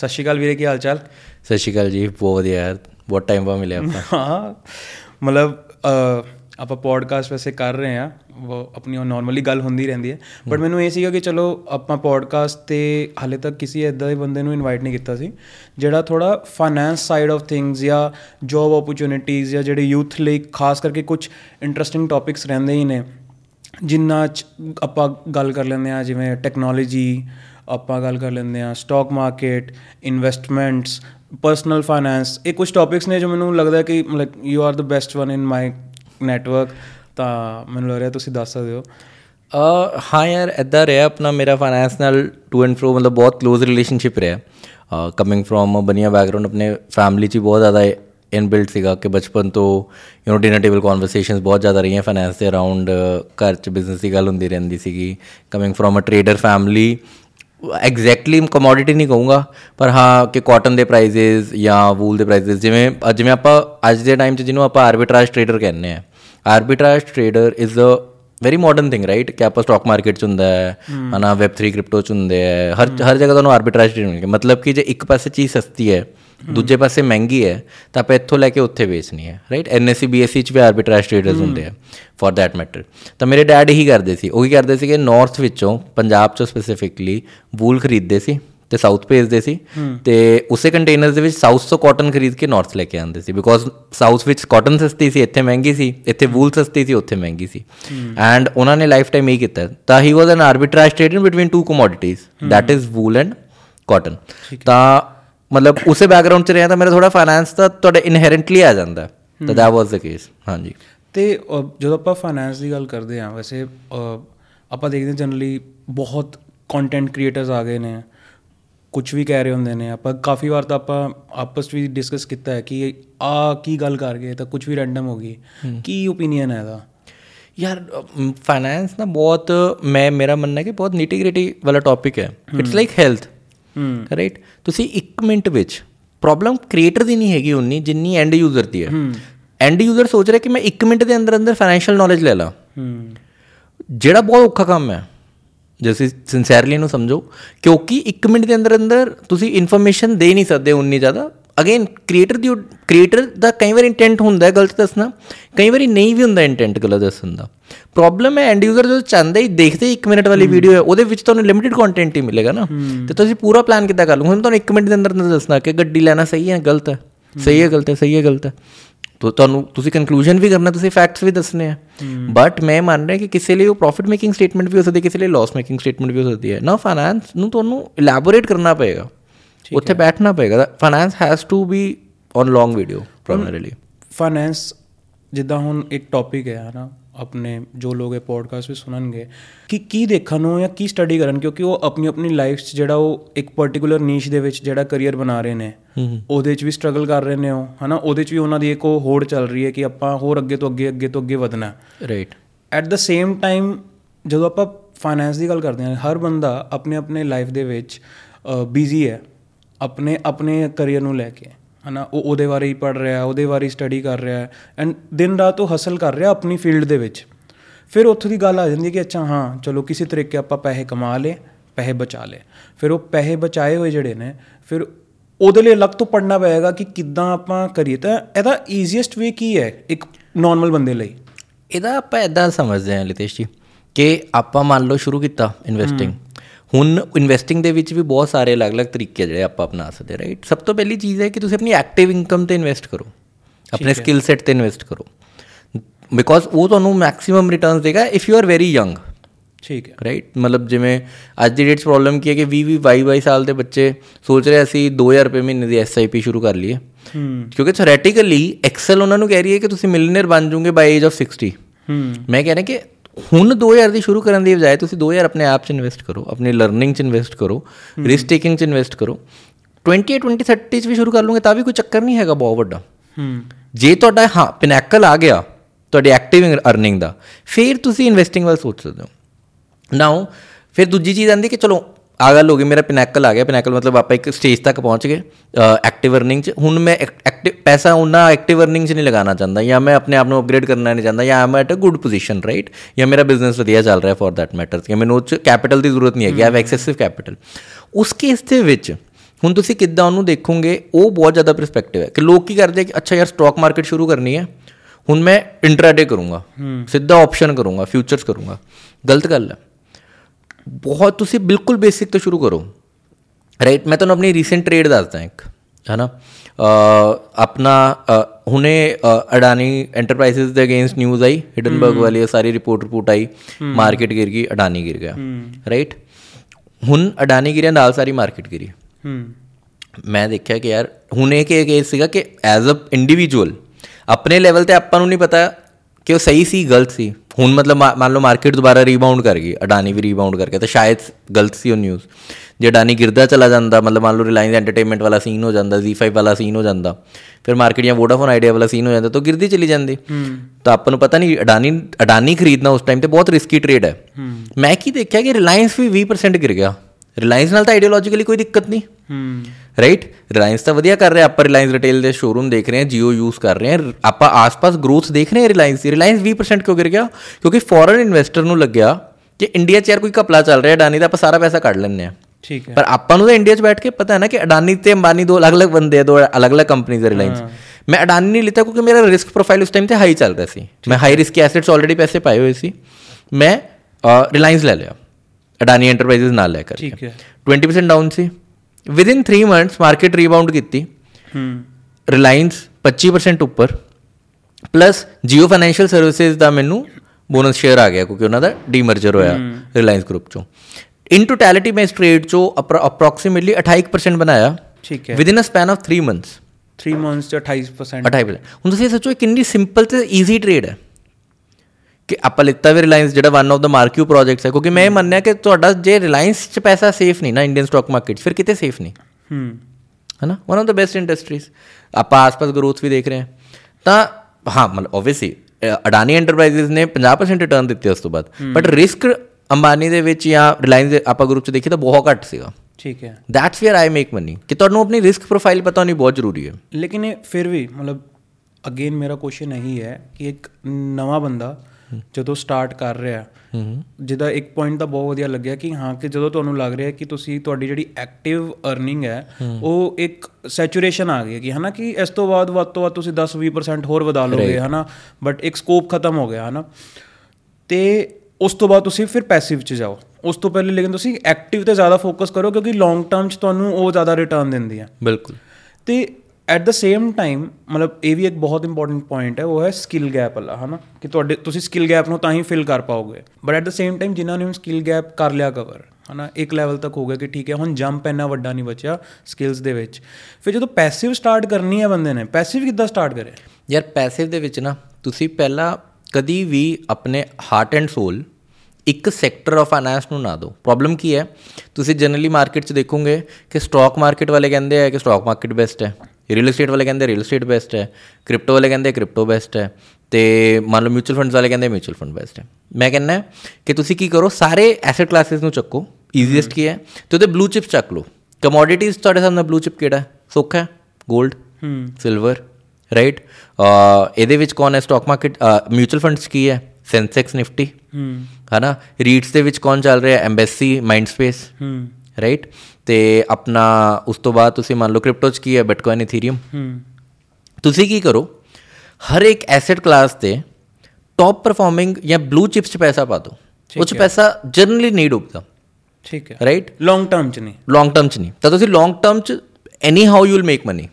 ਸਤਿ ਸ਼੍ਰੀ ਅਕਾਲ ਵੀਰੇ ਕੀ ਹਾਲ ਚਾਲ? ਸਤਿ ਸ਼੍ਰੀ ਅਕਾਲ ਜੀ ਬਹੁਤ ਵਧੀਆ ਯਾਰ ਬਹੁਤ ਟਾਈਮ ਬਾਅਦ ਮਿਲਿਆ ਆਪਾਂ। ਹਾਂ ਮਤਲਬ ਆਪਾਂ ਪੋਡਕਾਸਟ ਵੈਸੇ ਕਰ ਰਹੇ ਆ ਉਹ ਆਪਣੀ ਉਹ ਨਾਰਮਲੀ ਗੱਲ ਹੁੰਦੀ ਰਹਿੰਦੀ ਹੈ। ਬਟ ਮੈਨੂੰ ਇਹ ਸੀਗਾ ਕਿ ਚਲੋ ਆਪਾਂ ਪੋਡਕਾਸਟ ਤੇ ਹਾਲੇ ਤੱਕ ਕਿਸੇ ਐਦਾਂ ਦੇ ਬੰਦੇ ਨੂੰ ਇਨਵਾਈਟ ਨਹੀਂ ਕੀਤਾ ਸੀ ਜਿਹੜਾ ਥੋੜਾ ਫਾਈਨੈਂਸ ਸਾਈਡ ਆਫ ਥਿੰਗਸ ਜਾਂ ਜੌਬ ਓਪਰਚ्युनिटीज ਜਾਂ ਜਿਹੜੇ ਯੂਥ ਲਈ ਖਾਸ ਕਰਕੇ ਕੁਝ ਇੰਟਰਸਟਿੰਗ ਟੌਪਿਕਸ ਰਹਿੰਦੇ ਹੀ ਨੇ ਜਿੰਨਾ ਆਪਾਂ ਗੱਲ ਕਰ ਲੈਂਦੇ ਆ ਜਿਵੇਂ ਟੈਕਨੋਲੋਜੀ ਆਪਾਂ ਗੱਲ ਕਰ ਲੈਂਦੇ ਆ stock market investments personal finance ਇਹ ਕੁਝ ਟੌਪਿਕਸ ਨੇ ਜੋ ਮੈਨੂੰ ਲੱਗਦਾ ਕਿ like you are the best one in my network ਤਾਂ ਮੈਨੂੰ ਲੱਗ ਰਿਹਾ ਤੁਸੀਂ ਦੱਸ ਸਕਦੇ ਹੋ। ਅ ਹਾਂ ਯਾਰ ਐਦਾਂ ਰਿਹਾ ਆਪਣਾ, ਮੇਰਾ ਫਾਈਨੈਂਸ ਨਾਲ ਟੂ ਐਂਡ ਫਰੋ ਮਤਲਬ ਬਹੁਤ ਕਲੋਜ਼ ਰਿਲੇਸ਼ਨਸ਼ਿਪ ਰਿਹਾ। ਕਮਿੰਗ ਫਰੋਮ ਬਨੀਆ ਬੈਕਗ੍ਰਾਉਂਡ ਆਪਣੇ ਫੈਮਿਲੀ 'ਚ ਬਹੁਤ ਜ਼ਿਆਦਾ ਇਨਬਿਲਟ ਸੀਗਾ ਕਿ ਬਚਪਨ ਤੋਂ you know dinner table conversations ਬਹੁਤ ਜ਼ਿਆਦਾ ਰਹੀਆਂ ਫਾਈਨੈਂਸ ਦੇ ਅਰਾਊਂਡ ਘਰ 'ਚ ਬਿਜ਼ਨਸ ਦੀ ਗੱਲ ਹੁੰਦੀ ਰਹਿੰਦੀ ਸੀਗੀ। Coming from a trader family exactly commodity ਨਹੀਂ ਕਹੂੰਗਾ ਪਰ ਹਾਂ ਕਿ ਕਾਟਨ ਦੇ ਪ੍ਰਾਈਸਸ ਜਾਂ ਵੂਲ ਦੇ ਪ੍ਰਾਈਸਸ ਜਿਵੇਂ ਅ, ਜਿਵੇਂ ਆਪਾਂ ਅੱਜ ਦੇ ਟਾਈਮ 'ਚ ਜਿਹਨੂੰ ਆਪਾਂ ਆਰਬਿਟਰਾਜ ਟ੍ਰੇਡਰ ਕਹਿੰਦੇ ਆ arbitrage trader is a very modern thing right ਕਿ ਆਪਾਂ ਸਟਾਕ ਮਾਰਕੀਟ ਚ ਹੁੰਦਾ ਹੈ ਹਨਾ ਵੈਬ 3 ਕ੍ਰਿਪਟੋ ਚ ਹੁੰਦੇ ਹੈ ਹਰ ਹਰ ਜਗ੍ਹਾ ਤੁਹਾਨੂੰ ਆਰਬਿਟ੍ਰੇਜ ਟ੍ਰੇਡ ਮਿਲੇਗਾ ਮਤਲਬ ਕਿ ਜੇ ਇੱਕ ਪਾਸੇ ਚੀਜ਼ ਸਸਤੀ ਹੈ ਦੂਜੇ ਪਾਸੇ ਮਹਿੰਗੀ ਹੈ ਤਾਂ ਆਪਾਂ ਇੱਥੋਂ ਲੈ ਕੇ ਉੱਥੇ ਵੇਚਣੀ ਹੈ ਰਾਈਟ ਐਨਐਸਸੀ ਬੀਐਸਸੀ ਚ ਵੀ ਆਰਬਿਟ੍ਰੇਜ ਟ੍ਰੇਡਰਸ ਹੁੰਦੇ ਆ ਫॉर दैट ਮੈਟਰ ਤਾਂ ਮੇਰੇ ਡੈਡ ਹੀ ਕਰਦੇ ਸੀ ਉਹ ਕੀ ਕਰਦੇ ਸੀ ਕਿ ਨਾਰਥ ਵਿੱਚੋਂ ਪੰਜਾਬ ਚੋਂ ਸਪੈਸੀਫਿਕਲੀ ਵੂਲ ਖਰੀਦਦੇ ਸੀ ਤੇ ਸਾਊਥ ਭੇਜਦੇ ਸੀ ਤੇ ਉਸੇ ਕੰਟੇਨਰਸ ਦੇ ਵਿੱਚ ਸਾਊਥ ਤੋਂ ਕਾਟਨ ਖਰੀਦ ਕੇ ਨਾਰਥ ਲੈ ਕੇ ਆਉਂਦੇ ਸੀ ਬਿਕੋਜ਼ ਸਾਊਥ ਵਿੱਚ ਕਾਟਨ ਸਸਤੀ ਸੀ ਇੱਥੇ ਮਹਿੰਗੀ ਸੀ ਇੱਥੇ ਵੂਲ ਸਸਤੀ ਸੀ ਉੱਥੇ ਮਹਿੰਗੀ ਸੀ। ਐਂਡ ਉਹਨਾਂ ਨੇ ਲਾਈਫ ਟਾਈਮ ਇਹ ਕੀਤਾ। ਤਾਂ ਹੀ was an arbitrage trader between two commodities that is wool and cotton ਤਾਂ ਮਤਲਬ ਉਸੇ ਬੈਕਗ੍ਰਾਉਂਡ 'ਚ ਰਿਹਾ ਤਾਂ ਮੇਰਾ ਥੋੜਾ ਫਾਈਨੈਂਸ ਤਾਂ ਤੁਹਾਡੇ ਇਨਹੈਰੈਂਟਲੀ ਆ ਜਾਂਦਾ। ਤਾਂ ਦੈਟ ਵਾਸ ਦ ਕੇਸ ਹਾਂਜੀ। ਤੇ ਜਦੋਂ ਆਪਾਂ ਫਾਈਨੈਂਸ ਦੀ ਗੱਲ ਕਰਦੇ ਆ ਵੈਸੇ ਆਪਾਂ ਦੇਖਦੇ ਜਨਰਲੀ ਬਹੁਤ ਕੰਟੈਂਟ ਕ੍ਰੀਏਟਰਸ ਆ ਗਏ ਨੇ। ਕੁਝ ਵੀ ਕਹਿ ਰਹੇ ਹੁੰਦੇ ਨੇ ਆਪਾਂ ਕਾਫੀ ਵਾਰ ਤਾਂ ਆਪਾਂ ਆਪਸ 'ਚ ਵੀ ਡਿਸਕਸ ਕੀਤਾ ਹੈ ਕਿ ਆ ਕੀ ਗੱਲ ਕਰ ਗਏ ਤਾਂ ਕੁਝ ਵੀ ਰੈਂਡਮ ਹੋ ਗਈ। ਕੀ ਓਪੀਨੀਅਨ ਹੈ ਇਹਦਾ? ਯਾਰ ਫਾਈਨੈਂਸ ਨਾ ਬਹੁਤ ਮੈਂ ਮੇਰਾ ਮੰਨਣਾ ਹੈ ਕਿ ਬਹੁਤ ਨੀਟੀ ਗ੍ਰਿਟੀ ਵਾਲਾ ਟੌਪਿਕ ਹੈ। ਇਟਸ ਲਾਈਕ ਹੈਲਥ ਰਾਈਟ ਤੁਸੀਂ 1 ਮਿੰਟ ਵਿੱਚ ਪ੍ਰੋਬਲਮ ਕ੍ਰੀਏਟਰ ਦੀ ਨਹੀਂ ਹੈਗੀ ਉਨੀ ਜਿੰਨੀ ਐਂਡ ਯੂਜ਼ਰ ਦੀ ਹੈ। ਐਂਡ ਯੂਜ਼ਰ ਸੋਚ ਰਿਹਾ ਕਿ ਮੈਂ 1 ਮਿੰਟ ਦੇ ਅੰਦਰ ਅੰਦਰ ਫਾਈਨੈਂਸ਼ੀਅਲ ਨੌਲੇਜ ਲੈ। ਲਾਂ ਜਿਹੜਾ ਬਹੁਤ ਔਖਾ ਕੰਮ ਹੈ ਜੇ ਤੁਸੀਂ ਸਿੰਸੀਅਰਲੀ ਨੂੰ ਸਮਝੋ ਕਿਉਂਕਿ 1 ਮਿੰਟ ਦੇ ਅੰਦਰ ਅੰਦਰ ਤੁਸੀਂ ਇਨਫੋਰਮੇਸ਼ਨ ਦੇ ਨਹੀਂ ਸਕਦੇ ਉਨੀ ਜ਼ਿਆਦਾ ਅਗੇਨ ਕ੍ਰੀਏਟਰ ਦੀ ਕ੍ਰੀਏਟਰ ਦਾ ਕਈ ਵਾਰ ਇੰਟੈਂਟ ਹੁੰਦਾ ਹੈ ਗਲਤ ਦੱਸਣਾ ਕਈ ਵਾਰੀ ਨਹੀਂ ਵੀ ਹੁੰਦਾ ਇੰਟੈਂਟ ਗਲਤ ਦੱਸਣ ਦਾ ਪ੍ਰੋਬਲਮ ਹੈ ਐਂਡ ਯੂਜ਼ਰ ਜਦੋਂ ਚਾਹੁੰਦਾ ਹੀ ਦੇਖਦੇ 1 ਮਿੰਟ ਵਾਲੀ ਵੀਡੀਓ ਹੈ ਉਹਦੇ ਵਿੱਚ ਤੁਹਾਨੂੰ ਲਿਮਿਟਿਡ ਕੰਟੈਂਟ ਹੀ ਮਿਲੇਗਾ ਨਾ ਤੇ ਤੁਸੀਂ ਪੂਰਾ ਪਲਾਨ ਕਿੱਦਾਂ ਕਰ ਲਓਗੇ ਹੁਣ ਤੁਹਾਨੂੰ 1 ਮਿੰਟ ਦੇ ਅੰਦਰ ਅੰਦਰ ਦੱਸਣਾ ਕਿ ਗੱਡੀ ਲੈਣਾ ਸਹੀ ਹੈ ਗਲਤ ਹੈ ਸਹੀ ਹੈ ਗਲਤ ਹੈ ਸਹੀ ਹੈ ਗਲਤ ਹੈ ਤੋ ਤੁਹਾਨੂੰ ਤੁਸੀਂ ਕਨਕਲੂਜਨ ਵੀ ਕਰਨਾ ਤੁਸੀਂ ਫੈਕਟਸ ਵੀ ਦੱਸਣੇ ਆ। ਬਟ ਮੈਂ ਮੰਨ ਰਿਹਾ ਕਿ ਕਿਸੇ ਲਈ ਉਹ ਪ੍ਰੋਫਿਟ ਮੇਕਿੰਗ ਸਟੇਟਮੈਂਟ ਵੀ ਹੋ ਸਕਦੀ ਹੈ ਕਿਸੇ ਲਈ ਲਾਸ ਮੇਕਿੰਗ ਸਟੇਟਮੈਂਟ ਵੀ ਹੋ ਸਕਦੀ ਹੈ। ਨਾ ਫਾਈਨੈਂਸ ਨੂੰ ਤੁਹਾਨੂੰ ਇਲੈਬੋਰੇਟ ਕਰਨਾ ਪਏਗਾ। ਉੱਥੇ ਬੈਠਣਾ ਪਏਗਾ। Finance has to be on long video primarily finance ਜਿੱਦਾਂ ਹੁਣ ਇੱਕ ਟੌਪਿਕ ਹੈ ਹਨਾ। ਆਪਣੇ ਜੋ ਲੋਕ ਇਹ ਪੋਡਕਾਸਟ ਵੀ ਸੁਣਨਗੇ ਕਿ ਕੀ ਦੇਖਣ ਨੂੰ ਜਾਂ ਕੀ ਸਟੱਡੀ ਕਰਨ ਕਿਉਂਕਿ ਉਹ ਆਪਣੀ ਆਪਣੀ ਲਾਈਫ 'ਚ ਜਿਹੜਾ ਉਹ ਇੱਕ ਪਾਰਟਿਕੂਲਰ ਨੀਸ਼ ਦੇ ਵਿੱਚ ਜਿਹੜਾ ਕੈਰੀਅਰ ਬਣਾ ਰਹੇ ਨੇ ਉਹਦੇ 'ਚ ਵੀ ਸਟਰਗਲ ਕਰ ਰਹੇ ਨੇ ਉਹ ਹਨਾ? ਉਹਦੇ 'ਚ ਵੀ ਉਹਨਾਂ ਦੀ ਇੱਕ ਉਹ ਹੋੜ ਚੱਲ ਰਹੀ ਹੈ ਕਿ ਆਪਾਂ ਹੋਰ ਅੱਗੇ ਤੋਂ ਅੱਗੇ ਅੱਗੇ ਤੋਂ ਅੱਗੇ ਵਧਣਾ। Right at the same time ਜਦੋਂ ਆਪਾਂ ਫਾਈਨੈਂਸ ਦੀ ਗੱਲ ਕਰਦੇ ਹਾਂ ਹਰ ਬੰਦਾ ਆਪਣੇ ਆਪਣੇ ਲਾਈਫ ਦੇ ਵਿੱਚ ਬਿਜ਼ੀ ਹੈ ਆਪਣੇ ਆਪਣੇ ਕੈਰੀਅਰ ਨੂੰ ਲੈ ਕੇ। ਹਨਾ ਉਹ ਉਹਦੇ ਬਾਰੇ ਹੀ ਪੜ ਰਿਹਾ ਉਹਦੇ ਬਾਰੇ ਸਟੱਡੀ ਕਰ ਰਿਹਾ ਐਂਡ ਦਿਨ ਰਾਤ ਉਹ ਹਸਲ ਕਰ ਰਿਹਾ ਆਪਣੀ ਫੀਲਡ ਦੇ ਵਿੱਚ। ਫਿਰ ਉੱਥੋਂ ਦੀ ਗੱਲ ਆ ਜਾਂਦੀ ਹੈ ਕਿ ਅੱਛਾ ਹਾਂ ਚਲੋ ਕਿਸੇ ਤਰੀਕੇ ਆਪਾਂ ਪੈਸੇ ਕਮਾ ਲਏ ਪੈਸੇ ਬਚਾ ਲਏ। ਫਿਰ ਉਹ ਪੈਸੇ ਬਚਾਏ ਹੋਏ ਜਿਹੜੇ ਨੇ ਫਿਰ ਉਹਦੇ ਲਈ ਅਲੱਗ ਤੋਂ ਪੜਨਾ ਪਏਗਾ ਕਿ ਕਿੱਦਾਂ ਆਪਾਂ ਕਰੀਏ। ਤਾਂ ਇਹਦਾ ਈਜ਼ੀਐਸਟ ਵੇ ਕੀ ਹੈ ਇੱਕ ਨਾਰਮਲ ਬੰਦੇ ਲਈ? ਇਹਦਾ ਆਪਾਂ ਇਦਾਂ ਸਮਝਦੇ ਹਾਂ ਲਿਤੇਸ਼ ਜੀ ਕਿ ਆਪਾਂ ਮੰਨ ਲਓ ਸ਼ੁਰੂ ਕੀਤਾ ਇਨਵੈਸਟਿੰਗ ਹੁਣ ਇਨਵੈਸਟਿੰਗ ਦੇ ਵਿੱਚ ਵੀ ਬਹੁਤ ਸਾਰੇ ਅਲੱਗ-ਅਲੱਗ ਤਰੀਕੇ ਜਿਹੜੇ ਆਪਾਂ ਅਪਣਾ ਸਕਦੇ ਰਾਈਟ ਸਭ ਤੋਂ ਪਹਿਲੀ ਚੀਜ਼ ਹੈ ਕਿ ਤੁਸੀਂ ਆਪਣੀ ਐਕਟਿਵ ਇਨਕਮ ਤੇ ਇਨਵੈਸਟ ਕਰੋ। ਆਪਣੇ ਸਕਿੱਲ ਸੈਟ ਤੇ ਇਨਵੈਸਟ ਕਰੋ। ਬਿਕੋਜ਼ ਉਹ ਤੁਹਾਨੂੰ ਮੈਕਸਿਮਮ ਰਿਟਰਨਸ ਦੇਗਾ if you are very young ਠੀਕ ਹੈ। ਰਾਈਟ ਮਤਲਬ ਜਿਵੇਂ ਅੱਜ ਦੀ ਡੇਟਸ ਪ੍ਰੋਬਲਮ ਕੀ ਹੈ ਕਿ 20 20 22 22 ਸਾਲ ਦੇ ਬੱਚੇ ਸੋਚ ਰਹੇ ਅਸੀਂ 2000 ਰੁਪਏ ਮਹੀਨੇ ਦੀ ਐਸਆਈਪੀ ਸ਼ੁਰੂ ਕਰ ਲਈਏ। ਕਿਉਂਕਿ ਥਿਓਰੈਟਿਕਲੀ ਐਕਸਲ ਉਹਨਾਂ ਨੂੰ ਕਹਿ ਰਹੀ ਹੈ ਕਿ ਤੁਸੀਂ ਮਿਲੀਅਨਰ ਬਣ ਜਾਓਗੇ ਬਾਈ ਏਜ ਆਫ 60 ਹੂੰ। ਮੈਂ ਕਹਿ ਰਿਹਾ ਕਿ ਹੁਣ 2000 ਦੀ ਸ਼ੁਰੂ ਕਰਨ ਦੀ ਬਜਾਏ ਤੁਸੀਂ 2000 ਆਪਣੇ ਆਪ 'ਚ ਇਨਵੈਸਟ ਕਰੋ ਆਪਣੀ ਲਰਨਿੰਗ 'ਚ ਇਨਵੈਸਟ ਕਰੋ ਰਿਸਕ ਟੇਕਿੰਗ 'ਚ ਇਨਵੈਸਟ ਕਰੋ। 20 20 30 'ਚ ਵੀ ਸ਼ੁਰੂ ਕਰ ਲਓਗੇ ਤਾਂ ਵੀ ਕੋਈ ਚੱਕਰ ਨਹੀਂ ਹੈਗਾ ਬਹੁਤ ਵੱਡਾ। ਹੂੰ। ਜੇ ਤੁਹਾਡਾ ਹਾਂ ਪਿਨੈਕਲ ਆ ਗਿਆ ਤੁਹਾਡੀ ਐਕਟਿਵ ਅਰਨਿੰਗ ਦਾ ਫਿਰ ਤੁਸੀਂ ਇਨਵੈਸਟਿੰਗ ਵੱਲ ਸੋਚ ਸਕਦੇ ਹੋ। ਨਾਓ ਫਿਰ ਦੂਜੀ ਚੀਜ਼ ਆਂਦੀ ਕਿ ਚਲੋ ਆ ਗੱਲ ਹੋ ਗਈ ਮੇਰਾ ਪਿਨੈਕਲ ਆ ਗਿਆ। ਪਿਨੈਕਲ ਮਤਲਬ ਆਪਾਂ ਇੱਕ ਸਟੇਜ ਤੱਕ ਪਹੁੰਚ ਗਏ ਐਕਟਿਵ ਅਰਨਿੰਗ 'ਚ। ਹੁਣ ਮੈਂ ਐਕਟਿਵ ਪੈਸਾ ਉਹਨਾਂ ਐਕਟਿਵ ਅਰਨਿੰਗ 'ਚ ਨਹੀਂ ਲਗਾਉਣਾ ਚਾਹੁੰਦਾ। ਜਾਂ ਮੈਂ ਆਪਣੇ ਆਪ ਨੂੰ ਅਪਗ੍ਰੇਡ ਕਰਨਾ ਨਹੀਂ ਚਾਹੁੰਦਾ ਜਾਂ I'm at a good position right ਜਾਂ ਮੇਰਾ ਬਿਜ਼ਨਸ ਵਧੀਆ ਚੱਲ ਰਿਹਾ ਫॉर दैट ਮੈਟਰਸ ਕਿ ਮੈਨੂੰ ਉਹ 'ਚ ਕੈਪੀਟਲ ਦੀ ਜ਼ਰੂਰਤ ਨਹੀਂ ਹੈਗੀ ਆਵ ਐਕਸੈਸਿਵ ਕੈਪੀਟਲ ਉਸ ਕੇਸ ਦੇ ਵਿੱਚ ਹੁਣ ਤੁਸੀਂ ਕਿੱਦਾਂ ਉਹਨੂੰ ਦੇਖੋਗੇ ਉਹ ਬਹੁਤ ਜ਼ਿਆਦਾ ਪਰਸਪੈਕਟਿਵ ਹੈ ਕਿ ਲੋਕ ਕੀ ਕਰਦੇ ਕਿ ਅੱਛਾ ਯਾਰ ਸਟਾਕ ਮਾਰਕੀਟ ਸ਼ੁਰੂ ਕਰਨੀ ਹੈ ਹੁਣ ਮੈਂ ਇੰਟਰਾਡੇ ਕਰੂੰਗਾ ਸਿੱਧਾ ਆਪਸ਼ਨ ਕਰੂੰਗਾ ਫਿਊਚਰਸ ਕਰੂੰਗਾ। ਗਲਤ ਗੱਲ ਹੈ। ਬਹੁਤ ਤੁਸੀਂ ਬਿਲਕੁਲ ਬੇਸਿਕ ਤੋਂ ਸ਼ੁਰੂ ਕਰੋ ਰਾਈਟ ਮੈਂ ਤੁਹਾਨੂੰ ਆਪਣੀ ਰੀਸੈਂਟ ਟ੍ਰੇਡ ਦੱਸਦਾ ਇੱਕ ਹਨਾ ਆਪਣਾ ਹੁਣੇ ਅਡਾਨੀ ਐਂਟਰਪ੍ਰਾਈਜ਼ਸ ਦੇ ਅਗੇਂਸਟ ਨਿਊਜ਼ ਆਈ ਹਿਡਨਬਰਗ ਵਾਲੀ ਸਾਰੀ ਰਿਪੋਰਟ ਰਿਪੋਰਟ ਆਈ ਮਾਰਕੀਟ ਗਿਰ ਗਈ ਅਡਾਨੀ ਗਿਰ ਗਿਆ ਰਾਈਟ ਹੁਣ ਅਡਾਨੀ ਗਿਰਿਆ ਨਾਲ ਸਾਰੀ ਮਾਰਕੀਟ ਗਿਰੀ ਮੈਂ ਦੇਖਿਆ ਕਿ ਯਾਰ ਹੁਣ ਇਹ ਕਿ ਕੇਸ ਸੀਗਾ ਕਿ ਐਜ਼ ਅ ਇੰਡੀਵਿਜੂਅਲ ਆਪਣੇ ਲੈਵਲ ਤੇ ਆਪਾਂ ਨੂੰ ਨਹੀਂ ਪਤਾ ਕਿ ਉਹ ਸਹੀ ਸੀ ਗਲਤ ਸੀ? ਹੁਣ ਮਤਲਬ ਮੰਨ ਲਓ ਮਾਰਕੀਟ ਦੁਬਾਰਾ ਰੀਬਾਉਂਡ ਕਰ ਗਈ ਅਡਾਨੀ ਵੀ ਰੀਬਾਉਂਡ ਕਰਕੇ ਤਾਂ ਸ਼ਾਇਦ ਗਲਤ ਸੀ ਉਹ ਨਿਊਜ਼ ਜੇ ਅਡਾਨੀ ਗਿਰਦਾ ਚਲਾ ਜਾਂਦਾ ਮਤਲਬ ਮੰਨ ਲਓ ਰਿਲਾਇੰਸ ਐਂਟਰਟੇਨਮੈਂਟ ਵਾਲਾ ਸੀਨ ਹੋ ਜਾਂਦਾ Z5 ਵਾਲਾ ਸੀਨ ਹੋ ਜਾਂਦਾ ਫਿਰ ਮਾਰਕੀਟ ਜਾਂ ਵੋਡਾਫੋਨ ਆਈਡੀਆ ਵਾਲਾ ਸੀਨ ਹੋ ਜਾਂਦਾ ਤਾਂ ਗਿਰਦੀ ਚਲੀ ਜਾਂਦੀ। ਤਾਂ ਆਪਾਂ ਨੂੰ ਪਤਾ ਨਹੀਂ ਅਡਾਨੀ ਅਡਾਨੀ ਖਰੀਦਣਾ ਉਸ ਟਾਈਮ ਤੇ ਬਹੁਤ ਰਿਸਕੀ ਟ੍ਰੇਡ ਹੈ। ਮੈਂ ਕੀ ਦੇਖਿਆ ਕਿ ਰਿਲਾਇੰਸ ਵੀ 20% ਗਿਰ ਗਿਆ। ਰਿਲਾਇੰਸ ਨਾਲ ਤਾਂ ਆਈਡੀਓਲੋਜੀਕਲੀ ਕੋਈ ਦਿੱਕਤ ਨਹੀਂ। ਰਾਈਟ ਰਿਲਾਇੰਸ ਤਾਂ ਵਧੀਆ ਕਰ ਰਿਹਾ ਆਪਾਂ ਰਿਲਾਇੰਸ ਰਿਟੇਲ ਦੇ ਸ਼ੋਰੂਮ ਦੇਖ ਰਹੇ ਹਾਂ ਜੀਓ ਯੂਜ਼ ਕਰ ਰਹੇ ਹਾਂ ਆਪਾਂ ਆਸ-ਪਾਸ ਗਰੋਥ ਦੇਖ ਰਹੇ ਹਾਂ ਰਿਲਾਇੰਸ ਦੀ। ਰਿਲਾਇੰਸ 20% ਕਿਉਂ ਗਿਰ ਗਿਆ? ਕਿਉਂਕਿ ਫੋਰਨ ਇਨਵੈਸਟਰ ਨੂੰ ਲੱਗਿਆ ਕਿ ਇੰਡੀਆ 'ਚ ਯਾਰ ਕੋਈ ਘਪਲਾ ਚੱਲ ਰਿਹਾ ਅਡਾਨੀ ਦਾ ਆਪਾਂ ਸਾਰਾ ਪੈਸਾ ਕੱਢ ਲੈਂਦੇ ਆ ਠੀਕ ਹੈ। ਪਰ ਆਪਾਂ ਨੂੰ ਤਾਂ ਇੰਡੀਆ 'ਚ ਬੈਠ ਕੇ ਪਤਾ ਹੈ ਨਾ ਕਿ ਅਡਾਨੀ ਤੇ ਅੰਬਾਨੀ ਦੋ ਅਲੱਗ-ਅਲੱਗ ਬੰਦੇ ਆ ਦੋ ਅਲੱਗ-ਅਲੱਗ ਕੰਪਨੀਆਂ ਦੇ ਰਿਲਾਇੰਸ ਮੈਂ ਅਡਾਨੀ ਨਹੀਂ ਲਿੱਤਾ ਕਿਉਂਕਿ ਮੇਰਾ ਰਿਸਕ ਪ੍ਰੋਫਾਈਲ ਉਸ ਟਾਈਮ ਤੇ ਹਾਈ ਚੱਲ ਰਿਹਾ ਸੀ। ਮੈਂ ਹਾਈ ਰਿਸਕ ਐਸੈਟਸ ਆਲਰੇਡੀ ਪੈਸੇ ਪਾਏ ਹੋਏ ਸੀ। ਮੈਂ ਰਿਲਾਇੰਸ ਲੈ ਲਿਆ। ਅਡਾਨੀ ਐਂਟਰਪ੍ਰਾਈਜ਼ਸ ਨਾਲ ਲੈ ਕੇ ਠੀਕ ਹੈ। 20% ਡਾਊਨ ਸੀ। Within 3 months market rebound ਕੀਤੀ ਹੂੰ ਰਿਲਾਇੰਸ 25% ਉੱਪਰ ਪਲੱਸ ਜੀਓ ਫਾਈਨੈਂਸ਼ੀਅਲ ਸਰਵਿਸਿਜ਼ ਦਾ ਮੈਨੂੰ ਬੋਨਸ ਸ਼ੇਅਰ ਆ ਗਿਆ ਕਿਉਂਕਿ ਉਹਨਾਂ ਦਾ ਡੀਮਰਜਰ ਹੋਇਆ ਰਿਲਾਇੰਸ ਗਰੁੱਪ ਚੋਂ ਇਨ ਟੋਟੈਲਿਟੀ ਮੈਂ ਇਸ ਟ੍ਰੇਡ ਚੋਂ ਅਪਰੋਕਸੀਮੇਟਲੀ 28% ਬਣਾਇਆ ਠੀਕ ਹੈ within a span of 3 months 3 months ਚ 28% 28% ਹੁਣ ਤੁਸੀਂ ਸੋਚੋ ਕਿੰਨੀ ਸਿੰਪਲ ਤੇ ਈਜ਼ੀ ਟ੍ਰੇਡ ਹੈ ਕਿ ਆਪਾਂ ਲਿੱਤਾ ਵੀ ਰਿਲਾਇੰਸ ਜਿਹੜਾ one of the marquee projects ਹੈ ਕਿਉਂਕਿ ਮੈਂ ਇਹ ਮੰਨਿਆ ਕਿ ਤੁਹਾਡਾ ਜੇ ਰਿਲਾਇੰਸ 'ਚ ਪੈਸਾ ਸੇਫ ਨਹੀਂ ਨਾ ਇੰਡੀਅਨ ਸਟਾਕ ਮਾਰਕੀਟ ਫਿਰ ਕਿਤੇ ਸੇਫ ਨਹੀਂ। ਹੂੰ। ਹਨਾ? One of the best industries ਆਪਾਂ ਆਸ-ਪਾਸ ਗਰੋਥ ਵੀ ਦੇਖ ਰਹੇ ਹਾਂ। ਤਾਂ ਹਾਂ ਮਤਲਬ ਆਬਵੀਅਸਲੀ ਅਡਾਨੀ ਐਂਟਰਪ੍ਰਾਈਜ਼ਸ ਨੇ 50% ਰਿਟਰਨ ਦਿੱਤੇ ਉਸ ਤੋਂ ਬਾਅਦ। ਬਟ ਰਿਸਕ ਅੰਬਾਨੀ ਦੇ ਵਿੱਚ ਜਾਂ ਰਿਲਾਇੰਸ ਦੇ ਆਪਾਂ ਗਰੁੱਪ 'ਚ ਦੇਖੀ ਤਾਂ ਬਹੁਤ ਘੱਟ ਸੀਗਾ। ਠੀਕ ਹੈ। That's where I make money ਕਿ ਤੁਹਾਨੂੰ ਆਪਣੀ ਰਿਸਕ ਪ੍ਰੋਫਾਈਲ ਪਤਾ ਹੋਣੀ ਬਹੁਤ ਜ਼ਰੂਰੀ ਹੈ। ਲੇਕਿਨ ਇਹ ਫਿਰ ਵੀ ਮਤਲਬ ਅਗੇਨ ਮੇਰਾ ਕੁਐਸਚਨ ਇਹੀ ਹੈ ਕਿ ਇੱਕ ਨਵਾਂ ਬੰਦਾ ਜਦੋਂ ਸਟਾਰਟ ਕਰ ਰਿਹਾ ਜਿਹਦਾ ਇੱਕ ਪੁਆਇੰਟ ਤਾਂ ਬਹੁਤ ਵਧੀਆ ਲੱਗਿਆ ਕਿ ਹਾਂ ਕਿ ਜਦੋਂ ਤੁਹਾਨੂੰ ਲੱਗ ਰਿਹਾ ਕਿ ਤੁਸੀਂ ਤੁਹਾਡੀ ਜਿਹੜੀ ਐਕਟਿਵ ਅਰਨਿੰਗ ਹੈ ਉਹ ਇੱਕ ਸੈਚੂਰੇਸ਼ਨ ਆ ਗਈ ਕਿ ਹਨਾ ਕਿ ਇਸ ਤੋਂ ਬਾਅਦ ਵੱਧ ਤੋਂ ਵੱਧ ਤੁਸੀਂ 10 20% ਹੋਰ ਵਧਾ ਲੋਗੇ ਹਨਾ। ਬਟ ਇੱਕ ਸਕੋਪ ਖਤਮ ਹੋ ਗਿਆ ਹਨਾ। ਤੇ ਉਸ ਤੋਂ ਬਾਅਦ ਤੁਸੀਂ ਫਿਰ ਪੈਸਿਵ ਚ ਜਾਓ। ਉਸ ਤੋਂ ਪਹਿਲੇ ਲੇਕਿਨ ਤੁਸੀਂ ਐਕਟਿਵ ਤੇ ਜ਼ਿਆਦਾ ਫੋਕਸ ਕਰੋ ਕਿਉਂਕਿ ਲੌਂਗ ਟਰਮ ਚ ਤੁਹਾਨੂੰ ਉਹ ਜ਼ਿਆਦਾ ਰਿਟਰਨ ਦਿੰਦੀ ਹੈ। ਬਿਲਕੁਲ। ਤੇ ਐਟ ਦ ਸੇਮ ਟਾਈਮ ਮਤਲਬ ਇਹ ਵੀ ਇੱਕ ਬਹੁਤ ਇੰਪੋਰਟੈਂਟ ਪੁਆਇੰਟ ਹੈ ਉਹ ਹੈ ਸਕਿੱਲ ਗੈਪ ਵਾਲਾ ਹਨਾ ਕਿ ਤੁਹਾਡੇ ਤੁਸੀਂ ਸਕਿੱਲ ਗੈਪ ਨੂੰ ਤਾਂ ਹੀ ਫਿਲ ਕਰ ਪਾਓਗੇ but at the same time ਜਿਨ੍ਹਾਂ ਨੇ ਸਕਿੱਲ ਗੈਪ ਕਰ ਲਿਆ ਕਵਰ ਹਨਾ ਇੱਕ ਲੈਵਲ ਤੱਕ ਹੋ ਗਿਆ ਕਿ ਠੀਕ ਹੈ ਹੁਣ ਜੰਪ ਇੰਨਾ ਵੱਡਾ ਨਹੀਂ ਬਚਿਆ ਸਕਿੱਲਸ ਦੇ ਵਿੱਚ ਫਿਰ ਜਦੋਂ ਪੈਸਿਵ ਸਟਾਰਟ ਕਰਨੀ ਹੈ ਬੰਦੇ ਨੇ ਪੈਸਿਵ ਕਿੱਦਾਂ ਸਟਾਰਟ ਕਰੇ ਯਾਰ ਪੈਸਿਵ ਦੇ ਵਿੱਚ ਨਾ ਤੁਸੀਂ ਪਹਿਲਾਂ ਕਦੀ ਵੀ ਆਪਣੇ ਹਾਰਟ ਐਂਡ ਸੋਲ ਇੱਕ ਸੈਕਟਰ ਆਫ ਫਾਈਨੈਂਸ ਨੂੰ ਨਾ ਦਿਓ ਪ੍ਰੋਬਲਮ ਕੀ ਹੈ ਤੁਸੀਂ ਜਨਰਲੀ ਮਾਰਕੀਟ 'ਚ ਦੇਖੋਗੇ ਕਿ ਸਟਾਕ ਮਾਰਕੀਟ ਵਾਲੇ ਕਹਿੰਦੇ ਆ ਕਿ ਸਟਾਕ ਮਾਰਕੀਟ ਬੈਸਟ ਹੈ ਰੀਅਲ ਏਸਟੇਟ ਵਾਲੇ ਕਹਿੰਦੇ ਰੀਅਲ ਏਸਟੇਟ ਬੈਸਟ ਹੈ ਕ੍ਰਿਪਟੋ ਵਾਲੇ ਕਹਿੰਦੇ ਕ੍ਰਿਪਟੋ ਬੈਸਟ ਹੈ ਤੇ ਮੰਨ ਲਓ ਮਿਊਚੁਅਲ ਫੰਡਸ ਵਾਲੇ ਕਹਿੰਦੇ ਮਿਊਚੁਅਲ ਫੰਡ ਬੈਸਟ ਹੈ। ਮੈਂ ਕਹਿੰਦਾ ਕਿ ਤੁਸੀਂ ਕੀ ਕਰੋ ਸਾਰੇ ਐਸੈਟ ਕਲਾਸਿਸ ਨੂੰ ਚੱਕੋ ਈਜ਼ੀਐਸਟ ਕੀ ਹੈ ਤੇ ਉਹਦੇ ਬਲੂ ਚਿਪਸ ਚੱਕ ਲਓ। ਕਮੋਡਿਟੀਜ਼ ਤੁਹਾਡੇ ਸਾਹਮਣੇ ਬਲੂ ਚਿਪ ਕਿਹੜਾ ਹੈ? ਸੁੱਖ ਹੈ? 골ਡ ਹੂੰ ਸਿਲਵਰ ਰਾਈਟ ਇਹਦੇ ਵਿੱਚ ਕੌਣ ਹੈ ਸਟਾਕ ਮਾਰਕੀਟ ਮਿਊਚੁਅਲ ਫੰਡਸ ਕੀ ਹੈ? ਸੈਂਸੈਕਸ ਨਿਫਟੀ ਹੂੰ। ਹਨਾ? ਰੀਟਸ ਦੇ ਵਿੱਚ ਕੌਣ ਚੱਲ ਰਿਹਾ? ਐਮਬੈਸੀ ਮਾਈਂਡਸਪੇਸ ਹੂੰ। ਰਾਈਟ ਤੇ ਆਪਣਾ ਉਸ ਤੋਂ ਬਾਅਦ ਤੁਸੀਂ ਮੰਨ ਲਓ ਕ੍ਰਿਪਟੋ ਚ ਕੀ ਹੈ? ਬਿਟਕੋਇਨ ਇਥੀਰੀਅਮ ਤੁਸੀਂ ਕੀ ਕਰੋ? ਹਰ ਇੱਕ ਐਸੈਟ ਕਲਾਸ ਤੇ ਟੌਪ ਪਰਫਾਰਮਿੰਗ ਜਾਂ ਬਲੂ ਚਿਪਸ ਚ ਪੈਸਾ ਪਾ ਦਿਓ। ਉਹ ਚ ਪੈਸਾ ਜਨਰਲੀ ਨਹੀਂ ਡੁੱਬਦਾ ਠੀਕ ਹੈ। ਰਾਈਟ ਲੌਂਗ ਟਰਮ ਚ ਨਹੀਂ। ਲੌਂਗ ਟਰਮ ਚ ਨਹੀਂ। ਤਾਂ ਤੁਸੀਂ ਲੌਂਗ ਟਰਮ ਚ anyhow you will make money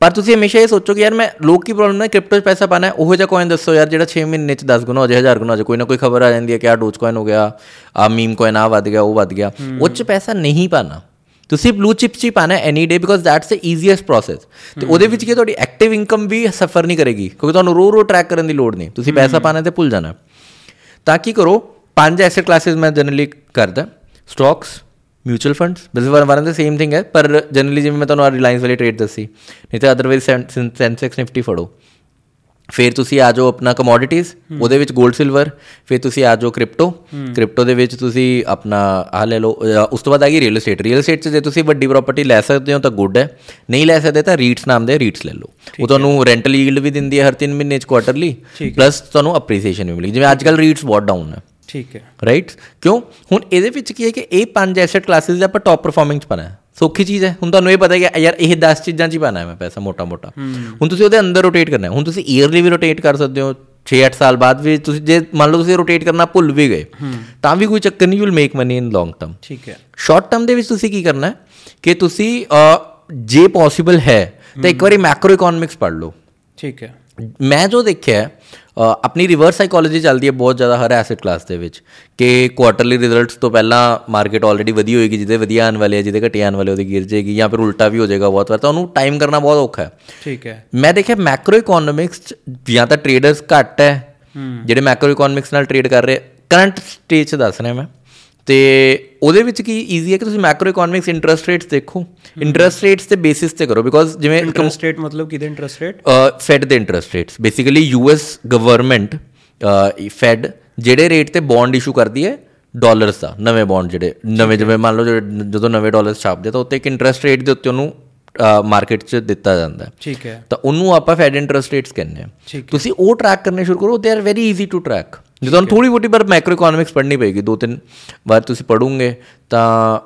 ਪਰ ਤੁਸੀਂ ਹਮੇਸ਼ਾ ਇਹ ਸੋਚੋ ਕਿ ਯਾਰ ਮੈਂ ਲੋਕ ਕੀ ਪ੍ਰੋਬਲਮ ਹੈ ਕ੍ਰਿਪਟੋ 'ਚ ਪੈਸਾ ਪਾਣਾ ਹੈ ਉਹੋ ਜਿਹਾ ਕੋਇਨ ਦੱਸੋ ਯਾਰ ਜਿਹੜਾ 6 ਮਹੀਨੇ 'ਚ 10 ਗੁਣਾ ਹੋ ਜਾਏ 1000 ਗੁਣਾ ਹੋ ਜਾਏ ਕੋਈ ਨਾ ਕੋਈ ਖਬਰ ਆ ਜਾਂਦੀ ਹੈ ਕਿ ਆ ਡੋਜ ਕੋਇਨ ਹੋ ਗਿਆ ਆ ਮੀਮ ਕੋਇਨ ਆ ਵੱਧ ਗਿਆ ਉਹ ਵੱਧ ਗਿਆ। ਉਹ 'ਚ ਪੈਸਾ ਨਹੀਂ ਪਾਣਾ ਤੁਸੀਂ ਬਲੂ ਚਿਪਸ 'ਚ ਹੀ ਪਾਣਾ any day because that's the easiest process ਤੇ ਉਹਦੇ ਵਿੱਚ ਕੀ ਤੁਹਾਡੀ ਐਕਟਿਵ ਇਨਕਮ ਵੀ ਸਫਰ ਨਹੀਂ ਕਰੇਗੀ ਕਿਉਂਕਿ ਤੁਹਾਨੂੰ ਰੋ ਰੋ ਟਰੈਕ ਕਰਨ ਦੀ ਲੋੜ ਨਹੀਂ। ਤੁਸੀਂ ਪੈਸਾ ਪਾਣਾ ਤੇ ਭੁੱਲ ਜਾਣਾ। ਤਾਂ ਕੀ ਕਰੋ ਪੰਜ ਐਸੈਟ ਕਲਾਸਿਸ ਮੈਂ ਜਨਰਲੀ ਕਰਦਾ। Stocks mutual funds this one one the same thing ਹੈ ਪਰ ਜਨਰਲੀ ਜਿਵੇਂ ਮੈਂ ਤੁਹਾਨੂੰ ਆ ਰਿਲਾਇੰਸ ਵਾਲੀ ਟ੍ਰੇਡ ਦੱਸੀ। ਨਹੀਂ ਤਾਂ ਅਦਰਵਾਈਜ਼ ਸੈਂਸੈਕਸ ਨਿਫਟੀ ਫੜੋ। ਫਿਰ ਤੁਸੀਂ ਆ ਜਾਓ ਆਪਣਾ ਕਮੋਡਿਟੀਜ਼ ਉਹਦੇ ਵਿੱਚ 골ਡ ਸਿਲਵਰ ਫਿਰ ਤੁਸੀਂ ਆ ਜਾਓ ਕ੍ਰਿਪਟੋ ਕ੍ਰਿਪਟੋ ਦੇ ਵਿੱਚ ਤੁਸੀਂ ਆਪਣਾ ਆ ਲੈ ਲਓ ਉਸ ਤੋਂ ਬਾਅਦ ਆ ਗਈ ਰੀਅਲ ਏਸਟੇਟ ਰੀਅਲ ਏਸਟੇਟ 'ਚ ਜੇ ਤੁਸੀਂ ਵੱਡੀ ਪ੍ਰਾਪਰਟੀ ਲੈ ਸਕਦੇ ਹੋ ਤਾਂ ਗੁੱਡ ਹੈ। ਨਹੀਂ ਲੈ ਸਕਦੇ ਤਾਂ ਰੀਟਸ ਨਾਮ ਦੇ ਰੀਟਸ ਲੈ ਲਓ। ਉਹ ਤੁਹਾਨੂੰ ਰੈਂਟਲ ਯੀਲਡ ਵੀ ਦਿੰਦੀ ਹੈ ਹਰ 3 ਮਹੀਨੇ 'ਚ ਕੁਆਟਰਲੀ ਪਲੱਸ ਤੁਹਾਨੂੰ ਅਪਰੀਸੀਏਸ਼ਨ ਵੀ ਮਿਲੇਗੀ। ਜਿਵੇਂ ਅੱਜ ਕੱਲ ਰੀਟਸ ਬਹੁਤ ਡਾਊਨ ਹੈ। ਠੀਕ ਹੈ। ਰਾਈਟ ਕਿਉਂ? ਹੁਣ ਇਹਦੇ ਵਿੱਚ ਕੀ ਹੈ ਕਿ ਇਹ ਪੰਜ ਐਸੈਟ ਕਲਾਸਿਸ ਦੇ ਆਪਾਂ ਟੌਪ ਪਰਫਾਰਮਿੰਗ ਚ ਪਾਣਾ ਸੌਖੀ ਚੀਜ਼ ਹੈ। ਹੁਣ ਤੁਹਾਨੂੰ ਇਹ ਪਤਾ ਹੈ ਕਿ ਯਾਰ ਇਹ 10 ਚੀਜ਼ਾਂ 'ਚ ਹੀ ਪਾਣਾ ਹੈ ਮੈਂ ਪੈਸਾ ਮੋਟਾ ਮੋਟਾ ਹੁਣ ਤੁਸੀਂ ਉਹਦੇ ਅੰਦਰ ਰੋਟੇਟ ਕਰਨਾ ਹੈ। ਹੁਣ ਤੁਸੀਂ ਈਅਰਲੀ ਵੀ ਰੋਟੇਟ ਕਰ ਸਕਦੇ ਹੋ। 6-8 ਸਾਲ ਬਾਅਦ ਵੀ ਤੁਸੀਂ ਜੇ ਮੰਨ ਲਓ ਤੁਸੀਂ ਰੋਟੇਟ ਕਰਨਾ ਭੁੱਲ ਵੀ ਗਏ ਤਾਂ ਵੀ ਕੋਈ ਚੱਕਰ ਨਹੀਂ you will make money in long term ਠੀਕ ਹੈ। ਸ਼ਾਰਟ ਟਰਮ ਦੇ ਵਿੱਚ ਤੁਸੀਂ ਕੀ ਕਰਨਾ ਹੈ ਕਿ ਤੁਸੀਂ ਜੇ ਪੋਸੀਬਲ ਹੈ ਤਾਂ ਇੱਕ ਵਾਰੀ ਮੈਕਰੋ ਇਕਨੋਮਿਕਸ ਪੜ੍ਹ ਲਓ। ਠੀਕ ਹੈ। ਮੈਂ ਜੋ ਦੇਖਿਆ ਆਪਣੀ ਰਿਵਰਸ ਸਾਈਕੋਲੋਜੀ ਚੱਲਦੀ ਹੈ ਬਹੁਤ ਜ਼ਿਆਦਾ ਹਰ ਐਸੈਟ ਕਲਾਸ ਦੇ ਵਿੱਚ ਕਿ ਕੁਆਟਰਲੀ ਰਿਜ਼ਲਟਸ ਤੋਂ ਪਹਿਲਾਂ ਮਾਰਕੀਟ ਆਲਰੇਡੀ ਵਧੀਆ ਹੋਏਗੀ ਜਿਹਦੇ ਵਧੀਆ ਆਉਣ ਵਾਲੇ ਆ ਜਿਹਦੇ ਘਟੇ ਆਉਣ ਵਾਲੇ ਉਹਦੀ ਗਿਰ ਜਾਏਗੀ ਜਾਂ ਫਿਰ ਉਲਟਾ ਵੀ ਹੋ ਜਾਏਗਾ ਬਹੁਤ ਵਾਰ ਤਾਂ ਉਹਨੂੰ ਟਾਈਮ ਕਰਨਾ ਬਹੁਤ ਔਖਾ ਹੈ। ਠੀਕ ਹੈ। ਮੈਂ ਦੇਖਿਆ ਮੈਕਰੋ ਇਕਨੋਮਿਕਸ ਜਾਂ ਤਾਂ ਟ੍ਰੇਡਰਸ ਘੱਟ ਹੈ ਜਿਹੜੇ ਮੈਕਰੋ ਇਕਨੋਮਿਕਸ ਨਾਲ ਟ੍ਰੇਡ ਕਰ ਰਹੇ ਕਰੰਟ ਸਟੇਜ 'ਚ ਦੱਸ ਰਿਹਾ ਮੈਂ। ਤੇ ਉਹਦੇ ਵਿੱਚ ਕੀ ਈਜ਼ੀ ਹੈ ਕਿ ਤੁਸੀਂ ਮੈਕਰੋ ਇਕਨੋਮਿਕਸ ਇੰਟਰਸਟ ਰੇਟਸ ਦੇਖੋ ਇੰਟਰਸਟ ਰੇਟਸ ਤੇ ਬੇਸਿਸ ਤੇ ਕਰੋ ਬਿਕੋਜ਼ ਜਿਵੇਂ ਇੰਟਰਸਟ ਰੇਟ ਮਤਲਬ ਕਿਹਦੇ ਇੰਟਰਸਟ ਰੇਟ ਫੈਡ ਦੇ interest rates basically US government fed ਜਿਹੜੇ ਰੇਟ ਤੇ ਬੌਂਡ ਇਸ਼ੂ ਕਰਦੀ ਹੈ ਡਾਲਰਸ ਦਾ ਨਵੇਂ ਬੌਂਡ ਜਿਹੜੇ ਨਵੇਂ ਜਿਵੇਂ ਮੰਨ ਲਓ ਜਦੋਂ ਨਵੇਂ ਡਾਲਰਸ ਛਾਪਦੇ ਤਾਂ ਉੱਤੇ ਇੱਕ ਇੰਟਰਸਟ ਰੇਟ ਦੇ ਉੱਤੇ ਉਹਨੂੰ ਮਾਰਕੀਟ 'ਚ ਦਿੱਤਾ ਜਾਂਦਾ ਹੈ। ਠੀਕ ਹੈ। ਤਾਂ ਉਹਨੂੰ ਆਪਾਂ ਫੈਡ ਇੰਟਰਸਟ ਰੇਟਸ ਕਹਿੰਦੇ ਆ ਤੁਸੀਂ ਉਹ ਟਰੈਕ ਕਰਨੇ ਸ਼ੁਰੂ ਕਰੋ they are very easy to track ਜੇ ਤੁਹਾਨੂੰ ਥੋੜੀ ਬਹੁਤੀ ਪਰ ਮੈਕਰੋ ਇਕਨੋਮਿਕਸ ਪੜ੍ਹਨੀ ਪਏਗੀ ਦੋ ਤਿੰਨ ਵਾਰ ਤੁਸੀਂ ਪੜੋਗੇ ਤਾਂ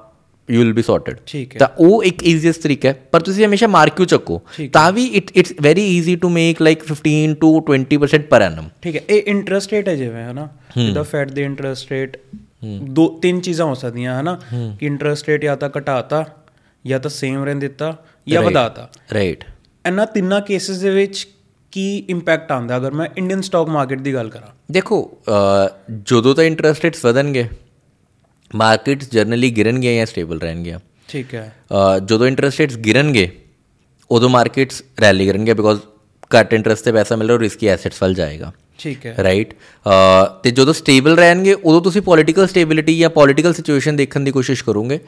ਯੂ ਵਿਲ ਬੀ ਸੌਰਟਡ ਠੀਕ ਹੈ। ਤਾਂ ਉਹ ਇੱਕ ਈਜ਼ੀਐਸਟ ਤਰੀਕਾ ਹੈ ਪਰ ਤੁਸੀਂ ਹਮੇਸ਼ਾ ਮਾਰਕਿਊ ਚੱਕੋ? ਤਾਂ ਵੀ it it's very easy to make like 15 to 20% ਪਰ ਐਨਮ ਠੀਕ ਹੈ ਇਹ ਇੰਟਰਸਟ ਰੇਟ ਹੈ ਜਿਵੇਂ ਹਨਾ? ਜਿੱਦਾਂ ਫੈਡ ਦੇ ਇੰਟਰਸਟ ਰੇਟ ਦੋ ਤਿੰਨ ਚੀਜ਼ਾਂ ਹੋ ਸਕਦੀਆਂ ਹਨਾ? ਕਿ ਇੰਟਰਸਟ ਰੇਟ ਜਾਂ ਤਾਂ ਘਟਾਤਾ ਜਾਂ ਤਾਂ ਸੇਮ ਰਹਿਣ ਦਿੱਤਾ ਜਾਂ ਵਧਾਤਾ। ਰਾਈਟ ਇਹਨਾਂ ਤਿੰਨਾਂ ਕੇਸਿਸ ਦੇ ਵਿੱਚ ਕੀ ਇੰਪੈਕਟ ਆਉਂਦਾ ਅਗਰ ਮੈਂ ਇੰਡੀਅਨ ਸਟਾਕ ਮਾਰਕੀਟ ਦੀ ਗੱਲ ਕਰਾਂ? ਦੇਖੋ ਜਦੋਂ ਤਾਂ ਇੰਟਰਸਟ ਰੇਟਸ ਵਧਣਗੇ ਮਾਰਕੀਟਸ ਜਰਨਲੀ ਗਿਰਨਗੇ ਜਾਂ ਸਟੇਬਲ ਰਹਿਣਗੇ ਠੀਕ ਹੈ। ਜਦੋਂ ਇੰਟਰਸਟ ਰੇਟਸ ਗਿਰਨਗੇ ਉਦੋਂ ਮਾਰਕੀਟਸ ਰੈਲੀ ਕਰਨਗੇ ਬਿਕੋਜ਼ ਘੱਟ ਇੰਟਰਸਟ ਤੇ ਪੈਸਾ ਮਿਲ ਰਿਹਾ ਰਿਸਕੀ ਐਸੈਟਸ ਵੱਲ ਜਾਏਗਾ। ਠੀਕ ਹੈ। ਰਾਈਟ ਤੇ ਜਦੋਂ ਸਟੇਬਲ ਰਹਿਣਗੇ ਉਦੋਂ ਤੁਸੀਂ ਪੋਲੀਟੀਕਲ ਸਟੇਬਿਲਿਟੀ ਜਾਂ ਪੋਲੀਟੀਕਲ ਸਿਚੁਏਸ਼ਨ ਦੇਖਣ ਦੀ ਕੋਸ਼ਿਸ਼ ਕਰੋਗੇ।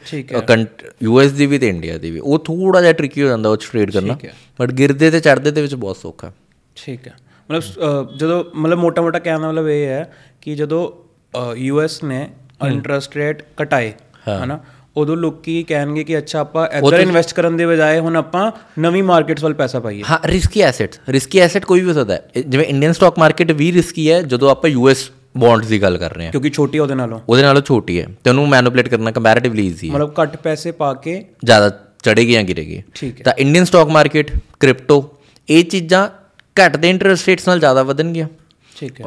ਯੂਐਸ ਦੀ ਵੀ ਤੇ ਇੰਡੀਆ ਦੀ ਵੀ। ਉਹ ਥੋੜਾ ਜਿਹਾ ਟ੍ਰਿਕੀ ਹੋ ਜਾਂਦਾ ਉਹ ਟ੍ਰੇਡ ਕਰਨਾ। ਹੈ। ਬਟ ਗਿਰਦੇ ਤੇ ਚੜਦੇ ਦੇ ਵਿੱਚ ਬਹੁਤ ਸੌਖਾ। ਠੀਕ ਹੈ। ਮਤਲਬ ਜਦੋਂ ਮਤਲਬ ਮੋਟਾ ਮੋਟਾ ਕਹਿਣ ਦਾ ਮਤਲਬ ਇਹ ਹੈ ਕਿ ਜਦੋਂ ਯੂਐਸ ਨੇ ਇੰਟਰਸਟ ਰੇਟ ਘਟਾਏ ਹਨਾ ਉਦੋਂ ਲੋਕੀ ਕਹਿਣਗੇ ਕਿ ਅੱਛਾ ਆਪਾਂ ਇੱਧਰ ਇਨਵੈਸਟ ਕਰਨ ਦੇ ਬਜਾਏ ਹੁਣ ਆਪਾਂ ਨਵੀਂ ਮਾਰਕੀਟਸ ਵੱਲ ਪੈਸਾ ਪਾਈਏ। ਹਾਂ ਰਿਸਕੀ ਐਸੈਟ ਰਿਸਕੀ ਐਸੈਟ ਕੋਈ ਵੀ ਹੋ ਸਕਦਾ ਹੈ। ਜਿਵੇਂ ਇੰਡੀਅਨ ਸਟਾਕ ਮਾਰਕੀਟ ਵੀ ਰਿਸਕੀ ਹੈ ਜਦੋਂ ਆਪਾਂ ਯੂਐਸ ਬੌਂਡਸ ਦੀ ਗੱਲ ਕਰ ਰਹੇ ਹਾਂ। ਕਿਉਂਕਿ ਛੋਟੀ ਉਹਦੇ ਨਾਲੋਂ। ਉਹਦੇ ਨਾਲੋਂ ਛੋਟੀ ਹੈ ਤੇ ਉਹਨੂੰ ਮੈਨੂਪਲੇਟ ਕਰਨਾ ਕੰਪੈਰੀਟਿਵਲੀ ਈਜ਼ੀ ਹੈ। ਮਤਲਬ ਘੱਟ ਪੈਸੇ ਪਾ ਕੇ ਜ਼ਿਆਦਾ ਚੜੇਗੀ ਜਾਂ ਗਿਰੇਗੀ ਠੀਕ ਹੈ। ਤਾਂ ਇੰਡੀਅਨ ਸਟਾਕ ਮਾਰਕੀਟ ਕ੍ਰਿਪਟੋ ਇਹ ਚੀਜ਼ਾਂ ਘਟਦੇ ਇੰਟਰਸਟ ਰੇਟਸ ਨਾਲ ਜ਼ਿਆਦਾ ਵਧਣਗੀਆਂ। ਠੀਕ ਹੈ।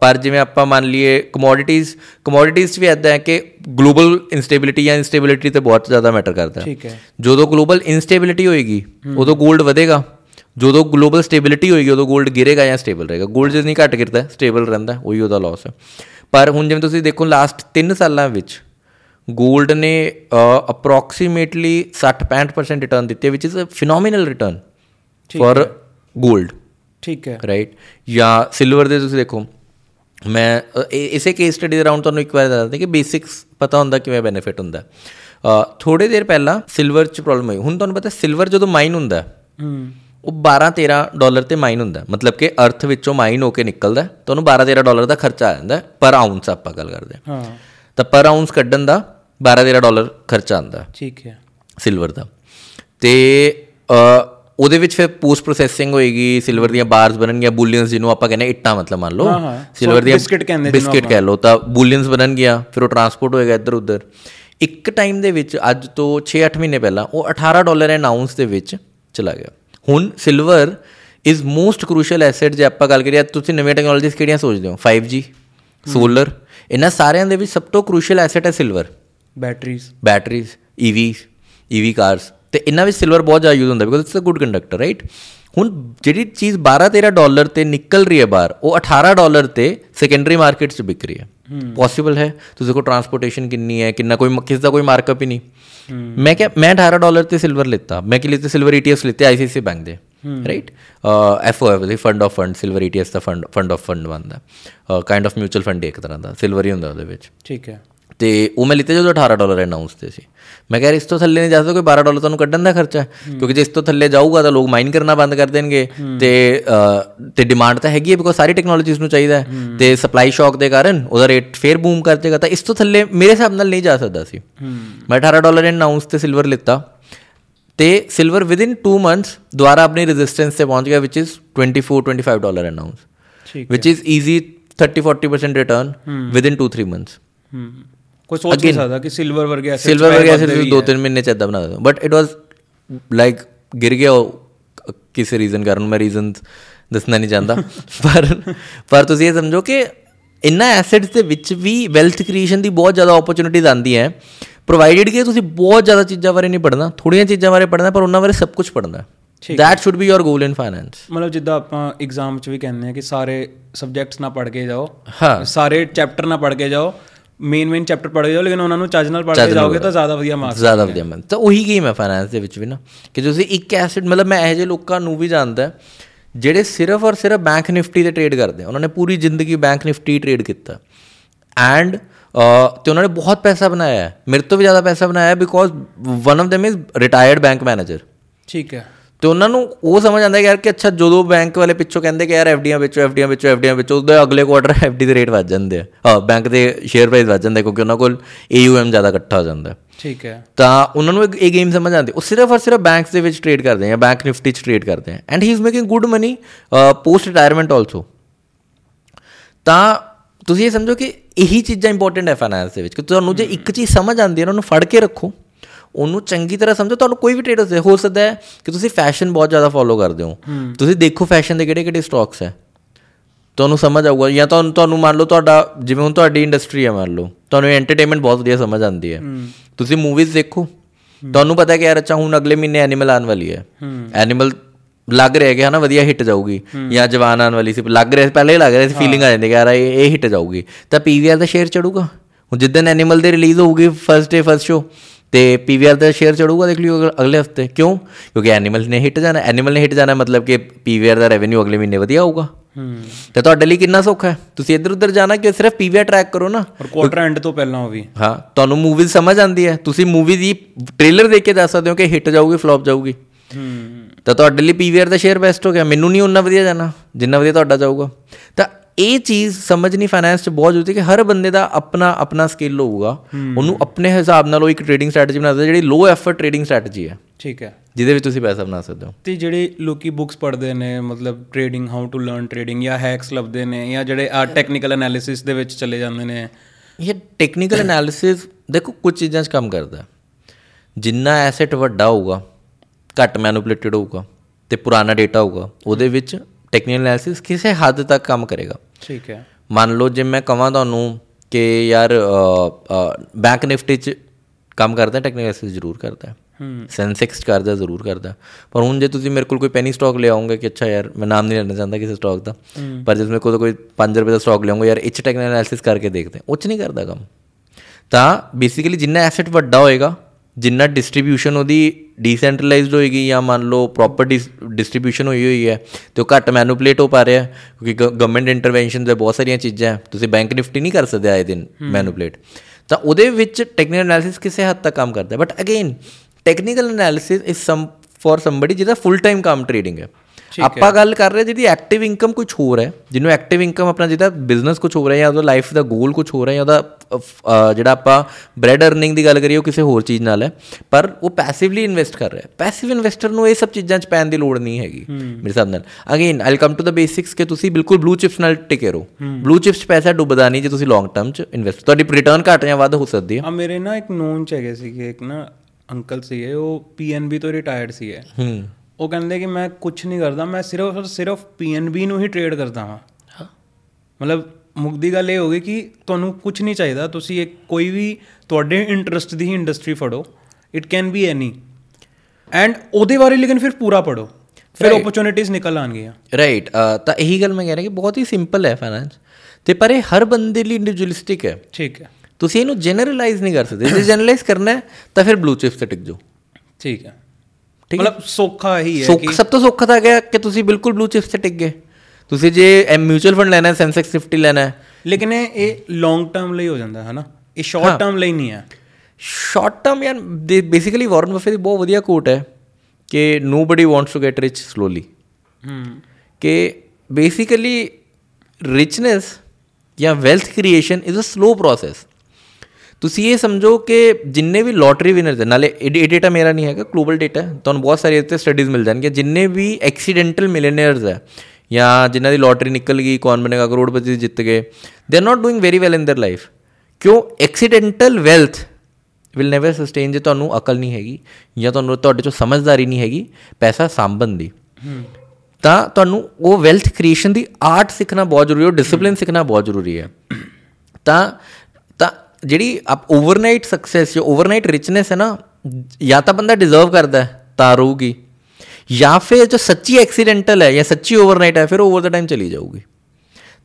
ਪਰ ਜਿਵੇਂ ਆਪਾਂ ਮੰਨ ਲਈਏ ਕਮੋਡਿਟੀਜ਼ ਕਮੋਡਿਟੀਜ਼ ਵੀ ਐਦਾਂ ਹੈ ਕਿ ਗਲੋਬਲ ਇਨਸਟੇਬਿਲਿਟੀ ਜਾਂ ਇਨਸਟੇਬਿਲਿਟੀ ਤੇ ਬਹੁਤ ਜ਼ਿਆਦਾ ਮੈਟਰ ਕਰਦਾ ਹੈ। ਠੀਕ ਹੈ। ਜਦੋਂ ਗਲੋਬਲ ਇਨਸਟੇਬਿਲਿਟੀ ਹੋਏਗੀ ਉਦੋਂ 골ਡ ਵਧੇਗਾ। ਜਦੋਂ ਗਲੋਬਲ ਸਟੇਬਿਲਿਟੀ ਹੋਏਗੀ ਉਦੋਂ 골ਡ ਗਿਰੇਗਾ ਜਾਂ ਸਟੇਬਲ ਰਹੇਗਾ। 골ਡ ਜਿੰਨੀ ਘਟ ਗਿਰਦਾ ਸਟੇਬਲ ਰਹਿੰਦਾ ਉਹੀ ਉਹਦਾ ਲਾਸ ਹੈ। ਪਰ ਹੁਣ ਜਿਵੇਂ ਤੁਸੀਂ ਦੇਖੋ ਲਾਸਟ 3 ਸਾਲਾਂ ਵਿੱਚ 골ਡ ਨੇ ਅਪਰੋਕਸੀਮੇਟਲੀ 60-65% ਰਿਟਰਨ ਦਿੱਤੀ which is a phenomenal return for 골ਡ ਠੀਕ ਹੈ। ਰਾਈਟ ਜਾਂ ਸਿਲਵਰ ਦੇ ਤੁਸੀਂ ਦੇਖੋ ਮੈਂ ਇਸੇ ਕੇਸ ਸਟੱਡੀ ਦੇ ਰਾਉਂਡ ਤੁਹਾਨੂੰ ਇੱਕ ਵਾਰ ਦੱਸ ਦਿੰਦਾ ਕਿ ਬੇਸਿਕਸ ਪਤਾ ਹੁੰਦਾ ਕਿਵੇਂ ਬੈਨੀਫਿਟ ਹੁੰਦਾ। ਥੋੜੇ ਦੇਰ ਪਹਿਲਾਂ ਸਿਲਵਰ 'ਚ ਪ੍ਰੋਬਲਮ ਹੋਈ। ਹੁਣ ਤੁਹਾਨੂੰ ਪਤਾ ਸਿਲਵਰ ਜਦੋਂ ਮਾਈਨ ਹੁੰਦਾ ਹੈ, ਉਹ 12-13 ਡਾਲਰ ਤੇ ਮਾਈਨ ਹੁੰਦਾ। ਮਤਲਬ ਕਿ ਅਰਥ ਵਿੱਚੋਂ ਮਾਈਨ ਹੋ ਕੇ ਨਿਕਲਦਾ ਹੈ, ਤਾਂ ਉਹਨੂੰ 12-13 ਡਾਲਰ ਦਾ ਖਰਚਾ ਆ ਜਾਂਦਾ ਪਰ ਆਉਂਸ ਆਪਾਂ ਗੱਲ ਕਰਦੇ ਹਾਂ। ਹਾਂ। ਤਾਂ ਪਰ ਆਉਂਸ ਕੱਢਣ ਦਾ 12-13 ਡਾਲਰ ਖਰਚਾ ਆਉਂਦਾ ਠੀਕ ਹੈ। ਸਿਲਵਰ ਦਾ। ਤੇ ਉਹਦੇ ਵਿੱਚ ਫਿਰ ਪੋਸਟ ਪ੍ਰੋਸੈਸਿੰਗ ਹੋਏਗੀ ਸਿਲਵਰ ਦੀਆਂ ਬਾਰਸ ਬਣਨਗੀਆਂ ਬੁਲੀਅਨਸ ਜਿਹਨੂੰ ਆਪਾਂ ਕਹਿੰਦੇ ਇੱਟਾਂ ਮਤਲਬ ਮੰਨ ਲਓ। ਸਿਲਵਰ ਦੀਆਂ ਬਿਸਕਿਟ ਕਹਿੰਦੇ ਜਿਹਨੂੰ ਬਿਸਕਿਟ ਕਹਿ ਲਓ ਤਾਂ ਬੁਲੀਅਨਸ ਬਣਨਗੀਆਂ ਫਿਰ ਉਹ ਟਰਾਂਸਪੋਰਟ ਹੋਏਗਾ ਇੱਧਰ ਉੱਧਰ। ਇੱਕ ਟਾਈਮ ਦੇ ਵਿੱਚ ਅੱਜ ਤੋਂ 6-8 ਮਹੀਨੇ ਪਹਿਲਾਂ ਉਹ 18 ਡਾਲਰ ਐਨ ਆਉਂਸ ਦੇ ਵਿੱਚ ਚਲਾ ਗਿਆ। ਹੁਣ silver is most crucial asset ਜੇ ਆਪਾਂ ਗੱਲ ਕਰੀਏ ਤੁਸੀਂ ਨਵੀਆਂ ਟੈਕਨੋਲੋਜੀਜ਼ ਕਿਹੜੀਆਂ ਸੋਚਦੇ ਹੋ? 5G ਸੋਲਰ ਇਹਨਾਂ ਸਾਰਿਆਂ ਦੇ ਵਿੱਚ ਸਭ ਤੋਂ ਕ੍ਰੂਸ਼ੀਅਲ ਐਸੈਟ ਹੈ silver batteries batteries EVs EV cars ਤੇ ਇਹਨਾਂ ਵਿੱਚ ਸਿਲਵਰ ਬਹੁਤ ਜ਼ਿਆਦਾ ਯੂਜ਼ ਹੁੰਦਾ because it's a good conductor right ਹੁਣ ਜਿਹੜੀ ਚੀਜ਼ 12-13 ਡਾਲਰ ਤੇ ਨਿਕਲ ਰਹੀ ਹੈ ਬਾਹਰ ਉਹ 18 ਡਾਲਰ ਤੇ ਸੈਕੰਡਰੀ ਮਾਰਕੀਟ 'ਚ ਵਿਕ ਰਹੀ ਹੈ। ਪੋਸੀਬਲ ਹੈ? ਤੁਸੀਂ ਕੋ ਟਰਾਂਸਪੋਰਟੇਸ਼ਨ ਕਿੰਨੀ ਹੈ ਕਿੰਨਾ ਕੋਈ ਕਿਸ ਦਾ ਕੋਈ ਮਾਰਕਅਪ ਹੀ ਨਹੀਂ। ਮੈਂ ਕਿਹਾ ਮੈਂ 18 ਡਾਲਰ ਤੇ ਸਿਲਵਰ ਲਿੱਤਾ ਮੈਂ ਕਿ ਲਿੱਤੇ ਸਿਲਵਰ ਈਟੀਐਫ ਲਿੱਤੇ ਆਈਸੀਸੀ ਬੈਂਕ ਦੇ ਰਾਈਟ ਐਫਓਐਫ ਦੇ fund of fund silver ETF the fund fund of fund ਬਣਦਾ। ਕਾਈਂਡ ਆਫ ਮਿਊਚੁਅਲ ਫੰਡ ਇੱਕ ਤਰ੍ਹਾਂ ਦਾ ਸਿਲਵਰ ਹੀ ਹੁੰਦਾ ਉਹਦੇ ਵਿੱਚ। ਠੀਕ ਹੈ। ਤੇ ਉਹ ਮੈਂ ਲਿੱਤੇ ਜਦੋਂ 18 ਡਾਲਰ ਅਨਾਉਂਸ ਤੇ ਸੀ। ਮੈਂ ਕਿਹਾ ਯਾਰ ਇਸ ਤੋਂ ਥੱਲੇ ਨਹੀਂ ਜਾ ਸਕਦਾ ਕੋਈ 12 ਡਾਲਰ ਤੁਹਾਨੂੰ ਕੱਢਣ ਦਾ ਖਰਚਾ। ਕਿਉਂਕਿ ਜੇ ਇਸ ਤੋਂ ਥੱਲੇ ਜਾਊਗਾ ਤਾਂ ਲੋਕ ਮਾਈਨ ਕਰਨਾ ਬੰਦ ਕਰ ਦੇਣਗੇ। ਤੇ ਤੇ ਡਿਮਾਂਡ ਤਾਂ ਹੈਗੀ ਹੈ ਬਿਕੋਜ਼ ਸਾਰੀ ਟੈਕਨੋਲੋਜੀਜ਼ ਨੂੰ ਚਾਹੀਦਾ ਹੈ। ਤੇ ਸਪਲਾਈ ਸ਼ੌਕ ਦੇ ਕਾਰਨ ਉਹਦਾ ਰੇਟ ਫੇਰ ਬੂਮ ਕਰ ਜਾਏਗਾ ਤਾਂ ਇਸ ਤੋਂ ਥੱਲੇ ਮੇਰੇ ਹਿਸਾਬ ਨਾਲ ਨਹੀਂ ਜਾ ਸਕਦਾ ਸੀ। ਮੈਂ 18 ਡਾਲਰ ਅਨਾਉਂਸ ਤੇ ਸਿਲਵਰ ਲਿੱਤਾ। ਤੇ ਸਿਲਵਰ ਵਿਦਿਨ 2 ਮੰਥਸ ਦੁਆਰਾ ਆਪਣੀ ਰੈਜ਼ਿਸਟੈਂਸ ਤੇ ਪਹੁੰਚ ਗਿਆ ਵਿਚ ਇਜ਼ 24 25 ਡਾਲਰ ਅਨਾਉਂਸ ਠੀਕ which is easy 30 40% return within 2 3 months ਕੋਈ ਸੋਚ ਨਹੀਂ ਸਕਦਾ ਕਿ ਸਿਲਵਰ ਵਰਗੇ ਐਸੇ ਸਿਲਵਰ ਵਰਗੇ ਐਸੇ ਤੁਸੀਂ ਦੋ ਤਿੰਨ ਮਹੀਨੇ ਚ ਇਦਾਂ ਬਣਾ ਦਿਓ। ਬਟ ਇਟ ਵਾਸ ਲਾਈਕ ਗਿਰ ਗਿਆ ਕਿਸੇ ਰੀਜ਼ਨ ਕਾਰਨ ਮੈਂ ਰੀਜ਼ਨ ਦੱਸਣਾ ਨਹੀਂ ਚਾਹੁੰਦਾ। ਪਰ ਪਰ ਤੁਸੀਂ ਇਹ ਸਮਝੋ ਕਿ ਇਨ੍ਹਾਂ ਐਸੈਟਸ ਦੇ ਵਿੱਚ ਵੀ ਵੈਲਥ ਕ੍ਰੀਏਸ਼ਨ ਦੀ ਬਹੁਤ ਜ਼ਿਆਦਾ ਓਪਰਚੁਨਿਟੀਜ਼ ਆਉਂਦੀਆਂ ਹੈ। ਪ੍ਰੋਵਾਈਡਡ ਕਿ ਤੁਸੀਂ ਬਹੁਤ ਜ਼ਿਆਦਾ ਚੀਜ਼ਾਂ ਬਾਰੇ ਨਹੀਂ ਪੜਨਾ ਥੋੜੀਆਂ ਚੀਜ਼ਾਂ ਬਾਰੇ ਪੜਨਾ ਪਰ ਉਹਨਾਂ ਬਾਰੇ ਸਭ ਕੁਝ ਪੜਨਾ that should be your goal in finance ਮਤਲਬ ਜਿੱਦਾਂ ਆਪਾਂ ਐਗਜ਼ਾਮ 'ਚ ਵੀ ਕਹਿੰਦੇ ਆ ਕਿ ਸਾਰੇ ਸਬਜੈਕਟਸ ਨਾ ਪੜ੍ਹ ਕੇ ਜਾਓ। ਹਾਂ। ਸਾਰੇ ਚੈਪਟਰ ਨਾ ਪੜ੍ਹ ਕੇ ਜਾਓ। ਮੇਨ ਮੇਨ ਚੈਪਟਰ ਪੜ੍ਹ ਜਾਓ ਲੇਕਿਨ ਉਹਨਾਂ ਨੂੰ ਚੱਜ ਨਾਲ ਪੜ੍ਹ ਕੇ ਜਾਓਗੇ ਤਾਂ ਜ਼ਿਆਦਾ ਵਧੀਆ ਮਾਰਕਸ ਜ਼ਿਆਦਾ ਵਧੀਆ ਮੈਂ ਤਾਂ ਉਹੀ ਗੇਮ ਹੈ ਫਾਈਨੈਂਸ ਦੇ ਵਿੱਚ ਵੀ ਨਾ ਕਿ ਤੁਸੀਂ ਇੱਕ ਐਸੈਟ ਮਤਲਬ ਮੈਂ ਇਹੋ ਜਿਹੇ ਲੋਕਾਂ ਨੂੰ ਵੀ ਜਾਣਦਾ ਜਿਹੜੇ ਸਿਰਫ ਔਰ ਸਿਰਫ ਬੈਂਕ ਨਿਫਟੀ ਤੇ ਟ੍ਰੇਡ ਕਰਦੇ ਉਹਨਾਂ ਨੇ ਪੂਰੀ ਜ਼ਿੰਦਗੀ ਬੈਂਕ ਨਿਫਟੀ ਟ੍ਰੇਡ ਕੀਤਾ। ਐਂਡ ਤੇ ਉਹਨਾਂ ਨੇ ਬਹੁਤ ਪੈਸਾ ਬਣਾਇਆ ਹੈ। ਮੇਰੇ ਤੋਂ ਵੀ ਜ਼ਿਆਦਾ ਪੈਸਾ ਬਣਾਇਆ because one of them is retired bank manager ਠੀਕ ਹੈ। ਤੇ ਉਹਨਾਂ ਨੂੰ ਉਹ ਸਮਝ ਆਉਂਦਾ ਯਾਰ ਕਿ ਅੱਛਾ ਜਦੋਂ ਬੈਂਕ ਵਾਲੇ ਪਿੱਛੋਂ ਕਹਿੰਦੇ ਕਿ ਯਾਰ ਐਫਡੀਆਂ ਵਿੱਚੋਂ ਐਫਡੀਆਂ ਵਿੱਚੋਂ ਐਫਡੀਆਂ ਵਿੱਚੋਂ ਉਹਦੇ ਅਗਲੇ ਕੁਆਟਰ ਐਫਡੀ ਦੇ ਰੇਟ ਵੱਧ ਜਾਂਦੇ ਆ। ਹਾਂ ਬੈਂਕ ਦੇ ਸ਼ੇਅਰ ਪ੍ਰਾਈਸ ਵੱਧ ਜਾਂਦੇ ਕਿਉਂਕਿ ਉਹਨਾਂ ਕੋਲ ਏਯੂਐਮ ਜ਼ਿਆਦਾ ਇਕੱਠਾ ਹੋ ਜਾਂਦਾ। ਠੀਕ ਹੈ। ਤਾਂ ਉਹਨਾਂ ਨੂੰ ਇਹ ਗੇਮ ਸਮਝ ਆਉਂਦੀ। ਉਹ ਸਿਰਫ ਔਰ ਸਿਰਫ ਬੈਂਕਸ ਦੇ ਵਿੱਚ ਟ੍ਰੇਡ ਕਰਦੇ ਆ ਬੈਂਕ ਨਿਫਟੀ 'ਚ ਟ੍ਰੇਡ ਕਰਦੇ ਆ। And he is making good money post retirement also ਤਾਂ ਤੁਸੀਂ ਇਹ ਸਮਝੋ ਕਿ ਇਹੀ ਚੀਜ਼ਾਂ ਇੰਪੋਰਟੈਂਟ ਹੈ ਫਾਈਨੈਂਸ ਦੇ ਵਿੱਚ ਕਿ ਤੁਹਾਨੂੰ ਜੇ ਇੱਕ ਚੀਜ਼ ਸਮਝ ਆਉਂਦੀ ਹੈ ਉਹਨੂੰ ਫੜ ਕੇ ਰੱਖੋ। ਉਹਨੂੰ ਚੰਗੀ ਤਰ੍ਹਾਂ ਸਮਝੋ ਤੁਹਾਨੂੰ ਕੋਈ ਵੀ ਟ੍ਰੇਡ ਹੋ ਸਕਦਾ ਹੈ ਕਿ ਤੁਸੀਂ ਫੈਸ਼ਨ ਬਹੁਤ ਜ਼ਿਆਦਾ ਫੋਲੋ ਕਰਦੇ ਹੋ। ਤੁਸੀਂ ਦੇਖੋ ਫੈਸ਼ਨ ਦੇ ਕਿਹੜੇ ਕਿਹੜੇ ਸਟਾਕਸ ਹੈ। ਤੁਹਾਨੂੰ ਸਮਝ ਆਊਗਾ ਜਾਂ ਤੁਹਾਨੂੰ ਤੁਹਾਨੂੰ ਮੰਨ ਲਓ ਤੁਹਾਡਾ ਜਿਵੇਂ ਹੁਣ ਤੁਹਾਡੀ ਇੰਡਸਟਰੀ ਹੈ ਮੰਨ ਲਓ ਤੁਹਾਨੂੰ ਐਂਟਰਟੇਨਮੈਂਟ ਬਹੁਤ ਵਧੀਆ ਸਮਝ ਆਉਂਦੀ ਹੈ। ਤੁਸੀਂ ਮੂਵੀਜ਼ ਦੇਖੋ। ਤੁਹਾਨੂੰ ਪਤਾ ਹੈ ਕਿ ਯਾਰ ਅੱਛਾ ਹੁਣ ਅਗਲੇ ਮਹੀਨੇ ਐਨੀਮਲ ਆਉਣ ਵਾਲੀ ਹੈ। ਐਨੀਮਲ ਲੱਗ ਰਿਹਾ ਕਿ ਹਨਾ ਵਧੀਆ ਹਿੱਟ ਜਾਊਗੀ। ਜਾਂ ਜਵਾਨ ਆਉਣ ਵਾਲੀ ਸੀ ਲੱਗ ਰਿਹਾ ਪਹਿਲੇ ਹੀ ਲੱਗ ਰਿਹਾ ਸੀ ਫੀਲਿੰਗ ਆ ਜਾਂਦੀ ਕਿ ਯਾਰ ਇਹ ਇਹ ਹਿੱਟ ਜਾਊਗੀ। ਤਾਂ ਪੀਵੀਆਰ ਦਾ ਸ਼ੇਅਰ ਚੜੂਗਾ। ਹੁਣ ਜਿੱਦਨ ਐਨੀਮਲ ਦੇ ਰਿਲੀਜ਼ ਹੋਊਗੀ ਫਰਸਟ ਡੇ ਫਰਸਟ ਸ਼ੋ ਤੇ ਪੀਵੀਆਰ ਦਾ ਸ਼ੇਅਰ ਚੜੂਗਾ ਦੇਖ ਲਿਓ ਅਗਲੇ ਹਫ਼ਤੇ। ਕਿਉਂ? ਕਿਉਂਕਿ ਐਨੀਮਲ ਨੇ ਹਿੱਟ ਜਾਣਾ ਐਨੀਮਲ ਨੇ ਹਿੱਟ ਜਾਣਾ ਮਤਲਬ ਕਿ ਪੀਵੀਆਰ ਦਾ ਰੈਵਨਿਊ ਅਗਲੇ ਮਹੀਨੇ ਵਧੀਆ ਹੋਊਗਾ। ਤੇ ਤੁਹਾਡੇ ਲਈ ਕਿੰਨਾ ਸੌਖਾ ਹੈ? ਤੁਸੀਂ ਇੱਧਰ ਉੱਧਰ ਜਾਣਾ ਕਿ ਸਿਰਫ ਪੀਵੀਆਰ ਟਰੈਕ ਕਰੋ ਨਾ? ਔਰ ਕੁਆਟਰ ਐਂਡ ਤੋਂ ਪਹਿਲਾਂ ਉਹ ਵੀ। ਹਾਂ ਤੁਹਾਨੂੰ ਮੂਵੀ ਸਮਝ ਆਉਂਦੀ ਹੈ। ਤੁਸੀਂ ਮੂਵੀ ਦੀ ਟ੍ਰੇਲਰ ਦੇਖ ਕੇ ਦੱਸ ਸਕਦੇ ਹੋ ਕਿ ਹਿੱਟ ਜਾਊਗੀ ਫਲॉप ਜਾਊਗੀ। ਤਾਂ ਤੁਹਾਡੇ ਲਈ ਪੀਵੀਆਰ ਦਾ ਸ਼ੇਅਰ ਬੈਸਟ ਹੋ ਗਿਆ। ਮੈਨੂੰ ਨਹੀਂ ਉਹਨਾਂ ਵਧੀਆ ਜਾਣਾ ਜਿੰਨਾ ਵਧੀਆ ਤੁਹਾਡਾ ਜਾਊਗਾ। ਤਾਂ ਇਹ ਚੀਜ਼ ਸਮਝਣੀ ਫਾਈਨੈਂਸ 'ਚ ਬਹੁਤ ਜ਼ਰੂਰੀ ਹੈ ਕਿ ਹਰ ਬੰਦੇ ਦਾ ਆਪਣਾ ਆਪਣਾ ਸਕਿੱਲ ਹੋਊਗਾ। ਉਹਨੂੰ ਆਪਣੇ ਹਿਸਾਬ ਨਾਲ ਉਹ ਇੱਕ ਟ੍ਰੇਡਿੰਗ ਸਟ੍ਰੈਟਜੀ ਬਣਾ ਸਕਦਾ ਜਿਹੜੀ ਲੋ ਐਫਰਟ ਟ੍ਰੇਡਿੰਗ ਸਟ੍ਰੈਟਜੀ ਹੈ। ਠੀਕ ਹੈ। ਜਿਹਦੇ ਵਿੱਚ ਤੁਸੀਂ ਪੈਸਾ ਬਣਾ ਸਕਦੇ ਹੋ। ਤੇ ਜਿਹੜੇ ਲੋਕੀ ਬੁੱਕਸ ਪੜ੍ਹਦੇ ਨੇ ਮਤਲਬ trading how to learn trading ਜਾਂ ਹੈਕਸ ਲੱਭਦੇ ਨੇ ਜਾਂ ਜਿਹੜੇ ਆ ਟੈਕਨੀਕਲ ਐਨਾਲਿਸਿਸ ਦੇ ਵਿੱਚ ਚਲੇ ਜਾਂਦੇ ਨੇ। ਇਹ ਟੈਕਨੀਕਲ ਐਨਾਲਿਸਿਸ ਦੇਖੋ ਕੁਝ ਚੀਜ਼ਾਂ 'ਚ ਕੰਮ ਕਰਦਾ। ਜਿੰਨਾ ਐਸੈਟ ਵੱਡਾ ਹੋਊਗਾ ਘੱਟ ਮੈਨੂਪੂਲੇਟਡ ਹੋਊਗਾ ਤੇ ਪੁਰਾਣਾ ਡਾਟਾ ਹੋਊਗਾ ਉਹਦੇ ਵਿੱਚ ਟੈਕਨੀਕਲ ਐਨਾਲਿਸਿਸ ਕਿਸੇ ਹੱਦ ਤੱਕ ਕੰਮ ਕਰੇਗਾ। ਠੀਕ ਹੈ। ਮੰਨ ਲਓ ਜੇ ਮੈਂ ਕਹਾਂ ਤੁਹਾਨੂੰ ਕਿ ਯਾਰ ਬੈਂਕ ਨਿਫਟੀ 'ਚ ਕੰਮ ਕਰਦਾ ਟੈਕਨੀਕਲ ਐਨਾਲਿਸਿਸ ਜ਼ਰੂਰ ਕਰਦਾ ਹੂੰ। ਸੈਂਸੈਕਸ ਕਰਦਾ ਜ਼ਰੂਰ ਕਰਦਾ ਪਰ ਹੁਣ ਜੇ ਤੁਸੀਂ ਮੇਰੇ ਕੋਲ ਕੋਈ ਪੈਨੀ ਸਟਾਕ ਲਿਆਉਂਗੇ ਕਿ ਅੱਛਾ ਯਾਰ ਮੈਂ ਨਾਮ ਨਹੀਂ ਲੈਣਾ ਚਾਹੁੰਦਾ ਕਿਸੇ ਸਟਾਕ ਦਾ ਪਰ ਜੇ ਮੇਰੇ ਕੋਲ ਕੋਈ 5 ਰੁਪਏ ਦਾ ਸਟਾਕ ਲਿਆਉਂਗਾ ਯਾਰ ਇਹ 'ਚ ਟੈਕਨੀਕਲ ਐਨਾਲਿਸਿਸ ਕਰਕੇ ਦੇਖਦੇ ਉਹ 'ਚ ਨਹੀਂ ਕਰਦਾ ਕੰਮ। ਤਾਂ ਬੇਸਿਕਲੀ ਜਿੰਨਾ ਐਸੈਟ ਵੱਡਾ ਹੋਏਗਾ ਜਿੰਨਾ ਡਿਸਟ੍ਰੀਬਿਊਸ਼ਨ ਉਹਦੀ ਡੀਸੈਂਟਰਲਾਈਜ਼ਡ ਹੋਏਗੀ ਜਾਂ ਮੰਨ ਲਓ ਪ੍ਰੋਪਰ ਡਿਸਟ੍ਰੀਬਿਊਸ਼ਨ ਹੋਈ ਹੋਈ ਹੈ ਤੇ ਉਹ ਘੱਟ ਮੈਨੂਪੂਲੇਟ ਹੋ ਪਾ ਰਿਹਾ ਕਿਉਂਕਿ ਗਵਰਨਮੈਂਟ ਇੰਟਰਵੈਂਸ਼ਨ ਦੇ ਬਹੁਤ ਸਾਰੀਆਂ ਚੀਜ਼ਾਂ ਹੈ ਤੁਸੀਂ ਬੈਂਕ ਨਿਫਟੀ ਨਹੀਂ ਕਰ ਸਕਦੇ ਆਏ ਦਿਨ ਮੈਨੂਪੂਲੇਟ ਤਾਂ ਉਹਦੇ ਵਿੱਚ ਟੈਕਨੀਕਲ ਐਨਾਲਿਸਿਸ ਕਿਸੇ ਹੱਦ ਤੱਕ ਕੰਮ ਕਰਦਾ but again technical analysis is some for somebody ਜਿਹਦਾ ਫੁੱਲ ਟਾਈਮ ਕੰਮ ਟ੍ਰੇਡਿੰਗ ਹੈ। ਆਪਾਂ ਗੱਲ ਕਰ ਰਹੇ ਜਿਹਦੀ ਐਕਟਿਵ ਇਨਕਮ ਕੁਝ ਹੋਰ ਹੈ ਜਿਹਨੂੰ ਐਕਟਿਵ ਇਨਕਮ ਆਪਣਾ ਜਿਹਦਾ ਬਿਜ਼ਨਸ ਕੁਝ ਹੋ ਰਿਹਾ ਜਾਂ ਉਹਦਾ ਲਾਈਫ ਦਾ ਗੋਲ ਕੁਝ ਹੋ ਰਿਹਾ ਜਾਂ ਉਹਦਾ ਜਿਹੜਾ ਆਪਾਂ ਬ੍ਰੈਡ ਅਰਨਿੰਗ ਦੀ ਗੱਲ ਕਰੀਏ ਉਹ ਕਿਸੇ ਹੋਰ ਚੀਜ਼ ਨਾਲ ਹੈ ਪਰ ਉਹ ਪੈਸਿਵਲੀ ਇਨਵੈਸਟ ਕਰ ਰਿਹਾ ਪੈਸਿਵ ਇਨਵੈਸਟਰ ਨੂੰ ਇਹ ਸਭ ਚੀਜ਼ਾਂ 'ਚ ਪੈਣ ਦੀ ਲੋੜ ਨਹੀਂ ਹੈਗੀ ਮੇਰੇ ਹਿਸਾਬ ਨਾਲ। Again I'll come to the basics ਕਿ ਤੁਸੀਂ ਬਿਲਕੁਲ ਬਲੂ ਚਿਪਸ ਨਾਲ ਟਿਕੇ ਰਹੋ। ਬਲੂ ਚਿਪਸ 'ਚ ਪੈਸਾ ਡੁੱਬਦਾ ਨਹੀਂ ਜੇ ਤੁਸੀਂ ਲੌਂਗ ਟਰਮ 'ਚ ਇਨਵੈਸਟ ਤੁਹਾਡੀ ਰਿਟਰਨ ਘੱਟ ਜਾਂ ਵੱਧ ਹੋ ਸਕਦੀ ਹੈ। ਆ ਮੇਰੇ ਨਾ ਇੱਕ ਨੋਨ ਚ ਹੈਗੇ ਸੀਗੇ ਇੱਕ ਨਾ ਅੰਕਲ ਸੀਗੇ ਉਹ ਪੀਐਨਬੀ ਤੋਂ ਰਿਟਾਇਰਡ ਸੀਗੇ। ਹੂੰ। ਉਹ ਕਹਿੰਦੇ ਕਿ ਮੈਂ ਕੁਝ ਨਹੀਂ ਕਰਦਾ ਮੈਂ ਸਿਰਫ ਸਿਰਫ ਪੀਐਨਬੀ ਨੂੰ ਹੀ ਟ੍ਰੇਡ ਕਰਦਾ ਹਾਂ। ਮਤਲਬ ਮੁੱਕਦੀ ਗੱਲ ਇਹ ਹੋ ਗਈ ਕਿ ਤੁਹਾਨੂੰ ਕੁਝ ਨਹੀਂ ਚਾਹੀਦਾ ਤੁਸੀਂ ਇੱਕ ਕੋਈ ਵੀ ਤੁਹਾਡੇ ਇੰਟਰਸਟ ਦੀ ਹੀ ਇੰਡਸਟਰੀ ਫੜੋ it can be any and ਉਹਦੇ ਬਾਰੇ ਲੇਕਿਨ ਫਿਰ ਪੂਰਾ ਪੜੋ ਫਿਰ ਓਪਰਚੁਨਿਟੀਜ਼ ਨਿਕਲ ਆਣਗੀਆਂ ਰਾਈਟ ਤਾਂ ਇਹੀ ਗੱਲ ਮੈਂ ਕਹਿ ਰਿਹਾ ਕਿ ਬਹੁਤ ਹੀ ਸਿੰਪਲ ਹੈ ਫਾਈਨੈਂਸ ਤੇ ਪਰ ਇਹ ਹਰ ਬੰਦੇ ਲਈ ਇੰਡੀਵਿਜੂਅਲਿਸਟਿਕ ਹੈ। ਠੀਕ ਹੈ। ਤੁਸੀਂ ਇਹਨੂੰ ਜਨਰਲਾਈਜ਼ ਨਹੀਂ ਕਰ ਸਕਦੇ ਜੇ ਜਨਰਲਾਈਜ਼ ਕਰਨਾ ਹੈ ਤਾਂ ਫਿਰ ਬਲੂ ਚਿਪਸ ਤੇ ਟਿਕ ਜਾਓ। ਠੀਕ ਹੈ। ਠੀਕ ਮਤਲਬ ਸੌਖਾ ਹੀ ਹੈ ਸੁੱਖ ਸਭ ਤੋਂ ਸੌਖਾ ਤਾਂ ਗਿਆ ਕਿ ਤੁਸੀਂ ਬਿਲਕੁਲ ਬਲੂ ਚਿਪਸ ਤੇ ਟਿਕ ਗਏ। ਤੁਸੀਂ ਜੇ ਮਿਊਚੁਅਲ ਫੰਡ ਲੈਣਾ ਹੈ ਸੈਂਸੈਕਸ 50 ਲੈਣਾ ਹੈ। ਲੇਕਿਨ ਇਹ ਇਹ ਲੌਂਗ ਟਰਮ ਲਈ ਹੋ ਜਾਂਦਾ ਹੈ ਨਾ ਇਹ ਸ਼ਾਰਟ ਟਰਮ ਲਈ ਨਹੀਂ ਹੈ। ਸ਼ਾਰਟ ਟਰਮ ਯਾਰ ਬੇਸਿਕਲੀ ਵਾਰਨ ਬਫੇ ਦੀ ਬਹੁਤ ਵਧੀਆ ਕੋਟ ਹੈ ਕਿ nobody wants to get rich slowly ਹੂੰ। ਕਿ ਬੇਸਿਕਲੀ ਰਿਚਨੈਸ ਜਾਂ wealth creation is a slow process ਤੁਸੀਂ ਇਹ ਸਮਝੋ ਕਿ ਜਿੰਨੇ ਵੀ ਲੋਟਰੀ ਵਿਨਰਸ ਹੈ ਨਾਲੇ ਇਹ ਡੇਟਾ ਮੇਰਾ ਨਹੀਂ ਹੈਗਾ ਗਲੋਬਲ ਡੇਟਾ ਹੈ ਤੁਹਾਨੂੰ ਬਹੁਤ ਸਾਰੀ ਇੱਥੇ ਸਟੱਡੀਜ਼ ਮਿਲ ਜਾਣਗੀਆਂ। ਜਿੰਨੇ ਵੀ ਐਕਸੀਡੈਂਟਲ ਮਿਲੀਅਨਰਸ ਹੈ ਜਾਂ ਜਿਨ੍ਹਾਂ ਦੀ ਲੋਟਰੀ ਨਿਕਲ ਗਈ ਕੌਣ ਬਣੇਗਾ ਕਰੋੜਪਤੀ ਜਿੱਤ ਗਏ they are not doing very well in their life ਕਿਉਂ accidental wealth will never sustain ਜੇ ਤੁਹਾਨੂੰ ਅਕਲ ਨਹੀਂ ਹੈਗੀ ਜਾਂ ਤੁਹਾਨੂੰ ਤੁਹਾਡੇ ਚੋਂ ਸਮਝਦਾਰੀ ਨਹੀਂ ਹੈਗੀ ਪੈਸਾ ਸਾਂਭਣ ਦੀ ਤਾਂ ਤੁਹਾਨੂੰ ਉਹ ਵੈਲਥ ਕ੍ਰੀਏਸ਼ਨ ਦੀ ਆਰਟ ਸਿੱਖਣਾ ਬਹੁਤ ਜ਼ਰੂਰੀ ਹੈ ਉਹ ਡਿਸਪਲਿਨ ਸਿੱਖਣਾ ਬਹੁਤ ਜ਼ਰੂਰੀ ਹੈ ਤਾਂ ਤਾਂ ਜਿਹੜੀ ਆਪ ਓਵਰਨਾਈਟ ਸਕਸੈਸ ਜਾਂ ਓਵਰਨਾਈਟ ਰਿਚਨੈਸ ਹੈ ਨਾ ਜਾਂ ਤਾਂ ਬੰਦਾ ਡਿਜ਼ਰਵ ਕਰਦਾ ਹੈ ਤਾਂ ਰਹੂਗੀ ਜਾਂ ਫਿਰ ਜੋ ਸੱਚੀ ਐਕਸੀਡੈਂਟਲ ਹੈ ਜਾਂ ਸੱਚੀ ਓਵਰਨਾਈਟ ਹੈ ਫਿਰ ਓਵਰ ਦਾ ਟਾਈਮ ਚਲੀ ਜਾਊਗੀ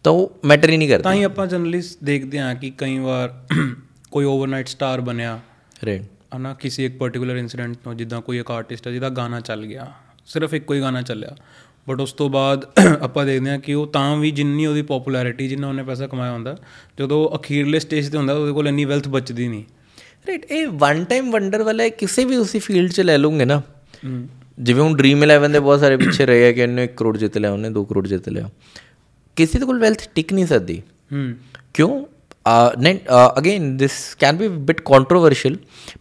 ਤਾਂ ਉਹ ਮੈਟਰ ਹੀ ਨਹੀਂ ਕਰਦਾ ਤਾਂ ਹੀ ਆਪਾਂ ਜਨਰਲੀ ਦੇਖਦੇ ਹਾਂ ਕਿ ਕਈ ਵਾਰ ਕੋਈ ਓਵਰਨਾਈਟ ਸਟਾਰ ਬਣਿਆ ਰਾਈਟ ਹਨਾ ਕਿਸੇ ਇੱਕ ਪਾਰਟਿਕੂਲਰ ਇਨਸੀਡੈਂਟ ਤੋਂ ਜਿੱਦਾਂ ਕੋਈ ਇੱਕ ਆਰਟਿਸਟ ਹੈ ਜਿਹਦਾ ਗਾਣਾ ਚੱਲ ਗਿਆ ਸਿਰਫ ਇੱਕੋ ਹੀ ਗਾਣਾ ਚੱਲਿਆ ਬਟ ਉਸ ਤੋਂ ਬਾਅਦ ਆਪਾਂ ਦੇਖਦੇ ਹਾਂ ਕਿ ਉਹ ਤਾਂ ਵੀ ਜਿੰਨੀ ਉਹਦੀ ਪਪੂਲੈਰਿਟੀ ਜਿੰਨਾ ਉਹਨੇ ਪੈਸਾ ਕਮਾਇਆ ਹੁੰਦਾ ਜਦੋਂ ਅਖੀਰਲੇ ਸਟੇਜ ਤੇ ਹੁੰਦਾ ਉਹਦੇ ਕੋਲ ਇੰਨੀ ਵੈਲਥ ਬਚਦੀ ਨਹੀਂ ਰਾਈਟ ਇਹ ਵਨ ਟਾਈਮ ਵੰਡਰ ਵਾਲਾ ਕਿਸੇ ਵੀ ਉਸੇ ਫੀਲਡ 'ਚ ਲੈ ਲੂੰਗੇ ਨਾ ਜਿਵੇਂ ਹੁਣ ਡ੍ਰੀਮ 11 ਦੇ ਬਹੁਤ ਸਾਰੇ ਪਿੱਛੇ ਰਹੇ ਆ ਕਿ ਇਹਨੇ 1 ਕਰੋੜ ਜਿੱਤ ਲਿਆ ਉਹਨੇ 2 ਕਰੋੜ ਜਿੱਤ ਲਿਆ ਕਿਸੇ ਦੇ ਕੋਲ ਵੈਲਥ ਟਿਕ ਨਹੀਂ ਸਕਦੀ ਹੂੰ ਕਿਉਂ ਨਹੀਂ again this can be bit controversial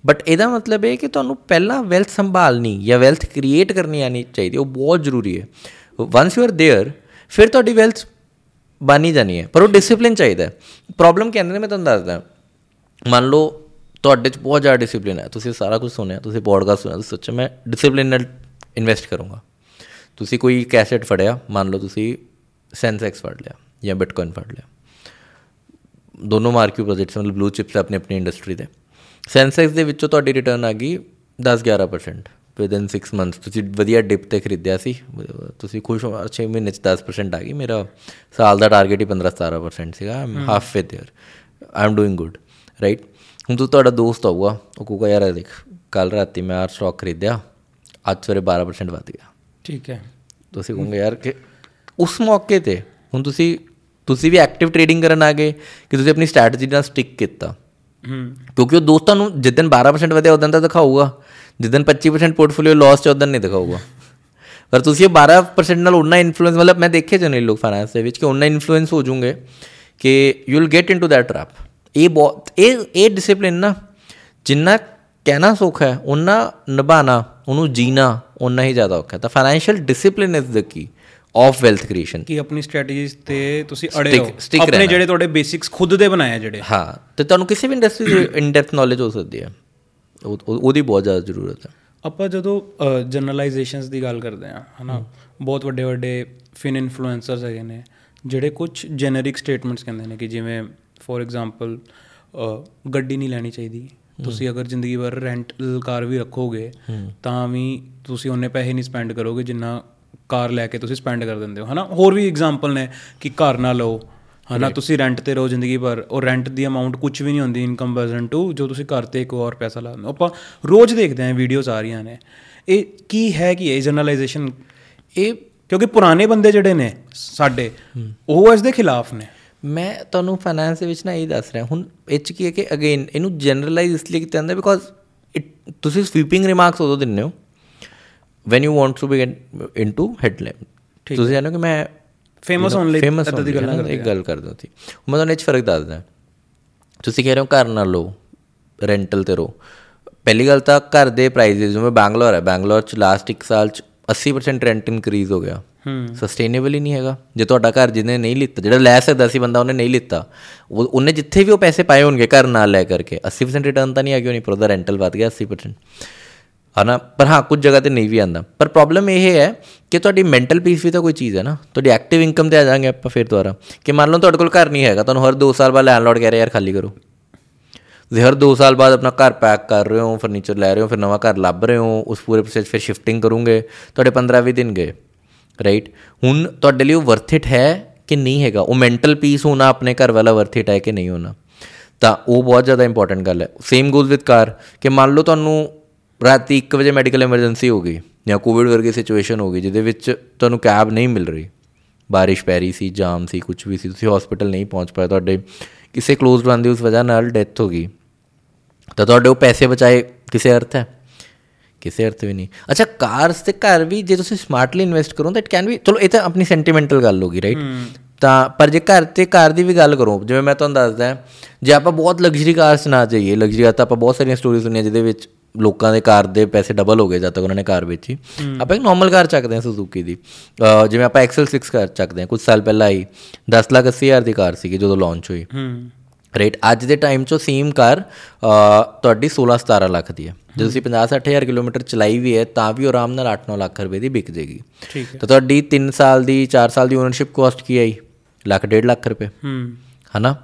but ਇਹਦਾ ਮਤਲਬ ਹੈ ਕਿ ਤੁਹਾਨੂੰ ਪਹਿਲਾਂ ਵੈਲਥ ਸੰਭਾਲਣੀ ਜਾਂ ਵੈਲਥ ਕ੍ਰੀਏਟ ਕਰਨੀ ਆਣੀ ਚਾਹੀਦੀ ਉਹ ਬਹੁਤ ਜ਼ਰੂਰੀ ਹੈ ਵਾਂਸ ਯੂ ਆਰ देयर ਫਿਰ ਤੁਹਾਡੀ ਵੈਲਥ ਬਣੀ ਜਾਣੀ ਹੈ ਪਰ ਉਹ ਡਿਸਪਲਿਨ ਚਾਹੀਦਾ ਹੈ ਪ੍ਰੋਬਲਮ ਕੀ ਆਉਂਦੀ ਨੇ ਮੈਂ ਤੁਹਾਨੂੰ ਦੱਸਦਾ ਮੰਨ ਲਓ ਤੁਹਾਡੇ 'ਚ ਬਹੁਤ ਜ਼ਿਆਦਾ ਡਿਸਪਲਿਨ ਹੈ ਤੁਸੀਂ ਸਾਰਾ ਕੁਝ ਸੁਣਿਆ ਤੁਸੀਂ ਪੋਡਕਾਸਟ ਸੁਣਿਆ ਤੁਸੀਂ ਸੋਚਿਆ ਮੈਂ ਡਿਸਪਲਿਨ ਨਾਲ ਇਨਵੈਸਟ ਕਰੂੰਗਾ ਤੁਸੀਂ ਕੋਈ ਕੈਸੇਟ ਫੜਿਆ ਮੰਨ ਲਓ ਤੁਸੀਂ ਸੈਂਸੈਕਸ ਫੜ ਲਿਆ ਜਾਂ ਬਿਟਕੋਇਨ ਫੜ ਲਿਆ ਦੋਨੋਂ ਮਾਰਕੀਟ ਪ੍ਰੋਜੈਕਟਸ ਮਤਲਬ ਬਲੂ ਚਿਪਸ ਆਪਣੀ ਆਪਣੀ ਇੰਡਸਟਰੀ ਦੇ ਸੈਂਸੈਕਸ ਦੇ ਵਿੱਚੋਂ ਤੁਹਾਡੀ ਰਿਟਰਨ ਆ ਗਈ 10-11% ਵਿਦਨ 6 ਮੰਥਸ ਤੁਸੀਂ ਵਧੀਆ ਡਿਪ ਤੇ ਖਰੀਦਿਆ ਸੀ ਤੁਸੀਂ ਖੁਸ਼ ਹੋ 6 ਮਹੀਨੇ ਚ 10% ਆ ਗਈ ਮੇਰਾ ਸਾਲ ਦਾ ਟਾਰਗੇਟ ਹੀ 15-17% ਸੀਗਾ I'm half way there I am doing good right ਹੁਣ ਤੂੰ ਤੁਹਾਡਾ ਦੋਸਤ ਆਊਗਾ ਉਹ ਕਹੂਗਾ ਯਾਰ ਇਹ ਦੇਖ ਕੱਲ ਰਾਤੀ ਮੈਂ ਆਰ ਸਟਾਕ ਖਰੀਦਿਆ ਅੱਜ ਸਵੇਰੇ 12% ਵਧ ਗਿਆ। ਠੀਕ ਹੈ। ਤੁਸੀਂ ਕਹੋਗੇ ਯਾਰ ਕਿ ਉਸ ਮੌਕੇ ਤੇ ਹੁਣ ਤੁਸੀਂ ਤੁਸੀਂ ਵੀ ਐਕਟਿਵ ਟ੍ਰੇਡਿੰਗ ਕਰਨ ਆ ਗਏ ਕਿ ਤੁਸੀਂ ਆਪਣੀ ਸਟ੍ਰੈਟਜੀ ਨਾਲ ਸਟਿਕ ਕੀਤਾ। ਹੂੰ। ਕਿਉਂਕਿ ਉਹ ਦੋਸਤਾਂ ਨੂੰ ਜਿੱਦਨ 12% ਵਧਿਆ ਉਦੋਂ ਤਾਂ ਦਿਖਾਊਗਾ। ਜਿੱਦਨ 25% ਪੋਰਟਫੋਲੀਓ ਲਾਸ ਚ ਉਦੋਂ ਨਹੀਂ ਦਿਖਾਊਗਾ। ਪਰ ਤੁਸੀਂ ਇਹ 12% ਨਾਲ ਉਨਾ ਇਨਫਲੂਐਂਸ ਮਤਲਬ ਮੈਂ ਦੇਖੇ ਜਨੇ ਲੋਕ ਫਾਈਨਾਂਸ ਦੇ ਵਿੱਚ ਕਿ ਉਨਾ ਇਨਫਲੂਐਂਸ ਹੋ ਜੂਗੇ ਕਿ you will get into that trap ਇਹ ਬਹੁਤ ਇਹ ਇਹ ਡਿਸਪਲਿਨ ਨਾ ਜਿੰਨਾ ਕਹਿਣਾ ਸੌਖਾ ਹੈ ਉਹਨਾਂ ਨਿਭਾਣਾ ਉਹਨੂੰ ਜੀਣਾ ਉਨਾ ਹੀ ਜ਼ਿਆਦਾ ਔਖਾ ਹੈ। ਤਾਂ financial discipline is the key of wealth creation ਕਿ ਆਪਣੀ ਸਟ੍ਰੈਟਜੀਜ਼ ਤੇ ਤੁਸੀਂ ਅੜੇ stick ਆਪਣੇ। ਜਿਹੜੇ ਤੁਹਾਡੇ ਬੇਸਿਕਸ ਖੁਦ ਦੇ ਬਣਾਏ ਆ ਜਿਹੜੇ। ਹਾਂ ਤੇ ਤੁਹਾਨੂੰ ਕਿਸੇ ਵੀ ਇੰਡਸਟਰੀ ਦੀ ਇਨ ਡੈਪਥ ਨੌਲੇਜ ਹੋ ਸਕਦੀ ਹੈ। ਉਹ- ਉਹ- ਉਹਦੀ ਬਹੁਤ ਜ਼ਿਆਦਾ ਜ਼ਰੂਰਤ ਹੈ। ਆਪਾਂ ਜਦੋਂ ਜਨਰਲਾਈਜੇਸ਼ਨਸ ਦੀ ਗੱਲ ਕਰਦੇ ਆ ਹਨਾ? ਬਹੁਤ ਵੱਡੇ ਵੱਡੇ ਫਿਨ ਇਨਫਲੂਐਂਸਰਸ ਹੈਗੇ ਨੇ ਜਿਹੜੇ ਕੁਝ ਜੈਨਰਿਕ ਸਟੇਟਮੈਂਟਸ ਕਹਿੰਦੇ ਨੇ ਕਿ ਜਿਵੇਂ ਫੋਰ ਐਗਜ਼ਾਮਪਲ ਗੱਡੀ ਨਹੀਂ ਲੈਣੀ ਚਾਹੀਦੀ। ਤੁਸੀਂ ਅਗਰ ਜ਼ਿੰਦਗੀ ਭਰ ਰੈਂਟ ਕਾਰ ਵੀ ਰੱਖੋਗੇ ਤਾਂ ਵੀ ਤੁਸੀਂ ਉਹਨੇ ਪੈਸੇ ਨਹੀਂ ਸਪੈਂਡ ਕਰੋਗੇ ਜਿੰਨਾ ਕਾਰ ਲੈ ਕੇ ਤੁਸੀਂ ਸਪੈਂਡ ਕਰ ਦਿੰਦੇ ਹੋ ਹਨਾ? ਹੋਰ ਵੀ ਐਗਜ਼ਾਮਪਲ ਨੇ ਕਿ ਘਰ ਨਾ ਲਓ ਹਨਾ? ਤੁਸੀਂ ਰੈਂਟ ਤੇ ਰਹੋ ਜ਼ਿੰਦਗੀ ਭਰ ਉਹ ਰੈਂਟ ਦੀ ਅਮਾਉਂਟ ਕੁਝ ਵੀ ਨਹੀਂ ਹੁੰਦੀ ਇਨ ਕੰਪੈਰੀਜ਼ਨ ਟੂ ਜੋ ਤੁਸੀਂ ਘਰ ਤੇ ਇੱਕ ਹੋਰ ਪੈਸਾ ਲਾਉਂਦੇ ਹੋ। ਆਪਾਂ ਰੋਜ਼ ਦੇਖਦੇ ਆਂ ਵੀਡੀਓਜ਼ ਆ ਰਹੀਆਂ ਨੇ। ਇਹ ਕੀ ਹੈ ਕਿ ਇਹ ਜਰਨਲਾਈਜੇਸ਼ਨ ਇਹ ਕਿਉਂਕਿ ਪੁਰਾਣੇ ਬੰਦੇ ਜਿਹੜੇ ਨੇ ਸਾਡੇ ਉਹ ਇਸ ਦੇ ਖਿਲਾਫ ਨੇ। ਮੈਂ ਤੁਹਾਨੂੰ ਫਾਈਨੈਂਸ ਦੇ ਵਿੱਚ ਨਾ ਇਹ ਦੱਸ ਰਿਹਾ ਹੁਣ ਇਹ 'ਚ ਕੀ ਹੈ ਕਿ ਅਗੇਨ ਇਹਨੂੰ ਜਨਰਲਾਈਜ਼ ਇਸ ਲਈ ਕੀਤਾ ਜਾਂਦਾ ਬਿਕੋਜ਼ ਤੁਸੀਂ ਸਵੀਪਿੰਗ ਰਿਮਾਰਕਸ ਉਦੋਂ ਦਿੰਦੇ ਹੋ when you want to be into headline ਤੁਸੀਂ ਜਾਣੋ ਕਿ ਮੈਂ ਫੇਮਸ ਹੋਣ ਲਈ ਫੇਮਸ ਦੀ ਗੱਲਾਂ ਇੱਕ ਗੱਲ ਕਰ ਦੋ ਸੀ ਮੈਂ ਤੁਹਾਨੂੰ ਇਹ 'ਚ ਫ਼ਰਕ ਦੱਸਦਾ। ਤੁਸੀਂ ਕਹਿ ਰਹੇ ਹੋ ਘਰ ਨਾ ਲਓ ਰੈਂਟਲ ਤੇ ਰਹੋ। ਪਹਿਲੀ ਗੱਲ ਤਾਂ ਘਰ ਦੇ ਪ੍ਰਾਈਸਿਸ ਜਿਵੇਂ ਬੈਂਗਲੌਰ ਹੈ ਬੈਂਗਲੌਰ ਚ ਲਾਸਟ 1 ਸਾਲ ਚ 80% ਰੈਂਟ ਇਨਕਰੀਜ਼ ਹੋ ਗਿਆ। ਹੂੰ। ਸਸਟੇਨੇਬਲ ਹੀ ਨਹੀਂ ਹੈਗਾ। ਜੇ ਤੁਹਾਡਾ ਘਰ ਜਿਹਨੇ ਨਹੀਂ ਲਿੱਤਾ, ਜਿਹੜਾ ਲੈ ਸਕਦਾ ਸੀ ਬੰਦਾ, ਉਹਨੇ ਨਹੀਂ ਲਿੱਤਾ। ਉਹ- ਉਹਨੇ ਜਿੱਥੇ ਵੀ ਉਹ ਪੈਸੇ ਪਾਏ ਹੋਣਗੇ ਘਰ ਨਾਲ ਲੈ ਕਰਕੇ 80% ਰਿਟਰਨ ਤਾਂ ਨਹੀਂ ਆ ਗਿਆ ਨਹੀਂ ਪਰ ਉਹਦਾ ਰੈਂਟਲ ਵਧ ਗਿਆ 80% ਹਨਾ? ਪਰ ਹਾਂ, ਕੁਝ ਜਗ੍ਹਾ ਤੇ ਨਹੀਂ ਵੀ ਆਂਦਾ। ਪਰ ਪ੍ਰੋਬਲਮ ਇਹ ਹੈ ਕਿ ਤੁਹਾਡੀ ਮੈਂਟਲ ਪੀਸ ਵੀ ਤਾਂ ਕੋਈ ਚੀਜ਼ ਹੈ ਨਾ। ਤੁਹਾਡੀ ਐਕਟਿਵ ਇਨਕਮ ਤੇ ਆ ਜਾਾਂਗੇ ਆਪਾਂ ਫਿਰ ਦੁਬਾਰਾ। ਕਿ ਮੰਨ ਲਓ ਤੁਹਾਡੇ ਕੋਲ ਘਰ ਨਹੀਂ ਹੈਗਾ, ਤੁਹਾਨੂੰ ਹਰ 2 ਸਾਲ ਬਾਅਦ ਲੈਂਡਲੋਰਡ ਕਹਿ ਰਿਹਾ ਯਾਰ, ਖਾਲੀ ਕਰੋ। ਤੁਸੀਂ ਹਰ 2 ਸਾਲ ਬਾਅਦ ਆਪਣਾ ਘਰ ਪੈਕ ਕਰ ਰਹੇ ਹੋ ਫਰਨੀਚਰ ਲੈ ਰਹੇ ਹੋ, ਫਿਰ ਨਵਾਂ ਘਰ ਲੱਭ ਰਹੇ ਹੋ, ਉਸ ਪੂਰੇ ਪ੍ਰੋਸੈਸ ਫਿਰ ਸ਼ਿਫਟਿੰਗ ਕਰੋਗੇ। ਤੁਹਾਡੇ 15-20 ਦਿਨ ਗਏ। ਰਾਈਟ ਹੁਣ ਤੁਹਾਡੇ ਲਈ ਉਹ ਵਰਥ ਇਟ ਹੈ ਕਿ ਨਹੀਂ ਹੈਗਾ? ਉਹ ਮੈਂਟਲ ਪੀਸ ਹੋਣਾ ਆਪਣੇ ਘਰ ਵਾਲਾ ਵਰਥ ਇਟ ਹੈ ਕਿ ਨਹੀਂ ਹੋਣਾ? ਤਾਂ ਉਹ ਬਹੁਤ ਜ਼ਿਆਦਾ ਇੰਪੋਰਟੈਂਟ ਗੱਲ ਹੈ। ਸੇਮ ਗੋਜ਼ ਵਿਦ ਕਾਰ ਕਿ ਮੰਨ ਲਓ ਤੁਹਾਨੂੰ ਰਾਤੀ 1 ਵਜੇ ਮੈਡੀਕਲ ਐਮਰਜੈਂਸੀ ਹੋ ਗਈ ਜਾਂ ਕੋਵਿਡ ਵਰਗੀ ਸਿਚੁਏਸ਼ਨ ਹੋ ਗਈ, ਜਿਹਦੇ ਵਿੱਚ ਤੁਹਾਨੂੰ ਕੈਬ ਨਹੀਂ ਮਿਲ ਰਹੀ। ਬਾਰਿਸ਼ ਪੈ ਰਹੀ ਸੀ, ਜਾਮ ਸੀ ਕੁਝ ਵੀ ਸੀ, ਤੁਸੀਂ ਹਸਪੀਟਲ ਨਹੀਂ ਪਹੁੰਚ ਪਾਏ, ਤੁਹਾਡੇ ਕਿਸੇ ਕਲੋਜ਼ਡ ਵਨ ਦੀ ਉਸ ਵਜ੍ਹਾ ਨਾਲ ਡੈਥ ਹੋ ਗਈ। ਤਾਂ ਤੁਹਾਡੇ ਉਹ ਪੈਸੇ ਬਚਾਏ ਕਿਸੇ ਅਰਥ ਹੈ? ਕਿਸੇ ਅਰਥ ਵੀ ਨਹੀਂ। ਅੱਛਾ ਕਾਰਸ ਤੇ ਘਰ ਵੀ ਜੇ ਤੁਸੀਂ ਸਮਾਰਟਲੀ ਇਨਵੈਸਟ ਕਰੋ ਤਾਂ ਇਟ ਕੈਨ ਵੀ ਚਲੋ ਇਹ ਤਾਂ ਆਪਣੀ ਸੈਂਟੀਮੈਂਟਲ ਗੱਲ ਹੋਗੀ ਰਾਈਟ ਤਾਂ ਪਰ ਜੇ ਘਰ ਤੇ ਕਾਰ ਦੀ ਵੀ ਗੱਲ ਕਰੋ ਜਿਵੇਂ ਮੈਂ ਤੁਹਾਨੂੰ ਦੱਸਦਾ ਜੇ ਆਪਾਂ ਬਹੁਤ ਲਗਜ਼ਰੀ ਕਾਰਸ ਨਾ ਜਾਈਏ ਲਗਜ਼ਰੀ ਤਾਂ ਆਪਾਂ ਬਹੁਤ ਸਾਰੀਆਂ ਸਟੋਰੀਜ਼ ਸੁਣੀਆਂ ਜਿਹਦੇ ਵਿੱਚ ਲੋਕਾਂ ਦੇ ਕਾਰ ਦੇ ਪੈਸੇ ਡਬਲ ਹੋ ਗਏ ਜਦ ਤੱਕ ਉਹਨਾਂ ਨੇ ਕਾਰ ਵੇਚੀ। ਆਪਾਂ ਇੱਕ ਨਾਰਮਲ ਕਾਰ ਚੱਕਦੇ ਹਾਂ ਸੁਜ਼ੂਕੀ ਦੀ। ਜਿਵੇਂ ਆਪਾਂ ਐਕਸਲ 6 ਕਾਰ ਚੱਕਦੇ ਹਾਂ ਕੁਝ ਸਾਲ ਪਹਿਲਾਂ ਆਈ 10 ਲੱਖ 80 ਹਜ਼ਾਰ ਦੀ ਕਾਰ ਸੀਗੀ ਜਦੋਂ ਲਾਂਚ ਹੋਈ। ਰਾਈਟ ਅੱਜ ਦੇ ਟਾਈਮ 'ਚੋਂ ਸੇਮ ਕਾਰ ਤੁਹਾਡੀ 16 17 ਲੱਖ ਦੀ ਹੈ। ਜੇ ਤੁਸੀਂ 50 60000 ਕਿਲੋਮੀਟਰ ਚਲਾਈ ਵੀ ਹੈ ਤਾਂ ਵੀ ਆਰਾਮ ਨਾਲ 8-9 ਲੱਖ ਰੁਪਏ ਦੀ ਵਿਕ ਜੇਗੀ ਠੀਕ ਹੈ। ਤਾਂ ਤੁਹਾਡੀ 3 ਸਾਲ ਦੀ 4 ਸਾਲ ਦੀ ਓਨਰਸ਼ਿਪ ਕਾਸਟ ਕੀ ਆਈ? ਲੱਖ ਡੇਢ ਲੱਖ ਰੁਪਏ। ਹੂੰ। ਹਨਾ?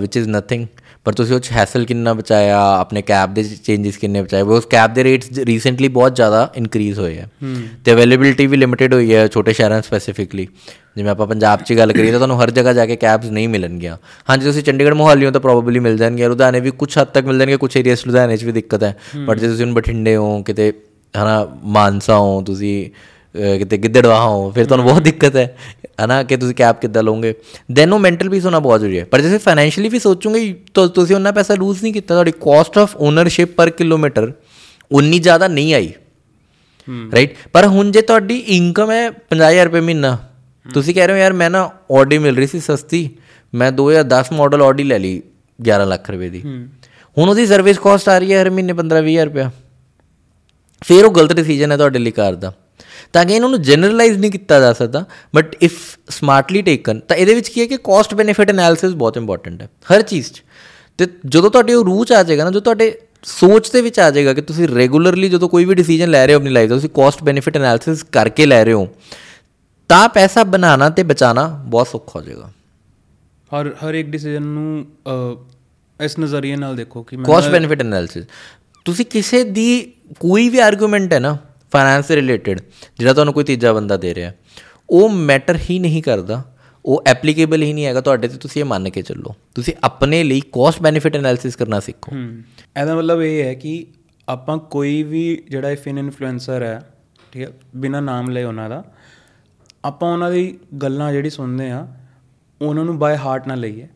ਵਿਚ ਇਜ਼ ਨਥਿੰਗ ਪਰ ਤੁਸੀਂ ਉਹ 'ਚ ਹੈਸਲ ਕਿੰਨਾ ਬਚਾਇਆ ਆਪਣੇ ਕੈਬ ਦੇ ਚੇਂजेस ਕਿੰਨੇ ਬਚਾਏ? ਉਸ ਕੈਬ ਦੇ ਰੇਟਸ ਰੀਸੈਂਟਲੀ ਬਹੁਤ ਜ਼ਿਆਦਾ ਇਨਕਰੀਜ਼ ਹੋਏ ਆ। ਤੇ ਅਵੇਲੇਬਿਲਿਟੀ ਵੀ ਲਿਮਿਟਿਡ ਹੋਈ ਹੈ ਛੋਟੇ ਸ਼ਹਿਰਾਂ ਸਪੈਸੀਫਿਕਲੀ ਜਿਵੇਂ ਆਪਾਂ ਪੰਜਾਬ 'ਚ ਗੱਲ ਕਰੀਏ ਤਾਂ ਤੁਹਾਨੂੰ ਹਰ ਜਗ੍ਹਾ ਜਾ ਕੇ ਕੈਬਸ ਨਹੀਂ ਮਿਲਣਗੀਆਂ। ਹਾਂਜੀ ਤੁਸੀਂ ਚੰਡੀਗੜ੍ਹ ਮੋਹਾਲੀ ਹੋ ਤਾਂ ਪ੍ਰੋਬੇਬਲੀ ਮਿਲ ਜਾਣਗੀਆਂ। ਲੁਧਿਆਣੇ ਵੀ ਕੁਝ ਹੱਦ ਤੱਕ ਮਿਲ ਜਾਣਗੇ ਕੁਝ ਏਰੀਆਸ ਲੁਧਿਆਣੇ 'ਚ ਵੀ ਦਿੱਕਤ ਹੈ। ਬਟ ਜੇ ਤੁਸੀਂ ਹੁਣ ਬਠਿੰਡੇ ਹੋ ਕਿਤੇ ਹਨਾ ਮਾਨਸਾ ਹੋ ਤੁਸੀਂ ਕਿਤੇ ਗਿੱਦੜਵਾਹ ਹੋ ਫਿਰ ਤੁਹਾਨੂੰ ਬਹੁਤ ਦਿੱਕਤ ਹੈ। ਹਨਾ ਕਿ ਤੁਸੀਂ ਕੈਬ ਕਿੱਦਾਂ ਲਓਗੇ? ਦੈਨ ਉਹ ਮੈਂਟਲ ਪੀਸ ਹੋਣਾ ਬਹੁਤ ਜ਼ਰੂਰੀ ਹੈ। ਪਰ ਜੇ ਫਾਈਨੈਂਸ਼ੀਅਲੀ ਵੀ ਸੋਚੋਗੇ ਤਾਂ ਤੁਸੀਂ ਉਹਨਾਂ ਪੈਸਾ ਲੂਜ਼ ਨਹੀਂ ਕੀਤਾ ਤੁਹਾਡੀ ਕਾਸਟ ਆਫ ਓਨਰਸ਼ਿਪ ਪਰ ਕਿਲੋਮੀਟਰ ਉਨੀ ਜ਼ਿਆਦਾ ਨਹੀਂ ਆਈ। ਰਾਈਟ ਪਰ ਹੁਣ ਜੇ ਤੁਹਾਡੀ ਇਨਕਮ ਹੈ 50000 ਰੁਪਏ ਮਹੀਨਾ ਤੁਸੀਂ ਕਹਿ ਰਹੇ ਹੋ ਯਾਰ ਮੈਂ ਨਾ ਆਡੀ ਮਿਲ ਰਹੀ ਸੀ ਸਸਤੀ ਮੈਂ 2010 ਮਾਡਲ ਆਡੀ ਲੈ ਲਈ 11 ਲੱਖ ਰੁਪਏ ਦੀ। ਹੁਣ ਉਹਦੀ ਸਰਵਿਸ ਕਾਸਟ ਆ ਰਹੀ ਹੈ ਹਰ ਮਹੀਨੇ 15-20000 ਰੁਪਏ ਫਿਰ ਉਹ ਗਲਤ ਡਿਸੀਜਨ ਹੈ ਤੁਹਾਡੇ ਲਈ ਕਾਰ ਦਾ। ਤਾਂ ਕਿ ਇਹਨਾਂ ਨੂੰ ਜਨਰਲਾਈਜ਼ ਨਹੀਂ ਕੀਤਾ ਜਾ ਸਕਦਾ ਬਟ ਇਫ ਸਮਾਰਟਲੀ ਟੇਕਨ ਤਾਂ ਇਹਦੇ ਵਿੱਚ ਕੀ ਹੈ ਕਿ ਕਾਸਟ ਬੈਨੀਫਿਟ ਐਨਾਲਿਸਿਸ ਬਹੁਤ ਇੰਪੋਰਟੈਂਟ ਹੈ ਹਰ ਚੀਜ਼ 'ਚ। ਤੇ ਜਦੋਂ ਤੁਹਾਡੇ ਉਹ ਰੂਹ 'ਚ ਆ ਜਾਏਗਾ ਨਾ ਜੋ ਤੁਹਾਡੇ ਸੋਚ ਦੇ ਵਿੱਚ ਆ ਜਾਏਗਾ ਕਿ ਤੁਸੀਂ ਰੈਗੂਲਰਲੀ ਜਦੋਂ ਕੋਈ ਵੀ ਡਿਸੀਜਨ ਲੈ ਰਹੇ ਹੋ ਆਪਣੀ ਲਾਈਫ ਦਾ ਤੁਸੀਂ ਕਾਸਟ ਬੈਨੀਫਿਟ ਐਨਾਲਿਸਿਸ ਕਰਕੇ ਲੈ ਰਹੇ ਹੋ ਤਾਂ ਪੈਸਾ ਬਣਾਉਣਾ ਤੇ ਬਚਾਉਣਾ ਬਹੁਤ ਸੌਖਾ ਹੋ ਜਾਏਗਾ। ਹਰ ਹਰ ਇੱਕ ਡਿਸੀਜਨ ਨੂੰ ਇਸ ਨਜ਼ਰੀਏ ਨਾਲ ਦੇਖੋ ਕਿ ਮੈਂ ਕਾਸਟ ਬੈਨੀਫਿਟ ਐਨਾਲਿਸਿਸ ਤੁਸੀਂ ਕਿਸੇ ਦੀ ਕੋਈ ਵੀ ਆਰਗੂਮੈਂਟ ਹੈ ਨਾ ਫਾਈਨੈਂਸ ਦੇ ਰਿਲੇਟਡ ਜਿਹੜਾ ਤੁਹਾਨੂੰ ਕੋਈ ਤੀਜਾ ਬੰਦਾ ਦੇ ਰਿਹਾ ਉਹ ਮੈਟਰ ਹੀ ਨਹੀਂ ਕਰਦਾ ਉਹ ਐਪਲੀਕੇਬਲ ਹੀ ਨਹੀਂ ਹੈਗਾ ਤੁਹਾਡੇ ਤੇ ਤੁਸੀਂ ਇਹ ਮੰਨ ਕੇ ਚੱਲੋ। ਤੁਸੀਂ ਆਪਣੇ ਲਈ ਕਾਸਟ ਬੈਨੀਫਿਟ ਐਨਾਲਿਸਿਸ ਕਰਨਾ ਸਿੱਖੋ। ਇਹਦਾ ਮਤਲਬ ਇਹ ਹੈ ਕਿ ਆਪਾਂ ਕੋਈ ਵੀ ਜਿਹੜਾ ਇਫਨ ਇਨਫਲੂਐਂਸਰ ਹੈ ਠੀਕ ਹੈ ਬਿਨਾ ਨਾਮ ਲਏ ਉਹਨਾਂ ਦਾ ਆਪਾਂ ਉਹਨਾਂ ਦੀ ਗੱਲਾਂ ਜਿਹੜੀ ਸੁਣਦੇ ਆ ਉਹਨਾਂ ਨੂੰ ਬਾਈ ਹਾਰਟ ਨਾ ਲਈਏ।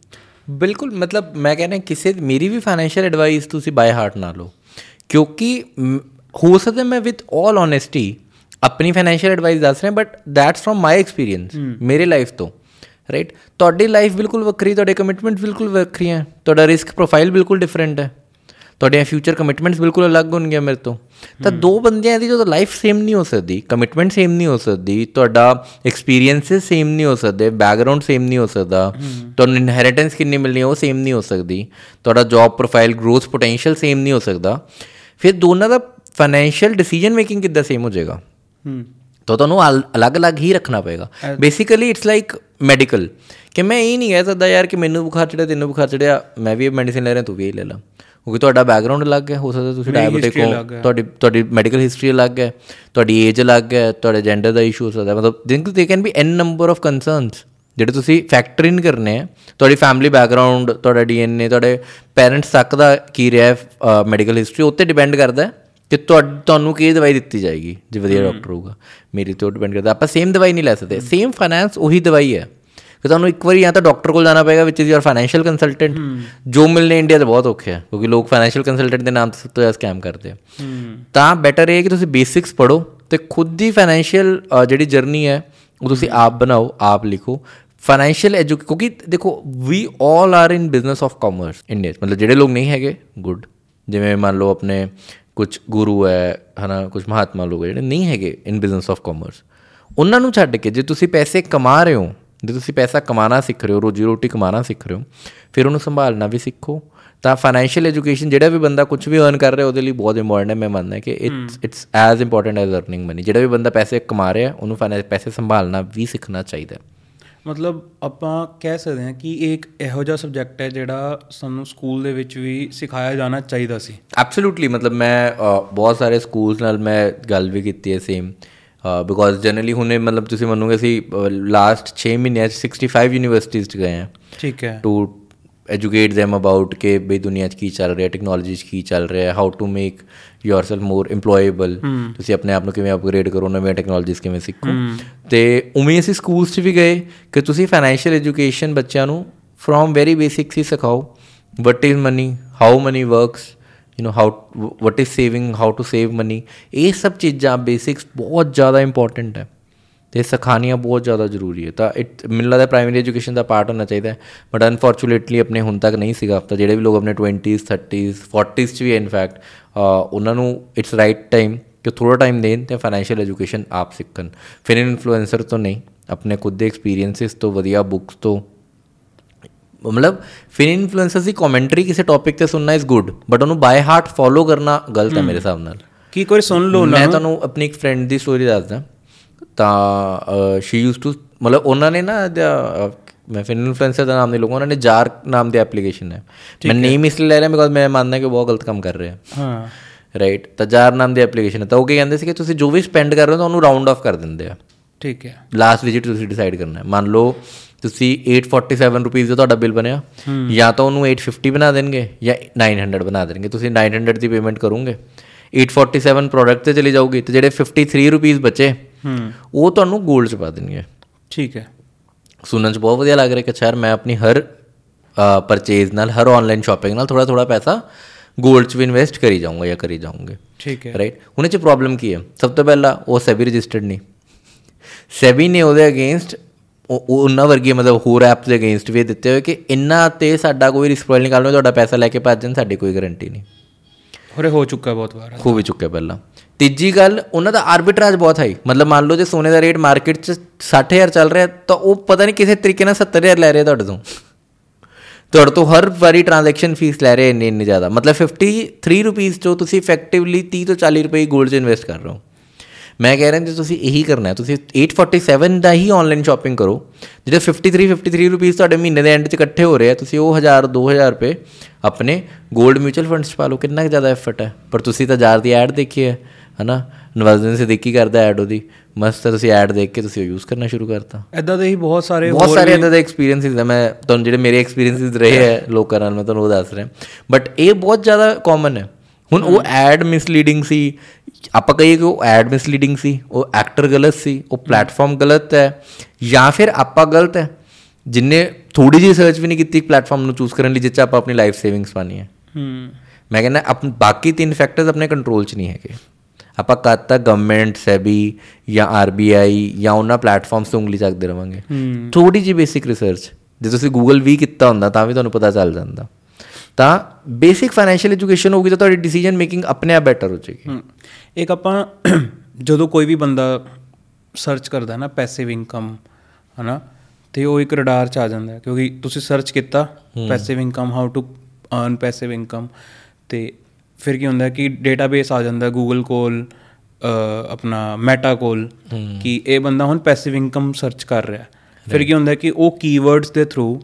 ਬਿਲਕੁਲ ਮਤਲਬ ਮੈਂ ਕਹਿੰਦਾ ਕਿਸੇ ਮੇਰੀ ਵੀ ਫਾਈਨੈਂਸ਼ੀਅਲ ਐਡਵਾਈਸ ਤੁਸੀਂ ਬਾਈ ਹਾਰਟ ਨਾ ਲਓ। ਕਿਉਂਕਿ ਹੋ ਸਕਦਾ ਮੈਂ ਵਿਦ ਆਲ ਓਨੈਸਟੀ ਆਪਣੀ ਫਾਈਨੈਂਸ਼ੀਅਲ ਐਡਵਾਈਸ ਦੱਸ ਰਿਹਾ but that's from my experience ਮੇਰੇ ਲਾਈਫ ਤੋਂ ਰਾਈਟ ਤੁਹਾਡੀ ਲਾਈਫ ਬਿਲਕੁਲ ਵੱਖਰੀ ਤੁਹਾਡੇ ਕਮਿਟਮੈਂਟ ਬਿਲਕੁਲ ਵੱਖਰੀਆਂ ਤੁਹਾਡਾ ਰਿਸਕ ਪ੍ਰੋਫਾਈਲ ਬਿਲਕੁਲ ਡਿਫਰੈਂਟ ਹੈ ਤੁਹਾਡੀਆਂ ਫਿਊਚਰ ਕਮਿਟਮੈਂਟਸ ਬਿਲਕੁਲ ਅਲੱਗ ਹੋਣਗੀਆਂ ਮੇਰੇ ਤੋਂ। ਤਾਂ ਦੋ ਬੰਦਿਆਂ ਦੀ ਜਦੋਂ ਲਾਈਫ ਸੇਮ ਨਹੀਂ ਹੋ ਸਕਦੀ ਕਮਿਟਮੈਂਟ ਸੇਮ ਨਹੀਂ ਹੋ ਸਕਦੀ ਤੁਹਾਡਾ ਐਕਸਪੀਰੀਐਂਸਸ ਸੇਮ ਨਹੀਂ ਹੋ ਸਕਦੇ ਬੈਕਗ੍ਰਾਉਂਡ ਸੇਮ ਨਹੀਂ ਹੋ ਸਕਦਾ ਤੁਹਾਨੂੰ ਇਨਹੈਰੀਟੈਂਸ ਕਿੰਨੀ ਮਿਲਣੀ ਹੈ ਉਹ ਸੇਮ ਨਹੀਂ ਹੋ ਸਕਦੀ ਤੁਹਾਡਾ job profile growth potential same ਨਹੀਂ ਹੋ ਸਕਦਾ। ਫਿਰ ਦੋਨਾਂ ਦਾ ਫਾਈਨੈਂਸ਼ੀਅਲ ਡਿਸੀਜਨ ਮੇਕਿੰਗ ਕਿੱਦਾਂ ਸੇਮ ਹੋ ਜਾਏਗਾ? ਹੂੰ। ਤਾਂ ਤੁਹਾਨੂੰ ਅਲ- ਅਲੱਗ-ਅਲੱਗ ਹੀ ਰੱਖਣਾ ਪਏਗਾ। ਬੇਸਿਕਲੀ ਇਟਸ ਲਾਈਕ ਮੈਡੀਕਲ ਕਿ ਮੈਂ ਇਹ ਨਹੀਂ ਕਹਿ ਸਕਦਾ ਯਾਰ ਕਿ ਮੈਨੂੰ ਬੁਖਾਰ ਚੜਿਆ ਤੈਨੂੰ ਬੁਖਾਰ ਚੜਿਆ ਮੈਂ ਵੀ ਇਹ ਮੈਡੀਸਿਨ ਲੈ ਰਿਹਾ ਤੂੰ ਵੀ ਇਹ ਲੈ ਲਾ। ਕਿਉਂਕਿ ਤੁਹਾਡਾ ਬੈਕਗ੍ਰਾਉਂਡ ਅਲੱਗ ਹੈ ਹੋ ਸਕਦਾ ਤੁਸੀਂ ਡਾਇਬੀਟਿਕ ਹੋ ਤੁਹਾਡੀ ਤੁਹਾਡੀ ਮੈਡੀਕਲ ਹਿਸਟਰੀ ਅਲੱਗ ਹੈ ਤੁਹਾਡੀ ਏਜ ਅਲੱਗ ਹੈ ਤੁਹਾਡੇ ਜੈਂਡਰ ਦਾ ਇਸ਼ੂ ਹੋ ਸਕਦਾ। ਮਤਲਬ think they can be an number of concerns ਜਿਹੜੇ ਤੁਸੀਂ ਫੈਕਟਰ ਇਨ ਕਰਨੇ ਆ ਤੁਹਾਡੀ ਫੈਮਿਲੀ ਬੈਕਗ੍ਰਾਉਂਡ ਤੁਹਾਡਾ ਡੀਐਨਏ ਤੁਹਾਡੇ ਪੈਰੈਂਟਸ ਤੱਕ ਦਾ ਕੀ ਰਿਹਾ ਮੈਡੀਕਲ ਹਿਸਟਰੀ ਉੱਤੇ ਡਿਪੈਂਡ ਕਰਦਾ ਹੈ। ਕਿ ਤੁਹਾ- ਤੁਹਾਨੂੰ ਕੀ ਦਵਾਈ ਦਿੱਤੀ ਜਾਏਗੀ ਜੇ ਵਧੀਆ ਡਾਕਟਰ ਹੋਊਗਾ? ਮੇਰੀ ਤੇ ਡਿਪੈਂਡ ਕਰਦਾ। ਆਪਾਂ ਸੇਮ ਦਵਾਈ ਨਹੀਂ ਲੈ ਸਕਦੇ। ਸੇਮ ਫਾਈਨੈਂਸ ਉਹੀ ਦਵਾਈ ਹੈ। ਕਿ ਤੁਹਾਨੂੰ ਇੱਕ ਵਾਰੀ ਜਾਂ ਤਾਂ ਡਾਕਟਰ ਕੋਲ ਜਾਣਾ ਪਏਗਾ which is your financial consultant ਜੋ ਮਿਲਨੇ ਇੰਡੀਆ 'ਚ ਬਹੁਤ ਔਖੇ ਹੈ ਕਿਉਂਕਿ ਲੋਕ ਫਾਈਨੈਂਸ਼ੀਅਲ ਕੰਸਲਟੈਂਟ ਦੇ ਨਾਮ ਤੋਂ ਸਭ ਤੋਂ ਜ਼ਿਆਦਾ ਸਕੈਮ ਕਰਦੇ ਆ। ਤਾਂ ਬੈਟਰ ਇਹ ਹੈ ਕਿ ਤੁਸੀਂ ਬੇਸਿਕਸ ਪੜੋ ਤੇ ਖੁਦ ਦੀ ਫਾਈਨੈਂਸ਼ੀਅਲ ਜਿਹੜੀ ਜਰਨੀ ਹੈ ਉਹ ਤੁਸੀਂ ਆਪ ਬਣਾਓ ਆਪ ਲਿਖੋ। ਫਾਈਨੈਂਸ਼ੀਅਲ ਐਜੂ ਕਿਉਂਕਿ ਦੇਖੋ we all are in business of commerce India ਮਤਲਬ ਜਿਹੜੇ ਲੋਕ ਨਹੀਂ ਹੈਗੇ ਗੁੱਡ ਜਿਵੇਂ ਮੰਨ ਲਓ ਆਪਣੇ ਕੁਝ ਗੁਰੂ ਹੈ ਹਨਾ ਕੁਝ ਮਹਾਤਮਾ ਲੋਕ ਜਿਹੜੇ ਨਹੀਂ ਹੈਗੇ ਇਨ ਬਿਜ਼ਨਸ ਆਫ ਕਾਮਰਸ ਉਹਨਾਂ ਨੂੰ ਛੱਡ ਕੇ ਜੇ ਤੁਸੀਂ ਪੈਸੇ ਕਮਾ ਰਹੇ ਹੋ ਜੇ ਤੁਸੀਂ ਪੈਸਾ ਕਮਾਉਣਾ ਸਿੱਖ ਰਹੇ ਹੋ ਰੋਜੀ ਰੋਟੀ ਕਮਾਉਣਾ ਸਿੱਖ ਰਹੇ ਹੋ ਫਿਰ ਉਹਨੂੰ ਸੰਭਾਲਣਾ ਵੀ ਸਿੱਖੋ। ਤਾਂ ਫਾਈਨੈਂਸ਼ੀਅਲ ਐਜੂਕੇਸ਼ਨ ਜਿਹੜਾ ਵੀ ਬੰਦਾ ਕੁਝ ਵੀ ਅਰਨ ਕਰ ਰਿਹਾ ਉਹਦੇ ਲਈ ਬਹੁਤ ਇੰਪੋਰਟੈਂਟ ਹੈ। ਮੈਂ ਮੰਨਦਾ ਕਿ it's it's as important as earning money ਜਿਹੜਾ ਵੀ ਬੰਦਾ ਪੈਸੇ ਕਮਾ ਰਿਹਾ ਉਹਨੂੰ ਪੈਸੇ ਸੰਭਾਲਣਾ ਵੀ ਸਿੱਖਣਾ ਚਾਹੀਦਾ ਹੈ। ਮਤਲਬ ਆਪਾਂ ਕਹਿ ਸਕਦੇ ਹਾਂ ਕਿ ਇਹ ਇੱਕ ਇਹੋ ਜਿਹਾ ਸਬਜੈਕਟ ਹੈ ਜਿਹੜਾ ਸਾਨੂੰ ਸਕੂਲ ਦੇ ਵਿੱਚ ਵੀ ਸਿਖਾਇਆ ਜਾਣਾ ਚਾਹੀਦਾ ਸੀ। ਐਬਸੋਲੂਟਲੀ ਮਤਲਬ ਮੈਂ ਬਹੁਤ ਸਾਰੇ ਸਕੂਲਸ ਨਾਲ ਮੈਂ ਗੱਲ ਵੀ ਕੀਤੀ ਹੈ ਸੇਮ ਬਿਕੋਜ਼ ਜਨਰਲੀ ਹੁਣੇ ਮਤਲਬ ਤੁਸੀਂ ਮੰਨੋਗੇ ਅਸੀਂ ਲਾਸਟ 6 ਮਹੀਨਿਆਂ 'ਚ 65 ਯੂਨੀਵਰਸਿਟੀਜ਼ 'ਚ ਗਏ ਹਾਂ। ਠੀਕ ਹੈ। ਟੂ ਐਜੂਕੇਟ them ਅਬਾਊਟ ਕਿ ਬਈ ਦੁਨੀਆ 'ਚ ਕੀ ਚੱਲ ਰਿਹਾ ਟੈਕਨੋਲੋਜੀ 'ਚ ਕੀ ਚੱਲ ਰਿਹਾ how to make yourself more EMPLOYABLE ਤੁਸੀਂ ਆਪਣੇ ਆਪ ਨੂੰ ਕਿਵੇਂ ਅਪਗ੍ਰੇਡ ਕਰੋ ਨਵੀਆਂ ਟੈਕਨੋਲੋਜੀਜ਼ ਕਿਵੇਂ ਸਿੱਖੋ ਤੇ ਉਵੇਂ ਅਸੀਂ ਸਕੂਲਸ 'ਚ ਵੀ ਗਏ ਕਿ ਤੁਸੀਂ ਫਾਈਨੈਂਸ਼ੀਅਲ ਐਜੂਕੇਸ਼ਨ ਬੱਚਿਆਂ ਨੂੰ ਫਰੋਮ ਵੈਰੀ ਬੇਸਿਕਸ ਹੀ ਸਿਖਾਓ what is money how money works you know how what is saving how to save money ਇਹ ਸਭ ਚੀਜ਼ਾਂ ਬੇਸਿਕਸ ਬਹੁਤ ਜ਼ਿਆਦਾ ਇੰਪੋਰਟੈਂਟ ਹੈ ਤੇ ਸਿਖਾਉਣੀਆਂ ਬਹੁਤ ਜ਼ਿਆਦਾ ਜ਼ਰੂਰੀ ਹੈ। ਤਾਂ ਇਟ ਮੈਨੂੰ ਲੱਗਦਾ ਪ੍ਰਾਇਮਰੀ ਐਜੂਕੇਸ਼ਨ ਦਾ ਪਾਰਟ ਹੋਣਾ ਚਾਹੀਦਾ ਬਟ ਅਨਫੋਰਚੂਨੇਟਲੀ ਆਪਣੇ ਹੁਣ ਤੱਕ ਨਹੀਂ ਸੀਗਾ ਤਾਂ ਜਿਹੜੇ ਵੀ ਲੋਕ ਆਪਣੇ 20s 30s 40s ਚ ਵੀ ਇਨਫੈਕਟ ਉਹਨਾਂ ਨੂੰ ਇਟਸ ਰਾਈਟ ਟਾਈਮ ਕਿ ਥੋੜਾ ਟਾਈਮ ਦੇਣ ਤੇ ਫਾਈਨੈਂਸ਼ੀਅਲ ਐਜੂਕੇਸ਼ਨ ਆਪ ਸਿੱਖਣ। ਫਿਰ ਇਨਫਲੂਐਂਸਰ ਤੋਂ ਨਹੀਂ। ਆਪਣੇ ਖੁਦ ਦੇ ਐਕਸਪੀਰੀਐਂਸਿਸ ਤੋਂ ਵਧੀਆ ਬੁੱਕਸ ਤੋਂ। ਮਤਲਬ ਫਿਰ ਇਨਫਲੂਐਂਸਰਸ ਦੀ ਕਮੈਂਟਰੀ ਕਿਸੇ ਟੌਪਿਕ ਤੇ ਸੁਣਨਾ ਇਜ਼ ਗੁੱਡ ਬਟ ਉਹਨੂੰ ਬਾਈ ਹਾਰਟ ਫੋਲੋ ਕਰਨਾ ਗਲਤ ਹੈ ਮੇਰੇ ਹਿਸਾਬ ਨਾਲ। ਕੀ ਕੋਈ ਸੁਣ ਲਓ ਮੈਂ ਤੁਹਾਨੂੰ ਆਪਣੀ ਇੱਕ ਫਰੈਂਡ ਦੀ ਸਟੋਰੀ ਦੱਸਦਾ। ਤਾਂ ਸ਼ੀ ਯੂਜ਼ ਟੂ ਮਤਲਬ ਉਹਨਾਂ ਨੇ ਨਾ ਮੈਂ ਫਿਰ ਇਨਫਲੂਐਂਸਰ ਦਾ ਨਾਮ ਨਹੀਂ ਲਊਂਗਾ ਉਹਨਾਂ ਨੇ ਜਾਰ ਨਾਮ ਦੀ ਐਪਲੀਕੇਸ਼ਨ ਹੈ। ਮੈਂ ਨੇਮ ਇਸ ਲਈ ਲੈ ਰਿਹਾ ਬਿਕੋਜ਼ ਮੈਂ ਮੰਨਦਾ ਕਿ ਉਹ ਬਹੁਤ ਗਲਤ ਕੰਮ ਕਰ ਰਹੇ ਆ। ਹਾਂ। ਰਾਈਟ ਤਾਂ ਜਾਰ ਨਾਮ ਦੀ ਐਪਲੀਕੇਸ਼ਨ ਹੈ। ਤਾਂ ਉਹ ਕੀ ਕਹਿੰਦੇ ਸੀ ਕਿ ਤੁਸੀਂ ਜੋ ਵੀ ਸਪੈਂਡ ਕਰ ਰਹੇ ਹੋ ਤਾਂ ਉਹਨੂੰ ਰਾਉਂਡ ਆਫ ਕਰ ਦਿੰਦੇ ਆ। ਠੀਕ ਹੈ। ਲਾਸਟ ਡਿਜਿਟ ਤੁਸੀਂ ਡਿਸਾਈਡ ਕਰਨਾ ਹੈ। ਮੰਨ ਲਓ ਤੁਸੀਂ 847 ਰੁਪਏ ਦਾ ਤੁਹਾਡਾ ਬਿੱਲ ਬਣਿਆ। ਜਾਂ ਤਾਂ ਉਹਨੂੰ 850 ਬਣਾ ਦੇਣਗੇ ਜਾਂ 900 ਬਣਾ ਦੇਣਗੇ। ਤੁਸੀਂ 900 ਦੀ ਪੇਮੈਂਟ ਕਰੋਗੇ। 847 ਪ੍ਰੋਡਕਟ ਤੇ ਚਲੀ ਜਾਊਗੀ। ਤੇ ਜਿਹੜੇ 53 ਰੁਪਏ ਬਚੇ ਹੂੰ ਉਹ ਤੁਹਾਨੂੰ 골ਡ ਚ ਪਾ ਦੇਣਗੇ ਠੀਕ ਹੈ। ਸੁਣਨ ਚ ਬਹੁਤ ਵਧੀਆ ਲੱਗ ਰਿਹਾ ਕਿ ਯਾਰ ਮੈਂ ਆਪਣੀ ਹਰ ਪਰਚੇਜ਼ ਨਾਲ ਹਰ ਆਨਲਾਈਨ ਸ਼ਾਪਿੰਗ ਨਾਲ ਥੋੜਾ ਥੋੜਾ ਪੈਸਾ 골ਡ ਚ ਵੀ ਇਨਵੈਸਟ ਕਰੀ ਜਾਊਂਗਾ ਜਾਂ ਕਰੀ ਜਾਊਂਗੇ। ਠੀਕ ਹੈ। ਰਾਈਟ ਹੁਣ ਚ ਪ੍ਰੋਬਲਮ ਕੀ ਹੈ? ਸਭ ਤੋਂ ਪਹਿਲਾਂ ਉਹ ਸੈਬੀ ਰਜਿਸਟਰਡ ਨਹੀਂ। ਸੈਬੀ ਨੇ ਉਹਦੇ ਅਗੇਂਸਟ ਉਹਨਾਂ ਵਰਗੀ ਮਤਲਬ ਹੋਰ ਐਪਸ ਦੇ ਅਗੇਂਸਟ ਵੀ ਦਿੱਤੇ ਹੋਏ ਕਿ ਇੰਨਾ ਤੇ ਸਾਡਾ ਕੋਈ ਰਿਸਕ ਨਹੀਂ ਕਰਨਾ ਤੁਹਾਡਾ ਪੈਸਾ ਲੈ ਕੇ ਭੱਜ ਜਾਣ ਸਾਡੀ ਕੋਈ ਗਾਰੰਟੀ ਨਹੀਂ। ਹੋਰੇ ਹੋ ਚੁੱਕਾ ਬਹੁਤ ਵਾਰ ਖੂਬ ਹੀ ਚੁੱਕਿਆ ਪਹਿਲਾਂ। ਤੀਜੀ ਗੱਲ, ਉਹਨਾਂ ਦਾ ਆਰਬਿਟਰਾਜ ਬਹੁਤ ਹਾਈ ਮਤਲਬ ਮੰਨ ਲਓ ਜੇ ਸੋਨੇ ਦਾ ਰੇਟ ਮਾਰਕੀਟ 'ਚ 60000 ਚੱਲ ਰਿਹਾ, ਤਾਂ ਉਹ ਪਤਾ ਨਹੀਂ ਕਿਸੇ ਤਰੀਕੇ ਨਾਲ 70000 ਲੈ ਰਹੇ ਤੁਹਾਡੇ ਤੋਂ। ਤੁਹਾਡੇ ਤੋਂ ਹਰ ਵਾਰੀ ਟ੍ਰਾਂਜੈਕਸ਼ਨ ਫੀਸ ਲੈ ਰਹੇ ਇੰਨੇ ਇੰਨੇ ਜ਼ਿਆਦਾ। ਮਤਲਬ 53 ਰੁਪਏ ਚੋਂ ਤੁਸੀਂ ਇਫੈਕਟਿਵਲੀ 30 ਤੋਂ 40 ਰੁਪਏ 골ਡ 'ਚ ਇਨਵੈਸਟ ਕਰ ਰਹੇ ਹੋ। ਮੈਂ ਕਹਿ ਰਿਹਾ ਜੇ ਤੁਸੀਂ ਇਹੀ ਕਰਨਾ ਹੈ। ਤੁਸੀਂ 847 ਦਾ ਹੀ ਆਨਲਾਈਨ ਸ਼ਾਪਿੰਗ ਕਰੋ। ਜਿਹੜੇ 53 53 ਰੁਪਏ ਤੁਹਾਡੇ ਮਹੀਨੇ ਦੇ ਐਂਡ 'ਚ ਇਕੱਠੇ ਹੋ ਰਹੇ ਆ ਤੁਸੀਂ ਉਹ 1000 2000 ਰੁਪਏ ਆਪਣੇ 골ਡ ਮਿਊਚੁਅਲ ਫੰਡਸ 'ਚ ਪਾ ਲਓ। ਕਿੰਨਾ ਜ਼ਿਆਦਾ ਐਫਰਟ ਹੈ। ਪਰ ਤੁਸੀਂ ਤਾਂ ਹਜ਼ਾਰ ਦੀ ਐਡ ਦੇਖੀ ਹੈ ਹਨਾ? ਨਵਾਜ਼ਨ ਸਿੱਦੀਕੀ ਕਰਦਾ ਐਡ ਉਹਦੀ। ਮਸਤ ਤੁਸੀਂ ਐਡ ਦੇਖ ਕੇ ਤੁਸੀਂ ਉਹ ਯੂਜ਼ ਕਰਨਾ ਸ਼ੁਰੂ ਕਰਤਾ। ਐਦਾਂ ਦੇ ਹੀ ਬਹੁਤ ਸਾਰੇ ਬਹੁਤ ਸਾਰੇ ਇਦਾਂ ਦੇ ਐਕਸਪੀਰੀਐਂਸਿਸ ਹੈ ਮੈਂ ਤੁਹਾਨੂੰ ਜਿਹੜੇ ਮੇਰੇ ਐਕਸਪੀਰੀਐਂਸਿਸ ਰਹੇ ਹੈ ਲੋਕਾਂ ਨਾਲ ਮੈਂ ਤੁਹਾਨੂੰ ਉਹ ਦੱਸ ਰਿਹਾ। ਬਟ ਇਹ ਬਹੁਤ ਜ਼ਿਆਦਾ ਕਾਮਨ ਹੈ। ਹੁਣ ਉਹ ਐਡ ਮਿਸਲੀਡਿੰਗ ਸੀ। ਆਪਾਂ ਕਹੀਏ ਕਿ ਉਹ ਐਡ ਮਿਸਲੀਡਿੰਗ ਸੀ ਉਹ ਐਕਟਰ ਗਲਤ ਸੀ ਉਹ ਪਲੇਟਫਾਰਮ ਗਲਤ ਹੈ ਜਾਂ ਫਿਰ ਆਪਾਂ ਗਲਤ ਹੈ। ਜਿੰਨੇ ਥੋੜੀ ਜਿਹੀ ਸਰਚ ਵੀ ਨਹੀਂ ਕੀਤੀ ਪਲੇਟਫਾਰਮ ਨੂੰ ਚੂਜ਼ ਕਰਨ ਲਈ ਜਿੱਚ ਆਪਾਂ ਆਪਣੀ ਲਾਈਫ ਸੇਵਿੰਗਸ ਪਾਣੀ ਹੈ। ਹੂੰ। ਮੈਂ ਕਹਿੰਦਾ ਆਪ ਬਾਕੀ ਤਿੰਨ ਫੈਕਟਰਸ ਆਪਣੇ ਕੰਟਰੋਲ 'ਚ ਨਹੀਂ ਹੈਗੇ। ਆਪਾਂ ਕਦ ਤੱਕ ਗਵਰਨਮੈਂਟ ਸੈਬੀ ਜਾਂ ਆਰਬੀਆਈ ਜਾਂ ਉਹਨਾਂ ਪਲੇਟਫਾਰਮਸ ਤੋਂ ਉਂਗਲੀ ਚੱਕਦੇ ਰਵਾਂਗੇ। ਥੋੜੀ ਜਿਹੀ ਬੇਸਿਕ ਰਿਸਰਚ ਜੇ ਤੁਸੀਂ ਗੂਗਲ ਵੀ ਕੀਤਾ ਹੁੰਦਾ ਤਾਂ ਵੀ ਤੁਹਾਨੂੰ ਪਤਾ ਚੱਲ ਜਾਂਦਾ। ਤਾਂ ਬੇਸਿਕ ਫਾਈਨੈਂਸ਼ੀਅਲ ਐਜੂਕੇਸ਼ਨ ਹੋਊਗੀ ਤਾਂ ਤੁਹਾਡੀ ਡਿਸੀਜਨ ਮੇਕਿੰਗ ਆਪਣੇ ਆਪ ਬੈਟਰ ਹੋ ਜਾਏਗੀ। ਇੱਕ ਆਪਾਂ ਜਦੋਂ ਕੋਈ ਵੀ ਬੰਦਾ ਸਰਚ ਕਰਦਾ ਨਾ ਪੈਸਿਵ ਇਨਕਮ ਹਨਾ ਤੇ ਉਹ ਇੱਕ ਰਡਾਰ ਚ ਆ ਜਾਂਦਾ ਹੈ ਕਿਉਂਕਿ ਤੁਸੀਂ ਸਰਚ ਕੀਤਾ passive income how to earn passive income ਤੇ ਫਿਰ ਕੀ ਹੁੰਦਾ ਕਿ ਡੇਟਾਬੇਸ ਆ ਜਾਂਦਾ ਗੂਗਲ ਕੋਲ ਆਪਣਾ ਮੈਟਾ ਕੋਲ ਕਿ ਇਹ ਬੰਦਾ ਹੁਣ ਪੈਸਿਵ ਇਨਕਮ ਸਰਚ ਕਰ ਰਿਹਾ। ਫਿਰ ਕੀ ਹੁੰਦਾ ਕਿ ਉਹ ਕੀਵਰਡਸ ਦੇ ਥਰੂ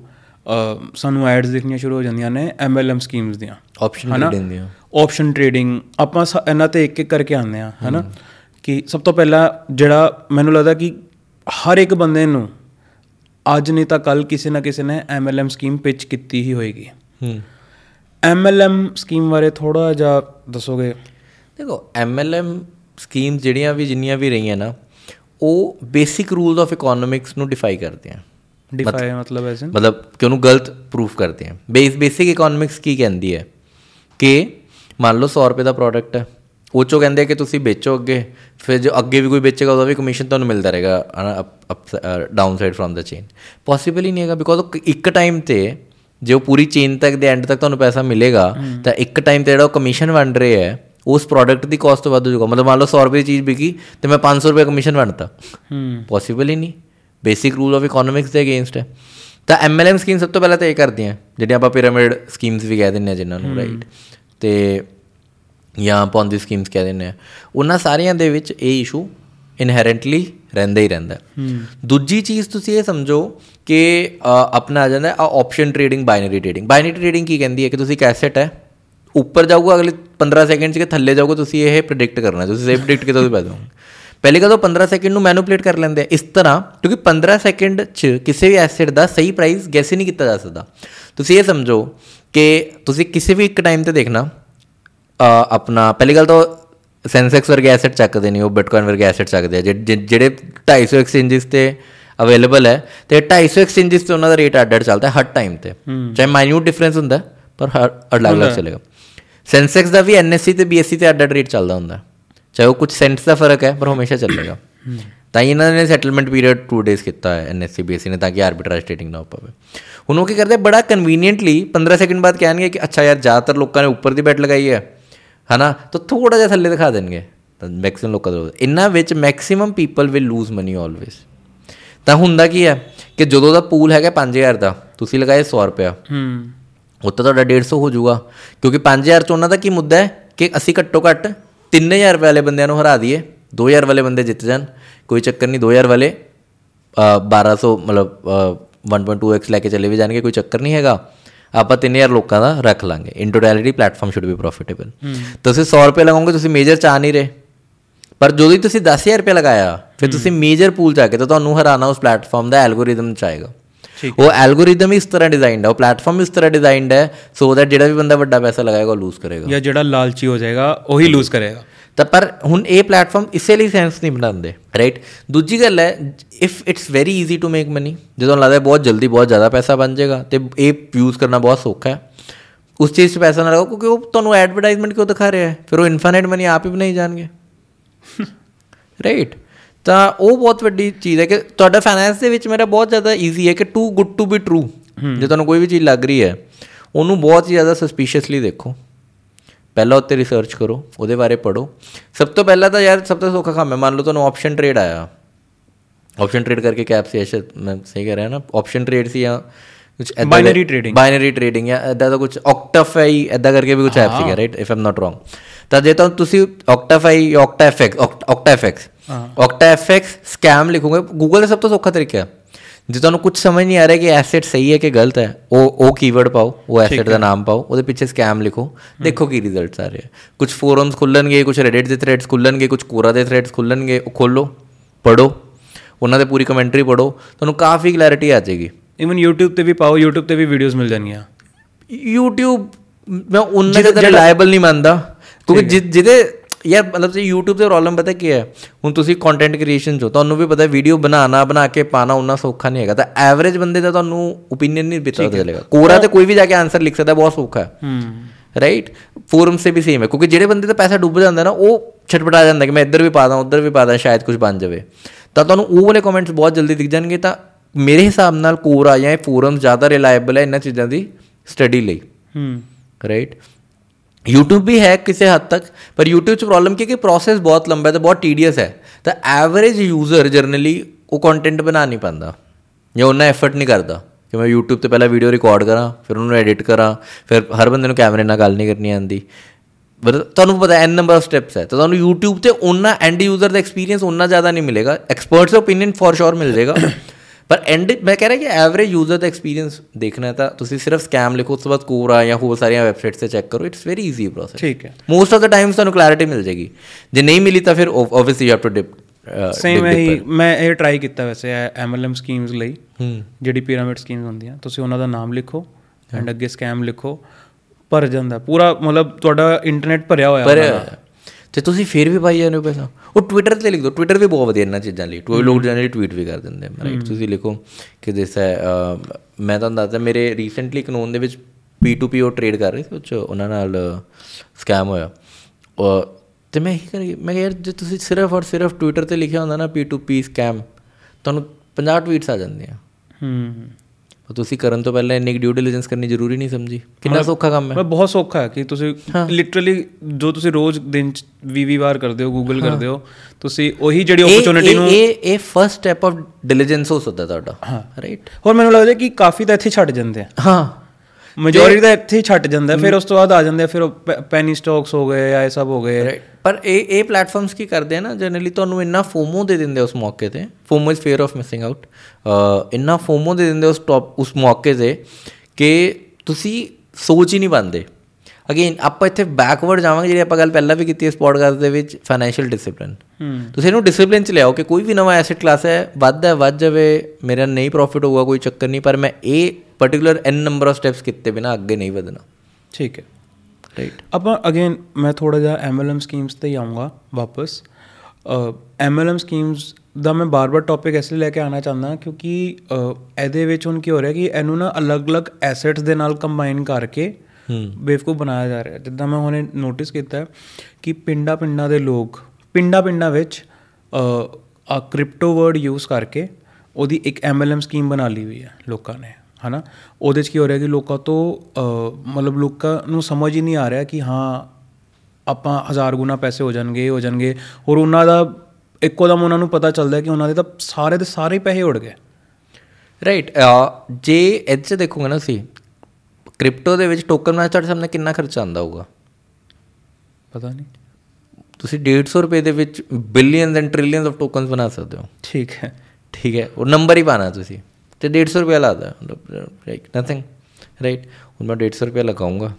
ਸਾਨੂੰ ਐਡਸ ਦਿਖਣੀਆਂ ਸ਼ੁਰੂ ਹੋ ਜਾਂਦੀਆਂ ਨੇ ਐਮਐਲਐਮ ਸਕੀਮਸ ਦੀਆਂ ਆਪਸ਼ਨ ਟ੍ਰੇਡਿੰਗ ਦੀਆਂ। ਆਪਸ਼ਨ ਟ੍ਰੇਡਿੰਗ ਆਪਾਂ ਇਹਨਾਂ ਤੇ ਇੱਕ ਇੱਕ ਕਰਕੇ ਆਉਂਦੇ ਆ ਹਨਾ? ਕਿ ਸਭ ਤੋਂ ਪਹਿਲਾਂ ਜਿਹੜਾ ਮੈਨੂੰ ਲੱਗਦਾ ਕਿ ਹਰ ਇੱਕ ਬੰਦੇ ਨੂੰ ਅੱਜ ਨਹੀਂ ਤਾਂ ਕੱਲ ਕਿਸੇ ਨਾ ਕਿਸੇ ਨੇ ਐਮਐਲਐਮ ਸਕੀਮ ਪਿਚ ਕੀਤੀ ਹੀ ਹੋਏਗੀ। ਹੂੰ। ਐਮਐਲਐਮ ਸਕੀਮ ਬਾਰੇ ਥੋੜਾ ਜਿਹਾ ਦੱਸੋਗੇ? ਦੇਖੋ ਐਮਐਲਐਮ ਸਕੀਮਸ ਜਿਹੜੀਆਂ ਵੀ ਜਿੰਨੀਆਂ ਵੀ ਰਹੀਆਂ ਨਾ ਉਹ ਬੇਸਿਕ ਰੂਲਸ ਆਫ ਇਕਨੋਮਿਕਸ ਨੂੰ ਡਿਫਾਈ ਕਰਦੇ ਆ ਡਿਫਾਈ ਮਤਲਬ ਐਸਨ ਮਤਲਬ ਕਿ ਉਹਨੂੰ ਗਲਤ ਪ੍ਰੂਫ ਕਰਦੇ ਆ। ਬੇਸ ਬੇਸਿਕ ਇਕਨੋਮਿਕਸ ਕੀ ਕਹਿੰਦੀ ਹੈ? ਕਿ ਮੰਨ ਲਓ 100 ਰੁਪਏ ਦਾ ਪ੍ਰੋਡਕਟ ਹੈ। ਉਹ ਚੋਂ ਕਹਿੰਦੇ ਕਿ ਤੁਸੀਂ ਵੇਚੋ ਅੱਗੇ। ਫਿਰ ਜੋ ਅੱਗੇ ਵੀ ਕੋਈ ਵੇਚੇਗਾ ਉਹਦਾ ਵੀ ਕਮਿਸ਼ਨ ਤੁਹਾਨੂੰ ਮਿਲਦਾ ਰਹੇਗਾ ਅਪ ਡਾਊਨ ਸਾਈਡ ਫਰਮ ਦਾ ਚੇਨ ਪੋਸੀਬਲ ਹੀ ਨਹੀਂ ਹੈਗਾ ਬਿਕੋਜ਼ ਇੱਕ ਟਾਈਮ ਤੇ ਜੇ ਉਹ ਪੂਰੀ ਚੇਨ ਤੱਕ ਦੇ ਐਂਡ ਤੱਕ ਤੁਹਾਨੂੰ ਪੈਸਾ ਮਿਲੇਗਾ ਤਾਂ ਇੱਕ ਟਾਈਮ ਤੇ ਜਿਹੜਾ ਉਹ ਕਮਿਸ਼ਨ ਵੰਡ ਰਹੇ ਹੈ ਉਸ ਪ੍ਰੋਡਕਟ ਦੀ ਕਾਸਟ ਵੱਧ ਜਾਊਗਾ। ਮਤਲਬ ਮੰਨ ਲਓ 100 ਰੁਪਏ ਦੀ ਚੀਜ਼ ਵਿਕੀ ਤੇ ਮੈਂ 500 ਰੁਪਏ ਕਮਿਸ਼ਨ ਵੰਡਤਾ। ਹੂੰ। ਪੋਸੀਬਲ ਹੀ ਨਹੀਂ। ਬੇਸਿਕ ਰੂਲ ਆਫ ਇਕਨੋਮਿਕਸ ਦੇ ਅਗੇਂਸਟ ਹੈ। ਤਾਂ ਐਮਐਲਐਮ ਸਕੀਮ ਸਭ ਤੋਂ ਪਹਿਲਾਂ ਤਾਂ ਇਹ ਕਰਦੀਆਂ ਜਿਹੜੀਆਂ ਆਪਾਂ ਪਿਰਾਮਿਡ ਸਕੀਮਸ ਵੀ ਕਹਿ ਦਿੰਦੇ ਆ ਜਿਨ੍ਹਾਂ ਨੂੰ ਰਾਈਟ ਤੇ ਜਾਂ ਪੌਂਦੀ ਸਕੀਮਸ ਕਹਿ ਦਿੰਦੇ ਆ ਉਹਨਾਂ ਸਾਰਿਆਂ ਦੇ ਵਿੱਚ ਇਹ ਇਸ਼ੂ ਇਨਹੈਰੈਂਟਲੀ ਰਹਿੰਦਾ ਹੀ ਰਹਿੰਦਾ ਦੂਜੀ ਚੀਜ਼ ਤੁਸੀਂ ਇਹ ਸਮਝੋ ਕਿ ਆਪਣਾ ਆ ਜਾਂਦਾ ਆ option trading binary trading binary trading ਕੀ ਕਹਿੰਦੀ ਹੈ ਕਿ ਤੁਸੀਂ ਇੱਕ ਐਸੈਟ ਹੈ ਉੱਪਰ ਜਾਊਗਾ ਅਗਲੇ 15 ਸੈਕਿੰਡ 'ਚ ਕਿ ਥੱਲੇ ਜਾਊਗਾ ਤੁਸੀਂ ਇਹ ਪ੍ਰੈਡਿਕਟ ਕਰਨਾ ਤੁਸੀਂ ਇਹ ਪ੍ਰੈਡਿਕਟ ਕਿਤੋਂ ਵੀ ਪਾ ਦੋਗੇ ਪਹਿਲੀ ਤਾਂ 15 ਸੈਕਿੰਡ ਨੂੰ ਮੈਨੂਪਲੇਟ ਕਰ ਲੈਂਦੇ ਆ? ਇਸ ਤਰ੍ਹਾਂ ਕਿਉਂਕਿ 15 ਸੈਕਿੰਡ 'ਚ ਕਿਸੇ ਵੀ ਐਸੈਟ ਦਾ ਸਹੀ ਪ੍ਰਾਈਸ ਗੈਸ ਹੀ ਨਹੀਂ ਕੀਤਾ ਜਾ ਸਕਦਾ। ਤੁਸੀਂ ਇਹ ਸਮਝੋ ਕਿ ਤੁਸੀਂ ਕਿਸੇ ਵੀ ਇੱਕ ਟਾਈਮ ਤੇ ਦੇਖਣਾ ਆਪਣਾ ਪਹਿਲੀ ਗੱਲ ਤਾਂ ਸੈਂਸੈਕਸ ਵਰਗੇ ਐਸੈਟ ਚੱਕਦੇ ਨਹੀਂ ਉਹ ਬਿਟਕੋਇਨ ਵਰਗੇ ਐਸੈਟ ਚੱਕਦੇ ਆ ਜਿਹ- ਜਿਹ- ਜਿਹੜੇ 250 ਐਕਸਚੇਂਜਸ ਤੇ ਅਵੇਲੇਬਲ ਹੈ ਤੇ 250 ਐਕਸਚੇਂਜਸ ਤੇ ਉਹਨਾਂ ਦਾ ਰੇਟ ਅੱਡ ਅੱਡ ਚੱਲਦਾ ਹੈ ਹਰ ਟਾਈਮ ਤੇ। ਚਾਹੇ ਮਾਈਨਿਊਟ ਡਿਫਰੈਂਸ ਹੁੰਦਾ ਪਰ ਹਰ ਅਲੱਗ ਅਲੱਗ ਚੱਲੇਗਾ। ਸੈਂਸੈਕਸ ਦਾ ਵੀ ਐਨਐਸਸੀ ਤੇ ਬੀਐਸਸੀ ਤੇ ਅੱਡ ਅੱਡ ਰੇਟ ਚੱਲਦਾ ਹੁੰਦਾ। ਚਾਹੇ ਉਹ ਕੁਝ ਸੈਂਟਸ ਦਾ ਫ਼ਰਕ ਹੈ ਪਰ ਹਮੇਸ਼ਾ ਚੱਲੇਗਾ। ਤਾਂ ਇਹਨਾਂ ਨੇ ਸੈਟਲਮੈਂਟ ਪੀਰੀਅਡ 2 ਡੇਜ਼ ਕੀਤਾ ਹੈ ਐਨਐਸਸੀ ਬੀਐਸਸੀ ਨੇ ਤਾਂ ਕਿ ਆਰਬਿਟਰਾਜ ਟ੍ਰੇਡਿੰਗ ਨਾ ਹੋ ਪਾਵੇ। ਹੁਣ ਉਹ ਕੀ ਕਰਦੇ ਬੜਾ ਕਨਵੀਨੀਐਂਟਲੀ 15 ਸੈਕਿੰਡ ਬਾਅਦ ਕਹਿਣਗੇ ਕਿ ਅੱਛਾ ਯਾਰ ਜ਼ਿਆਦਾਤਰ ਲੋਕਾਂ ਨੇ ਉੱਪਰ ਦੀ ਬੈਟ ਲਗਾਈ ਹੈ ਹਨਾ? ਤਾਂ ਥੋੜਾ ਜਿਹਾ ਥੱਲੇ ਦਿਖਾ ਦੇਣਗੇ। ਤਾਂ ਮੈਕਸਿਮਮ ਲੋਕਾਂ ਦਾ ਇਹਨਾਂ ਵਿੱਚ maximum people will lose money always ਤਾਂ ਹੁੰਦਾ ਕੀ ਹੈ ਕਿ ਜਦੋਂ ਦਾ ਪੂਲ ਹੈਗਾ 5000 ਦਾ ਤੁਸੀਂ ਲਗਾਏ 100 ਰੁਪਿਆ ਹੂੰ। ਉੱਤੇ ਤੁਹਾਡਾ 150 ਹੋ ਜਾਊਗਾ। ਕਿਉਂਕਿ 5000 ਚ ਉਹਨਾਂ ਦਾ ਕੀ ਮੁੱਦਾ ਹੈ ਕਿ ਅਸੀਂ ਘੱਟੋ ਘੱਟ 3000 ਰੁਪਏ ਵਾਲੇ ਬੰਦਿਆਂ ਨੂੰ ਹਰਾ ਦਈਏ 2000 ਵਾਲੇ ਬੰਦੇ ਜਿੱਤ ਜਾਣ ਕੋਈ ਚੱਕਰ ਨਹੀਂ 2000 ਵਾਲੇ ਅ, 1200 ਮਤਲਬ ਅ, 1.2x ਲੈ ਕੇ ਚਲੇ ਵੀ ਜਾਣਗੇ ਕੋਈ ਚੱਕਰ ਨਹੀਂ ਹੈਗਾ। ਆਪਾਂ 3000 ਲੋਕਾਂ ਦਾ ਰੱਖ ਲਾਂਗੇ। In totality platform should be profitable ਤੁਸੀਂ 100 ਰੁਪਏ ਲਗਾਓਗੇ ਤੁਸੀਂ ਮੇਜਰ ਚ ਨਹੀਂ ਰਹੇ। ਪਰ ਜਦੋਂ ਤੁਸੀਂ 10000 ਰੁਪਏ ਲਗਾਇਆ ਫਿਰ ਤੁਸੀਂ ਮੇਜਰ ਪੂਲ ਜਾ ਕੇ ਤਾਂ ਤੁਹਾਨੂੰ ਹਰਾਣਾ ਉਸ ਪਲੇਟਫਾਰਮ ਦਾ ਐਲਗੋਰਿਦਮ ਚ ਆਏਗਾ। ਉਹ ਐਲਗੋਰਿਦਮ ਇਸ ਤਰ੍ਹਾਂ ਡਿਜ਼ਾਈਨਡ ਹੈ ਉਹ ਪਲੇਟਫਾਰਮ ਇਸ ਤਰ੍ਹਾਂ ਡਿਜ਼ਾਈਨਡ ਹੈ ਸੋ ਦੈਟ ਜਿਹੜਾ ਵੀ ਬੰਦਾ ਵੱਡਾ ਪੈਸਾ ਲਗਾਏਗਾ ਉਹ ਲੂਜ਼ ਕਰੇਗਾ। ਜਾਂ ਜਿਹੜਾ ਲਾਲਚੀ ਹੋ ਜਾਏਗਾ ਉਹੀ ਲੂਜ਼ ਕਰੇਗਾ। ਤਾਂ ਪਰ ਹੁਣ ਇਹ ਪਲੇਟਫਾਰਮ ਇਸੇ ਲਈ ਸੈਂਸ ਨਹੀਂ ਬਣਾਉਂਦੇ ਰਾਈਟ ਦੂਜੀ ਗੱਲ ਹੈ if it's very easy to make money ਜਦੋਂ ਲੱਗਦਾ ਬਹੁਤ ਜਲਦੀ ਬਹੁਤ ਜ਼ਿਆਦਾ ਪੈਸਾ ਬਣ ਜਾਏਗਾ ਤੇ ਇਹ ਯੂਜ਼ ਕਰਨਾ ਬਹੁਤ ਸੌਖਾ ਹੈ। ਉਸ ਚੀਜ਼ 'ਚ ਪੈਸਾ ਨਾ ਲਗਾਓ ਕਿਉਂਕਿ ਉਹ ਤੁਹਾਨੂੰ ਐਡਵਰਟਾਈਜ਼ਮੈਂਟ ਕਿਉਂ ਦਿਖਾ ਰਿਹਾ ਹੈ? ਫਿਰ ਉਹ ਇਨਫਾਈਨਾਈਟ ਮਨੀ ਆਪ ਹੀ ਬਣਾਈ ਜਾਣਗੇ। ਰਾਈਟ ਤਾਂ ਉਹ ਬਹੁਤ ਵੱਡੀ ਚੀਜ਼ ਹੈ ਕਿ ਤੁਹਾਡਾ ਫਾਈਨੈਂਸ ਦੇ ਵਿੱਚ ਮੇਰਾ ਬਹੁਤ ਜ਼ਿਆਦਾ ਈਜ਼ੀ ਹੈ ਕਿ too good to be true ਜੇ ਤੁਹਾਨੂੰ ਕੋਈ ਵੀ ਚੀਜ਼ ਲੱਗ ਰਹੀ ਹੈ ਉਹਨੂੰ ਬਹੁਤ ਹੀ ਜ਼ਿਆਦਾ ਸਸਪੀਸ਼ੀਅਸਲੀ ਦੇਖੋ। ਪਹਿਲਾਂ ਉੱਤੇ ਰਿਸਰਚ ਕਰੋ ਉਹਦੇ ਬਾਰੇ ਪੜੋ ਸਭ ਤੋਂ ਪਹਿਲਾਂ ਤਾਂ ਯਾਰ ਸਭ ਤੋਂ ਸੌਖਾ ਕੰਮ ਹੈ ਮੰਨ ਲਓ ਤੁਹਾਨੂੰ ਆਪਸ਼ਨ ਟ੍ਰੇਡ ਆਇਆ। ਆਪਸ਼ਨ ਟ੍ਰੇਡ ਕਰਕੇ ਕੈਪ ਸੀ ਐਸ਼ ਮੈਂ ਸਹੀ ਕਹਿ ਰਿਹਾ ਨਾ ਆਪਸ਼ਨ ਟ੍ਰੇਡ ਸੀ ਜਾਂ ਕੁਝ Binary trading. ਬਾਈਨਰੀ ਟ੍ਰੇਡਿੰਗ ਜਾਂ ਇਦਾਂ ਦਾ ਕੁਝ ਆਕਟਾਫਾਈ ਇਦਾਂ ਕਰਕੇ ਵੀ ਕੁਝ ਐਪ ਸੀਗਾ right if I'm not wrong ਤਾਂ ਜੇ ਤਾਂ ਤੁਸੀਂ ਆਕਟਾਫਾਈ ਜਾਂ ਆਕਟਾਫੈਕਸ ਆਕਟਾਫੈਕਸ ਆਕਟਾਫੈਕਸ ਸਕੈਮ ਲਿਖੋਗੇ। ਗੂਗਲ ਦਾ ਸਭ ਤੋਂ ਸੌਖਾ ਤਰੀਕਾ ਹੈ। ਜੇ ਤੁਹਾਨੂੰ ਕੁਝ ਸਮਝ ਨਹੀਂ ਆ ਰਿਹਾ ਕਿ ਐਸੈਟ ਸਹੀ ਹੈ ਕਿ ਗਲਤ ਹੈ ਉਹ ਉਹ ਕੀਵਰਡ ਪਾਓ ਉਹ ਐਸੈਟ ਦਾ ਨਾਮ ਪਾਓ ਉਹਦੇ ਪਿੱਛੇ ਸਕੈਮ ਲਿਖੋ। ਦੇਖੋ ਕੀ ਰਿਜ਼ਲਟਸ ਆ ਰਹੇ ਆ। ਕੁਝ ਫੋਰਮਸ ਖੁੱਲਣਗੇ ਕੁਝ ਰੈਡਿਟ ਦੇ ਥ੍ਰੈਡਸ ਖੁੱਲਣਗੇ ਕੁਝ ਕੋਰਾ ਦੇ ਥ੍ਰੈਡਸ ਖੁੱਲਣਗੇ ਉਹ ਖੋਲੋ ਪੜੋ ਉਹਨਾਂ ਦੇ ਪੂਰੀ ਕਮੈਂਟਰੀ ਪੜੋ ਤੁਹਾਨੂੰ ਕਾਫੀ ਕਲੈਰਿਟੀ ਆ ਜਾਏਗੀ। ਇਵਨ YouTube ਤੇ ਵੀ ਪਾਓ YouTube ਤੇ ਵੀ ਵੀਡੀਓਜ਼ ਮਿਲ ਜਾਣਗੀਆਂ। YouTube ਮੈਂ ਉਹਨਾਂ ਦਾ ਰਿਲਾਇਬਲ ਨਹੀਂ ਮੰਨਦਾ। ਕਿਉਂਕਿ ਜਿਹਦੇ ਯਾਰ ਮਤਲਬ ਜੇ YouTube ਤੇ ਪ੍ਰੋਬਲਮ ਪਤਾ ਕੀ ਹੈ? ਹੁਣ ਤੁਸੀਂ ਕੰਟੈਂਟ ਕ੍ਰੀਏਸ਼ਨ ਚੋ ਤੁਹਾਨੂੰ ਵੀ ਪਤਾ ਵੀਡੀਓ ਬਣਾਉਣਾ ਬਣਾ ਕੇ ਪਾਣਾ ਉਹਨਾਂ ਸੌਖਾ ਨਹੀਂ ਹੈਗਾ। ਤਾਂ ਐਵਰੇਜ ਬੰਦੇ ਦਾ ਤੁਹਾਨੂੰ ਓਪੀਨੀਅਨ ਨਹੀਂ ਪਤਾ ਚੱਲੇਗਾ। ਕੋਰਾ ਤੇ ਕੋਈ ਵੀ ਜਾ ਕੇ ਆਨਸਰ ਲਿਖ ਸਕਦਾ ਬਹੁਤ ਸੌਖਾ ਹੈ। ਹੂੰ। ਰਾਈਟ ਫੋਰਮ ਸੇ ਵੀ ਸੇਮ ਹੈ ਕਿਉਂਕਿ ਜਿਹੜੇ ਬੰਦੇ ਦਾ ਪੈਸਾ ਡੁੱਬ ਜਾਂਦਾ ਨਾ ਉਹ ਛਟਪਟਾ ਜਾਂਦਾ ਕਿ ਮੈਂ ਇੱਧਰ ਵੀ ਪਾ ਦਾਂ ਉੱਧਰ ਵੀ ਪਾ ਦਾਂ ਸ਼ਾਇਦ ਕੁਝ ਬਣ ਜਾਵੇ। ਤਾਂ ਤੁਹਾਨੂੰ ਉਹ ਵਾਲੇ ਕਮੈਂਟਸ ਬਹੁਤ ਜਲਦੀ ਦਿਖ ਜਾਣਗੇ ਤਾਂ ਮੇਰੇ ਹਿਸਾਬ ਨਾਲ ਕੋਰਾ ਜਾਂ ਇਹ ਫੋਰਮ ਜ਼ਿਆਦਾ ਰਿਲਾਇਬਲ ਹੈ ਇਹਨਾਂ ਚੀਜ਼ਾਂ ਦੀ ਸਟੱਡੀ ਲਈ। ਹੂੰ। ਰਾਈਟ YouTube ਵੀ ਹੈ ਕਿਸੇ ਹੱਦ ਤੱਕ, ਪਰ YouTube 'ਚ ਪ੍ਰੋਬਲਮ ਕੀ ਹੈ ਕਿ ਪ੍ਰੋਸੈਸ ਬਹੁਤ ਲੰਬਾ ਹੈ ਤੇ ਬਹੁਤ ਟੀਡੀਅਸ ਹੈ। ਤਾਂ ਐਵਰੇਜ ਯੂਜ਼ਰ ਜਰਨਲੀ ਉਹ ਕੰਟੈਂਟ ਬਣਾ ਨਹੀਂ ਪਾਉਂਦਾ ਜਾਂ ਉਹਨਾਂ ਐਫਰਟ ਨਹੀਂ ਕਰਦਾ। ਕਿ ਮੈਂ YouTube ਤੇ ਪਹਿਲਾਂ ਵੀਡੀਓ ਰਿਕਾਰਡ ਕਰਾਂ, ਫਿਰ ਉਹਨੂੰ ਐਡਿਟ ਕਰਾਂ, ਫਿਰ ਹਰ ਬੰਦੇ ਨੂੰ ਕੈਮਰੇ ਨਾਲ ਗੱਲ ਨਹੀਂ ਕਰਨੀ ਆਉਂਦੀ। ਪਰ ਤੁਹਾਨੂੰ ਪਤਾ ਐਨ ਨੰਬਰ ਆਫ ਸਟੈਪਸ ਹੈ, ਤਾਂ ਤੁਹਾਨੂੰ YouTube ਤੇ ਉਹਨਾਂ ਐਂਡ ਯੂਜ਼ਰ ਦਾ ਐਕਸਪੀਰੀਅੰਸ ਉਹਨਾਂ ਜ਼ਿਆਦਾ ਨਹੀਂ ਮਿਲੇਗਾ। ਐਕਸਪਰਟਸ ਦਾ ਓਪੀਨੀਅਨ ਫॉर ਸ਼ੋਰ ਮਿਲ ਜਾਏਗਾ। ਪਰ ਐਂਡ ਮੈਂ ਕਹਿ ਰਿਹਾ ਕਿ ਐਵਰੇਜ ਯੂਜ਼ਰ ਦਾ ਐਕਸਪੀਰੀਅੰਸ ਦੇਖਣਾ ਹੈ ਤਾਂ ਤੁਸੀਂ ਸਿਰਫ ਸਕੈਮ ਲਿਖੋ ਉਸ ਤੋਂ ਬਾਅਦ ਕੋਰਾ ਜਾਂ ਹੋਰ ਸਾਰੀਆਂ ਵੈਬਸਾਈਟਸ ਤੇ ਚੈੱਕ ਕਰੋ ਇਟਸ ਵੈਰੀ ਈਜ਼ੀ ਪ੍ਰੋਸੈਸ ਠੀਕ ਹੈ। ਮੋਸਟ ਆਫ ਦਾ ਟਾਈਮਸ ਤੁਹਾਨੂੰ ਕਲੈਰਿਟੀ ਮਿਲ ਜਾਏਗੀ। ਜੇ ਨਹੀਂ ਮਿਲੀ ਤਾਂ ਫਿਰ obviously you have to dip same ਹੀ ਮੈਂ ਇਹ ਟਰਾਈ ਕੀਤਾ ਵੈਸੇ ਐਮਐਲਐਮ ਸਕੀਮਸ ਲਈ। ਹੂੰ। ਜਿਹੜੀ ਪਿਰਾਮਿਡ ਸਕੀਮਸ ਹੁੰਦੀਆਂ ਤੁਸੀਂ ਉਹਨਾਂ ਦਾ ਨਾਮ ਲਿਖੋ ਐਂਡ ਅੱਗੇ ਸਕੈਮ ਲਿਖੋ ਭਰ ਜਾਂਦਾ। ਪੂਰਾ ਮਤਲਬ ਤੁਹਾਡਾ ਇੰਟਰਨੈਟ ਭਰਿਆ ਹੋਇਆ ਦਾ। ਤੇ ਤੁਸੀਂ ਫਿਰ ਵੀ ਪਾਈ ਜਾਂਦੇ ਹੋ ਪੈਸਾ? ਉਹ ਟਵਿੱਟਰ ਤੇ ਲਿਖ ਦਿਓ। ਟਵਿੱਟਰ ਵੀ ਬਹੁਤ ਵਧੀਆ ਇਹਨਾਂ ਚੀਜ਼ਾਂ ਲਈ। ਟਵਿੱਟਰ ਲੋਕ ਜਨਰਲੀ ਟਵੀਟ ਵੀ ਕਰ ਦਿੰਦੇ ਆ ਰਾਈਟ ਤੁਸੀਂ ਲਿਖੋ ਕਿ ਦਿਸ ਹੈ ਮੈਂ ਤੁਹਾਨੂੰ ਦੱਸਦਾ ਮੇਰੇ ਰੀਸੈਂਟਲੀ ਇੱਕ ਨੋਨ ਦੇ ਵਿੱਚ P2P ਉਹ ਟ੍ਰੇਡ ਕਰ ਰਹੇ ਸੀ 'ਚ ਉਹਨਾਂ ਨਾਲ ਸਕੈਮ ਹੋਇਆ। ਉਹ ਤੇ ਮੈਂ ਇਹ ਕਰੀ ਮੈਂ ਯਾਰ ਜੇ ਤੁਸੀਂ ਸਿਰਫ ਔਰ ਸਿਰਫ ਟਵਿੱਟਰ ਤੇ ਲਿਖਿਆ ਹੁੰਦਾ ਨਾ P2P ਸਕੈਮ ਤੁਹਾਨੂੰ 50 ਟਵੀਟਸ ਆ ਜਾਂਦੇ ਆ ਹੂੰ। ਪਰ ਤੁਸੀਂ ਕਰਨ ਤੋਂ ਪਹਿਲਾਂ ਇੰਨੀ ਡਿਊ ਡਿਲੀਜੈਂਸ ਕਰਨੀ ਜ਼ਰੂਰੀ ਨਹੀਂ ਸਮਝੀ? ਕਿੰਨਾ ਸੌਖਾ ਕੰਮ ਹੈ? ਮੈਂ ਬਹੁਤ ਸੌਖਾ ਹੈ ਕਿ ਤੁਸੀਂ ਲਿਟਰਲੀ ਜੋ ਤੁਸੀਂ ਰੋਜ਼ ਦਿਨ ਚ 20 ਵਾਰ ਕਰਦੇ ਹੋ ਗੂਗਲ ਕਰਦੇ ਹੋ ਤੁਸੀਂ ਉਹੀ ਜਿਹੜੀ ਇਹ- ਨੂੰ ਇਹ ਇਹ ਫਰਸਟ ਸਟੈਪ ਆਫ ਡਿਲੀਜੈਂਸ ਹੋ ਸਕਦਾ ਤੁਹਾਡਾ। ਰਾਈਟ ਹੋਰ ਮੈਨੂੰ ਲੱਗਦਾ ਕਿ ਕਾਫੀ ਤਾਂ ਇੱਥੇ ਛੱਡ ਜਾਂਦੇ ਆ। ਹਾਂ। ਮੈਜੋਰਿਟੀ ਤਾਂ ਇੱਥੇ ਹੀ ਛੱਡ ਜਾਂਦਾ ਫਿਰ ਉਸ ਤੋਂ ਬਾਅਦ ਆ ਜਾਂਦੇ ਫਿਰ ਪੈਨੀ ਸਟਾਕਸ ਹੋ ਗਏ ਜਾਂ ਇਹ ਸਭ ਹੋ ਗਏ। ਪਰ ਇਹ ਇਹ ਪਲੇਟਫਾਰਮਸ ਕੀ ਕਰਦੇ ਆ ਨਾ ਜਨਰਲੀ ਤੁਹਾਨੂੰ ਇੰਨਾ ਫੋਮੋ ਦੇ ਦਿੰਦੇ ਉਸ ਮੌਕੇ ਤੇ FOMO is fear of missing out ਇੰਨਾ ਫੋਮੋ ਦੇ ਦਿੰਦੇ ਉਸ ਟੌਪ ਉਸ ਮੌਕੇ ਤੇ ਕਿ ਤੁਸੀਂ ਸੋਚ ਹੀ ਨਹੀਂ ਪਾਉਂਦੇ ਅਗੇਨ ਆਪਾਂ ਇੱਥੇ ਬੈਕਵਰਡ ਜਾਵਾਂਗੇ ਜਿਹੜੀ ਆਪਾਂ ਗੱਲ ਪਹਿਲਾਂ ਵੀ ਕੀਤੀ ਇਸ ਪੋਡਕਾਸਟ ਦੇ ਵਿੱਚ ਫਾਈਨੈਂਸ਼ੀਅਲ ਡਿਸਪਲਿਨ ਤੁਸੀਂ ਇਹਨੂੰ ਡਿਸਪਲਿਨ ਚ ਲਿਆਓ ਕਿ ਕੋਈ ਵੀ ਨਵਾਂ ਐਸੈਟ ਕਲਾਸ ਹੈ ਵੱਧ ਹੈ ਵੱਧ ਜਾਵੇ ਮੇਰਾ ਨਹੀਂ ਪ੍ਰੋਫਿਟ ਹੋਊਗਾ ਕੋਈ ਚੱਕਰ ਨਹੀਂ ਪਰ ਮੈਂ ਇਹ particular an number of steps ਕੀਤੇ ਬਿਨਾ ਅੱਗੇ ਨਹੀਂ ਵਧਣਾ। ਠੀਕ ਹੈ। ਰਾਈਟ ਆਪਾਂ ਅਗੇਨ ਮੈਂ ਥੋੜਾ ਜਿਹਾ ਐਮਐਲਐਮ ਸਕੀਮਸ ਤੇ ਆਉਂਗਾ ਵਾਪਸ। ਐਮਐਲਐਮ ਸਕੀਮਸ ਦਾ ਮੈਂ ਬਾਰ-ਬਾਰ ਟੌਪਿਕ ਇਸ ਲਈ ਲੈ ਕੇ ਆਣਾ ਚਾਹੁੰਦਾ ਕਿਉਂਕਿ ਇਹਦੇ ਵਿੱਚ ਹੁਣ ਕੀ ਹੋ ਰਿਹਾ ਕਿ ਇਹਨੂੰ ਨਾ ਅਲੱਗ-ਅਲੱਗ ਐਸੈਟਸ ਦੇ ਨਾਲ ਕੰਬਾਈਨ ਕਰਕੇ ਬੇਵਕੂਫ ਬਣਾਇਆ ਜਾ ਰਿਹਾ। ਜਿੱਦਾਂ ਮੈਂ ਹੁਣੇ ਨੋਟਿਸ ਕੀਤਾ ਹੈ ਕਿ ਪਿੰਡਾਂ-ਪਿੰਡਾਂ ਦੇ ਲੋਕ ਪਿੰਡਾਂ-ਪਿੰਡਾਂ ਵਿੱਚ ਅ, ਆ ਕ੍ਰਿਪਟੋ ਵਰਡ ਯੂਜ਼ ਕਰਕੇ ਉਹਦੀ ਇੱਕ ਐਮਐਲਐਮ ਸਕੀਮ ਬਣਾ ਲਈ ਹੋਈ ਹੈ ਲੋਕਾਂ ਨੇ ਹਨਾ? ਉਹਦੇ 'ਚ ਕੀ ਹੋ ਰਿਹਾ ਕਿ ਲੋਕਾਂ ਤੋਂ ਅ, ਮਤਲਬ ਲੋਕਾਂ ਨੂੰ ਸਮਝ ਹੀ ਨਹੀਂ ਆ ਰਿਹਾ ਕਿ ਹਾਂ ਆਪਾਂ ਹਜ਼ਾਰ ਗੁਣਾ ਪੈਸੇ ਹੋ ਜਾਣਗੇ ਇਹ ਹੋ ਜਾਣਗੇ। ਔਰ ਉਹਨਾਂ ਦਾ ਇੱਕੋ ਦਮ ਉਹਨਾਂ ਨੂੰ ਪਤਾ ਚੱਲਦਾ ਕਿ ਉਹਨਾਂ ਦੇ ਤਾਂ ਸਾਰੇ ਦੇ ਸਾਰੇ ਪੈਸੇ ਉੜ ਗਏ। ਰਾਈਟ ਜੇ ਇਹ 'ਚ ਦੇਖੋਗੇ ਨਾ ਤੁਸੀਂ ਕ੍ਰਿਪਟੋ ਦੇ ਵਿੱਚ ਟੋਕਨ ਨਾਲ ਤੁਹਾਡੇ ਸਾਹਮਣੇ ਕਿੰਨਾ ਖਰਚਾ ਆਉਂਦਾ ਹੋਊਗਾ? ਪਤਾ ਨਹੀਂ। ਤੁਸੀਂ 150 ਰੁਪਏ ਦੇ ਵਿੱਚ billions and trillions of tokens ਬਣਾ ਸਕਦੇ ਹੋ। ਠੀਕ ਹੈ। ਠੀਕ ਹੈ। ਉਹ ਨੰਬਰ ਹੀ ਪਾਣਾ ਤੁਸੀਂ। ਤੇ 150 ਰੁਪਏ ਲਾਦਾ ਰਾਈਟ ਨਥਿੰਗ ਰਾਈਟ ਹੁਣ ਮੈਂ 150 ਰੁਪਏ ਲਗਾਉਂਗਾ।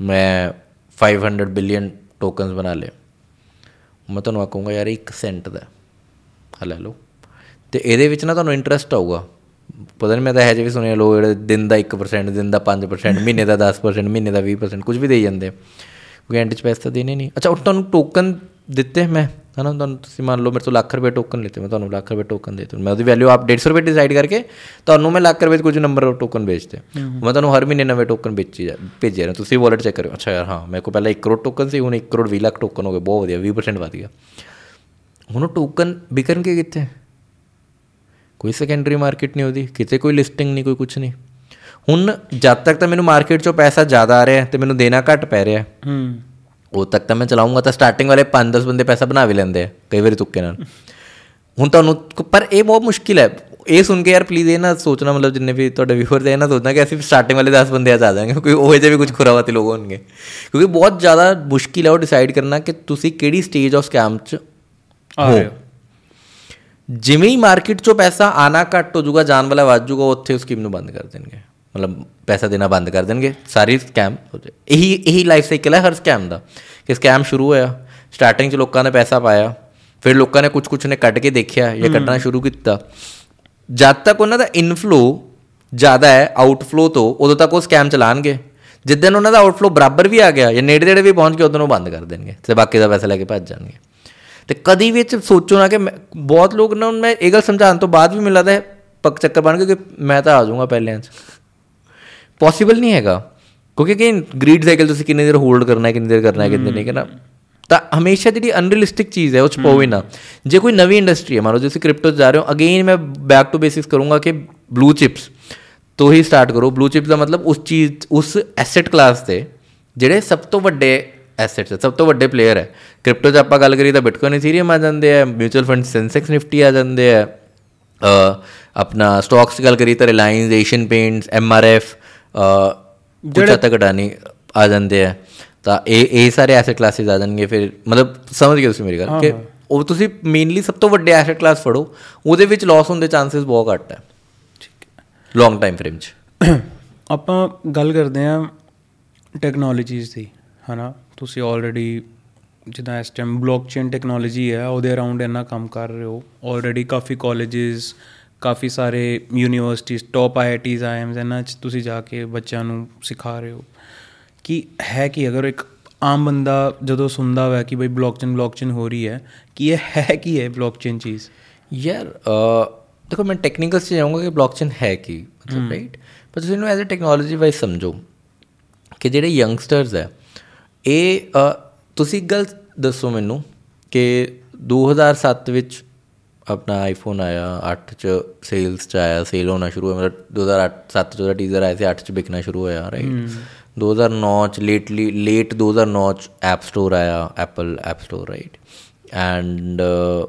ਮੈਂ 500 ਬਿਲੀਅਨ ਟੋਕਨਸ ਬਣਾ ਲਏ। ਮੈਂ ਤੁਹਾਨੂੰ ਆਖੂੰਗਾ ਯਾਰ 1 ਸੈਂਟ ਦਾ ਆ ਲੈ ਲਓ। ਤੇ ਇਹਦੇ ਵਿੱਚ ਨਾ ਤੁਹਾਨੂੰ ਇੰਟਰਸਟ ਆਊਗਾ। ਪਤਾ ਨਹੀਂ ਮੈਂ ਤਾਂ ਇਹ ਜਿਹੇ ਵੀ ਸੁਣਿਆ ਲੋਕ ਜਿਹੜੇ ਦਿਨ ਦਾ 1% ਦਿਨ ਦਾ 5% ਮਹੀਨੇ ਦਾ 10% ਮਹੀਨੇ ਦਾ 20% ਕੁਝ ਵੀ ਦੇਈ ਜਾਂਦੇ ਕਿਉਂਕਿ ਐਂਡ 'ਚ ਪੈਸੇ ਤਾਂ ਦੇਣੇ ਨਹੀਂ। ਅੱਛਾ ਉਹ ਤੁਹਾਨੂੰ ਟੋਕਨ ਦਿੱਤੇ ਮੈਂ ਹਨਾ? ਤੁਹਾਨੂੰ ਤੁਸੀਂ ਮੰਨ ਲਓ ਮੇਰੇ ਤੋਂ ਲੱਖ ਰੁਪਏ ਟੋਕਨ ਲਿੱਤੇ ਮੈਂ ਤੁਹਾਨੂੰ ਲੱਖ ਰੁਪਏ ਟੋਕਨ ਦੇ ਦਿੱਤੇ। ਮੈਂ ਉਹਦੀ ਵੈਲਿਊ ਆਪ 150 ਰੁਪਏ ਡਿਸਾਈਡ ਕਰਕੇ ਤੁਹਾਨੂੰ ਮੈਂ ਲੱਖ ਰੁਪਏ ਦੇ ਕੁਝ ਨੰਬਰ ਟੋਕਨ ਵੇਚਦੇ ਮੈਂ ਤੁਹਾਨੂੰ ਹਰ ਮਹੀਨੇ ਨਵੇਂ ਟੋਕਨ ਵੇਚੀ ਜਾ ਭੇਜਿਆ ਰਹੇ। ਤੁਸੀਂ ਵਾਲਟ ਚੈੱਕ ਕਰਿਓ। ਅੱਛਾ ਯਾਰ ਹਾਂ ਮੇਰੇ ਕੋਲ ਪਹਿਲਾਂ 1 ਕਰੋੜ ਟੋਕਨ ਸੀ ਹੁਣ 1 ਕਰੋੜ 20 ਲੱਖ ਟੋਕਨ ਹੋ ਗਏ ਬਹੁਤ ਵਧੀਆ 20% ਵਧ ਗਿਆ। ਹੁਣ ਟੋਕਨ ਵਿਕਣਗੇ ਕਿੱਥੇ? ਕੋਈ ਸੈਕੰਡਰੀ ਮਾਰਕੀਟ ਨਹੀਂ ਉਹਦੀ ਕਿਤੇ ਕੋਈ ਲਿਸਟਿੰਗ ਨਹੀਂ ਕੋਈ ਕੁਝ ਨਹੀਂ। ਹੁਣ ਜਦ ਤੱਕ ਤਾਂ ਮੈਨੂੰ ਮਾਰਕੀਟ 'ਚੋਂ ਪੈਸਾ ਜ਼ਿਆਦਾ ਆ ਰਿਹਾ ਤੇ ਮੈਨੂੰ ਦੇਣਾ ਘੱਟ ਪੈ ਰਿਹਾ ਹੂੰ। ਉਹ ਤੱਕ ਤਾਂ ਮੈਂ ਚਲਾਉਂਗਾ ਤਾਂ ਸਟਾਰਟਿੰਗ ਵਾਲੇ 5-10 ਬੰਦੇ ਪੈਸਾ ਬਣਾ ਵੀ ਲੈਂਦੇ ਆ ਕਈ ਵਾਰੀ ਤੁੱਕੇ ਨਾਲ। ਹੁਣ ਤੁਹਾਨੂੰ ਪਰ ਇਹ ਬਹੁਤ ਮੁਸ਼ਕਿਲ ਹੈ। ਇਹ ਸੁਣ ਕੇ ਯਾਰ ਪਲੀਜ਼ ਇਹ ਨਾ ਸੋਚਣਾ ਮਤਲਬ ਜਿੰਨੇ ਵੀ ਤੁਹਾਡੇ ਵਿਊਅਰ ਇਹ ਨਾ ਸੋਚਣਾ ਕਿ ਅਸੀਂ ਸਟਾਰਟਿੰਗ ਵਾਲੇ 10 ਬੰਦੇ ਆ ਜਾ ਜਾਵਾਂਗੇ ਕਿਉਂਕਿ ਉਹ ਜਿਹੇ ਵੀ ਕੁਝ ਖੁਰਾਵਾਤੀ ਲੋਕ ਹੋਣਗੇ। ਕਿਉਂਕਿ ਬਹੁਤ ਜ਼ਿਆਦਾ ਮੁਸ਼ਕਿਲ ਹੈ ਉਹ ਡਿਸਾਈਡ ਕਰਨਾ ਕਿ ਤੁਸੀਂ ਕਿਹੜੀ ਸਟੇਜ ਆਫ ਸਕੈਮ 'ਚ ਆ ਰਹੇ ਹੋ। ਜਿਵੇਂ ਹੀ ਮਾਰਕੀਟ 'ਚੋਂ ਪੈਸਾ ਆਣਾ ਘੱਟ ਹੋ ਜਾਊਗਾ ਜਾਣ ਵਾਲਾ ਵੱਧ ਜਾਊਗਾ ਉੱਥੇ ਉਸ ਸਕੀਮ ਨੂੰ ਬੰਦ ਕਰ ਦੇਣਗੇ। ਮਤਲਬ ਪੈਸਾ ਦੇਣਾ ਬੰਦ ਕਰ ਦੇਣਗੇ। ਸਾਰੀ ਸਕੈਮ ਹੋ ਜਾਏ। ਇਹੀ ਇਹੀ ਲਾਈਫ ਸਾਈਕਲ ਹੈ ਹਰ ਸਕੈਮ ਦਾ ਕਿ ਸਕੈਮ ਸ਼ੁਰੂ ਹੋਇਆ ਸਟਾਰਟਿੰਗ 'ਚ ਲੋਕਾਂ ਨੇ ਪੈਸਾ ਪਾਇਆ ਫਿਰ ਲੋਕਾਂ ਨੇ ਕੁਝ ਕੁਝ ਨੇ ਕੱਢ ਕੇ ਦੇਖਿਆ ਜਾਂ ਕੱਢਣਾ ਸ਼ੁਰੂ ਕੀਤਾ। ਜਦ ਤੱਕ ਉਹਨਾਂ ਦਾ ਇਨਫਲੋ ਜ਼ਿਆਦਾ ਹੈ ਆਊਟਫਲੋ ਤੋਂ ਉਦੋਂ ਤੱਕ ਉਹ ਸਕੈਮ ਚਲਾਣਗੇ। ਜਿੱਦਨ ਉਹਨਾਂ ਦਾ ਆਊਟਫਲੋ ਬਰਾਬਰ ਵੀ ਆ ਗਿਆ ਜਾਂ ਨੇੜੇ ਨੇੜੇ ਵੀ ਪਹੁੰਚ ਗਿਆ ਉਦੋਂ ਉਹ ਬੰਦ ਕਰ ਦੇਣਗੇ ਤੇ ਬਾਕੀ ਦਾ ਪੈਸਾ ਲੈ ਕੇ ਭੱਜ ਜਾਣਗੇ। ਤੇ ਕਦੀ ਵਿੱਚ ਸੋਚੋ ਨਾ ਕਿ ਬਹੁਤ ਲੋਕ ਨਾ ਮੈਂ ਇਹ ਗੱਲ ਸਮਝਾਉਣ ਤੋਂ ਬਾਅਦ ਵੀ ਮੈਨੂੰ ਲੱਗਦਾ ਹੈ ਪੱਕ ਚੱਕਰ ਬਣ ਗਿਆ ਕਿ ਮੈਂ ਤਾਂ ਆ ਜਾਊਂਗਾ ਪਹਿਲਿਆਂ 'ਚ। ਪੋਸੀਬਲ ਨਹੀਂ ਹੈਗਾ। ਕਿਉਂਕਿ ਕਿ ਗ੍ਰੀਡ ਸਾਈਕਲ ਤੁਸੀਂ ਕਿੰਨੀ ਦੇਰ ਹੋਲਡ ਕਰਨਾ ਹੈ ਕਿੰਨੀ ਦੇਰ ਕਰਨਾ ਹੈ ਕਿੰਨੀ ਨਹੀਂ ਕਰਨਾ। ਤਾਂ ਹਮੇਸ਼ਾ ਜਿਹੜੀ ਅਨਰੀਅਲਿਸਟਿਕ ਚੀਜ਼ ਹੈ ਉਹ ਚ ਹੀ ਨਾ। ਜੇ ਕੋਈ ਨਵੀਂ ਇੰਡਸਟਰੀ ਹੈ ਮੰਨ ਤੁਸੀਂ ਕ੍ਰਿਪਟੋ ਜਾ ਰਹੇ ਹੋ ਅਗੇਨ ਮੈਂ ਬੈਕ ਟੂ ਬੇਸਿਕਸ ਕਰੂੰਗਾ ਕਿ ਬਲੂ ਚਿਪਸ ਤੋਂ ਹੀ ਸਟਾਰਟ ਕਰੋ। ਬਲੂ ਚਿਪਸ ਦਾ ਮਤਲਬ ਉਸ ਚੀਜ਼ ਉਸ ਐਸੈਟ ਕਲਾਸ ਤੇ ਜਿਹੜੇ ਸਭ ਤੋਂ ਵੱਡੇ ਐਸੈਟਸ ਹੈ ਸਭ ਤੋਂ ਵੱਡੇ ਪਲੇਅਰ ਹੈ। ਕ੍ਰਿਪਟੋ 'ਚ ਆਪਾਂ ਗੱਲ ਕਰੀਏ ਤਾਂ ਬਿਟਕੋਇਨ ਇਥੀਰੀਅਮ ਆ ਜਾਂਦੇ ਆ ਮਿਊਚੁਅਲ ਫੰਡ ਸੈਂਸੈਕਸ ਨਿਫਟੀ ਆ ਜਾਂਦੇ ਆ ਅ, ਆਪਣਾ ਸਟਾਕਸ ਦੀ ਗੱਲ ਕਰੀਏ ਤਾਂ ਰਿਲਾਇੰਸ ਏਸ਼ੀਅਨ ਪੇਂਟਸ ਐਮਆਰਐਫ ਕੁਝ ਹੱਦ ਤੱਕ ਅਡਾਨੀ ਆ ਜਾਂਦੇ ਆ। ਤਾਂ ਇਹ ਇਹ ਸਾਰੇ ਐਸੈਟ ਕਲਾਸਿਸ ਆ ਜਾਣਗੇ ਫਿਰ ਮਤਲਬ ਸਮਝ ਗਏ ਤੁਸੀਂ ਮੇਰੀ ਗੱਲ ਕਿ ਉਹ ਤੁਸੀਂ ਮੇਨਲੀ ਸਭ ਤੋਂ ਵੱਡੇ ਐਸੈਟ ਕਲਾਸ ਫੜੋ ਉਹਦੇ ਵਿੱਚ ਲਾਸ ਹੋਣ ਦੇ ਚਾਂਸਸ ਬਹੁਤ ਘੱਟ ਹੈ। ਲੌਂਗ ਟਾਈਮ ਫਰੇਮ 'ਚ। ਆਪਾਂ ਗੱਲ ਕਰਦੇ ਹਾਂ ਟੈਕਨੋਲੋਜੀਜ਼ ਦੀ ਹਨਾ? ਤੁਸੀਂ ਆਲਰੇਡੀ ਜਿੱਦਾਂ ਇਸ ਟਾਈਮ ਬਲੌਕਚੇਨ ਟੈਕਨੋਲੋਜੀ ਹੈ ਉਹਦੇ ਅਰਾਊਂਡ ਇੰਨਾ ਕੰਮ ਕਰ ਰਹੇ ਹੋ। ਆਲਰੇਡੀ ਕਾਫੀ ਕਾਲਜਸ ਕਾਫੀ ਸਾਰੇ ਯੂਨੀਵਰਸਿਟੀਜ਼ ਟੌਪ ਆਈਆਈਟੀਜ਼ ਆਈਐਮਸ ਇਹਨਾਂ 'ਚ ਤੁਸੀਂ ਜਾ ਕੇ ਬੱਚਿਆਂ ਨੂੰ ਸਿਖਾ ਰਹੇ ਹੋ। ਕਿ ਹੈ ਕਿ ਅਗਰ ਇੱਕ ਆਮ ਬੰਦਾ ਜਦੋਂ ਸੁਣਦਾ ਹੋਇਆ ਕਿ ਬਈ ਬਲੌਕਚੇਨ ਬਲੌਕਚੇਨ ਹੋ ਰਹੀ ਹੈ ਕਿ ਇਹ ਹੈ ਕੀ ਹੈ ਬਲੌਕਚੇਨ ਚੀਜ਼? ਯਾਰ ਦੇਖੋ ਮੈਂ ਟੈਕਨੀਕਲ 'ਚ ਜਾਊਂਗਾ ਕਿ ਬਲੌਕਚੇਨ ਹੈ ਕੀ ਮਤਲਬ ਰਾਈਟ ਪਰ ਤੁਸੀਂ ਇਹਨੂੰ ਐਜ਼ ਅ ਟੈਕਨੋਲੋਜੀ ਵਾਈਜ਼ ਸਮਝੋ ਕਿ ਜਿਹੜੇ ਯੰਗਸਟਰਸ ਹੈ ਇਹ ਤੁਸੀਂ ਇੱਕ ਗੱਲ ਦੱਸੋ ਮੈਨੂੰ ਕਿ 2007 ਵਿੱਚ ਆਪਣਾ ਆਈਫੋਨ ਆਇਆ 8 ਚ ਸੇਲਸ ਚ ਆਇਆ ਸੇਲ ਹੋਣਾ ਸ਼ੁਰੂ ਹੋਇਆ ਮਤਲਬ 2008 7 ਚ ਉਹਦਾ ਟੀਜ਼ਰ ਆਇਆ ਸੀ 8 ਚ ਵਿਕਣਾ ਸ਼ੁਰੂ ਹੋਇਆ ਰਾਈਟ 2009 ਚ ਲੇਟਲੀ ਲੇਟ 2009 ਚ ਐਪ ਸਟੋਰ ਆਇਆ Apple app store right and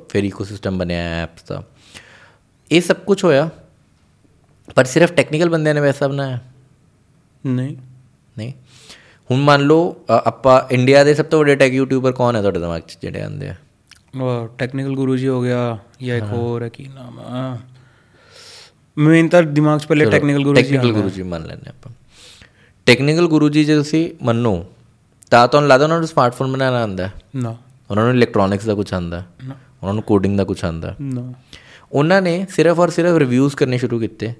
ਫਿਰ ਇਕੋਸਿਸਟਮ ਬਣਿਆ ਐਪਸ ਦਾ। ਇਹ ਸਭ ਕੁਝ ਹੋਇਆ ਪਰ ਸਿਰਫ ਟੈਕਨੀਕਲ ਬੰਦਿਆਂ ਨੇ ਵੈਸਾ ਬਣਾਇਆ? ਨਹੀਂ। ਨਹੀਂ? ਹੁਣ ਮੰਨ ਲਓ ਆਪਾਂ ਇੰਡੀਆ ਦੇ ਸਭ ਤੋਂ ਵੱਡੇ ਟੈਕ ਯੂਟਿਊਬਰ ਕੌਣ ਹੈ ਤੁਹਾਡੇ ਦਿਮਾਗ 'ਚ ਜਿਹੜੇ ਆਉਂਦੇ ਆ? ਟੈਕਨੀਕਲ ਗੁਰੂ ਜੀ ਹੋ ਗਿਆ ਜਾਂ ਇੱਕ ਹੋਰ ਹੈ ਕੀ ਨਾਮ ਆ? ਮੇਨ ਤਾਂ ਦਿਮਾਗ 'ਚ ਪਹਿਲੇ ਟੈਕਨੀਕਲ ਗੁਰੂ ਜੀ ਟੈਕਨੀਕਲ ਗੁਰੂ ਜੀ ਮੰਨ ਲੈਂਦੇ ਆਪਾਂ। ਟੈਕਨੀਕਲ ਗੁਰੂ ਜੀ ਜੇ ਤੁਸੀਂ ਮੰਨੋ ਤਾਂ ਤੁਹਾਨੂੰ ਲੱਗਦਾ ਉਹਨਾਂ ਨੂੰ ਸਮਾਰਟਫੋਨ ਬਣਾਉਣਾ ਆਉਂਦਾ? ਨਾ। ਉਹਨਾਂ ਨੂੰ ਇਲੈਕਟ੍ਰੋਨਿਕਸ ਦਾ ਕੁਝ ਆਉਂਦਾ ਉਹਨਾਂ ਨੂੰ ਕੋਡਿੰਗ ਦਾ ਕੁਝ ਆਉਂਦਾ? ਨਾ। ਉਹਨਾਂ ਨੇ ਸਿਰਫ ਔਰ ਸਿਰਫ ਰਿਵਿਊਜ਼ ਕਰਨੇ ਸ਼ੁਰੂ ਕੀਤੇ।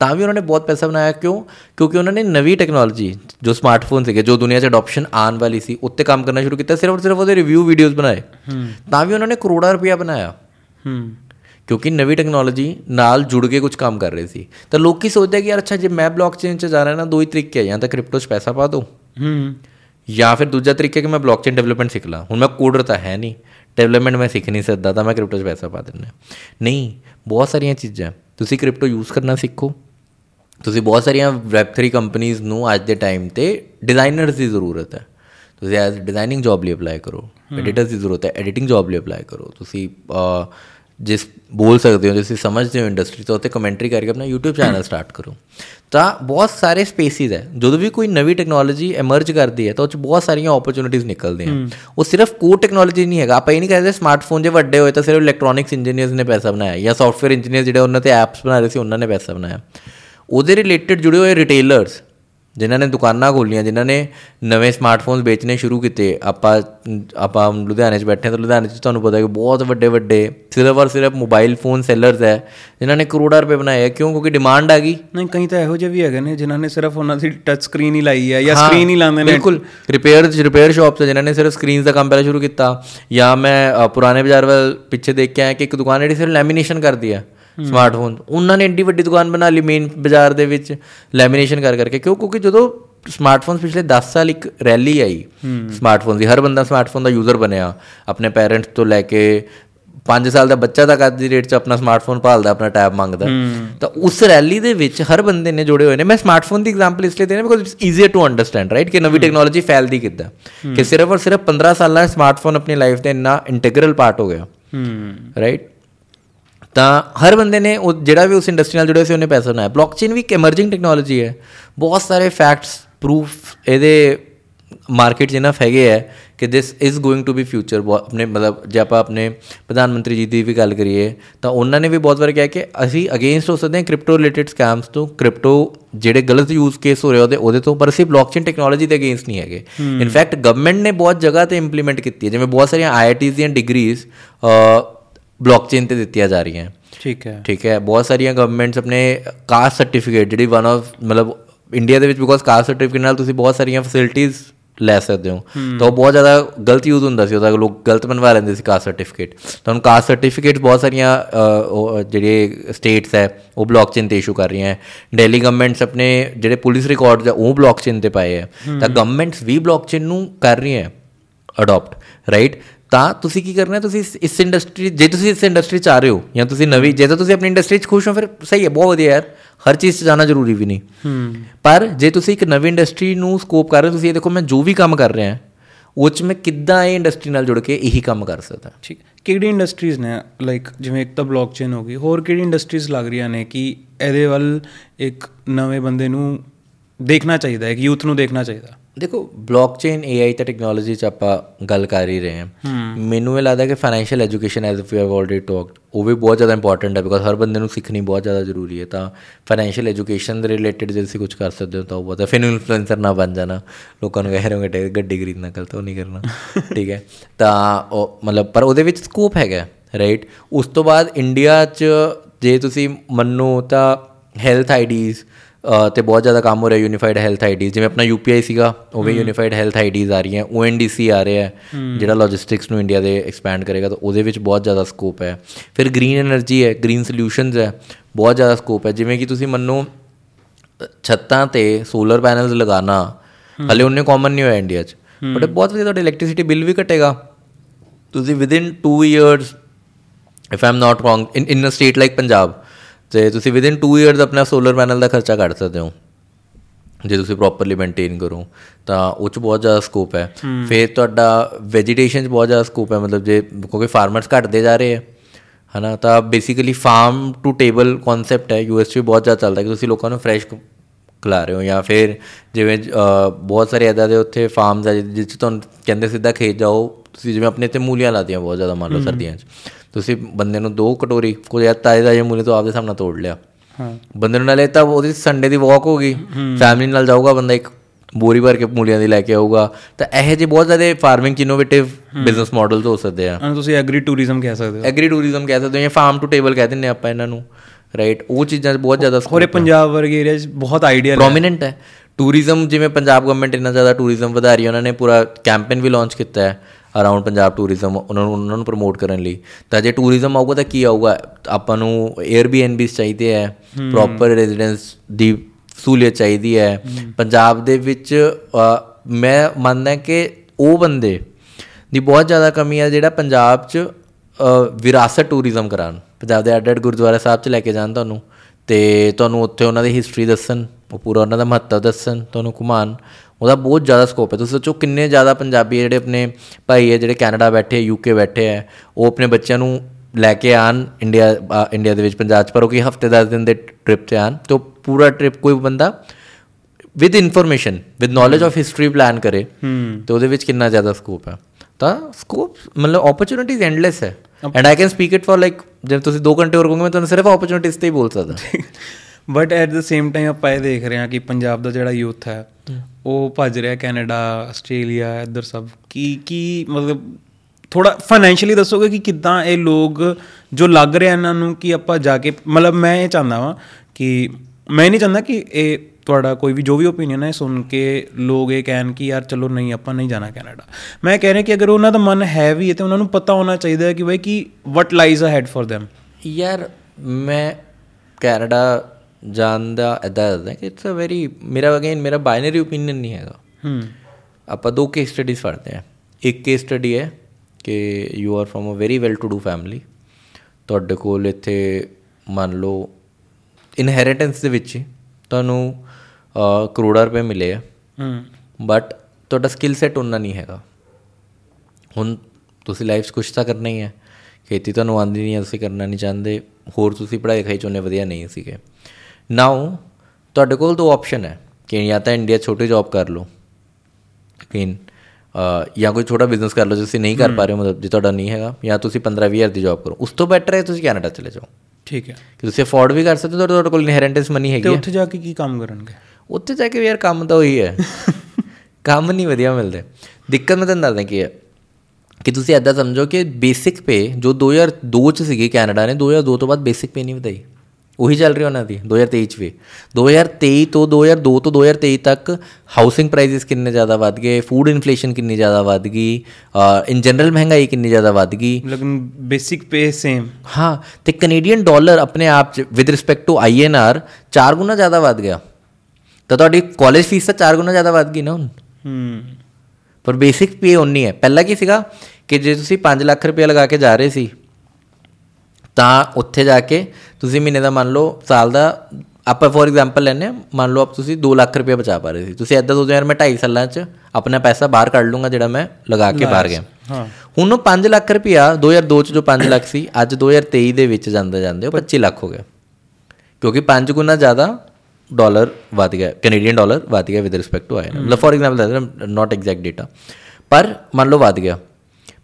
ਤਾਂ ਵੀ ਉਹਨਾਂ ਨੇ ਬਹੁਤ ਪੈਸਾ ਬਣਾਇਆ ਕਿਉਂ ਕਿਉਂਕਿ ਉਹਨਾਂ ਨੇ ਨਵੀਂ ਟੈਕਨੋਲੋਜੀ ਜੋ ਸਮਾਰਟਫੋਨ ਸੀਗੇ ਜੋ ਦੁਨੀਆ 'ਚ ਅਡਾਪਸ਼ਨ ਆਉਣ ਵਾਲੀ ਸੀ ਉੱਤੇ ਕੰਮ ਕਰਨਾ ਸ਼ੁਰੂ ਕੀਤਾ ਸਿਰਫ ਔਰ ਸਿਰਫ ਉਹਦੇ ਰਿਵਿਊ ਵੀਡੀਓਜ਼ ਬਣਾਏ ਤਾਂ ਵੀ ਉਹਨਾਂ ਨੇ ਕਰੋੜਾਂ ਰੁਪਇਆ ਬਣਾਇਆ ਹੂੰ ਕਿਉਂਕਿ ਨਵੀਂ ਟੈਕਨੋਲੋਜੀ ਨਾਲ ਜੁੜ ਕੇ ਕੁਝ ਕੰਮ ਕਰ ਰਹੇ ਸੀ ਤਾਂ ਲੋਕੀ ਸੋਚਦੇ ਆ ਕਿ ਯਾਰ ਅੱਛਾ ਜੇ ਮੈਂ ਬਲੌਕਚੇਨ 'ਚ ਜਾ ਰਿਹਾ ਨਾ ਦੋ ਹੀ ਤਰੀਕੇ ਆ ਜਾਂ ਤਾਂ ਕ੍ਰਿਪਟੋ 'ਚ ਪੈਸਾ ਪਾ ਦੋ ਹੂੰ ਜਾਂ ਫਿਰ ਦੂਜਾ ਤਰੀਕਾ ਕਿ ਮੈਂ ਬਲੌਕਚੇਨ ਡਿਵੈਲਪਮੈਂਟ ਸਿੱਖ ਲਾਂ ਹੁਣ ਮੈਂ ਕੋਡਰ ਤਾਂ ਹੈ ਨਹੀਂ ਡਿਵੈਲਪਮੈਂਟ ਮੈਂ ਸਿੱਖ ਨਹੀਂ ਸਕਦਾ ਤਾਂ ਮੈਂ ਕ੍ਰਿਪਟੋ 'ਚ ਪੈਸਾ ਪਾ ਦਿੰਦਾ ਨਹੀਂ ਬਹੁਤ ਸਾਰੀਆਂ ਚੀਜ਼ਾਂ ਤੁਸੀਂ ਕ੍ਰਿਪਟੋ ਯੂਜ਼ ਕਰਨਾ ਸਿੱਖੋ ਤੁਸੀਂ ਬਹੁਤ ਸਾਰੀਆਂ ਵੈਬ3 ਕੰਪਨੀਆਂ ਨੂੰ ਅੱਜ ਦੇ ਟਾਈਮ ਤੇ ਡਿਜ਼ਾਈਨਰਸ ਦੀ ਜ਼ਰੂਰਤ ਹੈ। ਤੁਸੀਂ ਐਜ਼ ਡਿਜ਼ਾਈਨਿੰਗ ਜੌਬ ਲਈ ਅਪਲਾਈ ਕਰੋ ਐਡੀਟਰਸ ਦੀ ਜ਼ਰੂਰਤ ਹੈ ਐਡੀਟਿੰਗ ਜੌਬ ਲਈ ਅਪਲਾਈ ਕਰੋ। ਤੁਸੀਂ ਜਿਸ ਬੋਲ ਸਕਦੇ ਹੋ ਜਿਸ ਸਮਝਦੇ ਹੋ ਇੰਡਸਟਰੀ ਤੋਂ ਤੇ ਕਮੈਂਟਰੀ ਕਰਕੇ ਆਪਣਾ YouTube ਚੈਨਲ ਸਟਾਰਟ ਕਰੋ। ਤਾਂ ਬਹੁਤ ਸਾਰੇ ਸਪੇਸਿਸ ਹੈ। ਜਦੋਂ ਵੀ ਕੋਈ ਨਵੀਂ ਟੈਕਨੋਲੋਜੀ ਐਮਰਜ ਕਰਦੀ ਹੈ ਤਾਂ ਉਹ ਚ ਬਹੁਤ ਸਾਰੀਆਂ ਓਪਰਚ्युनिटीज ਨਿਕਲਦੀਆਂ। ਉਹ ਸਿਰਫ ਕੋ ਟੈਕਨੋਲੋਜੀ ਨਹੀਂ ਹੈਗਾ। ਆਪਾਂ ਇਹ ਨਹੀਂ ਕਹਿੰਦੇ ਸਮਾਰਟਫੋਨ ਜੇ ਵੱਡੇ ਹੋਏ ਤਾਂ ਸਿਰਫ ਇਲੈਕਟ੍ਰੋਨਿਕਸ ਇੰਜੀਨੀਅਰਸ ਨੇ ਪੈਸਾ ਬਣਾਇਆ ਜਾਂ ਸੌਫਟਵੇਅਰ ਇੰਜੀਨੀਅਰ ਜਿਹੜੇ ਉਹਨਾਂ ਤੇ ਐਪਸ ਬਣਾ ਰਹੇ ਸੀ ਉਹਨਾਂ ਨੇ ਪੈਸਾ ਬਣਾਇਆ। ਉਹਦੇ ਰਿਲੇਟਡ ਜੁੜੇ ਹੋਏ ਰਿਟੇਲਰਸ ਜਿਨ੍ਹਾਂ ਨੇ ਦੁਕਾਨਾਂ ਖੋਲੀਆਂ ਜਿਨ੍ਹਾਂ ਨੇ ਨਵੇਂ ਸਮਾਰਟਫੋਨਸ ਵੇਚਣੇ ਸ਼ੁਰੂ ਕੀਤੇ। ਆਪਾਂ ਆਪਾਂ ਲੁਧਿਆਣੇ 'ਚ ਬੈਠੇ ਤਾਂ ਲੁਧਿਆਣੇ 'ਚ ਤੁਹਾਨੂੰ ਪਤਾ ਹੈ ਕਿ ਬਹੁਤ ਵੱਡੇ ਵੱਡੇ ਸਿਰਫ ਔਰ ਸਿਰਫ ਮੋਬਾਈਲ ਫੋਨ ਸੈਲਰਸ ਹੈ ਜਿਨ੍ਹਾਂ ਨੇ ਕਰੋੜਾਂ ਰੁਪਏ ਬਣਾਏ ਹੈ ਕਿਉਂ? ਕਿਉਂਕਿ ਡਿਮਾਂਡ ਆ ਗਈ। ਨਹੀਂ ਕਈ ਤਾਂ ਇਹੋ ਜਿਹੇ ਵੀ ਹੈਗੇ ਨੇ ਜਿਨ੍ਹਾਂ ਨੇ ਸਿਰਫ ਉਹਨਾਂ ਦੀ ਟੱਚ ਸਕਰੀਨ ਹੀ ਲਾਈ ਹੈ ਜਾਂ ਸਕਰੀਨ ਹੀ ਲਾਉਂਦੇ ਨੇ। ਬਿਲਕੁਲ। ਰਿਪੇਅਰ ਰਿਪੇਅਰ ਸ਼ਾਪਸ ਜਿਨ੍ਹਾਂ ਨੇ ਸਿਰਫ ਸਕਰੀਨਸ ਦਾ ਕੰਮ ਪਹਿਲਾਂ ਸ਼ੁਰੂ ਕੀਤਾ। ਜਾਂ ਮੈਂ ਪੁਰਾਣੇ ਬਾਜ਼ਾਰ ਵੱਲ ਪਿੱਛੇ ਦੇਖ ਕੇ ਇੱਕ ਦੁਕਾਨ ਜਿਹੜੀ ਸਿਰਫ ਲੈਮੀਨੇਸ਼ਨ ਕਰਦੀ ਹੈ ਸਮਾਰਟਫੋਨ ਉਹਨਾਂ ਨੇ ਏਡੀ ਵੱਡੀ ਦੁਕਾਨ ਬਣਾ ਲਈ ਮੇਨ ਬਾਜ਼ਾਰ ਦੇ ਵਿੱਚ ਲੈਮੀਨੇਸ਼ਨ ਕਰ ਕਰਕੇ। ਕਿਉਂ? ਕਿਉਂਕਿ ਜਦੋਂ ਸਮਾਰਟਫੋਨਸ ਪਿਛਲੇ 10 ਸਾਲ ਇੱਕ ਰੈਲੀ ਆਈ ਸਮਾਰਟਫੋਨ ਦੀ ਹਰ ਬੰਦਾ ਸਮਾਰਟਫੋਨ ਦਾ ਯੂਜ਼ਰ ਬਣਿਆ। ਆਪਣੇ ਪੈਰੈਂਟਸ ਤੋਂ ਲੈ ਕੇ 5 ਸਾਲ ਦਾ ਬੱਚਾ ਤੱਕ ਅੱਜ ਦੀ ਡੇਟ 'ਚ ਆਪਣਾ ਸਮਾਰਟਫੋਨ ਭਾਲਦਾ ਆਪਣਾ ਟੈਬ ਮੰਗਦਾ। ਤਾਂ ਉਸ ਰੈਲੀ ਦੇ ਵਿੱਚ ਹਰ ਬੰਦੇ ਨੇ ਜੁੜੇ ਹੋਏ ਨੇ। ਮੈਂ ਸਮਾਰਟਫੋਨ ਦੀ ਐਗਜ਼ਾਮਪਲ ਇਸ ਲਈ ਦੇਣਾ because it's easier to understand right ਕਿ ਨਵੀਂ ਟੈਕਨੋਲੋਜੀ ਫੈਲਦੀ ਕਿੱਦਾਂ। ਕਿ ਸਿਰਫ ਔਰ ਸਿਰਫ 15 ਸਾਲਾਂ ਦਾ ਸਮਾਰਟਫੋਨ ਆਪਣੀ ਲਾਈਫ ਦਾ ਇੰਨਾ ਇੰਟੀਗਰਲ ਪਾਰਟ ਹੋ ਗਿਆ। ਰਾਈਟ ਤਾਂ ਹਰ ਬੰਦੇ ਨੇ ਉਹ ਜਿਹੜਾ ਵੀ ਉਸ ਇੰਡਸਟਰੀ ਨਾਲ ਜੁੜਿਆ ਸੀ ਉਹਨੇ ਪੈਸਾ ਬਣਾਇਆ। ਬਲੌਕਚੇਨ ਵੀ ਇੱਕ ਐਮਰਜਿੰਗ ਟੈਕਨੋਲੋਜੀ ਹੈ। ਬਹੁਤ ਸਾਰੇ ਫੈਕਟਸ ਪ੍ਰੂਫ ਇਹਦੇ ਮਾਰਕੀਟ ਇਨਫ ਹੈਗੇ ਹੈ ਕਿ this is going to be future ਆਪਣੇ ਮਤਲਬ ਜੇ ਆਪਾਂ ਆਪਣੇ ਪ੍ਰਧਾਨ ਮੰਤਰੀ ਜੀ ਦੀ ਵੀ ਗੱਲ ਕਰੀਏ ਤਾਂ ਉਹਨਾਂ ਨੇ ਵੀ ਬਹੁਤ ਵਾਰ ਕਿਹਾ ਕਿ ਅਸੀਂ ਅਗੇਂਸਟ ਹੋ ਸਕਦੇ ਹਾਂ ਕ੍ਰਿਪਟੋ ਰਿਲੇਟਡ ਸਕੈਮਸ ਤੋਂ। ਕ੍ਰਿਪਟੋ ਜਿਹੜੇ ਗਲਤ ਯੂਜ਼ ਕੇਸ ਹੋ ਰਹੇ ਉਹਦੇ ਉਹਦੇ ਤੋਂ। ਪਰ ਅਸੀਂ ਬਲੌਕਚੇਨ ਟੈਕਨੋਲੋਜੀ ਦੇ ਅਗੇਂਸਟ ਨਹੀਂ ਹੈਗੇ। ਇਨਫੈਕਟ ਗਵਰਨਮੈਂਟ ਨੇ ਬਹੁਤ ਜਗ੍ਹਾ ਤੇ ਇੰਪਲੀਮੈਂਟ ਕੀਤੀ ਹੈ। ਜਿਵੇਂ ਬਹੁਤ ਸਾਰੀਆਂ ਆਈਆਈਟੀਜ਼ ਦੀਆਂ ਡਿਗਰੀਜ਼ ਬਲੌਕਚੇਨ ਤੇ ਦਿੱਤੀਆਂ ਜਾ ਰਹੀਆਂ। ਠੀਕ ਹੈ। ਠੀਕ ਹੈ। ਬਹੁਤ ਸਾਰੀਆਂ ਗਵਰਨਮੈਂਟਸ ਆਪਣੇ ਕਾਸਟ ਸਰਟੀਫਿਕੇਟ ਜਿਹੜੀ ਵਨ ਆਫ ਮਤਲਬ ਇੰਡੀਆ ਦੇ ਵਿੱਚ ਬਿਕੋਜ਼ ਕਾਸਟ ਸਰਟੀਫਿਕੇਟ ਨਾਲ ਤੁਸੀਂ ਬਹੁਤ ਸਾਰੀਆਂ ਫੈਸਿਲਿਟੀਆਂ ਲੈ ਸਕਦੇ ਹੋ। ਤਾਂ ਬਹੁਤ ਜ਼ਿਆਦਾ ਗਲਤ ਯੂਜ਼ ਹੁੰਦਾ ਸੀ। ਉਹਦਾ ਲੋਕ ਗਲਤ ਬਣਵਾ ਲੈਂਦੇ ਸੀ ਕਾਸਟ ਸਰਟੀਫਿਕੇਟ ਤਾਂ ਹੁਣ ਕਾਸਟ ਸਰਟੀਫਿਕੇਟ ਬਹੁਤ ਸਾਰੀਆਂ ਜਿਹੜੇ ਸਟੇਟਸ ਹੈ ਉਹ ਬਲੌਕਚੇਨ ਤੇ ਇਸ਼ੂ ਕਰ ਰਹੀਆਂ ਹੈ। ਦਿੱਲੀ ਗਵਰਨਮੈਂਟਸ ਆਪਣੇ ਜਿਹੜੇ ਪੁਲਿਸ ਰਿਕਾਰਡਸ ਹੈ ਉਹ ਬਲੌਕਚੇਨ ਤੇ ਪਾਏ ਹੈ। ਤਾਂ ਗਵਰਨਮੈਂਟਸ ਵੀ ਬਲੌਕਚੇਨ ਨੂੰ ਕਰ ਰਹੀਆਂ ਹੈ। ਅਡਾਪਟ ਰਾਈਟ ਤਾਂ ਤੁਸੀਂ ਕੀ ਕਰਨਾ ਹੈ? ਤੁਸੀਂ ਇਸ- ਇੰਡਸਟਰੀ ਜੇ ਤੁਸੀਂ ਇਸ ਇੰਡਸਟਰੀ ਚ ਆ ਰਹੇ ਹੋ ਜਾਂ ਤੁਸੀਂ ਨਵੀਂ ਜੇ ਤਾਂ ਤੁਸੀਂ ਆਪਣੀ ਇੰਡਸਟਰੀ ਚ ਖੁਸ਼ ਹੋ ਫਿਰ ਸਹੀ ਹੈ ਬਹੁਤ ਵਧੀਆ ਯਾਰ। ਹਰ ਚੀਜ਼ 'ਚ ਜਾਣਾ ਜ਼ਰੂਰੀ ਵੀ ਨਹੀਂ। ਹੂੰ। ਪਰ ਜੇ ਤੁਸੀਂ ਇੱਕ ਨਵੀਂ ਇੰਡਸਟਰੀ ਨੂੰ ਸਕੋਪ ਕਰ ਰਹੇ ਹੋ ਤੁਸੀਂ ਇਹ ਦੇਖੋ ਮੈਂ ਜੋ ਵੀ ਕੰਮ ਕਰ ਰਿਹਾ ਉਹ 'ਚ ਮੈਂ ਕਿੱਦਾਂ ਇਹ ਇੰਡਸਟਰੀ ਨਾਲ ਜੁੜ ਕੇ ਇਹੀ ਕੰਮ ਕਰ ਸਕਦਾ। ਠੀਕ। ਕਿਹੜੀ ਇੰਡਸਟਰੀਜ਼ ਨੇ ਲਾਈਕ ਜਿਵੇਂ ਇੱਕ ਤਾਂ ਬਲੌਕਚੇਨ ਹੋ ਗਈ ਹੋਰ ਕਿਹੜੀ ਇੰਡਸਟਰੀਜ਼ ਲੱਗ ਰਹੀਆਂ ਨੇ ਕਿ ਇਹਦੇ ਵੱਲ ਇੱਕ ਨਵੇਂ ਬੰਦੇ ਨੂੰ ਦੇਖਣਾ ਚਾਹੀਦਾ ਹੈ ਕਿ ਯੂਥ ਨੂੰ ਦੇਖਣਾ ਚਾਹੀਦਾ? ਦੇਖੋ ਬਲੌਕਚੇਨ AI ਤੇ ਟੈਕਨੋਲੋਜੀ 'ਚ ਆਪਾਂ ਗੱਲ ਕਰ ਹੀ ਰਹੇ ਹਾਂ। ਮੈਨੂੰ ਇਹ ਲੱਗਦਾ ਕਿ financial education as we have already talked ਉਹ ਵੀ ਬਹੁਤ ਜ਼ਿਆਦਾ ਇੰਪੋਰਟੈਂਟ ਹੈ ਬਿਕੋਜ਼ ਹਰ ਬੰਦੇ ਨੂੰ ਸਿੱਖਣੀ ਬਹੁਤ ਜ਼ਿਆਦਾ ਜ਼ਰੂਰੀ ਹੈ। ਤਾਂ ਫਾਈਨੈਂਸ਼ੀਅਲ ਐਜੂਕੇਸ਼ਨ ਦੇ ਰਿਲੇਟਡ ਜੇ ਤੁਸੀਂ ਕੁਝ ਕਰ ਸਕਦੇ ਹੋ ਤਾਂ ਉਹ ਬਹੁਤ ਹੈ। ਫਿਰ ਇਨਫਲੂਐਂਸਰ ਨਾ ਬਣ ਜਾਣਾ। ਲੋਕਾਂ ਨੂੰ ਕਹਿ ਰਹੇ ਹੋਗੇ ਟੇ ਗੱਡੀ ਖਰੀਦਣਾ ਗਲਤ ਉਹ ਨਹੀਂ ਕਰਨਾ। ਠੀਕ ਹੈ। ਤਾਂ ਉਹ ਮਤਲਬ ਪਰ ਉਹਦੇ ਵਿੱਚ ਸਕੋਪ ਹੈਗਾ ਰਾਈਟ ਉਸ ਤੋਂ ਬਾਅਦ ਇੰਡੀਆ 'ਚ ਜੇ ਤੁਸੀਂ ਮੰਨੋ ਤਾਂ ਹੈਲਥ ਆਈਡੀਜ਼ ਤੇ ਬਹੁਤ ਜ਼ਿਆਦਾ ਕੰਮ ਹੋ ਰਿਹਾ ਯੂਨੀਫਾਈਡ ਹੈਲਥ ਆਈਡੀਜ਼ ਜਿਵੇਂ ਆਪਣਾ ਯੂਪੀਆਈ ਸੀਗਾ ਉਵੇਂ ਯੂਨੀਫਾਈਡ ਹੈਲਥ ਆਈਡੀਜ਼ ਆ ਰਹੀਆਂ ਓਐਨਡੀਸੀ ਆ ਰਿਹਾ ਜਿਹੜਾ ਲੌਜਿਸਟਿਕਸ ਨੂੰ ਇੰਡੀਆ ਦੇ ਐਕਸਪੈਂਡ ਕਰੇਗਾ ਤਾਂ ਉਹਦੇ ਵਿੱਚ ਬਹੁਤ ਜ਼ਿਆਦਾ ਸਕੋਪ ਹੈ। ਫਿਰ ਗ੍ਰੀਨ એનર્ਜੀ ਹੈ ਗ੍ਰੀਨ ਸੋਲੂਸ਼ਨਸ ਹੈ ਬਹੁਤ ਜ਼ਿਆਦਾ ਸਕੋਪ ਹੈ ਜਿਵੇਂ ਕਿ ਤੁਸੀਂ ਮੰਨੋ ਛੱਤਾਂ ਤੇ ਸੋਲਰ ਪੈਨਲਸ ਲਗਾਣਾ ਹਲੇ ਉਹਨੇ ਕਾਮਨ ਨਹੀਂ ਹੋਇਆ ਇੰਡੀਆ 'ਚ ਬਟ ਬਹੁਤ ਵਧੀਆ ਤੁਹਾਡਾ ਇਲੈਕਟ੍ਰਿਸਿਟੀ ਬਿੱਲ ਵੀ ਘਟੇਗਾ। ਤੁਸੀਂ within 2 years if I'm not wrong in in a state like Punjab ਤੇ ਤੁਸੀਂ ਵਿਦਿਨ 2 ਇਅਰਸ ਆਪਣਾ ਸੋਲਰ ਪੈਨਲ ਦਾ ਖਰਚਾ ਕੱਢ ਸਕਦੇ ਹੋ। ਜੇ ਤੁਸੀਂ ਪ੍ਰੋਪਰਲੀ ਮੇਨਟੇਨ ਕਰੋ ਤਾਂ ਉਹ 'ਚ ਬਹੁਤ ਜ਼ਿਆਦਾ ਸਕੋਪ ਹੈ। ਫਿਰ ਤੁਹਾਡਾ ਵੈਜੀਟੇਸ਼ਨ 'ਚ ਬਹੁਤ ਜ਼ਿਆਦਾ ਸਕੋਪ ਹੈ ਮਤਲਬ ਜੇ ਕਿਉਂਕਿ ਫਾਰਮਰਸ ਘਟਦੇ ਜਾ ਰਹੇ ਹੈ ਹਨਾ ਤਾਂ basically farm to table concept ਹੈ। ਯੂਐਸ 'ਚ ਬਹੁਤ ਜ਼ਿਆਦਾ ਚੱਲਦਾ ਕਿ ਤੁਸੀਂ ਲੋਕਾਂ ਨੂੰ ਫਰੈਸ਼ ਖਿਲਾ ਰਹੇ ਹੋ ਜਾਂ ਫਿਰ ਜਿਵੇਂ ਬਹੁਤ ਸਾਰੇ ਇਦਾਂ ਦੇ ਉੱਥੇ ਫਾਰਮਸ ਆ 'ਚ ਤੁਹਾਨੂੰ ਕਹਿੰਦੇ ਸਿੱਧਾ ਖੇਤ ਜਾਓ ਤੁਸੀਂ ਜਿਵੇਂ ਆਪਣੇ ਤੇ ਮੂਲੀਆਂ ਲਾਦੀਆਂ ਬਹੁਤ ਜ਼ਿਆਦਾ ਮੰਨ ਲਓ ਸਰਦੀਆਂ 'ਚ। ਤੁਸੀਂ ਬੰਦੇ ਨੂੰ ਦੋ ਕਟੋਰੀ ਕੋਈ ਯਾਰ ਤਾਜ਼ੇ ਤਾਜ਼ੇ ਮੂਲੀ ਤੋਂ ਆਪਦੇ ਸਾਹਮਣੇ ਤੋੜ ਲਿਆ। ਹਾਂ। ਬੰਦੇ ਨੂੰ ਨਾਲੇ ਤਾਂ ਉਹਦੀ ਸੰਡੇ ਦੀ ਵਾਕ ਹੋ ਗਈ। ਫੈਮਿਲੀ ਨਾਲ ਜਾਊਗਾ ਬੰਦਾ ਇੱਕ ਬੋਰੀ ਭਰ ਕੇ ਮੂਲੀਆਂ ਦੀ ਲੈ ਕੇ ਆਊਗਾ। ਤਾਂ ਇਹੋ ਜਿਹੇ ਬਹੁਤ ਜ਼ਿਆਦਾ ਫਾਰਮਿੰਗ ਚ ਇਨੋਵੇਟਿਵ ਬਿਜ਼ਨਸ ਮਾਡਲਸ ਹੋ ਸਕਦੇ ਆ। ਤੁਸੀਂ ਐਗਰੀ ਟੂਰਿਜ਼ਮ ਕਹਿ ਸਕਦੇ ਹੋ। ਐਗਰੀ ਟੂਰਿਜ਼ਮ ਕਹਿ ਸਕਦੇ ਹੋ ਜਾਂ ਫਾਰਮ ਟੂ ਟੇਬਲ ਕਹਿ ਦਿੰਦੇ ਆਪਾਂ ਇਹਨਾਂ ਨੂੰ ਰਾਈਟ ਉਹ ਚੀਜ਼ਾਂ ਬਹੁਤ ਜ਼ਿਆਦਾ ਹੋਰੇ ਪੰਜਾਬ ਵਰਗੇ ਏਰੀਆ 'ਚ ਬਹੁਤ ਆਈਡੀਆ ਪ੍ਰੋਮਿਨੈਂਟ ਹੈ। ਟੂਰਿਜ਼ਮ ਜਿਵੇਂ ਪੰਜਾਬ ਗਵਰਨਮੈਂਟ ਇੰਨਾ ਜ਼ਿਆਦਾ ਟੂਰਿਜ਼ਮ ਵਧਾ ਰਹੀ ਹੈ ਉਹਨਾਂ ਨੇ ਪੂਰਾ ਕੈਂਪੇਨ ਵੀ ਲਾਂਚ ਕੀਤਾ ਹੈ। ਅਰਾਊਂਡ ਪੰਜਾਬ ਟੂਰਿਜ਼ਮ ਉਹਨਾਂ ਨੂੰ ਉਹਨਾਂ ਨੂੰ ਪ੍ਰਮੋਟ ਕਰਨ ਲਈ। ਤਾਂ ਜੇ ਟੂਰਿਜ਼ਮ ਆਊਗਾ ਤਾਂ ਕੀ ਆਊਗਾ? ਆਪਾਂ ਨੂੰ 에ਅਰਬੀਐਨਬੀਸ ਚਾਹੀਦੇ ਹੈ। ਪ੍ਰੋਪਰ ਰੈਜ਼ੀਡੈਂਸ ਦੀ ਸਹੂਲੀਅਤ ਚਾਹੀਦੀ ਹੈ। ਪੰਜਾਬ ਦੇ ਵਿੱਚ ਮੈਂ ਮੰਨਦਾ ਕਿ ਉਹ ਬੰਦੇ ਦੀ ਬਹੁਤ ਜ਼ਿਆਦਾ ਕਮੀ ਹੈ ਜਿਹੜਾ ਪੰਜਾਬ 'ਚ ਵਿਰਾਸਤ ਟੂਰਿਜ਼ਮ ਕਰਾਉਣ। ਪੰਜਾਬ ਦੇ ਅੱਡ ਅੱਡ ਗੁਰਦੁਆਰਾ ਸਾਹਿਬ 'ਚ ਲੈ ਕੇ ਜਾਣ ਤੁਹਾਨੂੰ। ਤੇ ਤੁਹਾਨੂੰ ਉੱਥੇ ਉਹਨਾਂ ਦੀ ਹਿਸਟਰੀ ਦੱਸਣ ਉਹ ਪੂਰਾ ਉਹਨਾਂ ਦਾ ਮਹੱਤਵ ਦੱਸਣ ਤੁਹਾਨੂੰ ਘੁਮਾਣ ਉਹਦਾ ਬਹੁਤ ਜ਼ਿਆਦਾ ਸਕੋਪ ਹੈ। ਤੁਸੀਂ ਸੋਚੋ ਕਿੰਨੇ ਜ਼ਿਆਦਾ ਪੰਜਾਬੀ ਜਿਹੜੇ ਆਪਣੇ ਭਾਈ ਹੈ ਜਿਹੜੇ ਕੈਨੇਡਾ ਬੈਠੇ ਯੂਕੇ ਬੈਠੇ ਹੈ ਉਹ ਆਪਣੇ ਬੱਚਿਆਂ ਨੂੰ ਲੈ ਕੇ ਆਣ ਇੰਡੀਆ ਇੰਡੀਆ ਦੇ ਵਿੱਚ ਪੰਜਾਬ ਚ ਪਰ ਉਹ ਕਿ ਹਫ਼ਤੇ 10 ਦਿਨ ਦੇ ਟ੍ਰਿਪ ਤੇ ਆਣ ਤੋਂ ਪੂਰਾ ਟ੍ਰਿਪ ਕੋਈ ਬੰਦਾ with information with knowledge of history plan ਕਰੇ ਤੇ ਉਹਦੇ ਵਿੱਚ ਕਿੰਨਾ ਜ਼ਿਆਦਾ ਸਕੋਪ ਹੈ। ਤਾਂ ਸਕੋਪ ਮਤਲਬ ਓਪਰਚ्युनिटीज ਐਂਡਲੈਸ ਹੈ। And I can speak it for like ਜੇ ਤੁਸੀਂ 2 ਘੰਟੇ ਹੋਰ ਕਹੋਗੇ ਮੈਂ ਤੁਹਾਨੂੰ ਸਿਰਫ ਓਪਰਚ्युनिटीज ਤੇ ਹੀ ਬੋਲ ਸਕਦਾ। But at the same time ਆਪਾਂ ਇਹ ਦੇਖ ਰਹੇ ਹਾਂ ਕਿ ਪੰਜਾਬ ਦਾ ਜਿਹੜਾ ਯੂਥ ਹੈ ਉਹ ਭੱਜ ਰਿਹਾ ਕੈਨੇਡਾ ਆਸਟ੍ਰੇਲੀਆ ਇੱਧਰ ਸਭ। ਕੀ ਕੀ ਮਤਲਬ ਥੋੜਾ ਫਾਈਨੈਂਸ਼ੀਅਲੀ ਦੱਸੋਗੇ ਕਿ ਕਿੱਦਾਂ ਇਹ ਲੋਕ ਜੋ ਲੱਗ ਰਿਹਾ ਇਹਨਾਂ ਨੂੰ ਕਿ ਆਪਾਂ ਜਾ ਕੇ ਮਤਲਬ ਮੈਂ ਇਹ ਚਾਹੁੰਦਾ ਵਾਂ ਕਿ ਮੈਂ ਨਹੀਂ ਚਾਹੁੰਦਾ ਕਿ ਇਹ ਤੁਹਾਡਾ ਕੋਈ ਵੀ ਜੋ ਵੀ ਓਪੀਨੀਅਨ ਹੈ ਸੁਣ ਕੇ ਲੋਕ ਇਹ ਕਹਿਣ ਕਿ ਯਾਰ ਚਲੋ ਨਹੀਂ ਆਪਾਂ ਨਹੀਂ ਜਾਣਾ ਕੈਨੇਡਾ। ਮੈਂ ਕਹਿ ਰਿਹਾ ਕਿ ਅਗਰ ਉਹਨਾਂ ਦਾ ਮਨ ਹੈ ਵੀ ਤੇ ਉਹਨਾਂ ਨੂੰ ਪਤਾ ਹੋਣਾ ਚਾਹੀਦਾ ਹੈ ਕਿ ਬਈ ਕਿ what lies ahead for them ਯਾਰ ਮੈਂ ਕੈਨੇਡਾ ਜਾਣ ਦਾ ਇਦਾਂ ਦੱਸਦਾ ਕਿ ਇਟਸ ਅ ਵੈਰੀ ਮੇਰਾ ਅਗੇਨ ਮੇਰਾ ਬਾਈਨਰੀ ਓਪੀਨੀਅਨ ਨਹੀਂ ਹੈਗਾ ਹੂੰ ਆਪਾਂ ਦੋ ਕੇਸ ਸਟੱਡੀਜ਼ ਪੜ੍ਹਦੇ ਹਾਂ ਇੱਕ ਕੇਸ ਸਟੱਡੀ ਹੈ ਕਿ you are from a very well to do family ਤੁਹਾਡੇ ਕੋਲ ਇੱਥੇ ਮੰਨ ਲਓ ਇਨਹੈਰੀਟੈਂਸ ਦੇ ਵਿੱਚ ਹੀ ਤੁਹਾਨੂੰ ਕਰੋੜਾਂ ਰੁਪਏ ਮਿਲੇ ਆ। ਹੂੰ। ਬਟ ਤੁਹਾਡਾ ਸਕਿੱਲ ਸੈਟ ਉਨਾ ਨਹੀਂ ਹੈਗਾ। ਹੁਣ ਤੁਸੀਂ ਲਾਈਫ 'ਚ ਕੁਛ ਤਾਂ ਕਰਨਾ ਹੀ ਹੈ। ਖੇਤੀ ਤੁਹਾਨੂੰ ਆਉਂਦੀ ਨਹੀਂ ਹੈ ਤੁਸੀਂ ਕਰਨਾ ਨਹੀਂ ਚਾਹੁੰਦੇ। ਹੋਰ ਤੁਸੀਂ ਪੜ੍ਹਾਈ ਲਿਖਾਈ 'ਚ ਉਹਨੇ ਵਧੀਆ ਨਹੀਂ ਸੀਗੇ। ਨਾਓ ਤੁਹਾਡੇ ਕੋਲ ਦੋ ਆਪਸ਼ਨ ਹੈ ਕਿ ਜਾਂ ਤਾਂ ਇੰਡੀਆ ਛੋਟੀ ਜੌਬ ਕਰ ਲਓ ਲੇਕਿਨ ਅ, ਜਾਂ ਕੋਈ ਛੋਟਾ ਬਿਜ਼ਨਸ ਕਰ ਲਓ ਜੇ ਤੁਸੀਂ ਨਹੀਂ ਕਰ ਪਾ ਰਹੇ ਹੋ ਮਤਲਬ ਜੇ ਤੁਹਾਡਾ ਨਹੀਂ ਹੈਗਾ ਜਾਂ ਤੁਸੀਂ 15 20 ਹਜ਼ਾਰ ਦੀ ਜੌਬ ਕਰੋ। ਉਸ ਤੋਂ ਬੈਟਰ ਹੈ ਤੁਸੀਂ ਕੈਨੇਡਾ ਚਲੇ ਜਾਓ। ਠੀਕ ਹੈ। ਕਿ ਤੁਸੀਂ ਅਫੋਰਡ ਵੀ ਕਰ ਸਕਦੇ ਹੋ ਤੁਹਾਡੇ- ਤੁਹਾਡੇ ਕੋਲ ਇਨਹੈਰੈਂਟੈਂਸ ਮਨੀ ਤੇ ਹੈਗੀ ਹੈ। ਉੱਥੇ ਜਾ ਕੇ ਕੀ ਕੰਮ ਕਰਨਗੇ? ਉੱਥੇ ਜਾ ਕੇ ਵੀ ਯਾਰ ਕੰਮ ਤਾਂ ਉਹੀ ਹੈ। ਕੰਮ ਨਹੀਂ ਵਧੀਆ ਮਿਲਦੇ। ਦਿੱਕਤ ਮੈਂ ਤੁਹਾਨੂੰ ਦੱਸਦਾ ਕੀ ਹੈ ਕਿ ਤੁਸੀਂ ਐਦਾਂ ਸਮਝੋ ਕਿ ਬੇਸਿਕ ਪੇ ਜੋ 2002 ਚ ਸੀਗੀ ਕੈਨੇਡਾ ਨੇ 2002 ਤੋਂ ਬਾਅਦ ਬੇਸਿਕ ਪੇ ਨਹੀਂ ਵਧਾਈ। ਉਹੀ ਚੱਲ ਰਹੀ ਉਹਨਾਂ ਦੀ 2023 ਚ ਵੀ 2023 ਤੋਂ 2002 ਤੋਂ 2023 ਤੱਕ ਹਾਊਸਿੰਗ ਪ੍ਰਾਈਸਿਸ ਕਿੰਨੇ ਜ਼ਿਆਦਾ ਵੱਧ ਗਏ ਫੂਡ ਇਨਫਲੇਸ਼ਨ ਕਿੰਨੀ ਜ਼ਿਆਦਾ ਵੱਧ ਗਈ ਇਨ ਜਨਰਲ ਮਹਿੰਗਾਈ ਕਿੰਨੀ ਜ਼ਿਆਦਾ ਵੱਧ ਗਈ ਲੇਕਿਨ ਬੇਸਿਕ ਪੇ ਸੇਮ ਹਾਂ ਤੇ ਕੈਨੇਡੀਅਨ ਡਾਲਰ ਆਪਣੇ ਆਪ ਚ ਵਿਦ ਰਿਸਪੈਕਟ ਟੂ ਆਈਐਨਆਰ 4 ਗੁਣਾ ਜ਼ਿਆਦਾ ਵੱਧ ਗਿਆ ਤਾਂ ਤੁਹਾਡੀ ਕਾਲਜ ਫੀਸ ਤਾਂ 4 ਗੁਣਾ ਜ਼ਿਆਦਾ ਵੱਧ ਗਈ ਨਾ ਹੁਣ ਹੂੰ ਪਰ ਬੇਸਿਕ ਪੇ ਉਨੀ ਹੈ ਪਹਿਲਾਂ ਕੀ ਸੀਗਾ ਕਿ ਜੇ ਤੁਸੀਂ 5 ਲੱਖ ਰੁਪਏ ਲਗਾ ਕੇ ਜਾ ਰਹੇ ਸੀ ਤਾਂ ਉੱਥੇ ਜਾ ਕੇ ਤੁਸੀਂ ਮਹੀਨੇ ਦਾ ਮੰਨ ਲਓ ਸਾਲ ਦਾ ਆਪਾਂ ਫੋਰ ਐਗਜ਼ਾਮਪਲ ਲੈਨੇ ਮੰਨ ਲਓ ਆਪ ਤੁਸੀਂ 2 ਲੱਖ ਰੁਪਏ ਬਚਾ ਪਾ ਰਹੇ ਸੀ। ਤੁਸੀਂ ਐਦਾਂ ਸੋਚਦੇ ਯਾਰ ਮੈਂ 2.5 ਸਾਲਾਂ 'ਚ ਆਪਣਾ ਪੈਸਾ ਬਾਹਰ ਕੱਢ ਲੂੰਗਾ ਜਿਹੜਾ ਮੈਂ ਲਗਾ ਕੇ ਬਾਹਰ ਗਿਆ। ਹਾਂ। ਹੁਣ ਉਹ 5 ਲੱਖ ਰੁਪਇਆ 2002 ਚ ਜੋ 5 ਲੱਖ ਸੀ ਅੱਜ 2023 ਦੇ ਵਿੱਚ ਜਾਂਦੇ ਜਾਂਦੇ ਉਹ 25 ਲੱਖ ਹੋ ਗਿਆ। ਕਿਉਂਕਿ 5 ਗੁਣਾ ਜ਼ਿਆਦਾ ਡਾਲਰ ਵਧ ਗਿਆ ਕੈਨੇਡੀਅਨ ਡਾਲਰ ਵਧ ਗਿਆ ਵਿਦ ਰਿਸਪੈਕਟ ਟੂ ਆਈ ਮਤਲਬ for example not exact data ਪਰ ਮੰਨ ਲਓ ਵਧ ਗਿਆ।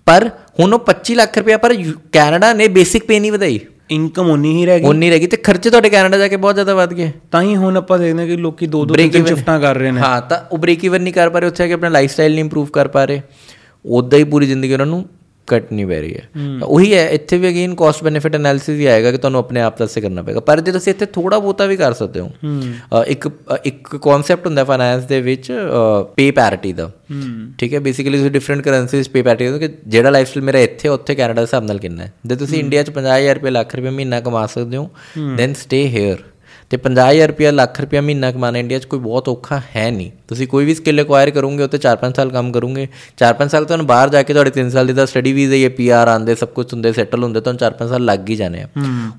ਪਰ ਹੁਣ ਉਹ 25 ਲੱਖ ਰੁਪਇਆ ਪਰ ਕੈਨੇਡਾ ਨੇ ਬੇਸਿਕ ਪੇ ਨਹੀਂ ਵਧਾਈ। ਇਨਕਮ ਉਨੀ ਹੀ ਰਹਿ ਗਈ। ਉਨੀ ਰਹਿ ਗਈ ਤੇ ਖਰਚੇ ਤੁਹਾਡੇ ਕੈਨੇਡਾ ਜਾ ਕੇ ਬਹੁਤ ਜ਼ਿਆਦਾ ਵਧ ਗਏ। ਤਾਂ ਹੀ ਹੁਣ ਆਪਾਂ ਦੇਖਦੇ ਹਾਂ ਕਿ ਲੋਕੀ ਦੋ ਦੋ ਤਿੰਨ ਸ਼ਿਫਟਾਂ ਕਰ ਰਹੇ ਨੇ। ਹਾਂ ਤਾਂ ਉਹ ਬ੍ਰੇਕ ਇਵਨ ਨਹੀਂ ਕਰ ਪਾ ਰਹੇ ਉੱਥੇ ਆ ਕੇ ਆਪਣਾ ਲਾਈਫ ਸਟਾਈਲ ਨਹੀਂ ਇੰਪਰੂਵ ਕਰ ਪਾ ਰਹੇ। ਉਦਾਂ ਹੀ ਪੂਰੀ ਜ਼ਿੰਦਗੀ ਉਹਨਾਂ ਨੂੰ ਕੱਟ ਨਹੀਂ ਪੈ ਰਹੀ ਹੈ। ਉਹੀ ਹੈ ਇੱਥੇ ਵੀ ਅਗੇਨ ਕਾਸਟ ਬੈਨੀਫਿਟ ਐਨਾਲਿਸਿਸ ਹੀ ਆਏਗਾ ਕਿ ਤੁਹਾਨੂੰ ਆਪਣੇ ਆਪ ਦਾ ਸੇ ਕਰਨਾ ਪਏਗਾ। ਪਰ ਜੇ ਤੁਸੀਂ ਇੱਥੇ ਥੋੜਾ ਬਹੁਤਾ ਵੀ ਕਰ ਸਕਦੇ ਹੋ ਇੱਕ ਇੱਕ ਕਨਸੈਪਟ ਹੁੰਦਾ ਫਾਈਨੈਂਸ ਦੇ ਵਿੱਚ ਪੇ ਪੈਰਿਟੀ ਦਾ। ਠੀਕ ਹੈ ਬੇਸਿਕਲੀ ਤੁਸੀਂ ਡਿਫਰੈਂਟ ਕਰੰਸੀਜ਼ ਪੇ ਪੈਰਿਟੀ ਕਿ ਜਿਹੜਾ ਲਾਈਫ ਸਟਾਈਲ ਮੇਰਾ ਇੱਥੇ ਉੱਥੇ ਕੈਨੇਡਾ ਦੇ ਹਿਸਾਬ ਨਾਲ ਕਿੰਨਾ ਹੈ। ਜੇ ਤੁਸੀਂ ਇੰਡੀਆ 'ਚ 50000 ਰੁਪਏ ਲੱਖ ਰੁਪਏ ਮਹੀਨਾ ਕਮਾ ਸਕਦੇ ਹੋ ਦੈਨ ਸਟੇ ਹੇਅਰ ਤੇ 50000 ਰੁਪਏ ਲੱਖ ਰੁਪਏ ਮਹੀਨਾ ਕਮਾਣਾ ਇੰਡੀਆ 'ਚ ਕੋਈ ਬਹੁਤ ਔਖਾ ਹੈ ਨਹੀਂ। ਤੁਸੀਂ ਕੋਈ ਵੀ ਸਕਿੱਲ ਐਕਵਾਇਰ ਕਰੋਗੇ ਉੱਤੇ 4-5 ਸਾਲ ਕੰਮ ਕਰੋਗੇ। 4-5 ਸਾਲ ਤੁਹਾਨੂੰ ਬਾਹਰ ਜਾ ਕੇ ਤੁਹਾਡੇ 3 ਸਾਲ ਦੀ ਤਾਂ ਸਟੱਡੀ ਵੀਜ਼ਾ ਜਾਂ ਪੀਆਰ ਆਂਦੇ ਸਭ ਕੁਝ ਹੁੰਦੇ ਸੈਟਲ ਹੁੰਦੇ ਤੁਹਾਨੂੰ 4-5 ਸਾਲ ਲੱਗ ਹੀ ਜਾਣੇ ਆ।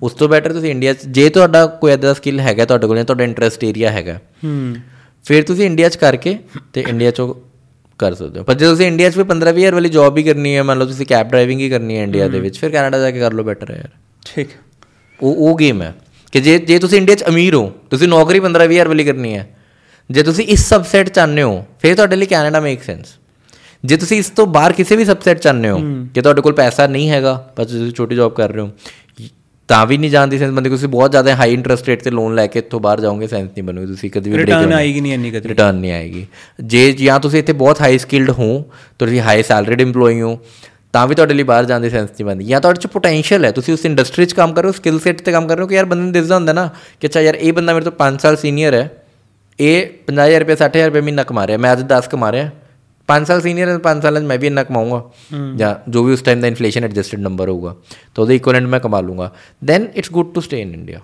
ਉਸ ਤੋਂ ਬੈਟਰ ਤੁਸੀਂ ਇੰਡੀਆ 'ਚ ਜੇ ਤੁਹਾਡਾ ਕੋਈ ਐਦਾ ਸਕਿੱਲ ਹੈਗਾ ਤੁਹਾਡੇ ਕੋਲ ਜਾਂ ਤੁਹਾਡਾ ਇੰਟਰਸਟ ਏਰੀਆ ਹੈਗਾ ਹੂੰ। ਫਿਰ ਤੁਸੀਂ ਇੰਡੀਆ 'ਚ ਕਰਕੇ ਤੇ ਇੰਡੀਆ 'ਚੋਂ ਕਰ ਸਕਦੇ ਹੋ। ਪਰ ਜੇ ਤੁਸੀਂ ਇੰਡੀਆ 'ਚ ਵੀ 15-20 ਹਜ਼ਾਰ ਵਾਲੀ ਜੌਬ ਵੀ ਕਰਨੀ ਹੈ ਮੰਨ ਲਓ ਤੁਸੀਂ ਕੈਬ ਡਰਾਈਵਿੰਗ ਹੀ ਕਰਨੀ ਹੈ ਇੰਡੀਆ ਦੇ ਵਿੱਚ ਫਿਰ ਕੈਨੇਡਾ ਜਾ ਕੇ ਕਰ ਲਓ ਬੈਟਰ ਹੈ ਯਾਰ। ਠੀਕ। ਉਹ ਉਹ ਗੇਮ ਹੈ। ਕਿ ਜੇ ਜੇ ਤੁਸੀਂ ਇੰਡੀਆ 'ਚ ਅਮੀਰ ਹੋ ਤੁਸੀਂ ਨੌਕਰੀ 15 20000 ਵਾਲੀ ਕਰਨੀ ਹੈ ਜੇ ਤੁਸੀਂ ਇਸ ਸਬਸੈਟ ਚਾਹੁੰਦੇ ਹੋ ਫਿਰ ਤੁਹਾਡੇ ਲਈ ਕੈਨੇਡਾ ਮੇਕ ਸੈਂਸ ਜੇ ਤੁਸੀਂ ਇਸ ਤੋਂ ਬਾਹਰ ਕਿਸੇ ਵੀ ਸਬਸੈਟ ਚਾਹੁੰਦੇ ਹੋ ਕਿ ਤੁਹਾਡੇ ਕੋਲ ਪੈਸਾ ਨਹੀਂ ਹੈਗਾ ਪਰ ਤੁਸੀਂ ਛੋਟੀ ਜੌਬ ਕਰ ਰਹੇ ਹੋ ਤਾਂ ਵੀ ਨਹੀਂ ਜਾਣਦੀ ਸੈਂਸ ਬੰਦੇ ਤੁਸੀਂ ਬਹੁਤ ਜ਼ਿਆਦਾ ਹਾਈ ਇੰਟਰਸਟ ਰੇਟ ਤੇ ਲੋਨ ਲੈ ਕੇ ਇੱਥੋਂ ਬਾਹਰ ਜਾਓਗੇ ਸੈਂਸ ਨਹੀਂ ਬਣੂਗੀ ਤੁਸੀਂ ਕਦੀ ਵੀ ਰਿਟਰਨ ਆਏਗੀ ਨਹੀਂ ਇੰਨੀ ਕਦੀ। ਰਿਟਰਨ ਨਹੀਂ ਆਏਗੀ। ਜੇ ਜਾਂ ਤੁਸੀਂ ਇੱਥੇ ਬਹੁਤ ਹਾਈ ਸਕਿਲਡ ਹੋ ਤੁਸੀਂ ਹਾਈ ਸੈਲਰੀਡ EMPLOYE ਹੋ ਤਾਂ ਵੀ ਤੁਹਾਡੇ ਲਈ ਬਾਹਰ ਜਾਣ ਦੀ ਸੈਂਸ ਨਹੀਂ ਬਣਦੀ। ਜਾਂ ਤੁਹਾਡੇ 'ਚ ਪੋਟੈਂਸ਼ੀਅਲ ਹੈ। ਤੁਸੀਂ ਉਸ ਇੰਡਸਟਰੀ 'ਚ ਕੰਮ ਕਰ ਰਹੇ ਹੋ ਸਕਿੱਲ ਸੈਟ ਤੇ ਕੰਮ ਕਰ ਰਹੇ ਹੋ ਕਿ ਯਾਰ ਬੰਦੇ ਨੂੰ ਦਿਸਦਾ ਹੁੰਦਾ ਨਾ ਕਿ ਅੱਛਾ ਯਾਰ ਇਹ ਬੰਦਾ ਮੇਰੇ ਤੋਂ 5 ਸਾਲ ਸੀਨੀਅਰ ਹੈ। ਇਹ 50000 ਰੁਪਏ 60000 ਰੁਪਏ ਮਹੀਨਾ ਕਮਾ ਰਿਹਾ। ਮੈਂ ਅੱਜ 10 ਕਮਾ ਰਿਹਾ। 5 ਸਾਲ ਸੀਨੀਅਰ ਹੈ 5 ਸਾਲਾਂ 'ਚ ਮੈਂ ਵੀ ਇੰਨਾ ਕਮਾਊਂਗਾ। ਜਾਂ ਜੋ ਵੀ ਉਸ ਟਾਈਮ ਦਾ ਇਨਫਲੇਸ਼ਨ ਐਡਜਸਟਡ ਨੰਬਰ ਹੋਊਗਾ। ਤਾਂ ਉਹਦੇ ਇਕੁਇਵਲੈਂਟ ਮੈਂ ਕਮਾ ਲੂੰਗਾ then it's good to stay in India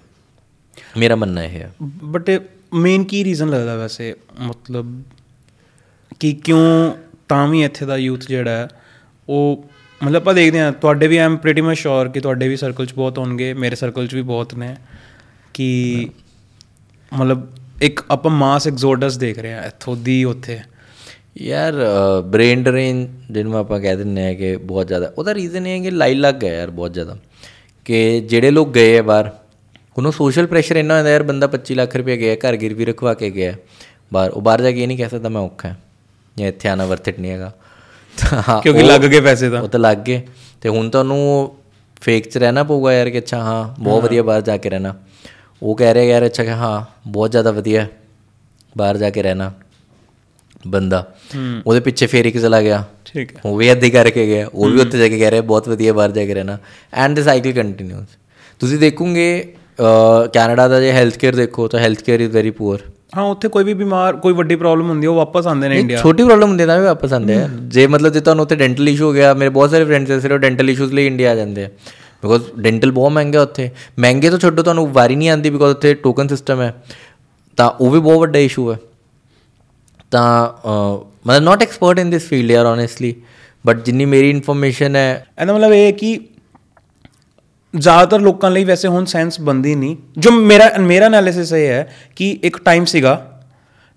ਮੇਰਾ ਮੰਨਣਾ ਇਹ ਹੈ। ਬਟ ਮੇਨ ਕੀ ਰੀਜ਼ਨ ਲੱਗਦਾ ਵੈਸੇ? ਮਤਲਬ ਕਿ ਕਿਉਂ ਤਾਂ ਵੀ ਇੱਥੇ ਦਾ ਯੂਥ ਜਿਹੜਾ ਹੈ ਉਹ ਮਤਲਬ ਆਪਾਂ ਦੇਖਦੇ ਹਾਂ, ਤੁਹਾਡੇ ਵੀ ਆਮ ਪ੍ਰੀਟੀ ਮਚ ਸ਼ੋਰ ਕਿ ਤੁਹਾਡੇ ਵੀ ਸਰਕਲ 'ਚ ਬਹੁਤ ਹੋਣਗੇ, ਮੇਰੇ ਸਰਕਲ 'ਚ ਵੀ ਬਹੁਤ ਨੇ, ਕਿ ਮਤਲਬ ਇੱਕ ਆਪਾਂ ਮਾਸ ਐਗਜ਼ੋਡਸ ਦੇਖ ਰਹੇ ਹਾਂ ਇੱਥੋਂ ਦੀ ਉੱਥੇ। ਯਾਰ ਬ੍ਰੇਨ ਡਰੇਨ ਜਿਹਨੂੰ ਆਪਾਂ ਕਹਿ ਦਿੰਦੇ ਆ ਕਿ ਬਹੁਤ ਜ਼ਿਆਦਾ, ਉਹਦਾ ਰੀਜ਼ਨ ਇਹ ਹੈ ਕਿ ਲਾਈ ਲੱਗ ਹੈ ਯਾਰ ਬਹੁਤ ਜ਼ਿਆਦਾ, ਕਿ ਜਿਹੜੇ ਲੋਕ ਗਏ ਆ ਬਾਹਰ ਉਹਨੂੰ ਸੋਸ਼ਲ ਪ੍ਰੈਸ਼ਰ ਇੰਨਾ ਹੁੰਦਾ ਯਾਰ ਬੰਦਾ 25 ਲੱਖ ਰੁਪਏ ਗਿਆ, ਘਰ ਗਿਰਵੀ ਰਖਵਾ ਕੇ ਗਿਆ, ਬਾਹਰ, ਉਹ ਬਾਹਰ ਜਾ ਕੇ ਇਹ ਨਹੀਂ ਕਹਿ ਸਕਦਾ ਮੈਂ ਔਖਾ ਹਾਂ ਜਾਂ ਇੱਥੇ ਆਣਾ ਵਰਥ ਇਟ ਨਹੀਂ ਹੈਗਾ। ਤਾਂ ਕਿਉਂਕਿ ਲੱਗ ਗਏ ਪੈਸੇ ਤਾਂ। ਉਹ ਤਾਂ ਲੱਗ ਗਏ। ਤੇ ਹੁਣ ਤੁਹਾਨੂੰ ਫੇਕ ਚ ਰਹਿਣਾ ਪਊਗਾ ਯਾਰ ਕਿ ਅੱਛਾ ਹਾਂ ਬਹੁਤ ਵਧੀਆ ਬਾਹਰ ਜਾ ਕੇ ਰਹਿਣਾ। ਉਹ ਕਹਿ ਰਿਹਾ ਯਾਰ ਅੱਛਾ ਕਿ ਹਾਂ ਬਹੁਤ ਜ਼ਿਆਦਾ ਵਧੀਆ ਬਾਹਰ ਜਾ ਕੇ ਰਹਿਣਾ ਬੰਦਾ। ਉਹਦੇ ਪਿੱਛੇ ਫੇਰ ਇੱਕ ਚਲਾ ਗਿਆ। ਠੀਕ ਹੈ। ਉਹ ਵੀ ਅੱਧੀ ਕਰਕੇ ਗਿਆ। ਉਹ ਵੀ ਉੱਥੇ ਜਾ ਕੇ ਕਹਿ ਰਿਹਾ ਬਹੁਤ ਵਧੀਆ ਬਾਹਰ ਜਾ ਕੇ ਰਹਿਣਾ। ਐਂਡ ਦ ਸਾਈਕਲ ਕੰਟੀਨਿਊਸ ਤੁਸੀਂ ਦੇਖੋਗੇ ਕੈਨੇਡਾ ਦਾ ਜੇ ਹੈਲਥ ਕੇਅਰ ਦੇਖੋ ਤਾਂ health care is very poor ਹਾਂ ਉੱਥੇ ਕੋਈ ਵੀ ਬਿਮਾਰ ਕੋਈ ਵੱਡੀ ਪ੍ਰੋਬਲਮ ਹੁੰਦੀ ਹੈ ਉਹ ਵਾਪਸ ਆਉਂਦੇ ਨੇ ਇੰਡੀਆ ਛੋਟੀ ਪ੍ਰੋਬਲਮ ਹੁੰਦੀ ਹੈ ਤਾਂ ਵੀ ਵਾਪਸ ਆਉਂਦੇ ਆ। ਜੇ ਮਤਲਬ ਜੇ ਤੁਹਾਨੂੰ ਉੱਥੇ ਡੈਂਟਲ ਇਸ਼ੂ ਹੋ ਗਿਆ ਮੇਰੇ ਬਹੁਤ ਸਾਰੇ ਫਰੈਂਡਸ ਐ ਸਿਰਫ ਡੈਂਟਲ ਇਸ਼ੂਜ਼ ਲਈ ਇੰਡੀਆ ਆ ਜਾਂਦੇ ਆ। ਬਿਕੋਜ਼ ਡੈਂਟਲ ਬਹੁਤ ਮਹਿੰਗਾ ਉੱਥੇ। ਮਹਿੰਗੇ ਤੋਂ ਛੱਡੋ ਤੁਹਾਨੂੰ ਵਾਰੀ ਨਹੀਂ ਆਉਂਦੀ ਬਿਕੋਜ਼ ਉੱਥੇ ਟੋਕਨ ਸਿਸਟਮ ਹੈ। ਤਾਂ ਉਹ ਵੀ ਬਹੁਤ ਵੱਡਾ ਇਸ਼ੂ ਹੈ ਤਾਂ ਮਤਲਬ not expert in this field ਯਾਰ ਓਨੈਸਟਲੀ ਬਟ ਜਿੰਨੀ ਮੇਰੀ ਇਨਫੋਰਮੇਸ਼ਨ ਹੈ ਇਹਦਾ ਮਤਲਬ ਇਹ ਹੈ ਕਿ ਜ਼ਿਆਦਾਤਰ ਲੋਕਾਂ ਲਈ ਵੈਸੇ ਹੁਣ ਸੈਂਸ ਬੰਦੀ ਨਹੀਂ। ਜੋ ਮੇਰਾ ਮੇਰਾ ਐਨਾਲਿਸਿਸ ਇਹ ਹੈ ਕਿ ਇੱਕ ਟਾਈਮ ਸੀਗਾ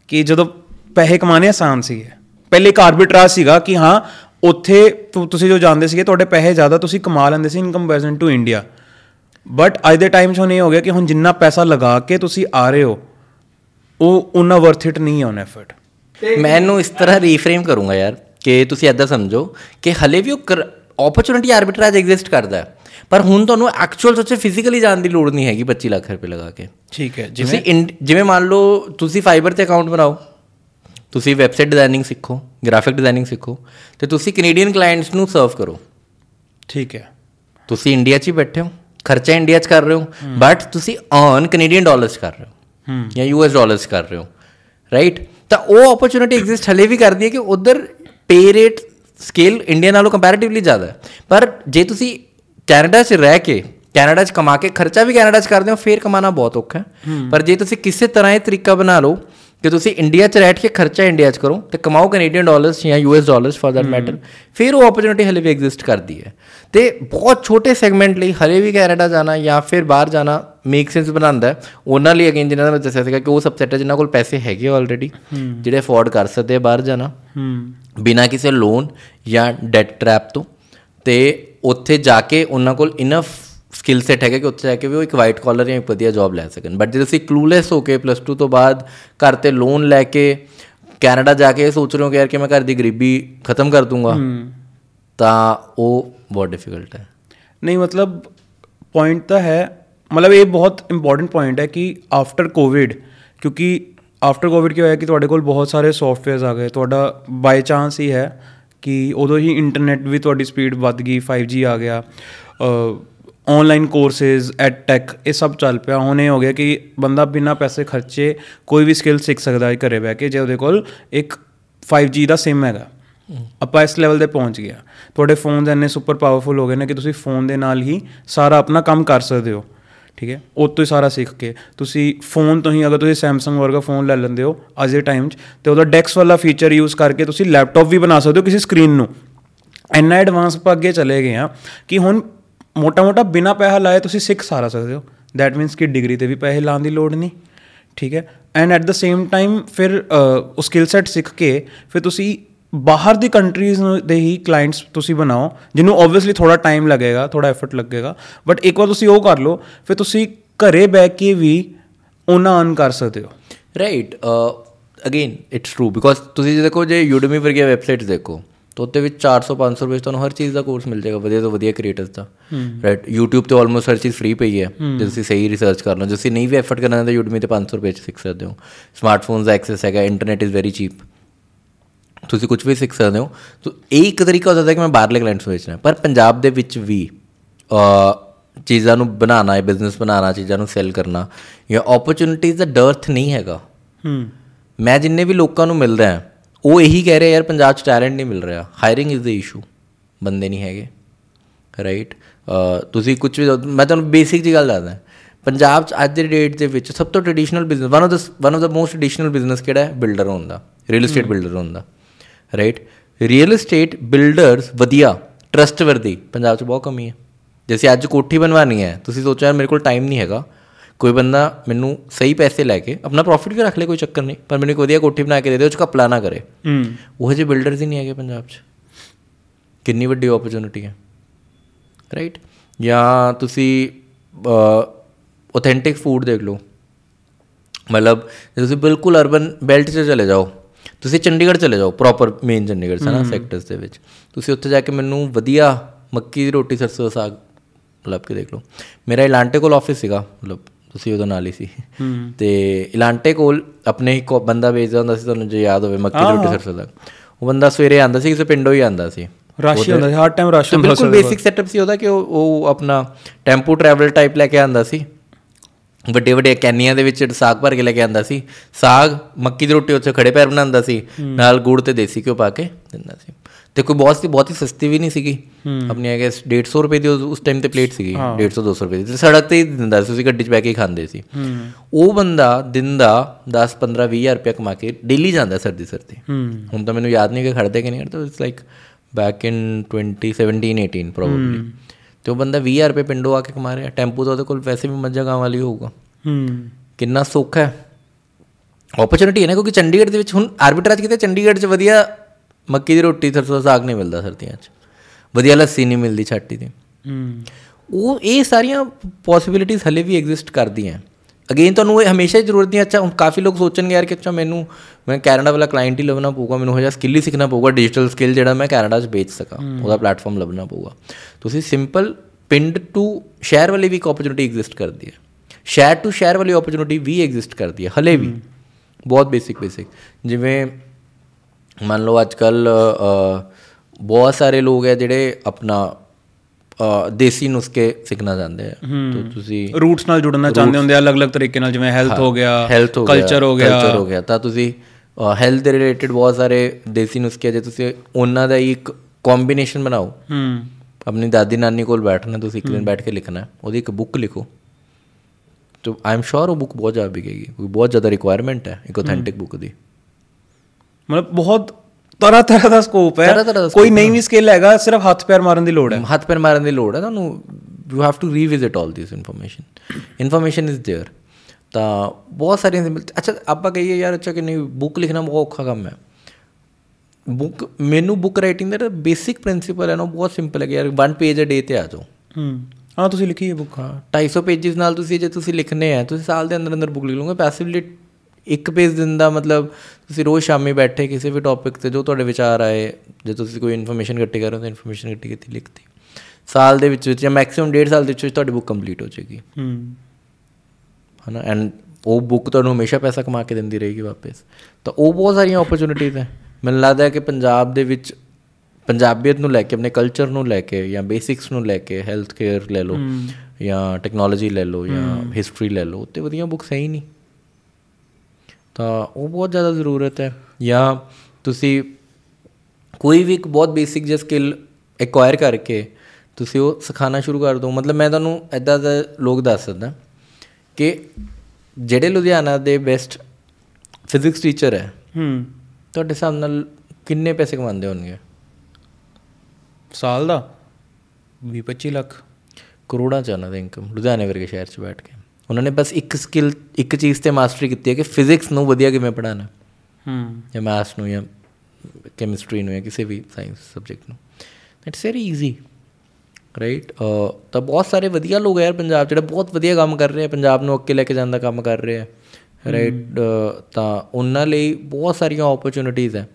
ਕਿ ਜਦੋਂ ਪੈਸੇ ਕਮਾਣੇ ਆਸਾਨ ਸੀਗੇ। ਪਹਿਲੇ ਇੱਕ ਆਰਬਿਟਰਾਜ ਸੀਗਾ ਕਿ ਹਾਂ ਉੱਥੇ ਤੁਸੀਂ ਜੋ ਜਾਣਦੇ ਸੀਗੇ ਤੁਹਾਡੇ ਪੈਸੇ ਜ਼ਿਆਦਾ ਤੁਸੀਂ ਕਮਾ ਲੈਂਦੇ ਸੀ in comparison to India but ਅੱਜ ਦੇ ਟਾਈਮ 'ਚ ਹੁਣ ਇਹ ਹੋ ਗਿਆ ਕਿ ਹੁਣ ਜਿੰਨਾ ਪੈਸਾ ਲਗਾ ਕੇ ਤੁਸੀਂ ਆ ਰਹੇ ਹੋ ਉਹ ਉਹਨਾਂ ਵਰਥ ਇਟ ਨਹੀਂ ਹੈ on ਐਫਰਟ ਮੈਂ ਇਹਨੂੰ ਇਸ ਤਰ੍ਹਾਂ ਰੀਫਰੇਮ ਕਰੂੰਗਾ ਯਾਰ ਕਿ ਤੁਸੀਂ ਐਦਾਂ ਸਮਝੋ ਕਿ ਹਲੇ ਵੀ ਉਹ ਓਪਰਚੁਨਿਟੀ ਆਰਬਿਟਰਾਜ ਐਗਜ਼ਿਸਟ ਕਰਦਾ ਹੈ। ਪਰ ਹੁਣ ਤੁਹਾਨੂੰ ਐਕਚੁਅਲ ਸੱਚੇ ਫਿਜ਼ੀਕਲੀ ਜਾਣ ਦੀ ਲੋੜ ਨਹੀਂ ਹੈਗੀ 25 ਲੱਖ ਰੁਪਏ ਲਗਾ ਕੇ। ਠੀਕ ਹੈ ਇਨ- ਜਿਵੇਂ ਮੰਨ ਲਓ ਤੁਸੀਂ ਫਾਈਬਰ ਤੇ ਅਕਾਊਂਟ ਬਣਾਓ ਤੁਸੀਂ ਵੈਬਸਾਈਟ ਡਿਜ਼ਾਈਨਿੰਗ ਸਿੱਖੋ ਗ੍ਰਾਫਿਕ ਡਿਜ਼ਾਈਨਿੰਗ ਸਿੱਖੋ ਤੇ ਤੁਸੀਂ ਕੈਨੇਡੀਅਨ ਕਲਾਇੰਟਸ ਨੂੰ ਸਰਵ ਕਰੋ। ਠੀਕ ਹੈ। ਤੁਸੀਂ ਇੰਡੀਆ 'ਚ ਹੀ ਬੈਠੇ ਹੋ ਖਰਚਾ ਇੰਡੀਆ 'ਚ ਕਰ ਰਹੇ ਹੋ ਬਟ ਤੁਸੀਂ ਅਰਨ ਕੈਨੇਡੀਅਨ ਡਾਲਰਸ ਕਰ ਰਹੇ ਹੋ ਜਾਂ ਯੂਐਸ ਡਾਲਰਸ ਕਰ ਰਹੇ ਹੋ ਰਾਈਟ ਤਾਂ ਉਹ ਓਪਰਚੁਨਿਟੀ ਐਗਜ਼ਿਸਟ ਹਲੇ ਵੀ ਕਰਦੀ ਹੈ ਕਿ ਉਧਰ ਪੇ ਰੇਟ ਸਕੇਲ ਇੰਡੀਆ ਨਾਲੋਂ ਕੰਪੈਰੀਟਿਵਲੀ ਜ਼ਿਆਦਾ ਹੈ। ਪਰ ਜੇ ਤੁਸੀਂ ਕੈਨੇਡਾ 'ਚ ਰਹਿ ਕੇ ਕੈਨੇਡਾ 'ਚ ਕਮਾ ਕੇ ਖਰਚਾ ਵੀ ਕੈਨੇਡਾ 'ਚ ਕਰਦੇ ਹੋ ਫੇਰ ਕਮਾਣਾ ਬਹੁਤ ਔਖਾ ਹੈ। ਪਰ ਜੇ ਤੁਸੀਂ ਕਿਸੇ ਤਰ੍ਹਾਂ ਇਹ ਤਰੀਕਾ ਬਣਾ ਲਓ ਕਿ ਤੁਸੀਂ ਇੰਡੀਆ 'ਚ ਰਹਿ ਕੇ ਖਰਚਾ ਇੰਡੀਆ 'ਚ ਕਰੋ ਤੇ ਕਮਾਓ ਕੈਨੇਡੀਅਨ ਡਾਲਰਸ ਜਾਂ US dollars for that matter ਫਿਰ ਉਹ ਓਪਰਚੁਨਿਟੀ ਹਲੇ ਵੀ ਐਗਜ਼ਿਸਟ ਕਰਦੀ ਹੈ। ਤੇ ਬਹੁਤ ਛੋਟੇ ਸੈਗਮੈਂਟ ਲਈ ਹਲੇ ਵੀ ਕੈਨੇਡਾ ਜਾਣਾ ਜਾਂ ਫਿਰ ਬਾਹਰ ਜਾਣਾ ਮੇਕ ਸੈਂਸ ਬਣਾਉਂਦਾ ਹੈ। ਉਹਨਾਂ ਲਈ ਅਗੇਨ ਜਿਨ੍ਹਾਂ ਦਾ ਮੈਂ ਦੱਸਿਆ ਸੀਗਾ ਕਿ ਉਹ ਸਬਸੈਟ ਹੈ ਜਿਨ੍ਹਾਂ ਕੋਲ ਪੈਸੇ ਹੈਗੇ ਆਲਰੇਡੀ ਜਿਹੜੇ ਅਫੋਰਡ ਕਰ ਸਕਦੇ ਆ ਬਾਹਰ ਜਾਣਾ। ਬਿਨਾਂ ਕਿਸੇ ਲੋਨ ਜਾਂ ਡੈਟ ਟ੍ਰੈਪ ਤੋਂ। ਤੇ ਉੱਥੇ ਜਾ ਕੇ ਉਹਨਾਂ ਕੋਲ ਇਨਫ ਸਕਿੱਲ ਸੈਟ ਹੈਗਾ ਕਿ ਉੱਥੇ ਜਾ ਕੇ ਵੀ ਉਹ ਇੱਕ ਵਾਈਟ ਕਾਲਰ ਜਾਂ ਇੱਕ ਵਧੀਆ ਜੌਬ ਲੈ ਸਕਣ। ਬਟ ਜੇ ਤੁਸੀਂ ਕਲੂਲੈਸ ਹੋ ਕੇ ਪਲੱਸ 2 ਤੋਂ ਬਾਅਦ ਘਰ ਤੇ ਲੋਨ ਲੈ ਕੇ ਕੈਨੇਡਾ ਜਾ ਕੇ ਇਹ ਸੋਚ ਰਹੇ ਹੋ ਕਿ ਯਾਰ ਕਿ ਮੈਂ ਘਰ ਦੀ ਗਰੀਬੀ ਖਤਮ ਕਰ ਦੂੰਗਾ ਤਾਂ ਉਹ ਬਹੁਤ ਡਿਫਿਕਲਟ ਹੈ। ਨਹੀਂ ਮਤਲਬ ਪੁਆਇੰਟ ਤਾਂ ਹੈ ਮਤਲਬ ਇਹ ਬਹੁਤ ਇੰਪੋਰਟੈਂਟ ਪੁਆਇੰਟ ਹੈ ਕਿ ਆਫਟਰ ਕੋਵਿਡ ਕਿਉਂਕਿ ਆਫਟਰ ਕੋਵਿਡ ਕੀ ਹੋਇਆ ਕਿ ਤੁਹਾਡੇ ਕੋਲ ਬਹੁਤ ਸਾਰੇ ਸੌਫਟਵੇਅਰਸ ਆ ਗਏ ਤੁਹਾਡਾ ਬਾਈ ਚਾਂਸ ਹੀ ਹੈ ਕਿ ਉਦੋਂ ਹੀ ਇੰਟਰਨੈਟ ਵੀ ਤੁਹਾਡੀ ਸਪੀਡ ਵੱਧ ਗਈ 5G ਆ ਗਿਆ ਆਨਲਾਈਨ ਕੋਰਸਸ ਐਡ ਟੈਕ ਇਹ ਸਭ ਚੱਲ ਪਿਆ। ਹੁਣ ਇਹ ਹੋ ਗਿਆ ਕਿ ਬੰਦਾ ਬਿਨਾਂ ਪੈਸੇ ਖਰਚੇ ਕੋਈ ਵੀ ਸਕਿੱਲ ਸਿੱਖ ਸਕਦਾ ਹੈ ਘਰੇ ਬਹਿ ਕੇ, ਜੇ ਉਹਦੇ ਕੋਲ ਇੱਕ 5G ਦਾ ਸਿਮ ਹੈਗਾ। ਆਪਾਂ ਇਸ ਲੈਵਲ ਤੇ ਪਹੁੰਚ ਗਿਆ ਤੁਹਾਡੇ ਫੋਨਸ ਇੰਨੇ ਸੁਪਰ ਪਾਵਰਫੁਲ ਹੋ ਗਏ ਨੇ ਕਿ ਤੁਸੀਂ ਫੋਨ ਦੇ ਨਾਲ ਹੀ ਸਾਰਾ ਆਪਣਾ ਕੰਮ ਕਰ ਸਕਦੇ ਹੋ। ਠੀਕ ਹੈ? ਉਹ ਤੋਂ ਹੀ ਸਾਰਾ ਸਿੱਖ ਕੇ ਤੁਸੀਂ ਫੋਨ ਤੋਂ ਹੀ ਅਗਰ ਤੁਸੀਂ Samsung ਵਰਗਾ ਫੋਨ ਲੈ ਲੈਂਦੇ ਹੋ ਅੱਜ ਦੇ ਟਾਈਮ 'ਚ ਤੇ ਉਹਦਾ ਡੈਕਸ ਵਾਲਾ ਫੀਚਰ ਯੂਜ਼ ਕਰਕੇ ਤੁਸੀਂ ਲੈਪਟਾਪ ਵੀ ਬਣਾ ਸਕਦੇ ਹੋ ਕਿਸੇ ਸਕਰੀਨ ਨੂੰ। ਇੰਨਾ ਐਡਵਾਂਸ ਆਪਾਂ ਅੱਗੇ ਚਲੇ ਗਏ ਆ ਕਿ ਹੁਣ ਮੋਟਾ-ਮੋਟਾ ਬਿਨਾ ਪੈਸਾ ਲਾਏ ਤੁਸੀਂ ਸਿੱਖ ਸਾਰਾ ਸਕਦੇ ਹੋ। ਦੈਟ ਮੀਨਸ ਕਿ ਡਿਗਰੀ ਤੇ ਵੀ ਪੈਸੇ ਲਾਉਣ ਦੀ ਲੋੜ ਨਹੀਂ ਠੀਕ ਹੈ? And at the same time ਫਿਰ ਅ, ਉਹ ਸਕਿੱਲ ਸੈਟ ਸਿੱਖ ਕੇ ਫਿਰ ਤੁਸੀਂ ਬਾਹਰ ਦੀ ਕੰਟਰੀਜ਼ ਦੇ ਹੀ ਕਲਾਇੰਟਸ ਤੁਸੀਂ ਬਣਾਓ ਜਿਹਨੂੰ ਆਬਵੀਅਸਲੀ ਥੋੜਾ ਟਾਈਮ ਲੱਗੇਗਾ ਥੋੜਾ ਐਫਰਟ ਲੱਗੇਗਾ ਬਟ ਇੱਕ ਵਾਰ ਤੁਸੀਂ ਉਹ ਕਰ ਲਓ ਫਿਰ ਤੁਸੀਂ ਘਰੇ ਬੈ ਕੇ ਵੀ ਉਹਨਾਂ ਅਰਨ ਕਰ ਸਕਦੇ ਹੋ। Right again it's true because ਤੁਸੀਂ ਜੇ ਦੇਖੋ ਜੇ ਯੂਡਮੀ ਵਰਗੀਆਂ ਵੈਬਸਾਈਟਸ ਦੇਖੋ ਤਾਂ ਉੱਤੇ ਵਿੱਚ 400 500 ਰੁਪਏ ਤੁਹਾਨੂੰ ਹਰ ਚੀਜ਼ ਦਾ ਕੋਰਸ ਮਿਲ ਜਾਏਗਾ ਵਧੀਆ ਤੋਂ ਵਧੀਆ ਕ੍ਰੀਏਟਰਸ ਦਾ। ਰਾਈਟ YouTube ਤੇ ਆਲਮੋਸਟ ਹਰ ਚੀਜ਼ ਫ੍ਰੀ ਪਈ ਹੈ ਜੇ ਤੁਸੀਂ ਸਹੀ ਰਿਸਰਚ ਕਰ ਲਓ ਜੇ ਤੁਸੀਂ ਨਹੀਂ ਵੀ ਐਫਰਟ ਕਰਨਾ ਤਾਂ ਯੂਡਮੀ ਤੇ 500 ਰੁਪਏ 'ਚ ਸਿੱਖ ਸਕਦੇ ਹੋ। ਸਮਾਰਟਫੋਨਸ ਦਾ ਐਕਸੈਸ ਹੈਗਾ ਇੰਟਰਨੈਟ ਇਜ਼ ਵੈਰੀ ਚੀਪ ਤੁਸੀਂ ਕੁਝ ਵੀ ਸਿੱਖ ਸਕਦੇ ਹੋ। ਤਾਂ ਇਹ ਇੱਕ ਤਰੀਕਾ ਹੋ ਸਕਦਾ ਕਿ ਮੈਂ ਬਾਹਰਲੇ ਕਲਾਇੰਟਸ ਨੂੰ ਵੇਚਣਾ। ਪਰ ਪੰਜਾਬ ਦੇ ਵਿੱਚ ਵੀ ਚੀਜ਼ਾਂ ਨੂੰ ਬਣਾਉਣਾ ਹੈ ਬਿਜ਼ਨਸ ਬਣਾਉਣਾ ਚੀਜ਼ਾਂ ਨੂੰ ਸੈਲ ਕਰਨਾ ਜਾਂ ਓਪਰਚੁਨਿਟੀਜ਼ ਦਾ ਡਰਥ ਨਹੀਂ ਹੈਗਾ। ਹੂੰ। ਮੈਂ ਜਿੰਨੇ ਵੀ ਲੋਕਾਂ ਨੂੰ ਮਿਲਦਾ ਹੈ ਉਹ ਇਹੀ ਕਹਿ ਰਹੇ ਯਾਰ ਪੰਜਾਬ 'ਚ ਟੈਲੈਂਟ ਨਹੀਂ ਮਿਲ ਰਿਹਾ। ਹਾਇਰਿੰਗ ਇਜ਼ ਦ ਇਸ਼ੂ ਬੰਦੇ ਨਹੀਂ ਹੈਗੇ। ਰਾਈਟ ਤੁਸੀਂ ਕੁਝ ਵੀ ਮੈਂ ਤੁਹਾਨੂੰ ਬੇਸਿਕ ਜੀ ਗੱਲ ਦੱਸਦਾ। ਪੰਜਾਬ 'ਚ ਅੱਜ ਦੇ ਡੇਟ ਦੇ ਵਿੱਚ ਸਭ ਤੋਂ traditional business one of the one of the most traditional business ਕਿਹੜਾ ਹੈ? ਬਿਲਡਰ ਹੁੰਦਾ ਰੀਅਲ ਏਸਟੇਟ ਬਿਲਡਰ ਹੁੰਦਾ ਰਾਈਟ ਰੀਅਲ ਏਸਟੇਟ ਬਿਲਡਰਸ ਵਧੀਆ ਟਰਸਟਵਰਦੀ ਪੰਜਾਬ 'ਚ ਬਹੁਤ ਕਮੀ ਹੈ। ਜੇ ਅਸੀਂ ਅੱਜ ਕੋਠੀ ਬਣਵਾਉਣੀ ਹੈ ਤੁਸੀਂ ਸੋਚੋ ਯਾਰ ਮੇਰੇ ਕੋਲ ਟਾਈਮ ਨਹੀਂ ਹੈਗਾ। ਕੋਈ ਬੰਦਾ ਮੈਨੂੰ ਸਹੀ ਪੈਸੇ ਲੈ ਕੇ ਆਪਣਾ ਪ੍ਰੋਫਿਟ ਵੀ ਰੱਖ ਲੇ ਕੋਈ ਚੱਕਰ ਨਹੀਂ। ਪਰ ਮੈਨੂੰ ਇੱਕ ਵਧੀਆ ਕੋਠੀ ਬਣਾ ਕੇ ਦੇ ਦੇ ਉਹ 'ਚ ਘਪਲਾ ਨਾ ਕਰੇ। ਉਹ ਜਿਹੇ ਬਿਲਡਰਸ ਹੀ ਨਹੀਂ ਹੈਗੇ ਪੰਜਾਬ 'ਚ। ਕਿੰਨੀ ਵੱਡੀ ਓਪਰਚੁਨਿਟੀ ਹੈ। ਰਾਈਟ ਜਾਂ ਤੁਸੀਂ ਆਥੈਂਟਿਕ ਫੂਡ ਦੇਖ ਲਓ। ਮਤਲਬ ਜੇ ਤੁਸੀਂ ਬਿਲਕੁਲ ਅਰਬਨ ਬੈਲਟ 'ਚ ਚਲੇ ਜਾਓ ਤੁਸੀਂ ਚੰਡੀਗੜ੍ਹ ਚਲੇ ਜਾਓ ਪ੍ਰੋਪਰ ਮੇਨ ਚੰਡੀਗੜ੍ਹ ਸਨਾ ਸੈਕਟਰਸ ਦੇ ਵਿੱਚ। ਤੁਸੀਂ ਉੱਥੇ ਜਾ ਕੇ ਮੈਨੂੰ ਵਧੀਆ ਮੱਕੀ ਦੀ ਰੋਟੀ ਸਰਸੋਂ ਦਾ ਸਾਗ ਲੱਭ ਕੇ ਦੇਖ ਲਓ। ਮੇਰਾ ਇਲਾਂਟੇ ਕੋਲ ਆਫਿਸ ਸੀਗਾ ਮਤਲਬ ਤੁਸੀਂ ਉਹਦੇ ਨਾਲ ਹੀ ਸੀ। ਤੇ ਇਲਾਂਟੇ ਕੋਲ ਆਪਣੇ ਹੀ ਕੋ ਬੰਦਾ ਵੇਚਦਾ ਹੁੰਦਾ ਸੀ ਤੁਹਾਨੂੰ ਜੇ ਯਾਦ ਹੋਵੇ ਮੱਕੀ ਦੀ ਰੋਟੀ ਸਰਸੋਂ ਦਾ। ਉਹ ਬੰਦਾ ਸਵੇਰੇ ਆਂਦਾ ਸੀ ਕਿਸੇ ਪਿੰਡੋਂ ਹੀ ਆਂਦਾ ਸੀ। ਰਸ਼ ਹੁੰਦਾ ਸੀ ਹਰ ਟਾਈਮ ਰਸ਼ ਹੁੰਦਾ ਬਿਲਕੁਲ ਬੇਸਿਕ ਸੈਟਅਪ ਸੀ ਉਹਦਾ ਕਿ ਉਹ ਆਪਣਾ ਟੈਂਪੂ ਟਰੈਵਲ ਟਾਈਪ ਲੈ ਕੇ ਆਂਦਾ ਸੀ। ਵੱਡੇ ਵੱਡੇ ਕੈਨੀਆਂ ਦੇ ਵਿੱਚ ਸਾਗ ਭਰ ਕੇ ਲੈ ਕੇ ਆਂਦਾ ਸੀ। ਸਾਗ ਮੱਕੀ ਦੀ ਰੋਟੀ ਉੱਥੇ ਖੜੇ ਪੈਰ ਬਣਾਉਂਦਾ ਸੀ। ਨਾਲ ਗੁੜ ਤੇ ਦੇਸੀ ਘਿਓ ਪਾ ਕੇ ਦਿੰਦਾ ਸੀ। ਤੇ ਕੋਈ ਬਹੁਤ ਸੀ ਬਹੁਤ ਹੀ ਸਸਤੀ ਵੀ ਨਹੀਂ ਸੀਗੀ। ਆਪਣੀ ਆਈ ਗੈਸ 150 ਰੁਪਏ ਦੀ ਉਸ ਟਾਈਮ ਤੇ ਪਲੇਟ ਸੀਗੀ। 150 200 ਰੁਪਏ ਦੀ। ਤੇ ਸੜਕ ਤੇ ਹੀ ਦਿੰਦਾ ਸੀ ਤੁਸੀਂ ਗੱਡੀ 'ਚ ਬੈ ਕੇ ਖਾਂਦੇ ਸੀ। ਉਹ ਬੰਦਾ ਦਿਨ ਦਾ 10 15 20000 ਰੁਪਏ ਕਮਾ ਕੇ ਡੇਲੀ ਜਾਂਦਾ ਸਰਦੀ ਸਰਦੀ ਹੁਣ ਤਾਂ ਮੈਨੂੰ ਯਾਦ ਨਹੀਂ ਕਿ ਖੜਦੇ ਕਿ ਨਹੀਂ ਖੜਦੇ it's like back in 2017 18 probably ਤੇ ਉਹ ਬੰਦਾ 20000 ਰੁਪਏ ਪਿੰਡੋਂ ਆ ਕੇ ਕਮਾ ਰਿਹਾ। ਟੈਂਪੂ ਤਾਂ ਉਹਦੇ ਕੋਲ ਵੈਸੇ ਵੀ ਮੱਝਾਂ ਗਾਂ ਵਾਲੀ ਹੋਊਗਾ। ਹੂੰ। ਕਿੰਨਾ ਸੁੱਖ ਹੈ। ਓਪਰਚੁਨਿਟੀ ਹੈ ਨਾ ਕਿਉਂਕਿ ਚੰਡੀਗੜ੍ਹ ਦੇ ਵਿੱਚ ਹੁਣ ਆਰਬਿਟਰਾਜ ਕਿਤੇ ਚੰਡੀਗੜ੍ਹ 'ਚ ਵਧੀਆ ਮੱਕੀ ਦੀ ਰੋਟੀ ਸਰਸੋਂ ਦਾ ਸਾਗ ਨਹੀਂ ਮਿਲਦਾ ਸਰਦੀਆਂ 'ਚ। ਵਧੀਆ ਲੱਸੀ ਨਹੀਂ ਮਿਲਦੀ ਛਾਟੀ ਦੀ। ਹੂੰ। ਉਹ ਇਹ ਸਾਰੀਆਂ ਪੋਸਿਬਿਲਿਟੀਆਂ ਹਲੇ ਵੀ ਐਗਜ਼ਿਸਟ ਕਰਦੀਆਂ। ਅਗੇਨ ਤੁਹਾਨੂੰ ਇਹ ਹਮੇਸ਼ਾ ਹੀ ਜ਼ਰੂਰਤ ਨਹੀਂ ਅੱਛਾ ਹੁਣ ਕਾਫੀ ਲੋਕ ਸੋਚਣਗੇ ਯਾਰ ਕਿ ਅੱਛਾ ਮੈਨੂੰ ਮੈਂ ਕੈਨੇਡਾ ਵਾਲਾ ਕਲਾਇੰਟ ਹੀ ਲੱਭਣਾ ਪਊਗਾ ਮੈਨੂੰ ਹਜਾ ਸਕਿੱਲ ਹੀ ਸਿੱਖਣਾ ਪਊਗਾ ਡਿਜੀਟਲ ਸਕਿੱਲ ਜਿਹੜਾ ਮੈਂ ਕੈਨੇਡਾ 'ਚ ਵੇਚ ਸਕਾਂ ਉਹਦਾ ਪਲੇਟਫਾਰਮ ਲੱਭਣਾ ਪਊਗਾ। ਤੁਸੀਂ ਸਿੰਪਲ ਪਿੰਡ ਟੂ ਸ਼ਹਿਰ ਵਾਲੀ ਵੀ ਇੱਕ ਓਪਰਚੁਨਿਟੀ ਐਗਜ਼ਿਸਟ ਕਰਦੀ ਹੈ। ਸ਼ਹਿਰ ਟੂ ਸ਼ਹਿਰ ਵਾਲੀ ਓਪਰਚੁਨਿਟੀ ਵੀ ਐਗਜ਼ਿਸਟ ਕਰਦੀ ਹੈ ਹਲੇ ਵੀ। ਬਹੁਤ ਬੇਸਿਕ ਬੇਸਿਕ ਜਿਵੇਂ ਮੰਨ ਲਓ ਅੱਜ ਕੱਲ ਬਹੁਤ ਸਾਰੇ ਲੋਕ ਹੈ ਜਿਹੜੇ ਆਪਣਾ ਦੇਸੀ ਨੁਸਖੇ ਸਿੱਖਣਾ ਚਾਹੁੰਦੇ ਆ। ਤਾਂ ਤੁਸੀਂ ਰੂਟਸ ਨਾਲ ਜੁੜਨਾ ਚਾਹੁੰਦੇ ਹੁੰਦੇ ਆ ਅਲੱਗ-ਅਲੱਗ ਤਰੀਕੇ ਨਾਲ ਜਿਵੇਂ ਹੈਲਥ ਹੋ ਗਿਆ ਕਲਚਰ ਹੋ ਗਿਆ ਕਲਚਰ ਹੋ ਗਿਆ। ਤਾਂ ਤੁਸੀਂ ਹੈਲਥ ਦੇ ਰਿਲੇਟਡ ਬਹੁਤ ਸਾਰੇ ਦੇਸੀ ਨੁਸਖੇ ਜੇ ਤੁਸੀਂ ਉਹਨਾਂ ਦਾ ਇੱਕ ਕੰਬੀਨੇਸ਼ਨ ਬਣਾਓ ਹੂੰ। ਆਪਣੀ ਦਾਦੀ ਨਾਨੀ ਕੋਲ ਬੈਠਣਾ ਤੁਸੀਂ ਇੱਕ ਦਿਨ ਬੈਠ ਕੇ ਲਿਖਣਾ ਹੈ, ਉਹਦੀ ਇੱਕ ਬੁੱਕ ਲਿਖੋ ਤਾਂ ਆਈ ਐਮ ਸ਼ੋਰ ਉਹ ਬੁੱਕ ਬਹੁਤ ਜ਼ਿਆਦਾ ਵਿਕੇਗੀ ਕਿਉਂਕਿ ਬਹੁਤ ਜ਼ਿਆਦਾ ਰਿਕੁਆਇਰਮੈਂਟ ਹੈ ਇੱਕ ਆਥੈਂਟਿਕ ਬੁੱਕ ਦੀ ਮਤਲਬ ਬਹੁਤ ਤਰ੍ਹਾਂ ਤਰ੍ਹਾਂ ਦਾ ਸਕੋਪ ਹੈ ਤਰ੍ਹਾਂ-ਤਰ੍ਹਾਂ ਦਾ ਕੋਈ ਨਈ ਵੀ ਸਕਿੱਲ ਹੈਗਾ ਸਿਰਫ ਹੱਥ ਪੈਰ ਮਾਰਨ ਦੀ ਲੋੜ ਹੈ ਹੱਥ ਪੈਰ ਮਾਰਨ ਦੀ ਲੋੜ ਹੈ ਤੁਹਾਨੂੰ you have to revisit all this information information is there ਤਾਂ ਬਹੁਤ ਸਾਰੀਆਂ simple- ਅੱਛਾ ਆਪਾਂ ਕਹੀਏ ਯਾਰ ਅੱਛਾ ਕਿ ਨਹੀਂ ਬੁੱਕ ਲਿਖਣਾ ਬਹੁਤ ਔਖਾ ਕੰਮ ਹੈ ਬੁੱਕ ਮੈਨੂੰ ਬੁੱਕ ਰਾਈਟਿੰਗ ਦਾ ਬੇਸਿਕ ਪ੍ਰਿੰਸੀਪਲ ਹੈ ਨਾ ਬਹੁਤ ਸਿੰਪਲ ਹੈ ਯਾਰ ਵਨ ਪੇਜ ਅ ਡੇ ਤੇ ਆ ਜਾਓ। ਹੂੰ। ਹਾਂ ਤੁਸੀਂ ਲਿਖੀ ਹੈ ਬੁੱਕ ਹਾਂ। 250 ਪੇजेस ਨਾਲ ਤੁਸੀਂ ਜੇ ਤੁਸੀਂ ਲਿਖਨੇ ਆ ਤੁਸੀਂ ਸਾਲ ਦੇ ਅੰਦਰ ਅੰਦਰ ਬੁੱਕ ਲਿਖ ਲਓਗੇ ਪੈਸਿਵਲੀ ਇੱਕ ਪੇਜ ਦਿਨ ਦਾ ਮਤਲਬ ਤੁਸੀਂ ਰੋਜ਼ ਸ਼ਾਮੀ ਬੈਠੇ ਕਿਸੇ ਵੀ ਟੌਪਿਕ ਤੇ ਜੋ ਤੁਹਾਡੇ ਵਿਚਾਰ ਆਏ ਜੇ ਤੁਸੀਂ ਕੋਈ ਇਨਫੋਰਮੇਸ਼ਨ ਇਕੱਠੀ ਕਰ ਰਹੇ ਹੋ ਤਾਂ ਇਨਫੋਰਮੇਸ਼ਨ ਇਕੱਠੀ ਕੀਤੀ ਲਿਖਤੀ। ਸਾਲ ਦੇ ਵਿੱਚ ਵਿੱਚ ਜਾਂ ਮੈਕਸਿਮਮ ਡੇਢ ਸਾਲ ਦੇ ਵਿੱਚ ਤੁਹਾਡੀ ਬੁੱਕ ਕੰਪਲੀਟ ਹੋ ਜਾਏਗੀ। ਹੂੰ। ਹਨਾ ਐਂਡ ਉਹ ਬੁੱਕ ਤੁਹਾਨੂੰ ਹਮੇਸ਼ਾ ਪੈਸਾ ਕਮਾ ਕੇ ਦਿੰਦੀ ਰਹੇਗੀ ਵਾਪਸ। ਤਾਂ ਉਹ ਬਹੁਤ ਸਾਰੀਆਂ ਓਪਰਚੁਨਿਟੀਜ਼ ਹੈ। ਮੈਨੂੰ ਲੱਗਦਾ ਹੈ ਕਿ ਪੰਜਾਬ ਦੇ ਵਿੱਚ ਪੰਜਾਬੀਅਤ ਨੂੰ ਲੈ ਕੇ ਆਪਣੇ ਕਲਚਰ ਨੂੰ ਲੈ ਕੇ ਜਾਂ ਬੇਸਿਕਸ ਨੂੰ ਲੈ ਕੇ ਹੈਲਥ ਕੇਅਰ ਲੈ ਲਓ ਜਾਂ ਟੈਕਨੋਲੋਜੀ ਲੈ ਲਓ ਜਾਂ ਹਿਸਟਰੀ ਲੈ ਲਓ ਤੇ ਵਧੀਆ ਬੁੱਕਸ ਹੈ ਹੀ ਨਹੀਂ। ਤਾਂ ਉਹ ਬਹੁਤ ਜ਼ਿਆਦਾ ਜ਼ਰੂਰਤ ਹੈ। ਜਾਂ ਤੁਸੀਂ ਕੋਈ ਵੀ ਇੱਕ ਬਹੁਤ ਬੇਸਿਕ ਜਿਹਾ ਸਕਿੱਲ ਐਕਵਾਇਰ ਕਰਕੇ ਤੁਸੀਂ ਉਹ ਸਿਖਾਉਣਾ ਸ਼ੁਰੂ ਕਰ ਦਿਓ। ਮਤਲਬ ਮੈਂ ਤੁਹਾਨੂੰ ਐਦਾਂ ਦਾ ਲੋਕ ਦੱਸ ਸਕਦਾ ਕਿ ਜਿਹੜੇ ਲੁਧਿਆਣਾ ਦੇ ਬੈਸਟ ਫਿਜ਼ਿਕਸ ਟੀਚਰ ਹੈ ਹੂੰ। ਤੁਹਾਡੇ ਹਿਸਾਬ ਨਾਲ ਕਿੰਨੇ ਪੈਸੇ ਕਮਾਉਂਦੇ ਹੋਣਗੇ? ਸਾਲ ਦਾ? 20 25 ਲੱਖ। ਕਰੋੜਾਂ ਚ ਉਹਨਾਂ ਦਾ ਇਨਕਮ ਲੁਧਿਆਣੇ ਵਰਗੇ ਸ਼ਹਿਰ 'ਚ ਬੈਠ ਕੇ। ਉਹਨਾਂ ਨੇ ਬਸ ਇੱਕ ਸਕਿੱਲ ਇੱਕ ਚੀਜ਼ ਤੇ ਮਾਸਟਰੀ ਕੀਤੀ ਹੈ ਕਿ ਫਿਜ਼ਿਕਸ ਨੂੰ ਵਧੀਆ ਕਿਵੇਂ ਪੜ੍ਹਾਉਣਾ। ਹੂੰ। ਜਾਂ ਮੈਥਸ ਨੂੰ ਜਾਂ ਕੈਮਿਸਟਰੀ ਨੂੰ ਜਾਂ ਕਿਸੇ ਵੀ ਸਾਇੰਸ ਸਬਜੈਕਟ ਨੂੰ। ਇਟਸ ਵੈਰੀ ਈਜ਼ੀ ਰਾਈਟ ਤਾਂ ਬਹੁਤ ਸਾਰੇ ਵਧੀਆ ਲੋਕ ਹੈ ਯਾਰ ਪੰਜਾਬ ਜਿਹੜੇ ਬਹੁਤ ਵਧੀਆ ਕੰਮ ਕਰ ਰਹੇ ਆ ਪੰਜਾਬ ਨੂੰ ਅੱਗੇ ਲੈ ਕੇ ਜਾਣ ਦਾ ਕੰਮ ਕਰ ਰਹੇ ਆ। ਰਾਈਟ ਤਾਂ ਉਹਨਾਂ ਲਈ ਬਹੁਤ ਸਾਰੀਆਂ ਓਪਰਚੁਨਿਟੀਜ਼ ਹੈ।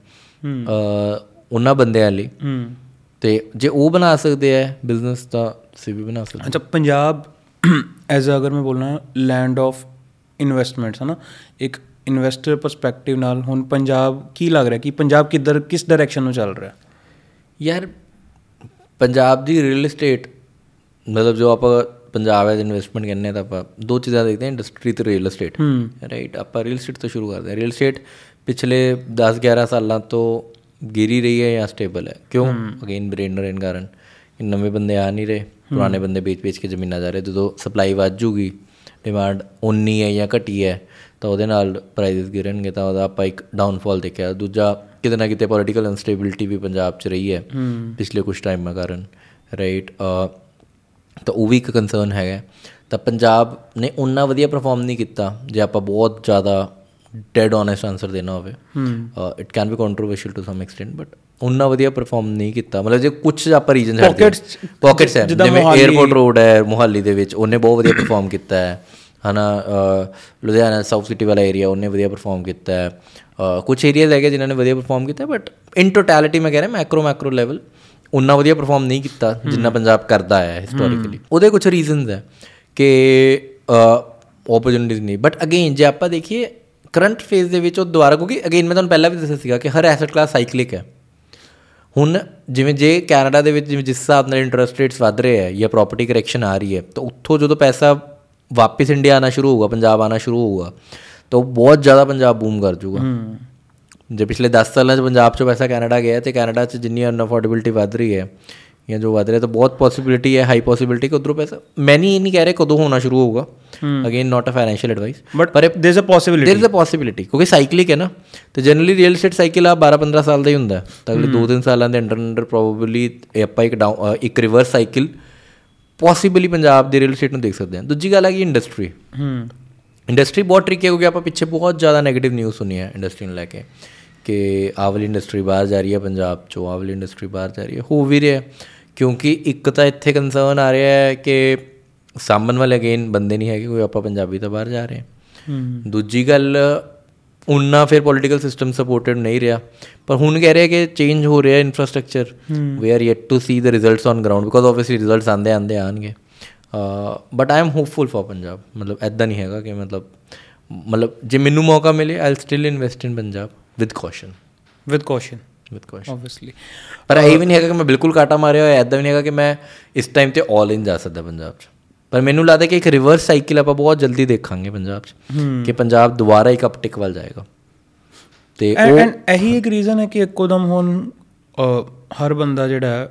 ਉਹਨਾਂ ਬੰਦਿਆਂ ਲਈ। ਹੂੰ। ਤੇ ਜੇ ਉਹ ਬਣਾ ਸਕਦੇ ਆ ਬਿਜ਼ਨਸ ਤਾਂ ਤੁਸੀਂ ਵੀ ਬਣਾ ਸਕਦੇ ਅੱਛਾ ਪੰਜਾਬ ਐਜ਼ ਅਗਰ ਮੈਂ ਬੋਲਣਾ ਲੈਂਡ ਆਫ ਇਨਵੈਸਟਮੈਂਟਸ ਹੈ ਨਾ ਇੱਕ ਇਨਵੈਸਟਰ ਪਰਸਪੈਕਟਿਵ ਨਾਲ ਹੁਣ ਪੰਜਾਬ ਕੀ ਲੱਗ ਰਿਹਾ? ਕਿ ਪੰਜਾਬ ਕਿੱਧਰ ਕਿਸ ਡਾਇਰੈਕਸ਼ਨ ਨੂੰ ਚੱਲ ਰਿਹਾ? ਯਾਰ ਪੰਜਾਬ ਦੀ ਰੀਅਲ ਏਸਟੇਟ ਮਤਲਬ ਜੋ ਆਪਾਂ ਪੰਜਾਬ ਐਜ਼ ਇਨਵੈਸਟਮੈਂਟ ਕਹਿੰਦੇ ਆ ਤਾਂ ਆਪਾਂ ਦੋ ਚੀਜ਼ਾਂ ਦੇਖਦੇ ਹਾਂ ਇੰਡਸਟਰੀ ਤੇ ਰੀਅਲ ਏਸਟੇਟ ਰਾਈਟ ਆਪਾਂ ਰੀਅਲ ਏਸਟੇਟ ਤੋਂ ਸ਼ੁਰੂ ਕਰਦੇ ਹਾਂ। ਰੀਅਲ ਏਸਟੇਟ ਪਿਛਲੇ 10 11 ਸਾਲਾਂ ਤੋਂ ਗਿਰੀ ਰਹੀ ਹੈ ਜਾਂ ਸਟੇਬਲ ਹੈ। ਕਿਉਂ? ਅਗੇਨ ਬ੍ਰੇਨ ਡਰੇਨ ਕਾਰਨ। ਕਿ ਨਵੇਂ ਬੰਦੇ ਆ ਨਹੀਂ ਰਹੇ। ਪੁਰਾਣੇ ਬੰਦੇ ਵੇਚ-ਵੇਚ ਕੇ ਜ਼ਮੀਨਾਂ ਜਾ ਰਹੇ। ਜਦੋਂ ਸਪਲਾਈ ਵੱਧ ਜੂਗੀ ਡਿਮਾਂਡ ਉਨੀ ਹੈ ਜਾਂ ਘਟੀ ਹੈ ਤਾਂ ਉਹਦੇ ਨਾਲ ਪ੍ਰਾਈਸਿਸ ਗਿਰਨਗੇ ਤਾਂ ਉਹਦਾ ਆਪਾਂ ਇੱਕ ਡਾਊਨਫਾਲ ਦੇਖਿਆ। ਦੂਜਾ ਕਿਤੇ ਨਾ ਕਿਤੇ ਪੋਲੀਟੀਕਲ ਇਨਸਟੇਬਿਲਿਟੀ ਵੀ ਪੰਜਾਬ 'ਚ ਰਹੀ ਹੈ ਪਿਛਲੇ ਕੁਝ ਟਾਈਮਾਂ ਕਾਰਨ। ਰਾਈਟ ਤਾਂ ਉਹ ਵੀ ਇੱਕ ਕੰਸਰਨ ਹੈਗਾ ਤਾਂ ਪੰਜਾਬ ਨੇ ਉਨਾ ਵਧੀਆ ਪਰਫਾਰਮ ਨਹੀਂ ਕੀਤਾ ਜੇ ਆਪਾਂ ਬਹੁਤ ਜ਼ਿਆਦਾ ਡੈਡ ਓਨੈਸਟ ਆਨਸਰ ਦੇਣਾ ਹੋਵੇ। It can be controversial to some extent but ਉਹਨਾਂ ਵਧੀਆ ਪਰਫਾਰਮ ਨਹੀਂ ਕੀਤਾ। ਮਤਲਬ ਜੇ ਕੁਝ ਆਪਾਂ ਰੀਜਨ Pockets- ਪਾਕਟਸ ਹੈ ਜਿੱਦਾਂ ਜਿਵੇਂ 에어ਪੋਰਟ ਰੋਡ ਹੈ ਮੁਹਾਲੀ ਦੇ ਵਿੱਚ ਉਹਨੇ ਬਹੁਤ ਵਧੀਆ ਪਰਫਾਰਮ ਕੀਤਾ ਹੈ। ਹਨਾ ਲੁਧਿਆਣਾ ਸਾਊਥ ਸਿਟੀ ਵਾਲਾ ਏਰੀਆ ਉਹਨੇ ਵਧੀਆ ਪਰਫਾਰਮ ਕੀਤਾ ਹੈ। ਕੁਝ ਏਰੀਆਜ਼ ਹੈਗੇ ਜਿਨ੍ਹਾਂ ਨੇ ਵਧੀਆ ਪਰਫਾਰਮ ਕੀਤਾ ਬਟ ਇਨ ਟੋਟੈਲਿਟੀ ਮੈਂ ਕਹਿ ਰਿਹਾ ਮੈਕਰੋ ਮੈਕਰੋ ਲੈਵਲ ਉਨਾ ਵਧੀਆ ਪਰਫਾਰਮ ਨਹੀਂ ਕੀਤਾ ਜਿੰਨਾ ਪੰਜਾਬ ਕਰਦਾ ਆਇਆ ਹੈ ਹਿਸਟੋਰੀਕਲੀ ਉਹਦੇ ਕੁਝ ਰੀਜ਼ਨਸ ਹੈ ਕਿ ਓਪਰਚ्युनिटीज ਨਹੀਂ। ਬਟ ਅਗੇਨ ਜੇ ਆਪਾਂ ਦੇਖੀਏ ਕਰੰਟ ਫੇਜ਼ ਦੇ ਵਿੱਚ ਉਹ ਦੁਬਾਰਾ ਕਿਉਂਕਿ ਅਗੇਨ ਮੈਂ ਤੁਹਾਨੂੰ ਪਹਿਲਾਂ ਵੀ ਦੱਸਿਆ ਸੀਗਾ ਕਿ ਹਰ ਐਸੈਟ ਕਲਾਸ ਸਾਈਕਲਿਕ ਹੈ। ਹੁਣ ਜਿਵੇਂ ਜੇ ਕੈਨੇਡਾ ਦੇ ਵਿੱਚ ਜਿਵੇਂ ਜਿਸ ਹਿਸਾਬ ਨਾਲ ਇੰਟਰਸਟ ਰੇਟਸ ਵਧ ਰਹੇ ਹੈ ਜਾਂ ਪ੍ਰਾਪਰਟੀ ਕਰੈਕਸ਼ਨ ਆ ਰਹੀ ਹੈ ਤਾਂ ਉੱਥੋਂ ਜਦੋਂ ਪੈਸਾ ਵਾਪਸ ਇੰਡੀਆ ਆਣਾ ਸ਼ੁਰੂ ਹੋਊਗਾ ਪੰਜਾਬ ਆਣਾ ਸ਼ੁਰੂ ਹੋਊਗਾ ਤਾਂ ਬਹੁਤ ਜ਼ਿਆਦਾ ਪੰਜਾਬ ਬੂਮ ਕਰ ਜਾਊਗਾ। ਜੇ ਪਿਛਲੇ 10 ਸਾਲਾਂ 'ਚ ਪੰਜਾਬ 'ਚੋਂ ਪੈਸਾ ਕੈਨੇਡਾ ਗਿਆ ਤੇ ਕੈਨੇਡਾ 'ਚ ਜਿੰਨੀ ਅਨਅਫੋਰਡੇਬਿਲਟੀ ਵੱਧ ਰਹੀ ਹੈ ਜਾਂ ਜੋ ਵੱਧ ਰਿਹਾ ਤਾਂ ਬਹੁਤ ਪੋਸਿਬਿਲਿਟੀ ਹੈ ਹਾਈ ਪੋਸਿਬਿਲਿਟੀ ਕਿ ਉਧਰੋਂ ਪੈਸਾ ਮੈਂ ਨਹੀਂ ਇਹ ਨਹੀਂ ਕਹਿ ਰਿਹਾ ਕਦੋਂ ਹੋਣਾ ਸ਼ੁਰੂ ਹੋਊਗਾ। Again not a financial advice but ਪਰ there is a possibility there is a possibility ਕਿਉਂਕਿ ਸਾਈਕਲਿਕ ਹੈ ਨਾ। ਤੇ ਜਨਰਲੀ ਰੀਅਲ ਏਸਟੇਟ ਸਾਈਕਲ ਆ 12 15 ਸਾਲ ਦਾ ਹੀ ਹੁੰਦਾ। ਤਾਂ ਅਗਲੇ 2-3 ਸਾਲਾਂ ਦੇ ਅੰਡਰ ਅੰਡਰ ਪ੍ਰੋਬੇਬਲੀ ਆਪਾਂ ਇੱਕ ਡਾਊਨ ਇੱਕ ਰਿਵਰਸ ਸਾਈਕਲ ਪੋਸੀਬਲੀ ਪੰਜਾਬ ਦੇ ਰੀਅਲ ਏਸਟੇਟ ਨੂੰ ਦੇਖ ਸਕਦੇ ਹਾਂ। ਦੂਜੀ ਗੱਲ ਹੈ ਕਿ ਇੰਡਸਟਰੀ ਹੂੰ। ਇੰਡਸਟਰੀ ਬਹੁਤ ਟ੍ਰਿਕੀ ਹੈ ਕਿਉਂਕਿ ਆਪਾਂ ਪਿੱਛੇ ਬਹੁਤ ਜ਼ਿਆਦਾ 네ਗੇਟਿਵ ਨਿਊਜ਼ ਸੁਣੀ ਹੈ ਇੰਡਸਟਰੀ ਨੂੰ ਲੈ ਕੇ। ਕਿ ਆਹ ਵਾਲੀ ਇੰਡਸਟਰੀ ਬਾਹਰ ਜਾ ਰਹੀ ਹੈ ਪੰਜਾਬ ਚੋਂ ਆਹ ਵਾਲੀ ਇੰਡਸਟਰੀ ਬਾਹਰ ਜਾ ਰਹੀ ਹੈ ਹੋ ਵੀ ਰਿਹਾ ਕਿਉਂਕਿ ਇੱਕ ਤਾਂ ਇੱਥੇ ਕੰਸਰਨ ਆ ਰਿਹਾ ਹੈ ਕਿ ਸਾਂਭਣ ਵਾਲੇ ਅਗੇਨ ਬੰਦੇ ਨਹੀਂ ਹੈਗੇ ਕੋਈ ਆਪਾਂ ਪੰਜਾਬੀ ਤਾਂ ਬਾਹਰ ਜਾ ਰਹੇ ਹਾਂ। ਹੂੰ। ਦੂਜੀ ਗੱਲ ਉਨਾ ਫਿਰ ਪੋਲੀਟੀਕਲ ਸਿਸਟਮ ਸਪੋਰਟਡ ਨਹੀਂ ਰਿਹਾ। ਪਰ ਹੁਣ ਕਹਿ ਰਹੇ ਕਿ ਚੇਂਜ ਹੋ ਰਿਹਾ infrastructure we are yet to see the results on ground because obviously results ਆਂਦੇ ਆਂਦੇ ਆਣਗੇ but I am hopeful for Punjab. ਮਤਲਬ ਐਦਾਂ ਨਹੀਂ ਹੈਗਾ ਕਿ ਮਤਲਬ ਮਤਲਬ ਜੇ ਮੈਨੂੰ ਮੌਕਾ ਮਿਲੇ I still invest in Punjab. With caution with caution with caution obviously ਪਰ ਇਹ ਵੀ ਨਹੀਂ ਹੈਗਾ ਕਿ ਮੈਂ ਬਿਲਕੁਲ ਕਾਟਾ ਮਾਰਿਆ ਹੋਇਆ ਐਦਾਂ ਵੀ ਨਹੀਂ ਹੈਗਾ ਕਿ ਮੈਂ ਇਸ ਟਾਈਮ ਤੇ ਆਲ ਇਨ ਜਾ ਸਕਦਾ ਪੰਜਾਬ 'ਚ। ਪਰ ਮੈਨੂੰ ਲੱਗਦਾ ਕਿ ਇੱਕ ਰਿਵਰਸ ਸਾਈਕਲ ਆਪਾਂ ਬਹੁਤ ਜਲਦੀ ਦੇਖਾਂਗੇ ਪੰਜਾਬ 'ਚ ਕਿ ਪੰਜਾਬ ਦੁਬਾਰਾ ਇੱਕ ਅਪਟਿਕ ਵੱਲ ਜਾਏਗਾ। ਤੇ ਉਹ ਐਂਡ ਇਹੀ ਇੱਕ ਰੀਜ਼ਨ ਹੈ ਕਿ ਇੱਕੋਦਮ ਹੁਣ ਹਰ ਬੰਦਾ ਜਿਹੜਾ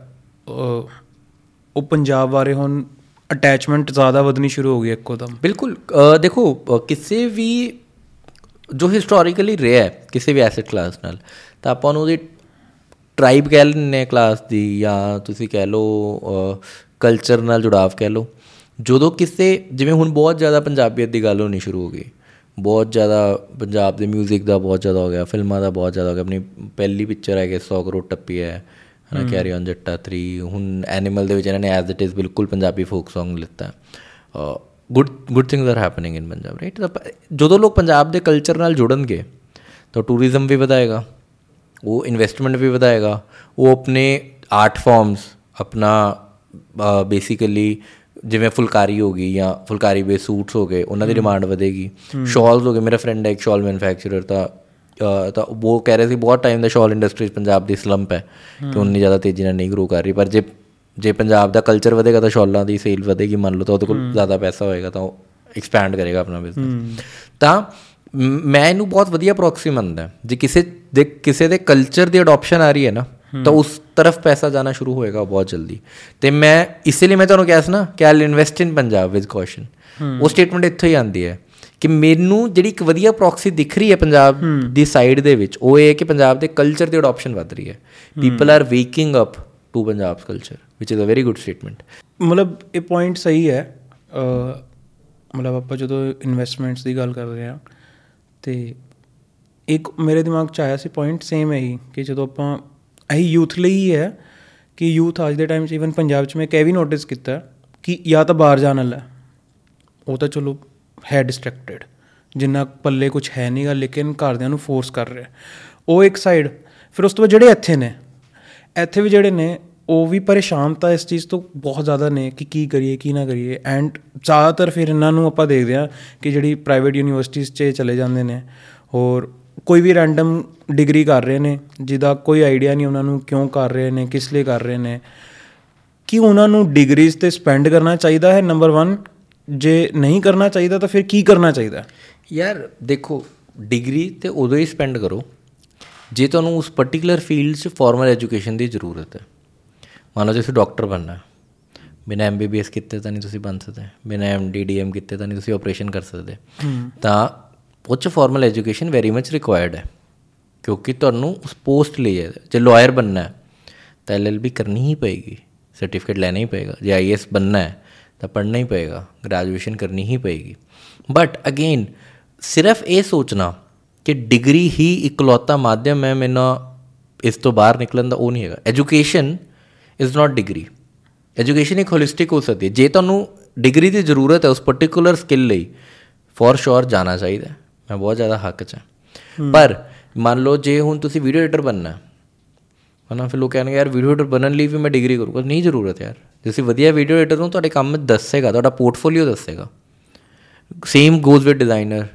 ਉਹ ਪੰਜਾਬ ਬਾਰੇ ਹੁਣ ਅਟੈਚਮੈਂਟ ਜ਼ਿਆਦਾ ਵਧਣੀ ਸ਼ੁਰੂ ਹੋ ਗਈ ਇੱਕੋਦਮ। ਬਿਲਕੁਲ। ਦੇਖੋ ਕਿਸੇ ਵੀ ਜੋ ਹਿਸਟੋਰੀਕਲੀ ਰਿਹਾ ਹੈ ਕਿਸੇ ਵੀ ਐਸੈਟ ਕਲਾਸ ਨਾਲ ਤਾਂ ਆਪਾਂ ਨੂੰ ਉਹਦੀ ਟ੍ਰਾਈਬ ਕਹਿ ਲੈਂਦੇ ਕਲਾਸ ਦੀ ਜਾਂ ਤੁਸੀਂ ਕਹਿ ਲਓ ਕਲਚਰ ਨਾਲ ਜੁੜਾਵ ਕਹਿ ਲਓ। ਜਦੋਂ ਕਿਸੇ ਜਿਵੇਂ ਹੁਣ ਬਹੁਤ ਜ਼ਿਆਦਾ ਪੰਜਾਬੀਅਤ ਦੀ ਗੱਲ ਹੋਣੀ ਸ਼ੁਰੂ ਹੋ ਗਈ ਬਹੁਤ ਜ਼ਿਆਦਾ ਪੰਜਾਬ ਦੇ 뮤직 ਦਾ ਬਹੁਤ ਜ਼ਿਆਦਾ ਹੋ ਗਿਆ ਫਿਲਮਾਂ ਦਾ ਬਹੁਤ ਜ਼ਿਆਦਾ ਹੋ ਗਿਆ ਆਪਣੀ ਪਹਿਲੀ ਪਿਕਚਰ ਹੈ ਕਿ 100 ਕਰੋੜ ਟੱਪੀ ਹੈ ਹਨਾ ਕੈਰੀ ਔਨ ਜੱਟਾ 3 ਹੁਣ ਐਨੀਮਲ ਦੇ ਵਿੱਚ ਇਹਨਾਂ ਨੇ ਐਜ਼ ਇਟ ਇਜ਼ ਬਿਲਕੁਲ ਪੰਜਾਬੀ ਫੋਕ Song ਲਿੱਤਾ। Good good things are happening in Punjab right ਜਦੋਂ ਲੋਕ ਪੰਜਾਬ ਦੇ ਕਲਚਰ ਨਾਲ ਜੁੜਨਗੇ ਤਾਂ ਟੂਰਿਜ਼ਮ ਵੀ ਵਧਾਏਗਾ ਉਹ ਇਨਵੈਸਟਮੈਂਟ ਵੀ ਵਧਾਏਗਾ ਉਹ ਆਪਣੇ ਆਰਟ ਫਾਰਮਸ ਆਪਣਾ ਬੇਸਿਕਲੀ ਜਿਵੇਂ ਫੁਲਕਾਰੀ ਹੋ ਗਈ ਜਾਂ ਫੁਲਕਾਰੀ ਬੇ ਸੂਟਸ ਹੋ ਗਏ ਉਹਨਾਂ ਦੀ ਡਿਮਾਂਡ ਵਧੇਗੀ। ਸ਼ਾਲਸ ਹੋ ਗਏ ਮੇਰਾ ਫਰੈਂਡ ਹੈ ਇੱਕ ਸ਼ਾਲ ਮੈਨੂਫੈਕਚਰਰ ਤਾਂ ਤਾਂ ਉਹ ਕਹਿ ਰਹੇ ਸੀ ਬਹੁਤ ਟਾਈਮ ਦਾ ਸ਼ਾਲ ਇੰਡਸਟਰੀ ਪੰਜਾਬ ਦੀ ਸਲੰਪ ਹੈ ਕਿ ਉਨੀ ਜ਼ਿਆਦਾ ਤੇਜ਼ੀ ਨਾਲ ਨਹੀਂ ਗਰੋ ਕਰ ਰਹੀ ਪਰ ਜੇ ਜੇ ਪੰਜਾਬ ਦਾ ਕਲਚਰ ਵਧੇਗਾ ਤਾਂ ਸ਼ਾਲਾਂ ਦੀ ਸੇਲ ਵਧੇਗੀ ਮੰਨ ਲਓ ਤਾਂ ਉਹਦੇ ਕੋਲ ਜ਼ਿਆਦਾ ਪੈਸਾ ਹੋਏਗਾ ਤਾਂ ਉਹ ਐਕਸਪੈਂਡ ਕਰੇਗਾ ਆਪਣਾ ਬਿਜ਼ਨਸ ਤਾਂ ਮ- ਇਹਨੂੰ ਬਹੁਤ ਵਧੀਆ ਪ੍ਰੋਕਸੀ ਮੰਨਦਾ ਜੇ ਕਿਸੇ ਦੇ ਕਿਸੇ ਦੇ ਕਲਚਰ ਦੀ ਅਡਾਪਸ਼ਨ ਆ ਰਹੀ ਹੈ ਨਾ ਤਾਂ ਉਸ ਤਰਫ ਪੈਸਾ ਜਾਣਾ ਸ਼ੁਰੂ ਹੋਏਗਾ ਬਹੁਤ ਜਲਦੀ। ਤੇ ਮੈਂ ਇਸੇ ਲਈ ਮੈਂ ਤੁਹਾਨੂੰ ਕਿਹਾ ਸੀ ਨਾ ਕਿ I invest in Punjab with caution ਉਹ ਸਟੇਟਮੈਂਟ ਇੱਥੋਂ ਹੀ ਆਉਂਦੀ ਹੈ ਕਿ ਮੈਨੂੰ ਜਿਹੜੀ ਇੱਕ ਵਧੀਆ ਪ੍ਰੋਕਸੀ ਦਿਖ ਰਹੀ ਹੈ ਪੰਜਾਬ ਦੀ ਸਾਈਡ ਦੇ ਵਿੱਚ ਉਹ ਇਹ ਹੈ ਕਿ ਪੰਜਾਬ ਦੇ ਕਲਚਰ ਦੀ ਅਡਾਪਸ਼ਨ ਵੱਧ ਰਹੀ ਹੈ। People are waking up to Punjab's culture which is a very good statement ਮਤਲਬ ਇਹ ਪੁਆਇੰਟ ਸਹੀ ਹੈ ਅ, ਮਤਲਬ ਆਪਾਂ ਜਦੋਂ ਇਨਵੈਸਟਮੈਂਟਸ ਦੀ ਗੱਲ ਕਰ ਰਹੇ ਹਾਂ ਤੇ ਇੱਕ ਮੇਰੇ ਦਿਮਾਗ 'ਚ ਆਇਆ ਸੀ ਪੁਆਇੰਟ ਸੇਮ ਹੈ ਹੀ ਕਿ ਜਦੋਂ ਆਪਾਂ ਇਹੀ ਯੂਥ ਲਈ ਹੀ ਹੈ ਕਿ ਯੂਥ ਅੱਜ ਦੇ ਟਾਈਮ 'ਚ ਇਵਨ ਪੰਜਾਬ 'ਚ ਮੈਂ ਇੱਕ ਇਹ ਵੀ ਨੋਟਿਸ ਕੀਤਾ ਕਿ ਜਾਂ ਤਾਂ ਬਾਹਰ ਜਾਣ ਵਾਲਾ ਹੈ, ਉਹ ਤਾਂ ਚਲੋ ਹੈ ਡਿਸਟਰੈਕਟਡ ਜਿੰਨਾ ਪੱਲੇ ਕੁਝ ਹੈ ਨਹੀਂਗਾ ਲੇਕਿਨ ਘਰਦਿਆਂ ਨੂੰ ਫੋਰਸ ਕਰ ਰਿਹਾ ਉਹ ਇੱਕ ਸਾਈਡ ਫਿਰ ਉਸ ਤੋਂ ਬਾਅਦ ਜਿਹੜੇ ਇੱਥੇ ਨੇ ਇੱਥੇ ਵੀ ਜਿਹੜੇ ਨੇ, ਉਹ ਵੀ ਪਰੇਸ਼ਾਨ ਤਾਂ ਇਸ ਚੀਜ਼ ਤੋਂ ਬਹੁਤ ਜ਼ਿਆਦਾ ਨੇ ਕਿ ਕੀ ਕਰੀਏ, ਕੀ ਨਾ ਕਰੀਏ। ਐਂਡ ਜ਼ਿਆਦਾਤਰ ਫਿਰ ਇਹਨਾਂ ਨੂੰ ਆਪਾਂ ਦੇਖਦੇ ਹਾਂ ਕਿ ਜਿਹੜੀ ਪ੍ਰਾਈਵੇਟ ਯੂਨੀਵਰਸਿਟੀਜ਼ 'ਚ ਚਲੇ ਜਾਂਦੇ ਨੇ ਹੋਰ ਕੋਈ ਵੀ ਰੈਂਡਮ ਡਿਗਰੀ ਕਰ ਰਹੇ ਨੇ, ਜਿਹਦਾ ਕੋਈ ਆਈਡੀਆ ਨਹੀਂ ਉਹਨਾਂ ਨੂੰ ਕਿਉਂ ਕਰ ਰਹੇ ਨੇ, ਕਿਸ ਲਈ ਕਰ ਰਹੇ ਨੇ। ਕਿ ਉਹਨਾਂ ਨੂੰ ਡਿਗਰੀਜ਼ ਤੇ ਸਪੈਂਡ ਕਰਨਾ ਚਾਹੀਦਾ ਹੈ ਨੰਬਰ 1 ਜੇ ਨਹੀਂ ਕਰਨਾ ਚਾਹੀਦਾ ਤਾਂ ਫਿਰ ਕੀ ਕਰਨਾ ਚਾਹੀਦਾ? ਯਾਰ ਦੇਖੋ ਡਿਗਰੀ ਤੇ ਉਦੋਂ ਹੀ ਸਪੈਂਡ ਕਰੋ। ਜੇ ਤੁਹਾਨੂੰ ਉਸ ਪਾਰਟਿਕੂਲਰ ਫੀਲਡ 'ਚ ਫਾਰਮਲ ਐਜੂਕੇਸ਼ਨ ਦੀ ਜ਼ਰੂਰਤ ਹੈ ਮੰਨ ਲਓ ਤੁਸੀਂ ਡਾਕਟਰ ਬਣਨਾ ਹੈ ਬਿਨਾਂ ਐਮਬੀਬੀਐਸ ਕੀਤੇ ਤਾਂ ਨਹੀਂ ਤੁਸੀਂ ਬਣ ਸਕਦੇ ਬਿਨਾਂ ਐਮਡੀ ਡੀਐਮ ਕੀਤੇ ਤਾਂ ਨਹੀਂ ਤੁਸੀਂ ਆਪਰੇਸ਼ਨ ਕਰ ਸਕਦੇ ਤਾਂ ਉਹ 'ਚ formal education very much required ਹੈ ਕਿਉਂਕਿ ਤੁਹਾਨੂੰ ਉਸ ਪੋਸਟ ਲਈ ਹੈ ਜੇ ਲਾਇਰ ਬਣਨਾ ਹੈ ਤਾਂ ਐਲਐਲਬੀ ਕਰਨੀ ਹੀ ਪਏਗੀ ਸਰਟੀਫਿਕੇਟ ਲੈਣਾ ਹੀ ਪਏਗਾ ਜੇ ਆਈਐਸ ਬਣਨਾ ਹੈ ਤਾਂ ਪੜ੍ਹਨਾ ਹੀ ਪਏਗਾ ਗ੍ਰੈਜੂਏਸ਼ਨ ਕਰਨੀ ਹੀ ਪਏਗੀ ਬਟ ਅਗੇਨ ਸਿਰਫ ਇਹ ਸੋਚਣਾ ਕਿ ਡਿਗਰੀ ਹੀ ਇਕਲੌਤਾ ਮਾਧਿਅਮ ਹੈ ਮੈਨੂੰ ਇਸ ਤੋਂ ਬਾਹਰ ਨਿਕਲਣ ਦਾ ਉਹ ਨਹੀਂ ਹੈਗਾ। Education is not degree education ਇੱਕ ਹੋਲਿਸਟਿਕ ਹੋ ਸਕਦੀ ਹੈ। ਜੇ ਤੁਹਾਨੂੰ ਡਿਗਰੀ ਦੀ ਜ਼ਰੂਰਤ ਹੈ ਉਸ ਪਾਰਟਿਕੂਲਰ ਸਕਿੱਲ ਲਈ ਫॉर ਸ਼ੋਰ ਜਾਣਾ ਚਾਹੀਦਾ। ਮੈਂ ਬਹੁਤ ਜ਼ਿਆਦਾ ਹੱਕ 'ਚ ਪਰ ਮੰਨ ਲਓ ਜੇ ਹੁਣ ਤੁਸੀਂ ਵੀਡੀਓ ਐਡੀਟਰ ਬਣਨਾ ਹੈ ਹਨਾ ਫਿਰ ਲੋਕ ਕਹਿਣਗੇ ਯਾਰ ਵੀਡੀਓ ਐਡੀਟਰ ਬਣਨ ਲਈ ਵੀ ਮੈਂ ਡਿਗਰੀ ਕਰੂੰਗਾ। ਨਹੀਂ ਜ਼ਰੂਰਤ ਯਾਰ। ਤੁਸੀਂ ਵਧੀਆ ਵੀਡੀਓ ਐਡੀਟਰ ਨੂੰ ਤੁਹਾਡੇ ਕੰਮ ਦੱਸੇਗਾ ਤੁਹਾਡਾ ਪੋਰਟਫੋਲੀਓ ਦੱਸੇਗਾ। ਸੇਮ ਗੋਜ਼ ਵਿਦ ਡਿਜ਼ਾਈਨਰ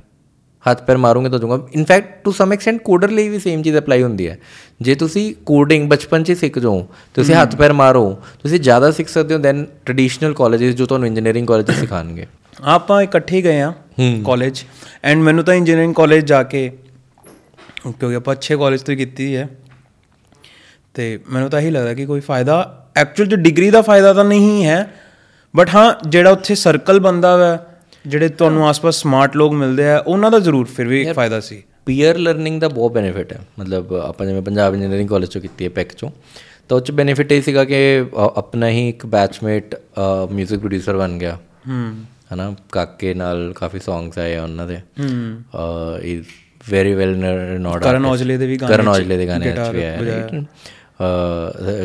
ਹੱਥ ਪੈਰ ਮਾਰੋਗੇ ਤਾਂ ਦੂੰਗਾ in fact to some extent coder ਲਈ ਵੀ ਸੇਮ ਚੀਜ਼ ਅਪਲਾਈ ਹੁੰਦੀ ਹੈ। ਜੇ ਤੁਸੀਂ ਕੋਡਿੰਗ ਬਚਪਨ 'ਚ ਹੀ ਸਿੱਖ ਜਾਓ ਤੁਸੀਂ ਹੱਥ ਪੈਰ ਮਾਰੋ ਤੁਸੀਂ ਜ਼ਿਆਦਾ ਸਿੱਖ ਸਕਦੇ ਹੋ ਦੈਨ ਟ੍ਰੈਡੀਸ਼ਨਲ ਕਾਲਜਸ ਜੋ ਤੁਹਾਨੂੰ ਇੰਜੀਨੀਅਰਿੰਗ ਕਾਲਜਸ ਸਿਖਾਣਗੇ ਆਪਾਂ ਇਕੱਠੇ ਗਏ ਆ ਕਾਲਜ ਐਂਡ ਮੈਨੂੰ ਤਾਂ ਇੰਜੀਨੀਅਰਿੰਗ ਕਾਲਜ ਜਾ ਕੇ ਕਿਉਂਕਿ ਆਪਾਂ ਅੱਛੇ ਕਾਲਜ ਤੋਂ ਹੀ ਕੀਤੀ ਹੈ ਤੇ ਮੈਨੂੰ ਤਾਂ ਇਹੀ ਲੱਗਦਾ ਕਿ ਕੋਈ ਫਾਇਦਾ ਐਕਚੁਅਲ ਜੋ ਡਿਗਰੀ ਦਾ ਫਾਇਦਾ ਤਾਂ ਨਹੀਂ ਹੈ ਬਟ ਹਾਂ ਜਿਹੜਾ ਉੱਥੇ ਸਰਕਲ ਬੰਦਾ ਵਾ ਜਿਹੜੇ ਤੁਹਾਨੂੰ ਆਸ-ਪਾਸ ਸਮਾਰਟ ਲੋਕ ਮਿਲਦੇ ਆ ਉਹਨਾਂ ਦਾ ਜ਼ਰੂਰ ਫਿਰ ਵੀ ਇੱਕ ਫਾਇਦਾ ਸੀ। ਪੀਅਰ ਲਰਨਿੰਗ ਦਾ ਬਹੁਤ ਬੈਨੀਫਿਟ ਹੈ। ਮਤਲਬ ਆਪਾਂ ਜਿਵੇਂ ਪੰਜਾਬ ਇੰਜੀਨੀਅਰਿੰਗ ਕਾਲਜ ਚੋਂ ਕੀਤੀ ਹੈ ਪੈਕ ਚੋਂ ਤਾਂ ਉਹ ਚ ਬੈਨੀਫਿਟ ਇਹ ਸੀਗਾ ਕਿ ਆਪਣਾ ਹੀ ਇੱਕ ਬੈਚਮੇਟ 뮤직 ਪ੍ਰੋਡਿਊਸਰ ਬਣ ਗਿਆ। ਹੂੰ। ਹਨਾ ਕਾਕੇ ਨਾਲ ਕਾਫੀ ਸੌਂਗਸ ਆਏ ਉਹਨਾਂ ਦੇ। ਹੂੰ। ਇਜ਼ ਵੈਰੀ ਵੈਲ ਨੋਟ ਕਰਨ ਔਜਲੇ ਦੇ ਵੀ ਗਾਣੇ ਕਰਨ ਔਜਲੇ ਦੇ ਗਾਣੇ ਅੱਛੇ ਆਏ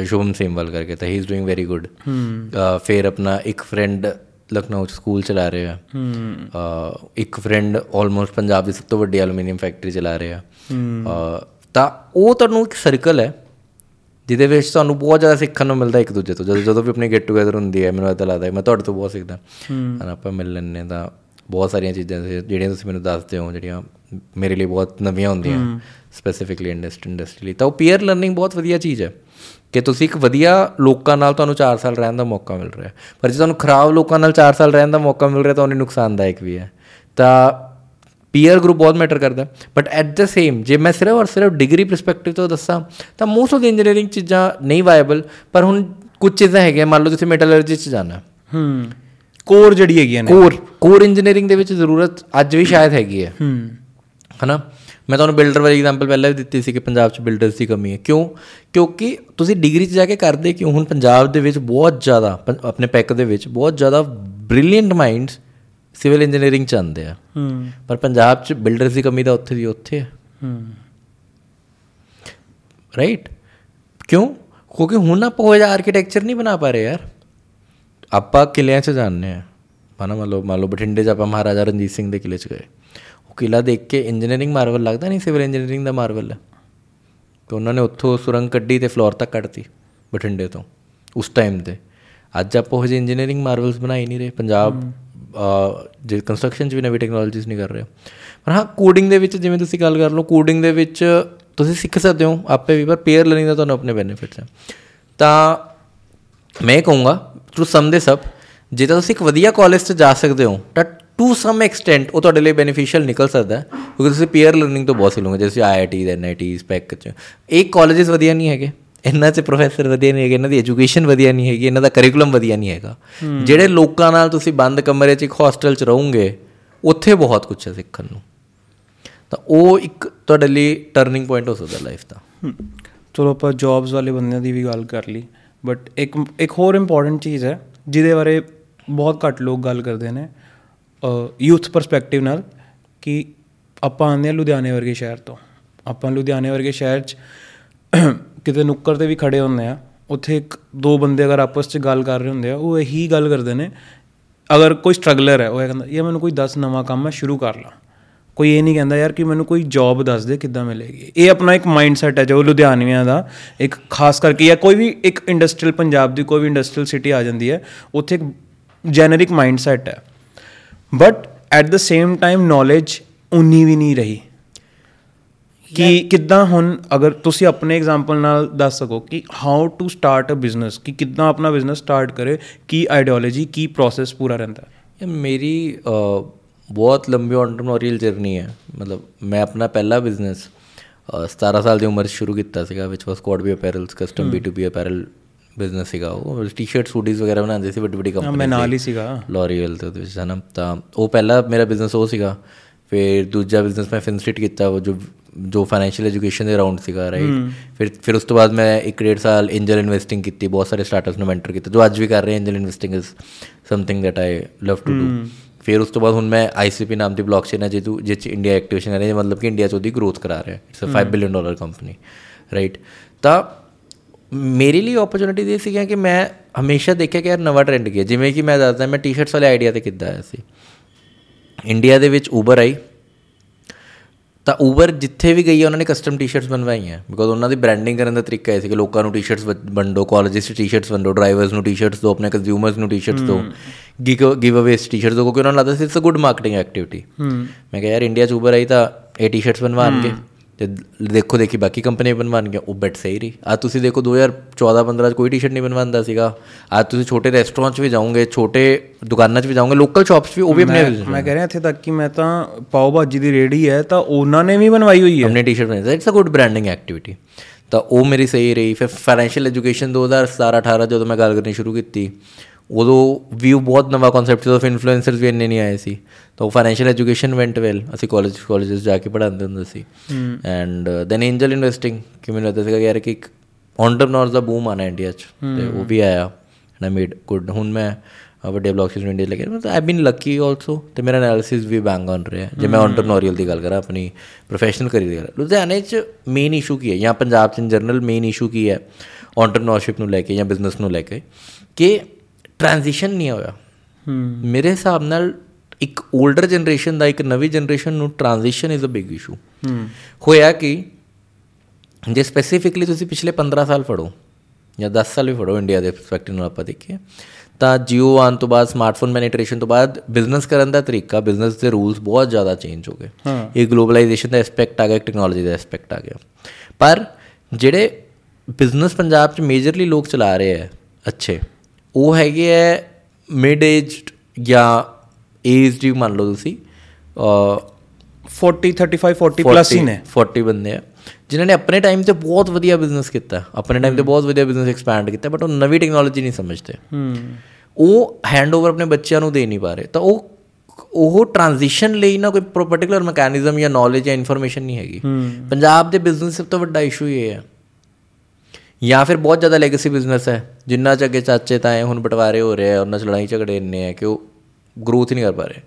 ਅ ਸ਼ੁਭਮ ਸਿੰਬਲ ਕਰਕੇ ਤਾਂ ਹੀ ਇਜ਼ ਡੂਇੰਗ ਵੈਰੀ ਗੁੱਡ ਫਿਰ ਆਪਣਾ ਇੱਕ ਫਰੈਂਡ ਲਖਨਊ ਚ ਸਕੂਲ ਚਲਾ ਰਿਹਾ ਹੂੰ। ਅ, ਇੱਕ ਫਰੈਂਡ ਆਲਮੋਸਟ ਪੰਜਾਬ ਦੀ ਸਭ ਤੋਂ ਵੱਡੀ ਐਲੂਮੀਨੀਅਮ ਫੈਕਟਰੀ ਚਲਾ ਰਿਹਾ। ਅ, ਤਾਂ ਉਹ ਤੁਹਾਨੂੰ ਇੱਕ ਸਰਕਲ ਹੈ ਜਿਹਦੇ ਵਿੱਚ ਤੁਹਾਨੂੰ ਬਹੁਤ ਜ਼ਿਆਦਾ ਸਿੱਖਣ ਨੂੰ ਮਿਲਦਾ ਇੱਕ ਦੂਜੇ ਤੋਂ। ਜਦੋਂ ਜਦੋਂ ਵੀ ਆਪਣੀ ਗੈਟ ਟੂਗੇਦਰ ਹੁੰਦੀ ਹੈ ਮੈਨੂੰ ਇਦਾਂ ਲੱਗਦਾ ਹੈ ਮੈਂ ਤੁਹਾਡੇ ਤੋਂ ਬਹੁਤ ਸਿੱਖਦਾ। ਹਾਂ। ਆਪਾਂ ਮਿਲ ਲੈਂਦੇ ਹਾਂ ਤਾਂ ਬਹੁਤ ਸਾਰੀਆਂ ਚੀਜ਼ਾਂ ਜਿਹੜੀਆਂ ਤੁਸੀਂ ਮੈਨੂੰ ਦੱਸਦੇ ਹੋ ਜਿਹੜੀਆਂ ਮੇਰੇ ਲਈ ਬਹੁਤ ਨਵੀਆਂ ਹੁੰਦੀਆਂ ਸਪੈਸੀਫਿਕਲੀ ਇੰਡਸਟਰੀ ਇੰਡਸਟਰੀ ਲਈ। ਤਾਂ ਉਹ ਪੀਅਰ ਲਰਨਿੰਗ ਬਹੁਤ ਵਧੀਆ ਚੀਜ਼ ਹੈ। ਕਿ ਤੁਸੀਂ ਇੱਕ ਵਧੀਆ ਲੋਕਾਂ ਨਾਲ ਤੁਹਾਨੂੰ 4 ਸਾਲ ਰਹਿਣ ਦਾ ਮੌਕਾ ਮਿਲ ਰਿਹਾ ਪਰ ਜੇ ਤੁਹਾਨੂੰ ਖਰਾਬ ਲੋਕਾਂ ਨਾਲ 4 ਸਾਲ ਰਹਿਣ ਦਾ ਮੌਕਾ ਮਿਲ ਰਿਹਾ ਤਾਂ ਉਹ ਨੁਕਸਾਨਦਾਇਕ ਵੀ ਹੈ। ਤਾਂ ਪੀਅਰ ਗਰੁੱਪ ਬਹੁਤ ਮੈਟਰ ਕਰਦਾ ਬਟ ਐਟ ਦ ਸੇਮ ਜੇ ਮੈਂ ਸਿਰਫ ਔਰ ਸਿਰਫ ਡਿਗਰੀ ਪਰਸਪੈਕਟਿਵ ਤੋਂ ਦੱਸਾਂ ਤਾਂ ਮੋਸਟ ਆਫ ਦ ਇੰਜੀਨੀਅਰਿੰਗ ਚੀਜ਼ਾਂ ਨਹੀਂ ਵਾਇਬਲ ਪਰ ਹੁਣ ਕੁਝ ਚੀਜ਼ਾਂ ਹੈਗੀਆਂ ਮੰਨ ਲਓ ਤੁਸੀਂ ਮੈਟਲਰਜੀ ਚ ਜਾਣਾ ਹੈ। ਹੂੰ। ਕੋਰ ਜਿਹੜੀ ਹੈਗੀਆਂ ਨੇ। ਕੋਰ ਕੋਰ ਇੰਜੀਨੀਅਰਿੰਗ ਦੇ ਵਿੱਚ ਜ਼ਰੂਰਤ ਅੱਜ ਵੀ ਸ਼ਾਇਦ ਹੈਗੀ ਹੈ। ਹੂੰ। ਹਨਾ? ਮੈਂ ਤੁਹਾਨੂੰ ਬਿਲਡਰ ਵਾਲੀ ਐਗਜ਼ਾਮਪਲ ਪਹਿਲਾਂ ਵੀ ਦਿੱਤੀ ਸੀ ਕਿ ਪੰਜਾਬ 'ਚ ਬਿਲਡਰਸ ਦੀ ਕਮੀ ਹੈ। ਕਿਉਂ? ਕਿਉਂਕਿ ਤੁਸੀਂ ਡਿਗਰੀ 'ਚ ਜਾ ਕੇ ਕਰਦੇ ਕਿਉਂ? ਹੁਣ ਪੰਜਾਬ ਦੇ ਵਿੱਚ ਬਹੁਤ ਜ਼ਿਆਦਾ ਆਪਣੇ ਪੈਕ ਦੇ ਵਿੱਚ ਬਹੁਤ ਜ਼ਿਆਦਾ ਬ੍ਰਿਲੀਅੰਟ ਮਾਈਂਡਸ ਸਿਵਲ ਇੰਜੀਨੀਅਰਿੰਗ ਚ ਆਉਂਦੇ ਆ। ਪਰ ਪੰਜਾਬ 'ਚ ਬਿਲਡਰਸ ਦੀ ਕਮੀ ਤਾਂ ਉੱਥੇ ਦੀ ਉੱਥੇ ਹੈ। ਰਾਈਟ ਕਿਉਂ? ਕਿਉਂਕਿ ਹੁਣ ਆਪਾਂ ਉਹ ਜਿਹਾ ਆਰਕੀਟੈਕਚਰ ਨਹੀਂ ਬਣਾ ਪਾ ਰਹੇ ਯਾਰ। ਆਪਾਂ ਕਿਲਿਆਂ 'ਚ ਜਾਂਦੇ ਆ। ਮਾਨਾ ਮੰਨ ਲਓ ਮੰਨ ਲਓ ਬਠਿੰਡੇ 'ਚ ਆਪਾਂ ਮਹਾਰਾਜਾ ਰਣਜੀਤ ਸਿੰਘ ਦੇ ਕਿਲੇ 'ਚ ਗਏ। ਕਿਲਾ ਦੇਖ ਕੇ ਇੰਜੀਨੀਅਰਿੰਗ ਮਾਰਵਲ ਲੱਗਦਾ ਨਹੀਂ ਸਿਵਲ ਇੰਜੀਨੀਅਰਿੰਗ ਦਾ ਮਾਰਵਲ ਹੈ ਕਿ ਉਹਨਾਂ ਨੇ ਉੱਥੋਂ ਸੁਰੰਗ ਕੱਢੀ ਤੇ ਫਲੋਰ ਤੱਕ ਕੱਢਤੀ ਬਠਿੰਡੇ ਤੋਂ ਉਸ ਟਾਈਮ ਤੇ। ਅੱਜ ਆਪਾਂ ਉਹ ਜਿਹੇ ਇੰਜੀਨੀਅਰਿੰਗ ਮਾਰਵਲਸ ਬਣਾ ਹੀ ਨਹੀਂ ਰਹੇ ਪੰਜਾਬ ਜੇ ਕੰਸਟਰਕਸ਼ਨ 'ਚ ਵੀ ਨਵੀਂ ਟੈਕਨੋਲੋਜੀਸ ਨਹੀਂ ਕਰ ਰਹੇ। ਪਰ ਹਾਂ ਕੋਡਿੰਗ ਦੇ ਵਿੱਚ ਜਿਵੇਂ ਤੁਸੀਂ ਗੱਲ ਕਰ ਲਓ ਕੋਡਿੰਗ ਦੇ ਵਿੱਚ ਤੁਸੀਂ ਸਿੱਖ ਸਕਦੇ ਹੋ ਆਪੇ ਵੀ ਪਰ ਪੇਅਰ ਲਰਨਿੰਗ ਦਾ ਤੁਹਾਨੂੰ ਆਪਣੇ ਬੈਨੀਫਿਟਸ ਹੈ। ਤਾਂ ਮੈਂ ਕਹੂੰਗਾ ਟੂ ਸਮ ਦੇ ਸਭ ਜੇ ਤਾਂ ਤੁਸੀਂ ਇੱਕ ਵਧੀਆ ਕਾਲਜ 'ਚ ਜਾ ਸਕਦੇ ਹੋ ਤਾਂ ਟੂ ਸਮ ਐਕਸਟੈਂਟ ਉਹ ਤੁਹਾਡੇ ਲਈ ਬੈਨੀਫੀਸ਼ੀਅਲ ਨਿਕਲ ਸਕਦਾ ਕਿਉਂਕਿ ਤੁਸੀਂ ਪੀਅਰ ਲਰਨਿੰਗ ਤੋਂ ਬਹੁਤ ਸਿਲੋਗੇ ਜਿਵੇਂ ਆਈਆਈਟੀ ਦੇ ਐਨਆਈਟੀ ਸਪੈਕ 'ਚ। ਇਹ ਕਾਲਜਸ ਵਧੀਆ ਨਹੀਂ ਹੈਗੇ। ਇਹਨਾਂ 'ਚ ਪ੍ਰੋਫੈਸਰ ਵਧੀਆ ਨਹੀਂ ਹੈਗੇ ਇਹਨਾਂ ਦੀ ਐਜੂਕੇਸ਼ਨ ਵਧੀਆ ਨਹੀਂ ਹੈਗੀ ਇਹਨਾਂ ਦਾ ਕਰਿਕੂਲਮ ਵਧੀਆ ਨਹੀਂ ਹੈਗਾ। ਜਿਹੜੇ ਲੋਕਾਂ ਨਾਲ ਤੁਸੀਂ ਬੰਦ ਕਮਰੇ 'ਚ ਇੱਕ ਹੋਸਟਲ 'ਚ ਰਹੋਗੇ ਉੱਥੇ ਬਹੁਤ ਕੁਝ ਹੈ ਸਿੱਖਣ ਨੂੰ। ਤਾਂ ਉਹ ਇੱਕ ਤੁਹਾਡੇ ਲਈ ਟਰਨਿੰਗ ਪੁਆਇੰਟ ਹੋ ਸਕਦਾ ਲਾਈਫ ਦਾ। ਚਲੋ ਆਪਾਂ ਜੌਬਸ ਵਾਲੇ ਬੰਦਿਆਂ ਦੀ ਵੀ ਗੱਲ ਕਰ ਲਈ ਬਟ ਇੱਕ ਇੱਕ ਹੋਰ ਇੰਪੋਰਟੈਂਟ ਚੀਜ਼ ਹੈ ਜਿਹਦੇ ਬਾਰੇ ਬਹੁਤ ਘੱਟ ਲੋਕ ਗੱਲ ਕਰਦੇ ਨੇ। ਯੂਥ ਪਰਸਪੈਕਟਿਵ ਨਾਲ ਕਿ ਆਪਾਂ ਆਉਂਦੇ ਹਾਂ ਲੁਧਿਆਣੇ ਵਰਗੇ ਸ਼ਹਿਰ ਤੋਂ। ਆਪਾਂ ਲੁਧਿਆਣੇ ਵਰਗੇ ਸ਼ਹਿਰ 'ਚ ਕਿਤੇ ਨੁੱਕਰ ਤੇ ਵੀ ਖੜੇ ਹੁੰਦੇ ਆ ਉੱਥੇ ਇੱਕ ਦੋ ਬੰਦੇ ਅਗਰ ਆਪਸ 'ਚ ਗੱਲ ਕਰ ਰਹੇ ਹੁੰਦੇ ਆ, ਉਹ ਇਹੀ ਗੱਲ ਕਰਦੇ ਨੇ, ਅਗਰ ਕੋਈ ਸਟਰਗਲਰ ਹੈ, ਉਹ ਇਹ ਕਹਿੰਦਾ ਇਹ ਮੈਨੂੰ ਕੋਈ 10 ਨਵਾਂ ਕੰਮ ਮੈਂ ਸ਼ੁਰੂ ਕਰ ਲਾਂ। ਕੋਈ ਇਹ ਨਹੀਂ ਕਹਿੰਦਾ, ਯਾਰ ਕਿ ਮੈਨੂੰ ਕੋਈ ਜੌਬ ਦੱਸ ਦੇ, ਕਿੱਦਾਂ ਮਿਲੇਗੀ? ਇਹ ਆਪਣਾ ਇੱਕ ਮਾਈਂਡਸੈਟ ਹੈ, ਜੋ ਲੁਧਿਆਣਵੀਆਂ ਦਾ ਇੱਕ ਖਾਸ ਕਰਕੇ, ਜਾਂ ਕੋਈ ਵੀ ਇੱਕ ਇੰਡਸਟਰੀਅਲ ਪੰਜਾਬ ਦੀ ਕੋਈ ਵੀ ਇੰਡਸਟਰੀਅਲ ਸਿਟੀ ਆ ਜਾਂਦੀ ਹੈ, ਉੱਥੇ ਇੱਕ ਜੈਨਰਿਕ ਮਾਈਂਡਸੈਟ ਹੈ। But at the same time knowledge ਉਨੀ ਵੀ ਨਹੀਂ ਰਹੀ। ਕਿ ਕਿੱਦਾਂ ਹੁਣ ਅਗਰ ਤੁਸੀਂ ਆਪਣੇ ਐਗਜ਼ਾਮਪਲ ਨਾਲ ਦੱਸ ਸਕੋ ਕਿ how to start a business ਕਿ ਕਿੱਦਾਂ ਆਪਣਾ ਬਿਜ਼ਨਸ ਸਟਾਰਟ ਕਰੇ ਕੀ ਆਈਡੀਓਲੋਜੀ ਕੀ ਪ੍ਰੋਸੈਸ ਪੂਰਾ ਰਹਿੰਦਾ। ਹੈ ਮੇਰੀ ਬਹੁਤ ਲੰਬੀ ਐਂਟਰਪ੍ਰੀਨਿਓਰੀਅਲ ਜਰਨੀ ਹੈ। ਮਤਲਬ ਮੈਂ ਆਪਣਾ ਪਹਿਲਾ ਬਿਜ਼ਨਸ 17 ਸਾਲ ਦੀ ਉਮਰ ਸ਼ੁਰੂ ਕੀਤਾ ਸੀਗਾ ਵਿਚ was called V apparels custom B2B apparel business ਸੀਗਾ ਉਹ ਟੀ-ਸ਼ਰਟ ਸੂਟੀਜ਼ ਵਗੈਰਾ ਬਣਾਉਂਦੇ ਸੀ ਵੱਡੀ ਵੱਡੀ ਹਾਂ, ਕੰਪਨੀ ਮੈਂ ਨਾਲ ਹੀ ਸੀਗਾ ਲੋਰੀਅਲ ਤੇ ਉਹਦੇ ਵਿੱਚ ਹਨਾ ਤਾਂ ਉਹ ਪਹਿਲਾ ਮੇਰਾ ਬਿਜ਼ਨਸ ਉਹ ਸੀਗਾ ਫਿਰ ਦੂਜਾ ਬਿਜ਼ਨਸ ਮੈਂ ਫਿਨਸਟ੍ਰੀਟ ਕੀਤਾ ਉਹ ਜੋ ਜੋ ਫਾਈਨੈਂਸ਼ੀਅਲ ਐਜੂਕੇਸ਼ਨ ਦੇ ਅਰਾਊਂਡ ਸੀਗਾ ਰਾਈਟ ਫਿਰ ਫਿਰ ਉਸ ਤੋਂ ਬਾਅਦ ਮੈਂ ਇੱਕ ਡੇਢ ਸਾਲ ਐਂਜਲ ਇਨਵੈਸਟਿੰਗ ਕੀਤੀ ਬਹੁਤ ਸਾਰੇ ਸਟਾਰਟਅਪਸ ਨੂੰ ਮੈਂਟਰ ਕੀਤਾ ਜੋ ਅੱਜ ਵੀ ਕਰ ਰਹੇ angel investing is something that I love to do ਫਿਰ ਉਸ ਤੋਂ ਬਾਅਦ ਹੁਣ ਮੈਂ ਆਈਸੀਪੀ ਨਾਮ ਦੀ ਬਲੌਕਚੇਨ ਹੈ ਜਿਹਤੂ ਜਿਹ 'ਚ ਇੰਡੀਆ ਐਕਟੀਵੇਸ਼ਨ ਹੈ ਮਤਲਬ ਕਿ ਇੰਡੀਆ 'ਚ ਉਹਦੀ ਗਰੋਥ ਕਰਾ ਰਿਹਾ it's a 5 billion dollar company right ਤਾਂ ਮੇਰੇ ਲਈ ਓਪਰਚ्युनिटी ਦੇ ਸੀਗਾ ਕਿ ਮੈਂ ਹਮੇਸ਼ਾ ਦੇਖਿਆ ਕਿ ਯਾਰ ਨਵਾਂ ਟ੍ਰੈਂਡ ਗਿਆ। ਜਿਵੇਂ ਕਿ ਮੈਂ ਦੱਸਦਾ ਮੈਂ ਟੀ-ਸ਼ਰਟਸ ਵਾਲੇ ਆਈਡੀਆ ਤੇ ਕਿੱਦਾਂ ਆਇਆ ਸੀ। ਇੰਡੀਆ ਦੇ ਵਿੱਚ ਉਬਰ ਆਈ। ਤਾਂ ਉਬਰ ਜਿੱਥੇ ਵੀ ਗਈ ਉਹਨਾਂ ਨੇ ਕਸਟਮ ਟੀ-ਸ਼ਰਟਸ ਬਣਵਾਈਆਂ। ਬਿਕੋਜ਼ ਉਹਨਾਂ ਦੀ ਬ੍ਰਾਂਡਿੰਗ ਕਰਨ ਦਾ ਤਰੀਕਾ ਇਹ ਸੀ ਕਿ ਲੋਕਾਂ ਨੂੰ ਟੀ-ਸ਼ਰਟਸ ਵੰਡੋ ਕਾਲਜਿਸ ਟੀ-ਸ਼ਰਟਸ ਵੰਡੋ ਡਰਾਈਵਰਸ ਨੂੰ ਟੀ-ਸ਼ਰਟਸ ਦਿਓ ਆਪਣੇ ਕੰਜ਼ਿਊਮਰਸ ਨੂੰ ਟੀ-ਸ਼ਰਟਸ ਦਿਓ ਗਿਵ ਅਵੇਸ ਟੀ-ਸ਼ਰਟਸ ਦਿਓ ਕਿਉਂਕਿ ਉਹਨਾਂ ਨੂੰ ਲੱਗਦਾ ਸੀ it's a good marketing activity ਮੈਂ ਕਿਹਾ ਯਾਰ ਇੰਡੀਆ 'ਚ ਉਬਰ ਆਈ ਤਾਂ ਇਹ ਟੀ-ਸ਼ਰਟਸ ਬਣਵਾਣਗੇ ਤੇ ਦੇਖੋ ਦੇਖੀ ਬਾਕੀ ਕੰਪਨੀ ਬਣਵਾਉਣਗੇ ਉਹ ਬੈਟ ਸਹੀ ਰਹੀ। ਆ ਤੁਸੀਂ ਦੇਖੋ 2014 15 ਚ ਕੋਈ ਟੀ-ਸ਼ਰਟ ਨਹੀਂ ਬਣਵਾਉਂਦਾ ਸੀਗਾ। ਅੱਜ ਤੁਸੀਂ ਛੋਟੇ ਰੈਸਟੋਰੈਂਟ 'ਚ ਵੀ ਜਾਓਗੇ ਛੋਟੇ ਦੁਕਾਨਾਂ 'ਚ ਵੀ ਜਾਓਗੇ ਲੋਕਲ ਸ਼ਾਪਸ ਵੀ ਉਹ ਵੀ ਆਪਣੇ ਮੈਂ ਕਹਿ ਰਿਹਾ ਇੱਥੇ ਤੱਕ ਕਿ ਮੈਂ ਤਾਂ ਪਾਓ ਭਾਜੀ ਦੀ ਰੇੜੀ ਹੈ ਤਾਂ ਉਹਨਾਂ ਨੇ ਵੀ ਬਣਵਾਈ ਹੋਈ ਹੈ। ਆਪਣੇ ਟੀ-ਸ਼ਰਟ ਬਣਾਈ it's a good branding activity ਤਾਂ ਉਹ ਮੇਰੀ ਸਹੀ ਰਹੀ। ਫਿਰ ਫਾਈਨੈਂਸ਼ੀਅਲ ਐਜੂਕੇਸ਼ਨ 2017 18 ਜਦੋਂ ਮੈਂ ਗੱਲ ਕਰਨੀ ਸ਼ੁਰੂ ਕੀਤੀ ਉਦੋਂ ਵੀਊ ਬਹੁਤ ਨਵਾਂ ਕਨਸੈਪਟ ਸੀ ਫਿਰ ਇਨਫਲੂਐਂਸਰਸ ਵੀ ਇੰਨੇ ਨਹੀਂ ਆਏ ਸੀ ਤਾਂ ਉਹ ਫਾਈਨੈਂਸ਼ੀਅਲ ਐਜੂਕੇਸ਼ਨ ਵੈਂਟ ਵੈਲ ਅਸੀਂ ਕਾਲਜ ਕਾਲਜਸ ਜਾ ਕੇ ਪੜ੍ਹਾਉਂਦੇ ਹੁੰਦੇ ਸੀ ਐਂਡ ਦੈਨ ਐਂਜਲ ਇਨਵੈਸਟਿੰਗ ਕਿ ਮੈਨੂੰ ਲੱਗਦਾ ਸੀਗਾ ਯਾਰ ਕਿ ਇੱਕ ਐਂਟਰਪ੍ਰੈਨਰਸ ਦਾ ਬੂਮ ਆਣਾ ਇੰਡੀਆ 'ਚ ਤੇ ਉਹ ਵੀ ਆਇਆ ਐਂਡ ਆਈ ਮੇਡ ਗੁੱਡ ਹੁਣ ਮੈਂ ਵੱਡੇ ਬਲੌਕਸ ਇੰਡੀਆ ਲੈ ਕੇ ਮੈਂ ਆਈ ਬੀਨ ਲੱਕੀ ਆਲਸੋ ਤੇ ਮੇਰਾ ਐਨਾਲਿਸਿਸ ਵੀ ਬੈਂਗ ਔਨ ਰਿਹਾ ਜੇ ਮੈਂ ਐਂਟਰਪ੍ਰੈਨੋਰੀਅਲ ਦੀ ਗੱਲ ਕਰਾਂ ਆਪਣੀ ਪ੍ਰੋਫੈਸ਼ਨਲ ਕਰੀਅਰ ਦੀ ਗੱਲ ਲੁਧਿਆਣੇ 'ਚ ਮੇਨ ਇਸ਼ੂ ਕੀ ਹੈ ਜਾਂ ਪੰਜਾਬ 'ਚ ਇਨ ਜਨਰਲ ਮੇਨ ਇਸ਼ੂ ਕੀ ਹੈ ਐਂਟਰਪ੍ਰੈਨੋਰਸ਼ਿਪ ਨੂੰ ਲੈ ਕੇ ਜਾਂ ਬਿਜ਼ਨਸ ਨੂੰ ਲੈ ਕੇ ਕਿ ਟ੍ਰਾਂਜੀਸ਼ਨ ਨਹੀਂ ਹੋਇਆ। ਮੇਰੇ ਹਿਸਾਬ ਨਾਲ ਇੱਕ 올ਡਰ ਜਨਰੇਸ਼ਨ ਦਾ ਇੱਕ ਨਵੀਂ ਜਨਰੇਸ਼ਨ ਨੂੰ transition is a big issue ਹੋਇਆ ਕਿ ਜੇ ਸਪੈਸੀਫਿਕਲੀ ਤੁਸੀਂ ਪਿਛਲੇ 15 ਸਾਲ ਫੜੋ ਜਾਂ 10 ਸਾਲ ਵੀ ਫੜੋ ਇੰਡੀਆ ਦੇ ਪਰਸਪੈਕਟਿਵ ਨਾਲ ਆਪਾਂ ਦੇਖੀਏ ਤਾਂ ਜੀਓ ਆਉਣ ਤੋਂ ਬਾਅਦ ਸਮਾਰਟਫੋਨ ਪੈਨੀਟ੍ਰੇਸ਼ਨ ਤੋਂ ਬਾਅਦ ਬਿਜ਼ਨਸ ਕਰਨ ਦਾ ਤਰੀਕਾ ਬਿਜ਼ਨਸ ਦੇ ਰੂਲਸ ਬਹੁਤ ਜ਼ਿਆਦਾ ਚੇਂਜ ਹੋ ਗਏ। ਇਹ ਗਲੋਬਲਾਈਜੇਸ਼ਨ ਦਾ ਐਸਪੈਕਟ ਆ ਗਿਆ ਟੈਕਨੋਲੋਜੀ ਦਾ ਐਸਪੈਕਟ ਆ ਗਿਆ। ਪਰ ਜਿਹੜੇ ਬਿਜ਼ਨਸ ਪੰਜਾਬ 'ਚ ਮੇਜਰਲੀ ਲੋਕ ਚਲਾ ਰਹੇ ਆ ਅੱਛੇ ਉਹ ਹੈਗੇ ਆ ਮਿਡ ਏਜਡ ਜਾਂ ਏਜ ਦੀ ਮੰਨ ਲਓ ਤੁਸੀਂ 40 35 40 ਪਲੱਸ ਹੀ ਨੇ। 40 ਬੰਦੇ ਆ। ਜਿਨ੍ਹਾਂ ਨੇ ਆਪਣੇ ਟਾਈਮ ਤੇ ਬਹੁਤ ਵਧੀਆ ਬਿਜ਼ਨਸ ਕੀਤਾ। ਆਪਣੇ ਟਾਈਮ ਤੇ ਬਹੁਤ ਵਧੀਆ ਬਿਜ਼ਨਸ ਐਕਸਪੈਂਡ ਕੀਤਾ ਬਟ ਉਹ ਨਵੀਂ ਟੈਕਨੋਲੋਜੀ ਨਹੀਂ ਸਮਝਦੇ। ਉਹ ਹੈਂਡਓਵਰ ਆਪਣੇ ਬੱਚਿਆਂ ਨੂੰ ਦੇ ਨਹੀਂ ਪਾ ਰਹੇ। ਤਾਂ ਉਹ ਉਹ ਟ੍ਰਾਂਜੀਸ਼ਨ ਲਈ ਨਾ ਕੋਈ ਪਾਰਟਿਕੂਲਰ ਮੈਕੈਨਿਜ਼ਮ ਜਾਂ ਨੌਲੇਜ ਜਾਂ ਇਨਫੋਰਮੇਸ਼ਨ ਨਹੀਂ ਹੈਗੀ। ਪੰਜਾਬ ਦੇ ਬਿਜ਼ਨਸ ਸਭ ਤੋਂ ਵੱਡਾ ਇਸ਼ੂ ਇਹ ਹੈ। ਜਾਂ ਫਿਰ ਬਹੁਤ ਜ਼ਿਆਦਾ ਲੈਗੇਸੀ ਬਿਜ਼ਨਸ ਹੈ। ਜਿੰਨਾ ਚ ਅੱਗੇ ਚਾਚੇ, ਤਾਏ ਹੁਣ ਬਟਵਾਰੇ ਹੋ ਰਹੇ ਆ, ਉਹਨਾਂ ਚ ਲੜਾਈ ਝਗੜੇ ਇੰਨੇ ਆ ਕਿ ਉਹ ਗਰੋਥ ਹੀ ਨਹੀਂ ਕਰ ਪਾ ਰਹੇ।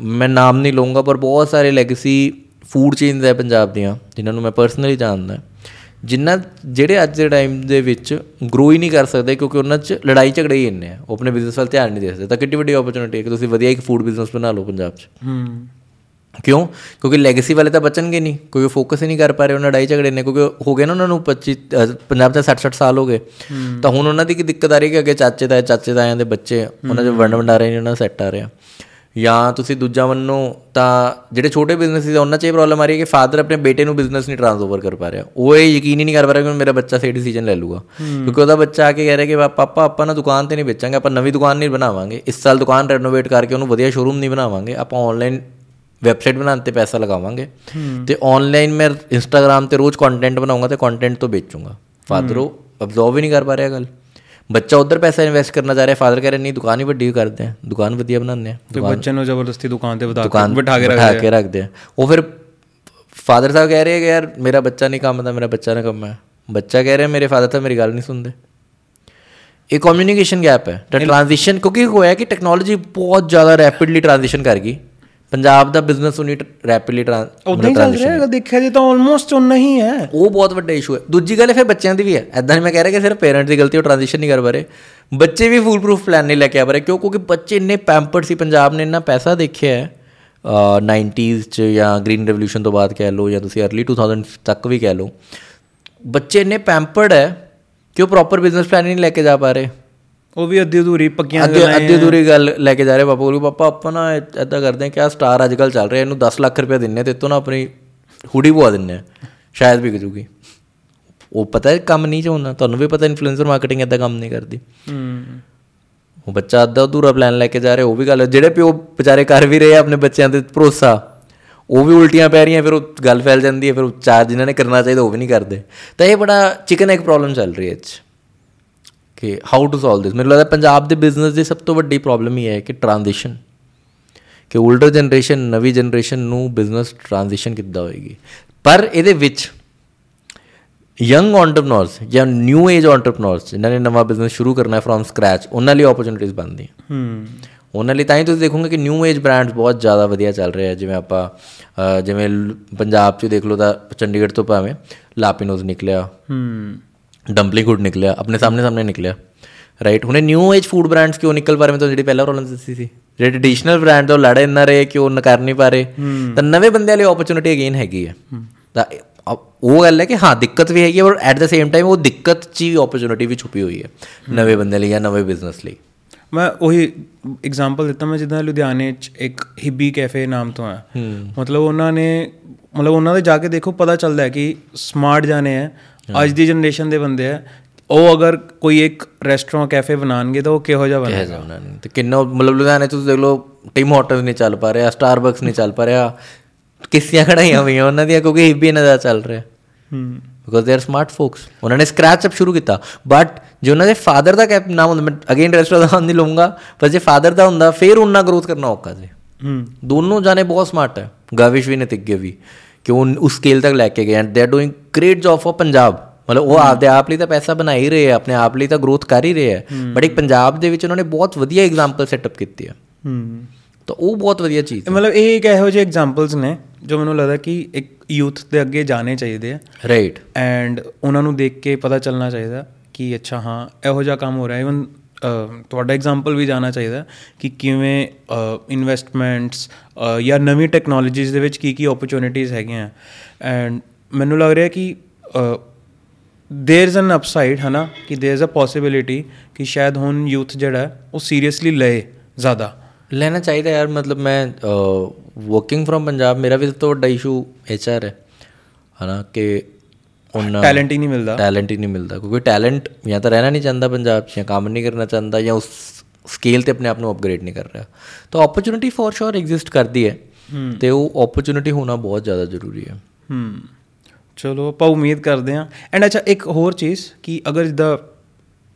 ਮੈਂ ਨਾਮ ਨਹੀਂ ਲਵਾਂਗਾ ਪਰ ਬਹੁਤ ਸਾਰੇ ਲੈਗੇਸੀ ਫੂਡ ਚੇਨਸ ਹੈ ਪੰਜਾਬ ਦੀਆਂ, ਜਿਨ੍ਹਾਂ ਨੂੰ ਮੈਂ ਪਰਸਨਲੀ ਜਾਣਦਾ। ਜਿਨ੍ਹਾਂ ਜਿਹੜੇ ਅੱਜ ਦੇ ਟਾਈਮ ਦੇ ਵਿੱਚ ਗਰੋ ਹੀ ਨਹੀਂ ਕਰ ਸਕਦੇ ਕਿਉਂਕਿ ਉਹਨਾਂ 'ਚ ਲੜਾਈ ਝਗੜੇ ਹੀ ਇੰਨੇ ਆ। ਉਹ ਆਪਣੇ ਬਿਜ਼ਨਸ ਵੱਲ ਧਿਆਨ ਨਹੀਂ ਦੇ ਸਕਦੇ। ਤਾਂ ਕਿੰਨੀ ਵੱਡੀ ਓਪਰਚੁਨਿਟੀ ਹੈ ਕਿ ਤੁਸੀਂ ਵਧੀਆ ਇੱਕ ਫੂਡ ਬਿਜ਼ਨਸ ਬਣਾ ਲਓ ਪੰਜਾਬ 'ਚ। ਹੂੰ। ਕਿਉਂ? ਕਿਉਂਕਿ ਲੈਗੇਸੀ ਵਾਲੇ ਤਾਂ ਬਚਣਗੇ ਨਹੀਂ ਕਿਉਂਕਿ ਫੋਕਸ ਹੀ ਨਹੀਂ ਕਰ ਪਾ ਰਹੇ ਉਹਨਾਂ ਲੜਾਈ ਝਗੜੇ ਨੇ ਕਿਉਂਕਿ ਹੋ ਗਏ ਨਾ ਉਹਨਾਂ ਨੂੰ 25 ਪੰਜਾਬ ਤੇ 60 60 ਸਾਲ ਹੋ ਗਏ। ਤਾਂ ਹੁਣ ਉਹਨਾਂ ਦੀ ਕੀ ਦਿੱਕਤ ਆ ਰਹੀ ਕਿ ਅੱਗੇ ਚਾਚੇ ਤਾਏ ਚਾਚੇ ਤਾਇਆਂ ਦੇ ਬੱਚੇ ਉਹਨਾਂ ਦੇ ਵੰਡ ਵੰਡਾਰੇ ਨਹੀਂ ਉਹਨਾਂ ਸੈੱਟ ਆ ਰਿਹਾ। ਜਾਂ ਤੁਸੀਂ ਦੂਜਾ ਮੰਨੋ ਤਾਂ ਜਿਹੜੇ ਛੋਟੇ ਬਿਜ਼ਨਸ ਸੀ ਉਹਨਾਂ 'ਚ ਇਹ ਪ੍ਰੋਬਲਮ ਆ ਰਹੀ ਹੈ ਕਿ ਫਾਦਰ ਆਪਣੇ ਬੇਟੇ ਨੂੰ ਬਿਜ਼ਨਸ ਨਹੀਂ ਟ੍ਰਾਂਸਫਰ ਕਰ ਪਾ ਰਿਹਾ। ਉਹ ਇਹ ਯਕੀਨ ਹੀ ਨਹੀਂ ਕਰ ਪਾ ਰਿਹਾ ਕਿ ਮੇਰਾ ਬੱਚਾ ਸਹੀ ਡਿਸੀਜਨ ਲੈ ਲੂਗਾ। ਕਿਉਂਕਿ ਉਹਦਾ ਬੱਚਾ ਆ ਕੇ ਕਹਿ ਰਿਹਾ ਕਿ ਪਾਪਾ ਆਪਾਂ ਨਾ ਦੁਕਾਨ ਤੇ ਨਹੀਂ ਵੇਚਾਂਗੇ ਆਪਾਂ ਨਵੀਂ ਦੁਕਾਨ ਨਹੀਂ ਬਣਾਵਾਂਗੇ। ਇਸ ਸਾਲ ਦੁਕਾਨ ਰੈਨੋਵੇਟ ਕਰਕੇ ਉਹਨੂੰ ਵਧੀਆ ਸ਼ੋਰੂਮ ਨਹੀਂ ਬਣਾਵਾਂਗੇ। ਆਪਾਂ ਆਨਲਾਈਨ ਵੈਬਸਾਈਟ ਬਣਾਉਣ ਤੇ ਪੈਸਾ ਲਗਾਵਾਂਗੇ। ਤੇ ਆਨਲਾਈਨ ਮੈਂ ਇੰਸਟਾਗ੍ਰam ਤੇ ਰੋਜ਼ ਕੰਟੈਂਟ ਬਣਾਉਂਗਾ ਤੇ ਕੰਟੈਂਟ ਤੋਂ ਵੇਚੂੰਗਾ। ਫਾਦਰ ਉਹ ਅਬਜ਼ਰਵ ਹੀ ਨਹੀਂ ਕਰ ਪਾ ਰਿਹਾ ਗੱਲ। ਬੱਚਾ ਉਧਰ ਪੈਸਾ ਇਨਵੈਸਟ ਕਰਨਾ ਚਾਹ ਰਿਹਾ ਫਾਦਰ ਕਹਿ ਰਿਹਾ ਨਹੀਂ ਦੁਕਾਨ ਹੀ ਵੱਡੀ ਕਰਦੇ ਆ। ਦੁਕਾਨ ਵਧੀਆ ਬਣਾਉਂਦੇ ਆ। ਤੇ ਬੱਚੇ ਨੂੰ ਜ਼ਬਰਦਸਤੀ ਦੁਕਾਨ ਤੇ ਬਿਠਾ ਕੇ ਬਿਠਾ ਕੇ ਰੱਖਦੇ ਆ। ਉਹ ਫਿਰ ਫਾਦਰ ਸਾਹਿਬ ਕਹਿ ਰਹੇ ਕਿ ਯਾਰ ਮੇਰਾ ਬੱਚਾ ਨਹੀਂ ਕੰਮ ਦਾ ਮੇਰਾ ਬੱਚਾ ਨਾ ਕੰਮ ਹੈ। ਬੱਚਾ ਕਹਿ ਰਿਹਾ ਮੇਰੇ ਫਾਦਰ ਤਾਂ ਮੇਰੀ ਗੱਲ ਨਹੀਂ ਸੁਣਦੇ। ਇਹ ਕਮਿਊਨੀਕੇਸ਼ਨ ਗੈਪ ਹੈ। ਤਾਂ ਟ੍ਰਾਂਜੀਸ਼ਨ ਕਿਉਂਕਿ ਹੋਇਆ ਕਿ ਟੈਕਨੋਲੋਜੀ ਬਹੁਤ ਜ਼ਿਆਦਾ ਰੈਪਿਡਲੀ ਟ੍ਰਾਂਜੀਸ਼ਨ ਕਰ ਗਈ। ਪੰਜਾਬ ਦਾ ਬਿਜ਼ਨਸ ਯੂਨਿਟ ਰੈਪਿਡਲੀ ਉਦਾਂ ਹੀ ਚੱਲ ਰਿਹਾ ਹੈਗਾ ਦੇਖਿਆ ਜੇ ਤਾਂ ਆਲਮੋਸਟ ਉਨਾ ਹੀ ਹੈ। ਉਹ ਬਹੁਤ ਵੱਡਾ ਇਸ਼ੂ ਹੈ। ਦੂਜੀ ਗੱਲ ਫਿਰ ਬੱਚਿਆਂ ਦੀ ਵੀ ਹੈ। ਐਦਾਂ ਨਹੀਂ ਮੈਂ ਕਹਿ ਰਿਹਾ ਕਿ ਸਿਰਫ ਪੇਰੈਂਟਸ ਦੀ ਗਲਤੀ ਉਹ ਟ੍ਰਾਂਜੀਸ਼ਨ ਨਹੀਂ ਕਰ ਰਹੇ। ਬੱਚੇ ਵੀ ਫੁੱਲ ਪ੍ਰੂਫ ਪਲਾਨ ਨਹੀਂ ਲੈ ਕੇ ਆ ਰਹੇ ਕਿਉਂ? ਕਿਉਂਕਿ ਬੱਚੇ ਇੰਨੇ ਪੈਂਪਰਡ ਸੀ ਪੰਜਾਬ ਨੇ ਇੰਨਾ ਪੈਸਾ ਦੇਖਿਆ ਹੈ। 90s ਚ ਜਾਂ ਗ੍ਰੀਨ ਰੈਵੋਲੂਸ਼ਨ ਤੋਂ ਬਾਅਦ ਕਹਿ ਲਓ ਜਾਂ ਤੁਸੀਂ अर्ਲੀ 2000 ਤੱਕ ਵੀ ਕਹਿ ਲਓ। ਬੱਚੇ ਇੰਨੇ ਪੈਂਪਰਡ ਹੈ ਕਿ ਉਹ ਪ੍ਰੋਪਰ ਬਿਜ਼ਨਸ ਪਲਾਨ ਨਹੀਂ ਲੈ ਕੇ ਜਾ ਪਾ ਰਹੇ। ਉਹ ਵੀ ਅੱਧੀ ਅਧੂਰੀ ਪੱਕੀਆਂ ਅੱਧੀ ਅੱਧੀ ਅਧੂਰੀ ਗੱਲ ਲੈ ਕੇ ਜਾ ਰਹੇ ਪਾਪਾ ਕੋਲ ਪਾਪਾ ਆਪਾਂ ਨਾ ਐਦਾਂ ਕਰਦੇ ਆ ਕਿ ਆ ਸਟਾਰ ਅੱਜ ਕੱਲ ਚੱਲ ਰਿਹਾ ਇਹਨੂੰ 10 ਲੱਖ ਰੁਪਏ ਦਿੰਨੇ ਤੇ ਇਤੋਂ ਨਾ ਆਪਣੀ ਹੁਡੀ ਪਵਾ ਦਿੰਨੇ ਸ਼ਾਇਦ ਵਿਕ ਜੂਗੀ। ਉਹ ਪਤਾ ਹੈ ਕੰਮ ਨਹੀਂ ਚਾਹੁੰਦਾ ਤੁਹਾਨੂੰ ਵੀ ਪਤਾ ਇਨਫਲੂਐਂਸਰ ਮਾਰਕੀਟਿੰਗ ਐਦਾਂ ਕੰਮ ਨਹੀਂ ਕਰਦੀ। ਹੂੰ। ਉਹ ਬੱਚਾ ਅੱਧਾ ਅਧੂਰਾ ਪਲਾਨ ਲੈ ਕੇ ਜਾ ਰਿਹਾ ਉਹ ਵੀ ਗੱਲ ਜਿਹੜੇ ਪਿਓ ਵਿਚਾਰੇ ਕਰ ਵੀ ਰਹੇ ਆ ਆਪਣੇ ਬੱਚਿਆਂ ਤੇ ਭਰੋਸਾ ਉਹ ਵੀ ਉਲਟੀਆਂ ਪੈ ਰਹੀਆਂ ਫਿਰ ਉਹ ਗੱਲ ਫੈਲ ਜਾਂਦੀ ਹੈ ਫਿਰ ਚਾਰ ਜਿਨ੍ਹਾਂ ਨੇ ਕਰਨਾ ਚਾਹੀਦਾ ਉਹ ਵੀ ਨਹੀਂ ਕਰਦੇ। ਤਾਂ ਇਹ ਬੜਾ ਚਿਕਨ ਇੱਕ ਪ੍ਰੋਬਲਮ ਚੱਲ ਰਹੀ ਹੈ 'ਚ। ਕਿ ਹਾਊ ਟੂ ਸੋਲਵ ਦਿਸ ਮੈਨੂੰ ਲੱਗਦਾ ਪੰਜਾਬ ਦੇ ਬਿਜ਼ਨਸ ਦੀ ਸਭ ਤੋਂ ਵੱਡੀ ਪ੍ਰੋਬਲਮ ਹੀ ਹੈ ਕਿ ਟ੍ਰਾਂਜੀਸ਼ਨ ਕਿ 올ਡਰ ਜਨਰੇਸ਼ਨ ਨਵੀਂ ਜਨਰੇਸ਼ਨ ਨੂੰ ਬਿਜ਼ਨਸ ਟ੍ਰਾਂਜੀਸ਼ਨ ਕਿੱਦਾਂ ਹੋਏਗੀ। ਪਰ ਇਹਦੇ ਵਿੱਚ ਯੰਗ ਐਂਟਰਪ੍ਰੈਨਰਸ ਜਾਂ ਨਿਊ ਏਜ ਐਂਟਰਪ੍ਰੈਨਰਸ ਜਿਨ੍ਹਾਂ ਨੇ ਨਵਾਂ ਬਿਜ਼ਨਸ ਸ਼ੁਰੂ ਕਰਨਾ ਹੈ ਫਰਮ ਸਕ੍ਰੈਚ ਉਹਨਾਂ ਲਈ ਓਪਰਚੁਨਿਟੀਆਂ ਬਣਦੀਆਂ। ਹੂੰ। ਉਹਨਾਂ ਲਈ ਤਾਂ ਹੀ ਤੁਸੀਂ ਦੇਖੋਗੇ ਕਿ ਨਿਊ ਏਜ ਬ੍ਰਾਂਡਸ ਬਹੁਤ ਜ਼ਿਆਦਾ ਵਧੀਆ ਚੱਲ ਰਹੇ ਆ। ਜਿਵੇਂ ਆਪਾਂ ਜਿਵੇਂ ਪੰਜਾਬ 'ਚ ਦੇਖ ਲਓ ਤਾਂ ਚੰਡੀਗੜ੍ਹ ਤੋਂ ਭਾਵੇਂ ਲਾਪਿਨੋਜ਼ ਨਿਕਲਿਆ। ਹੂੰ। ਡੰਪਲਿੰਗ ਹੁੱਡ ਨਿਕਲਿਆ ਆਪਣੇ ਸਾਹਮਣੇ ਸਾਹਮਣੇ ਨਿਕਲਿਆ ਰਾਈਟ ਹੁਣੇ ਨਿਊ ਏਜ ਫੂਡ ਬ੍ਰਾਂਡਸ ਕਿਉਂ ਨਿਕਲ ਪਾ ਰਹੇ ਮੈਂ ਤਾਂ ਜਿਹੜੀ ਪਹਿਲਾਂ ਰੋਲਨ ਦੱਸੀ ਸੀ ਜਿਹੜੇ ਟ੍ਰੈਡੀਸ਼ਨਲ ਬ੍ਰਾਂਡ ਤੋਂ ਲੜੇ ਨਾ ਰਹੇ ਕਿਉਂ ਨਾ ਕਰ ਨਹੀਂ ਪਾ ਰਹੇ ਤਾਂ ਨਵੇਂ ਬੰਦਿਆਂ ਲਈ ਓਪਰਚੁਨਿਟੀ ਅਗੇਨ ਹੈਗੀ ਹੈ ਤਾਂ ਉਹ ਗੱਲ ਹੈ ਕਿ ਹਾਂ ਦਿੱਕਤ ਵੀ ਹੈਗੀ ਹੈ ਪਰ ਐਟ ਦ ਸੇਮ ਟਾਈਮ ਉਹ ਦਿੱਕਤ 'ਚ ਹੀ ਓਪਰਚੁਨਿਟੀ ਵੀ ਛੁਪੀ ਹੋਈ ਹੈ ਨਵੇਂ ਬੰਦਿਆਂ ਲਈ ਜਾਂ ਨਵੇਂ ਬਿਜ਼ਨਸ ਲਈ ਮੈਂ ਉਹੀ ਐਗਜ਼ਾਮਪਲ ਦਿੱਤਾ ਮੈਂ ਜਿੱਦਾਂ ਲੁਧਿਆਣੇ 'ਚ ਇੱਕ ਹਿੱਬੀ ਕੈਫੇ ਨਾਮ ਤੋਂ ਹੈ ਮਤਲਬ ਉਹਨਾਂ ਨੇ ਮਤਲਬ ਉਹਨਾਂ ਦੇ ਜਾ ਕੇ ਦੇਖੋ ਪਤਾ ਚੱਲਦਾ ਹੈ ਕਿ ਸਮਾਰਟ ਜਾਣੇ ਹੈ ਅੱਜ ਦੀ ਜਨਰੇਸ਼ਨ ਦੇ ਬੰਦੇ ਹੈ ਉਹ ਅਗਰ ਕੋਈ ਇੱਕ ਰੈਸਟੋਰੈਂਟ ਕੈਫੇ ਬਣਾਣਗੇ ਤਾਂ ਉਹ ਕਿਹੋ ਜਿਹਾ ਬਣੇਗਾ? ਜਾਣਾ ਤੇ ਕਿੰਨਾ ਮਤਲਬ ਲੁਧਿਆਣੇ ਤੁਸੀਂ ਦੇਖ ਲਓ ਟਿਮ ਹੋਟਲ ਨਹੀਂ ਚੱਲ ਪਾ ਰਿਹਾ ਸਟਾਰਬਕਸ ਨਹੀਂ ਚੱਲ ਪਾ ਰਿਹਾ ਕਿਸੀਆਂ ਖੜਾਈਆਂ ਹੋਈਆਂ ਉਹਨਾਂ ਦੀਆਂ ਕਿਉਂਕਿ ਇਹ ਵੀ ਇਹਨਾਂ ਦਾ ਚੱਲ ਰਿਹਾ। ਹੂੰ। Because they are smart folks ਉਹਨਾਂ ਨੇ ਸਕ੍ਰੈਚ ਅਪ ਸ਼ੁਰੂ ਕੀਤਾ। ਬਟ ਜੇ ਉਹਨਾਂ ਦੇ ਫਾਦਰ ਦਾ ਕੈਪ ਨਾਮ ਹੁੰਦਾ ਮੈਂ ਅਗੇਨ ਰੈਸਟੋਰੈਂਟ ਦਾ ਨਹੀਂ ਲਵਾਂਗਾ ਪਰ ਜੇ ਫਾਦਰ ਦਾ ਹੁੰਦਾ ਫਿਰ ਉਹਨਾਂ ਗਰੋਥ ਕਰਨਾ ਔਖਾ ਸੀ ਹੂੰ। ਦੋਨੋਂ ਜਾਨੇ ਬਹੁਤ ਸਮਾਰਟ ਹੈ। ਗਾਵਿਸ਼ ਵੀ ਨੇ ਤਿੱਗੇ ਵੀ। ਕਿ ਉਹ ਉਸ ਸਕੇਲ ਤੱਕ ਲੈ ਕੇ ਗਏ and they are doing great job for Punjab ਮਤਲਬ ਉਹ ਆਪਦੇ ਆਪ ਲਈ ਤਾਂ ਪੈਸਾ ਬਣਾ ਹੀ ਰਹੇ ਆ ਆਪਣੇ ਆਪ ਲਈ ਤਾਂ ਗਰੋਥ ਕਰ ਹੀ ਰਹੇ ਆ। ਬਟ ਇੱਕ ਪੰਜਾਬ ਦੇ ਵਿੱਚ ਉਹਨਾਂ ਨੇ ਬਹੁਤ ਵਧੀਆ ਐਗਜ਼ਾਮਪਲ ਸੈਟਅਪ ਕੀਤੀ ਹੈ ਹੂੰ। ਤਾਂ ਉਹ ਬਹੁਤ ਵਧੀਆ ਚੀਜ਼ ਇਹ ਮਤਲਬ ਇਹ ਇੱਕ ਇਹੋ ਜਿਹੇ ਐਗਜ਼ਾਮਪਲਸ ਨੇ ਜੋ ਮੈਨੂੰ ਲੱਗਦਾ ਕਿ ਇੱਕ ਯੂਥ ਦੇ ਅੱਗੇ ਜਾਣੇ ਚਾਹੀਦੇ ਆ। ਹੈ ਰਾਈਟ ਐਂਡ ਉਹਨਾਂ ਨੂੰ ਦੇਖ ਕੇ ਪਤਾ ਚੱਲਣਾ ਚਾਹੀਦਾ ਕਿ ਅੱਛਾ ਹਾਂ ਇਹੋ ਜਿਹਾ ਕੰਮ ਹੋ ਰਿਹਾ ਇਵਨ ਤੁਹਾਡਾ ਐਗਜ਼ਾਮਪਲ ਵੀ ਜਾਣਾ ਚਾਹੀਦਾ ਕਿ ਕਿਵੇਂ ਇਨਵੈਸਟਮੈਂਟਸ ਜਾਂ ਨਵੀਂ ਟੈਕਨੋਲੋਜੀਜ਼ ਦੇ ਵਿੱਚ ਕੀ ਕੀ ਓਪਰਚੁਨਿਟੀਜ਼ ਹੈਗੀਆਂ ਐਂਡ ਮੈਨੂੰ ਲੱਗ ਰਿਹਾ ਕਿ देयर इज़ एन अपसाइड है ना कि देयर इज़ अ पॉसिबिलिटी कि शायद ਹੁਣ ਯੂਥ ਜਿਹੜਾ ਹੈ ਉਹ ਸੀਰੀਅਸਲੀ ਲਏ ਜ਼ਿਆਦਾ ਲੈਣਾ ਚਾਹੀਦਾ ਯਾਰ ਮਤਲਬ ਮੈਂ ਵਰਕਿੰਗ ਫਰਮ ਪੰਜਾਬ ਮੇਰਾ ਵੀ ਸਭ ਤੋਂ ਵੱਡਾ ਇਸ਼ੂ ਐਚਆਰ ਹੈ ਹਨਾ ਕਿ ਉਹਨਾਂ ਟੈਲੈਂਟ ਹੀ ਨਹੀਂ ਮਿਲਦਾ। ਟੈਲੈਂਟ ਹੀ ਨਹੀਂ ਮਿਲਦਾ ਕਿਉਂਕਿ ਟੈਲੈਂਟ ਜਾਂ ਤਾਂ ਰਹਿਣਾ ਨਹੀਂ ਚਾਹੁੰਦਾ ਪੰਜਾਬ 'ਚ ਜਾਂ ਕੰਮ ਨਹੀਂ ਕਰਨਾ ਚਾਹੁੰਦਾ ਜਾਂ ਉਸ ਸਕੇਲ ਤੇ ਆਪਣੇ ਆਪ ਨੂੰ ਅਪਗ੍ਰੇਡ ਨਹੀਂ ਕਰ ਰਿਹਾ। ਤਾਂ ਓਪਰਚੁਨਿਟੀ ਫॉर ਸ਼ੋਰ ਐਗਜ਼ਿਸਟ ਕਰਦੀ ਹੈ ਤੇ ਉਹ ਓਪਰਚੁਨਿਟੀ ਹੋਣਾ ਬਹੁਤ ਜ਼ਿਆਦਾ ਜ਼ਰੂਰੀ ਹੈ। ਹੂੰ। ਚਲੋ ਆਪਾਂ ਉਮੀਦ ਕਰਦੇ ਹਾਂ। ਐਂਡ ਅੱਛਾ ਇੱਕ ਹੋਰ ਚੀਜ਼ ਕਿ ਅਗਰ ਜਿੱਦਾਂ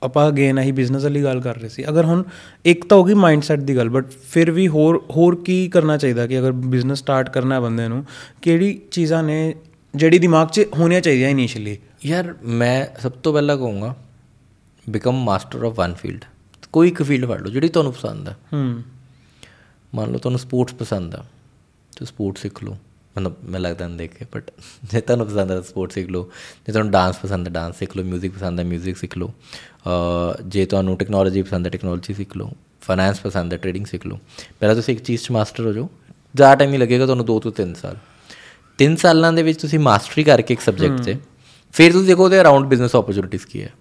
ਆਪਾਂ ਅਗੇਨ ਆਹੀ ਬਿਜ਼ਨਸ ਵਾਲੀ ਗੱਲ ਕਰ ਰਹੇ ਸੀ ਅਗਰ ਹੁਣ ਇੱਕ ਤਾਂ ਹੋ ਗਈ ਮਾਈਂਡਸੈਟ ਦੀ ਗੱਲ ਬਟ ਫਿਰ ਵੀ ਹੋਰ ਹੋਰ ਕੀ ਕਰਨਾ ਚਾਹੀਦਾ ਕਿ ਅਗਰ ਬਿਜ਼ਨਸ ਸਟਾਰਟ ਕਰਨਾ ਹੈ ਬੰਦੇ ਨੂੰ ਕਿਹੜੀ ਚੀਜ਼ਾਂ ਨੇ ਜਿਹੜੀ ਦਿਮਾਗ 'ਚ ਹੋਣੀਆਂ ਚਾਹੀਦੀਆਂ ਇਨੀਸ਼ੀਅਲੀ ਯਾਰ ਮੈਂ ਸਭ ਤੋਂ ਪਹਿਲਾਂ ਕਹੂੰਗਾ become master of one field ਕੋਈ ਇੱਕ ਫੀਲਡ ਫੜ ਲਓ ਜਿਹੜੀ ਤੁਹਾਨੂੰ ਪਸੰਦ ਹੈ ਹੂੰ ਮੰਨ ਲਓ ਤੁਹਾਨੂੰ ਸਪੋਰਟਸ ਪਸੰਦ ਆ ਤੇ ਸਪੋਰਟ ਸਿੱਖ ਲਓ ਮਤਲਬ ਮੈਂ ਲੱਗਦਾ ਨਹੀਂ ਦੇਖੇ ਬਟ ਜੇ ਤੁਹਾਨੂੰ ਪਸੰਦ ਹੈ ਸਪੋਰਟ ਸਿੱਖ ਲਓ ਜੇ ਤੁਹਾਨੂੰ ਡਾਂਸ ਪਸੰਦ ਹੈ ਡਾਂਸ ਸਿੱਖ ਲਓ 뮤직 ਪਸੰਦ ਹੈ 뮤직 ਸਿੱਖ ਲਓ ਅਹ ਜੇ ਤੁਹਾਨੂੰ ਟੈਕਨੋਲੋਜੀ ਪਸੰਦ ਹੈ ਟੈਕਨੋਲੋਜੀ ਸਿੱਖ ਲਓ ਫਾਈਨੈਂਸ ਪਸੰਦ ਹੈ ਟ੍ਰੇਡਿੰਗ ਸਿੱਖ ਲਓ ਪਹਿਲਾਂ ਤੁਸੀਂ ਇੱਕ ਚੀਜ਼ 'ਚ ਮਾਸਟਰ ਹੋ ਜਾਓ ਜ਼ਿਆਦਾ ਟਾਈਮ ਨਹੀਂ ਲੱਗੇਗਾ ਤੁਹਾਨੂੰ 2 ਤੋਂ 3 ਸਾਲ 3 ਸਾਲਾਂ ਦੇ ਵਿੱਚ ਤੁਸੀਂ ਮਾਸਟਰੀ ਕਰਕੇ ਇੱਕ ਸਬਜੈਕਟ 'ਤੇ ਫਿਰ ਤੁਸੀਂ ਦੇਖੋ ਉਹਦੇ ਅਰਾਊਂਡ ਬਿਜ਼ਨਸ ਓਪਰਚੁਨਿਟੀਜ਼ ਕੀ ਹੈ।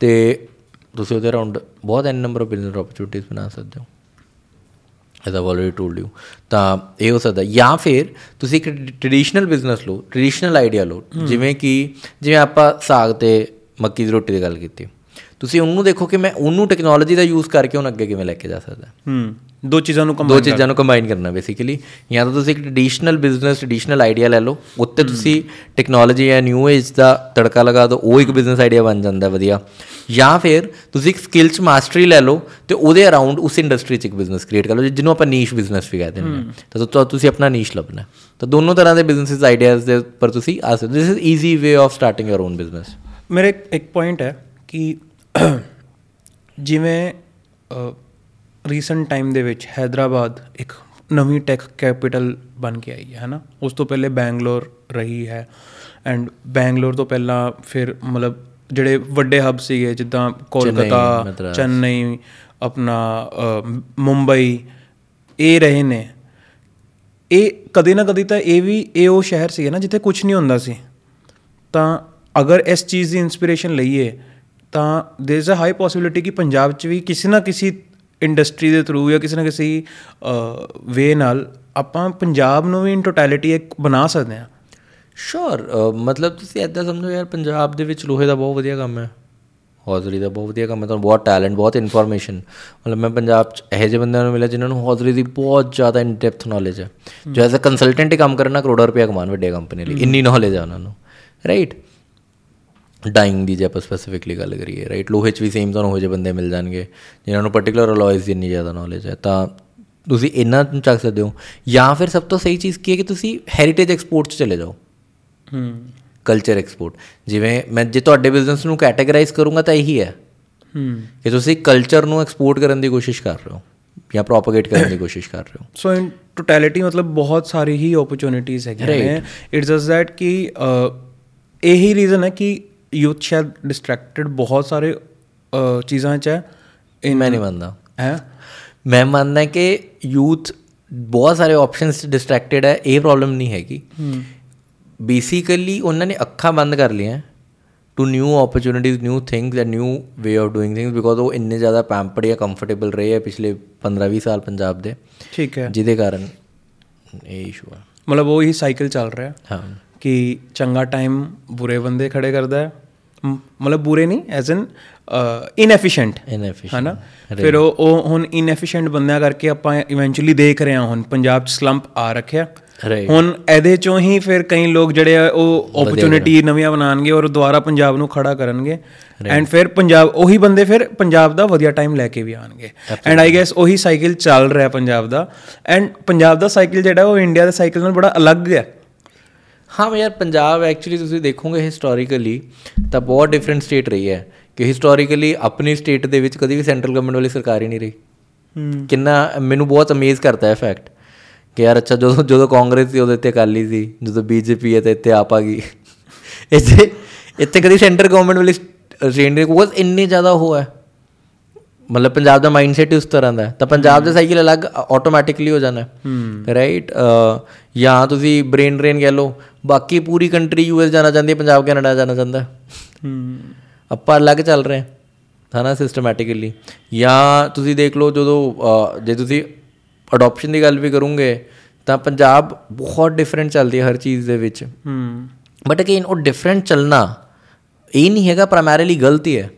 ਤੇ ਤੁਸੀਂ ਉਹਦੇ ਅਰਾਊਂਡ ਬਹੁਤ an number of business opportunities ਬਣਾ ਸਕਦੇ ਹੋ। As I already told you ਤਾਂ ਇਹ ਹੋ ਸਕਦਾ ਜਾਂ ਫਿਰ ਤੁਸੀਂ ਇੱਕ ਟ੍ਰੈਡੀਸ਼ਨਲ ਬਿਜ਼ਨਸ ਲਓ ਟ੍ਰੈਡੀਸ਼ਨਲ ਆਈਡੀਆ ਲਓ ਜਿਵੇਂ ਕਿ ਜਿਵੇਂ ਆਪਾਂ ਸਾਗ ਤੇ ਮੱਕੀ ਦੀ ਰੋਟੀ ਦੀ ਗੱਲ ਕੀਤੀ। ਤੁਸੀਂ ਉਹਨੂੰ ਦੇਖੋ ਕਿ ਮੈਂ ਉਹਨੂੰ ਟੈਕਨੋਲੋਜੀ ਦਾ ਯੂਜ਼ ਕਰਕੇ ਉਹਨੂੰ ਅੱਗੇ ਕਿਵੇਂ ਲੈ ਕੇ ਜਾ ਸਕਦਾ। ਹੂੰ। ਦੋ ਚੀਜ਼ਾਂ ਨੂੰ ਦੋ ਕੰਬਾਈਨ ਚੀਜ਼ਾਂ ਨੂੰ ਕੰਬਾਈਨ ਕਰਨਾ ਬੇਸਿਕਲੀ ਜਾਂ ਤਾਂ ਤੁਸੀਂ ਇੱਕ ਟ੍ਰੈਡੀਸ਼ਨਲ ਬਿਜ਼ਨਸ ਟ੍ਰੈਡੀਸ਼ਨਲ ਆਈਡੀਆ ਲੈ ਲਓ ਉੱਤੇ ਤੁਸੀਂ ਟੈਕਨੋਲੋਜੀ ਜਾਂ ਨਿਊ ਏਜ ਦਾ ਤੜਕਾ ਲਗਾ ਦਿਓ ਉਹ ਇੱਕ ਬਿਜ਼ਨਸ ਆਈਡੀਆ ਬਣ ਜਾਂਦਾ ਵਧੀਆ। ਜਾਂ ਫਿਰ ਤੁਸੀਂ ਇੱਕ ਸਕਿੱਲ 'ਚ ਮਾਸਟਰੀ ਲੈ ਲਓ ਤੇ ਉਹਦੇ ਅਰਾਊਂਡ ਉਸ ਇੰਡਸਟਰੀ 'ਚ ਇੱਕ ਬਿਜ਼ਨਸ ਕ੍ਰੀਏਟ ਕਰ ਲਓ ਜਿਹਨੂੰ ਆਪਾਂ ਨੀਸ਼ ਬਿਜ਼ਨਸ ਵੀ ਕਹਿੰਦੇ ਨੇ ਤਾਂ ਤੁਸੀਂ ਆਪਣਾ ਨੀਸ਼ ਲੱਭਣਾ। ਤਾਂ ਦੋਨੋਂ ਤਰ੍ਹਾਂ ਦੇ ਬਿਜ਼ਨਸਿਸ ਆਈਡੀਆਜ਼ ਦੇ ਉੱਪਰ ਤੁਸੀਂ ਆ ਸਕਦੇ this is easy way of starting your own business ਮੇਰੇ ਇੱਕ ਪੁਆਇੰਟ ਹੈ ਕਿ ਜਿਵੇਂ ਰੀਸੈਂਟ ਟਾਈਮ ਦੇ ਵਿੱਚ ਹੈਦਰਾਬਾਦ ਇੱਕ ਨਵੀਂ ਟੈਕ ਕੈਪੀਟਲ ਬਣ ਕੇ ਆਈ ਹੈ ਹੈ ਨਾ ਉਸ ਤੋਂ ਪਹਿਲੇ ਬੈਂਗਲੌਰ ਰਹੀ ਹੈ ਐਂਡ ਬੈਂਗਲੌਰ ਤੋਂ ਪਹਿਲਾਂ ਫਿਰ ਮਤਲਬ ਜਿਹੜੇ ਵੱਡੇ ਹੱਬ ਸੀਗੇ ਜਿੱਦਾਂ ਕੋਲਕਾਤਾ। ਚੇਨਈ ਆਪਣਾ ਮੁੰਬਈ ਇਹ ਰਹੇ ਨੇ। ਇਹ ਕਦੇ ਨਾ ਕਦੇ ਤਾਂ ਇਹ ਵੀ ਇਹ ਉਹ ਸ਼ਹਿਰ ਸੀ ਨਾ ਜਿੱਥੇ ਕੁਝ ਨਹੀਂ ਹੁੰਦਾ ਸੀ। ਤਾਂ ਅਗਰ ਇਸ ਚੀਜ਼ ਦੀ ਇਨਸਪੀਰੇਸ਼ਨ ਲਈਏ ਤਾਂ ਦੇਰ ਇਜ਼ ਅ ਹਾਈ ਪੋਸਿਬਿਲਿਟੀ ਕਿ ਪੰਜਾਬ 'ਚ ਵੀ ਕਿਸੇ ਨਾ ਕਿਸੇ ਇੰਡਸਟਰੀ ਦੇ ਥਰੂ ਜਾਂ ਕਿਸੇ ਨਾ ਕਿਸੇ ਵੇ ਨਾਲ ਆਪਾਂ ਪੰਜਾਬ ਨੂੰ ਵੀ ਇਨ ਟੋਟੈਲਿਟੀ ਇੱਕ ਬਣਾ ਸਕਦੇ ਹਾਂ। ਸ਼ੋਰ ਮਤਲਬ ਤੁਸੀਂ ਐਦਾਂ ਸਮਝੋ ਯਾਰ ਪੰਜਾਬ ਦੇ ਵਿੱਚ ਲੋਹੇ ਦਾ ਬਹੁਤ ਵਧੀਆ ਕੰਮ ਹੈ ਹੌਜ਼ਰੀ ਦਾ ਬਹੁਤ ਵਧੀਆ ਕੰਮ ਹੈ ਤੁਹਾਨੂੰ ਬਹੁਤ ਟੈਲੈਂਟ ਬਹੁਤ ਇਨਫੋਰਮੇਸ਼ਨ ਮਤਲਬ ਮੈਂ ਪੰਜਾਬ 'ਚ ਇਹੋ ਜਿਹੇ ਬੰਦਿਆਂ ਨੂੰ ਮਿਲਿਆ ਜਿਨ੍ਹਾਂ ਨੂੰ ਹੌਜ਼ਰੀ ਦੀ ਬਹੁਤ ਜ਼ਿਆਦਾ ਇਨ ਡੈਪਥ ਨੌਲੇਜ ਹੈ। ਜੋ ਐਜ਼ ਅ ਕੰਸਲਟੈਂਟ ਹੀ ਕੰਮ ਕਰਨਾ ਕਰੋੜਾਂ ਰੁਪਏ ਕਮਾਉਣ ਵੱਡੇ ਕੰਪਨੀ ਲਈ ਇੰਨੀ ਨੌਲੇਜ ਹੈ ਉਹਨਾਂ ਨੂੰ ਰਾਈਟ ਡਾਈਂਗ ਦੀ ਜੇ ਆਪਾਂ ਸਪੈਸੀਫਿਕਲੀ ਗੱਲ ਕਰੀਏ ਰਾਈਟ ਲੋਹੇ 'ਚ ਵੀ ਸੇਮ ਤੁਹਾਨੂੰ ਹੋ ਜਿਹੇ ਬੰਦੇ ਮਿਲ ਜਾਣਗੇ ਜਿਨ੍ਹਾਂ ਨੂੰ ਪਾਰਟਿਕੂਲਰ ਅਲੋਇਜ਼ ਦੀ ਇੰਨੀ ਜ਼ਿਆਦਾ ਨੌਲੇਜ ਹੈ। ਤਾਂ ਤੁਸੀਂ ਇਹਨਾਂ ਨੂੰ ਚੱਕ ਸਕਦੇ ਹੋ। ਜਾਂ ਫਿਰ ਸਭ ਤੋਂ ਸਹੀ ਚੀਜ਼ ਕੀ ਹੈ ਕਿ ਤੁਸੀਂ ਹੈਰੀਟੇਜ ਐਕਸਪੋਰਟ 'ਚ ਚਲੇ ਜਾਓ। ਹੂੰ। ਕਲਚਰ ਐਕਸਪੋਰਟ ਜਿਵੇਂ ਮੈਂ ਜੇ ਤੁਹਾਡੇ ਬਿਜ਼ਨਸ ਨੂੰ ਕੈਟਾਗਰਾਈਜ਼ ਕਰੂੰਗਾ ਤਾਂ ਇਹੀ ਹੈ ਹੂੰ। ਕਿ ਤੁਸੀਂ ਕਲਚਰ ਨੂੰ ਐਕਸਪੋਰਟ ਕਰਨ ਦੀ ਕੋਸ਼ਿਸ਼ ਕਰ ਰਹੇ ਹੋ ਜਾਂ ਪ੍ਰੋਪਗੇਟ ਕਰਨ ਦੀ ਕੋਸ਼ਿਸ਼ ਕਰ ਰਹੇ ਹੋ। ਸੋ ਇਨ ਟੋਟੈਲਿਟੀ ਮਤਲਬ ਬਹੁਤ ਸਾਰੀ ਹੀ ਓਪਰਚੁਨਿਟੀਜ਼ ਹੈਗੀਆਂ ਨੇ। ਇਟਸ ਜਸਟ ਦੈਟ ਕਿ ਇਹੀ ਰੀਜ਼ਨ ਹੈ ਕਿ ਯੂਥ ਸ਼ਾਇਦ ਡਿਸਟਰੈਕਟਡ ਬਹੁਤ ਸਾਰੇ ਚੀਜ਼ਾਂ 'ਚ ਹੈ। ਮੈਂ ਨਹੀਂ ਮੰਨਦਾ। ਹੈ? ਮੈਂ ਮੰਨਦਾ ਕਿ ਯੂਥ ਬਹੁਤ ਸਾਰੇ ਆਪਸ਼ਨਸ ਡਿਸਟਰੈਕਟਡ ਹੈ ਇਹ ਪ੍ਰੋਬਲਮ ਨਹੀਂ ਹੈਗੀ। ਬੇਸਿਕਲੀ ਉਹਨਾਂ ਨੇ ਅੱਖਾਂ ਬੰਦ ਕਰ ਲਈਆਂ to new opportunities new things and new way of doing things because ਉਹ ਇੰਨੇ ਜ਼ਿਆਦਾ ਪੈਂਪਰਡ ਜਾਂ ਕੰਫਰਟੇਬਲ ਰਹੇ ਆ ਪਿਛਲੇ 15-20 ਸਾਲ ਪੰਜਾਬ ਦੇ। ਠੀਕ ਹੈ। ਜਿਹਦੇ ਕਾਰਨ ਇਹ ਇਸ਼ੂ ਆ। ਮਤਲਬ ਉਹ ਹੀ ਸਾਈਕਲ ਚੱਲ ਰਿਹਾ। ਹਾਂ। ਕਿ ਚੰਗਾ ਟਾਈਮ ਬੁਰੇ ਬੰਦੇ ਖੜੇ ਕਰਦਾ ਹੈ। ਮਤਲਬ ਬੁਰੇ ਨਹੀਂ ਐਜ਼ ਐਨ ਇਨੈਫੀਸ਼ੀਐਂਟ ਇਨੈਫੀਸ਼ੀਐਂਟ ਹਨਾ ਫਿਰ ਉਹ ਹੁਣ ਇਨੈਫੀਸ਼ੀਐਂਟ ਬੰਦਿਆਂ ਕਰਕੇ ਆਪਾਂ ਇਵੈਂਚੁਅਲੀ ਦੇਖ ਰਹੇ ਹਾਂ ਹੁਣ ਪੰਜਾਬ ਚ ਸਲੰਪ ਆ ਰੱਖਿਆ ਹੁਣ ਇਹਦੇ ਚੋਂ ਹੀ ਫਿਰ ਕਈ ਲੋਕ ਜਿਹੜੇ ਆ ਉਹ ਓਪਰਚ्युनिटी ਨਵੀਆਂ ਬਣਾਣਗੇ ਔਰ ਦੁਆਰਾ ਪੰਜਾਬ ਨੂੰ ਖੜਾ ਕਰਨਗੇ ਐਂਡ ਫਿਰ ਪੰਜਾਬ ਉਹੀ ਬੰਦੇ ਫਿਰ ਪੰਜਾਬ ਦਾ ਵਧੀਆ ਟਾਈਮ ਲੈ ਕੇ ਵੀ ਆਣਗੇ ਐਂਡ ਆਈ ਗੈਸ ਉਹੀ ਸਾਈਕਲ ਚੱਲ ਰਿਹਾ ਪੰਜਾਬ ਦਾ ਐਂਡ ਪੰਜਾਬ ਦਾ ਸਾਈਕਲ ਜਿਹੜਾ ਉਹ ਇੰਡੀਆ ਦੇ ਸਾਈਕਲ ਨਾਲ ਬੜਾ ਅਲੱਗ ਹੈ ਹਾਂ ਯਾਰ ਪੰਜਾਬ ਐਕਚੁਅਲੀ ਤੁਸੀਂ ਦੇਖੋਗੇ ਹਿਸਟੋਰੀਕਲੀ ਤਾਂ ਬਹੁਤ ਡਿਫਰੈਂਟ ਸਟੇਟ ਰਹੀ ਹੈ ਕਿ ਹਿਸਟੋਰੀਕਲੀ ਆਪਣੀ ਸਟੇਟ ਦੇ ਵਿੱਚ ਕਦੀ ਵੀ ਸੈਂਟਰਲ ਗਵਰਨਮੈਂਟ ਵਾਲੀ ਸਰਕਾਰ ਹੀ ਨਹੀਂ ਰਹੀ। ਹੂੰ। ਕਿੰਨਾ ਮੈਨੂੰ ਬਹੁਤ ਅਮੇਜ਼ ਕਰਦਾ ਹੈ ਫੈਕਟ ਕਿ ਯਾਰ ਅੱਛਾ ਜਦੋਂ ਜਦੋਂ ਕਾਂਗਰਸ ਸੀ ਉਹਦੇ ਤੇ ਅਕਾਲੀ ਸੀ ਜਦੋਂ ਬੀਜੇਪੀ ਹੈ ਤੇ ਇੱਥੇ ਆਪ ਆ ਗਈ। ਇੱਥੇ ਇੱਥੇ ਕਦੀ ਸੈਂਟਰ ਗਵਰਨਮੈਂਟ ਵਾਲੀ ਸਟੇਟ ਦੇ ਕੋਲ ਇੰਨੀ ਜ਼ਿਆਦਾ ਉਹ ਹੈ। ਮਤਲਬ ਪੰਜਾਬ ਦਾ ਮਾਈਂਡਸੈਟ ਉਸ ਤਰ੍ਹਾਂ ਦਾ ਤਾਂ ਪੰਜਾਬ ਦਾ ਸਾਈਕਲ ਅਲੱਗ ਆਟੋਮੈਟਿਕਲੀ ਹੋ ਜਾਣਾ ਰਾਈਟ ਜਾਂ ਤੁਸੀਂ ਬ੍ਰੇਨ ਡਰੇਨ ਕਹਿ ਲਓ। ਬਾਕੀ ਪੂਰੀ ਕੰਟਰੀ ਯੂਐਸ ਜਾਣਾ ਚਾਹੁੰਦੀ ਹੈ ਪੰਜਾਬ ਕੈਨੇਡਾ ਜਾਣਾ ਚਾਹੁੰਦਾ ਆਪਾਂ ਅਲੱਗ ਚੱਲ ਰਹੇ ਹਾਂ। ਹਨਾ ਸਿਸਟਮੈਟਿਕਲੀ ਜਾਂ ਤੁਸੀਂ ਦੇਖ ਲਓ ਜਦੋਂ ਜੇ ਤੁਸੀਂ ਅਡਾਪਸ਼ਨ ਦੀ ਗੱਲ ਵੀ ਕਰੋਗੇ ਤਾਂ ਪੰਜਾਬ ਬਹੁਤ ਡਿਫਰੈਂਟ ਚੱਲਦੀ ਹੈ ਹਰ ਚੀਜ਼ ਦੇ ਵਿੱਚ। ਹੂੰ ਬਟ ਅਗੇਨ ਉਹ ਡਿਫਰੈਂਟ ਚੱਲਣਾ ਇਹ ਨਹੀਂ ਹੈਗਾ ਪ੍ਰਾਇਮਰੀਲੀ ਗਲਤੀ ਹੂੰ।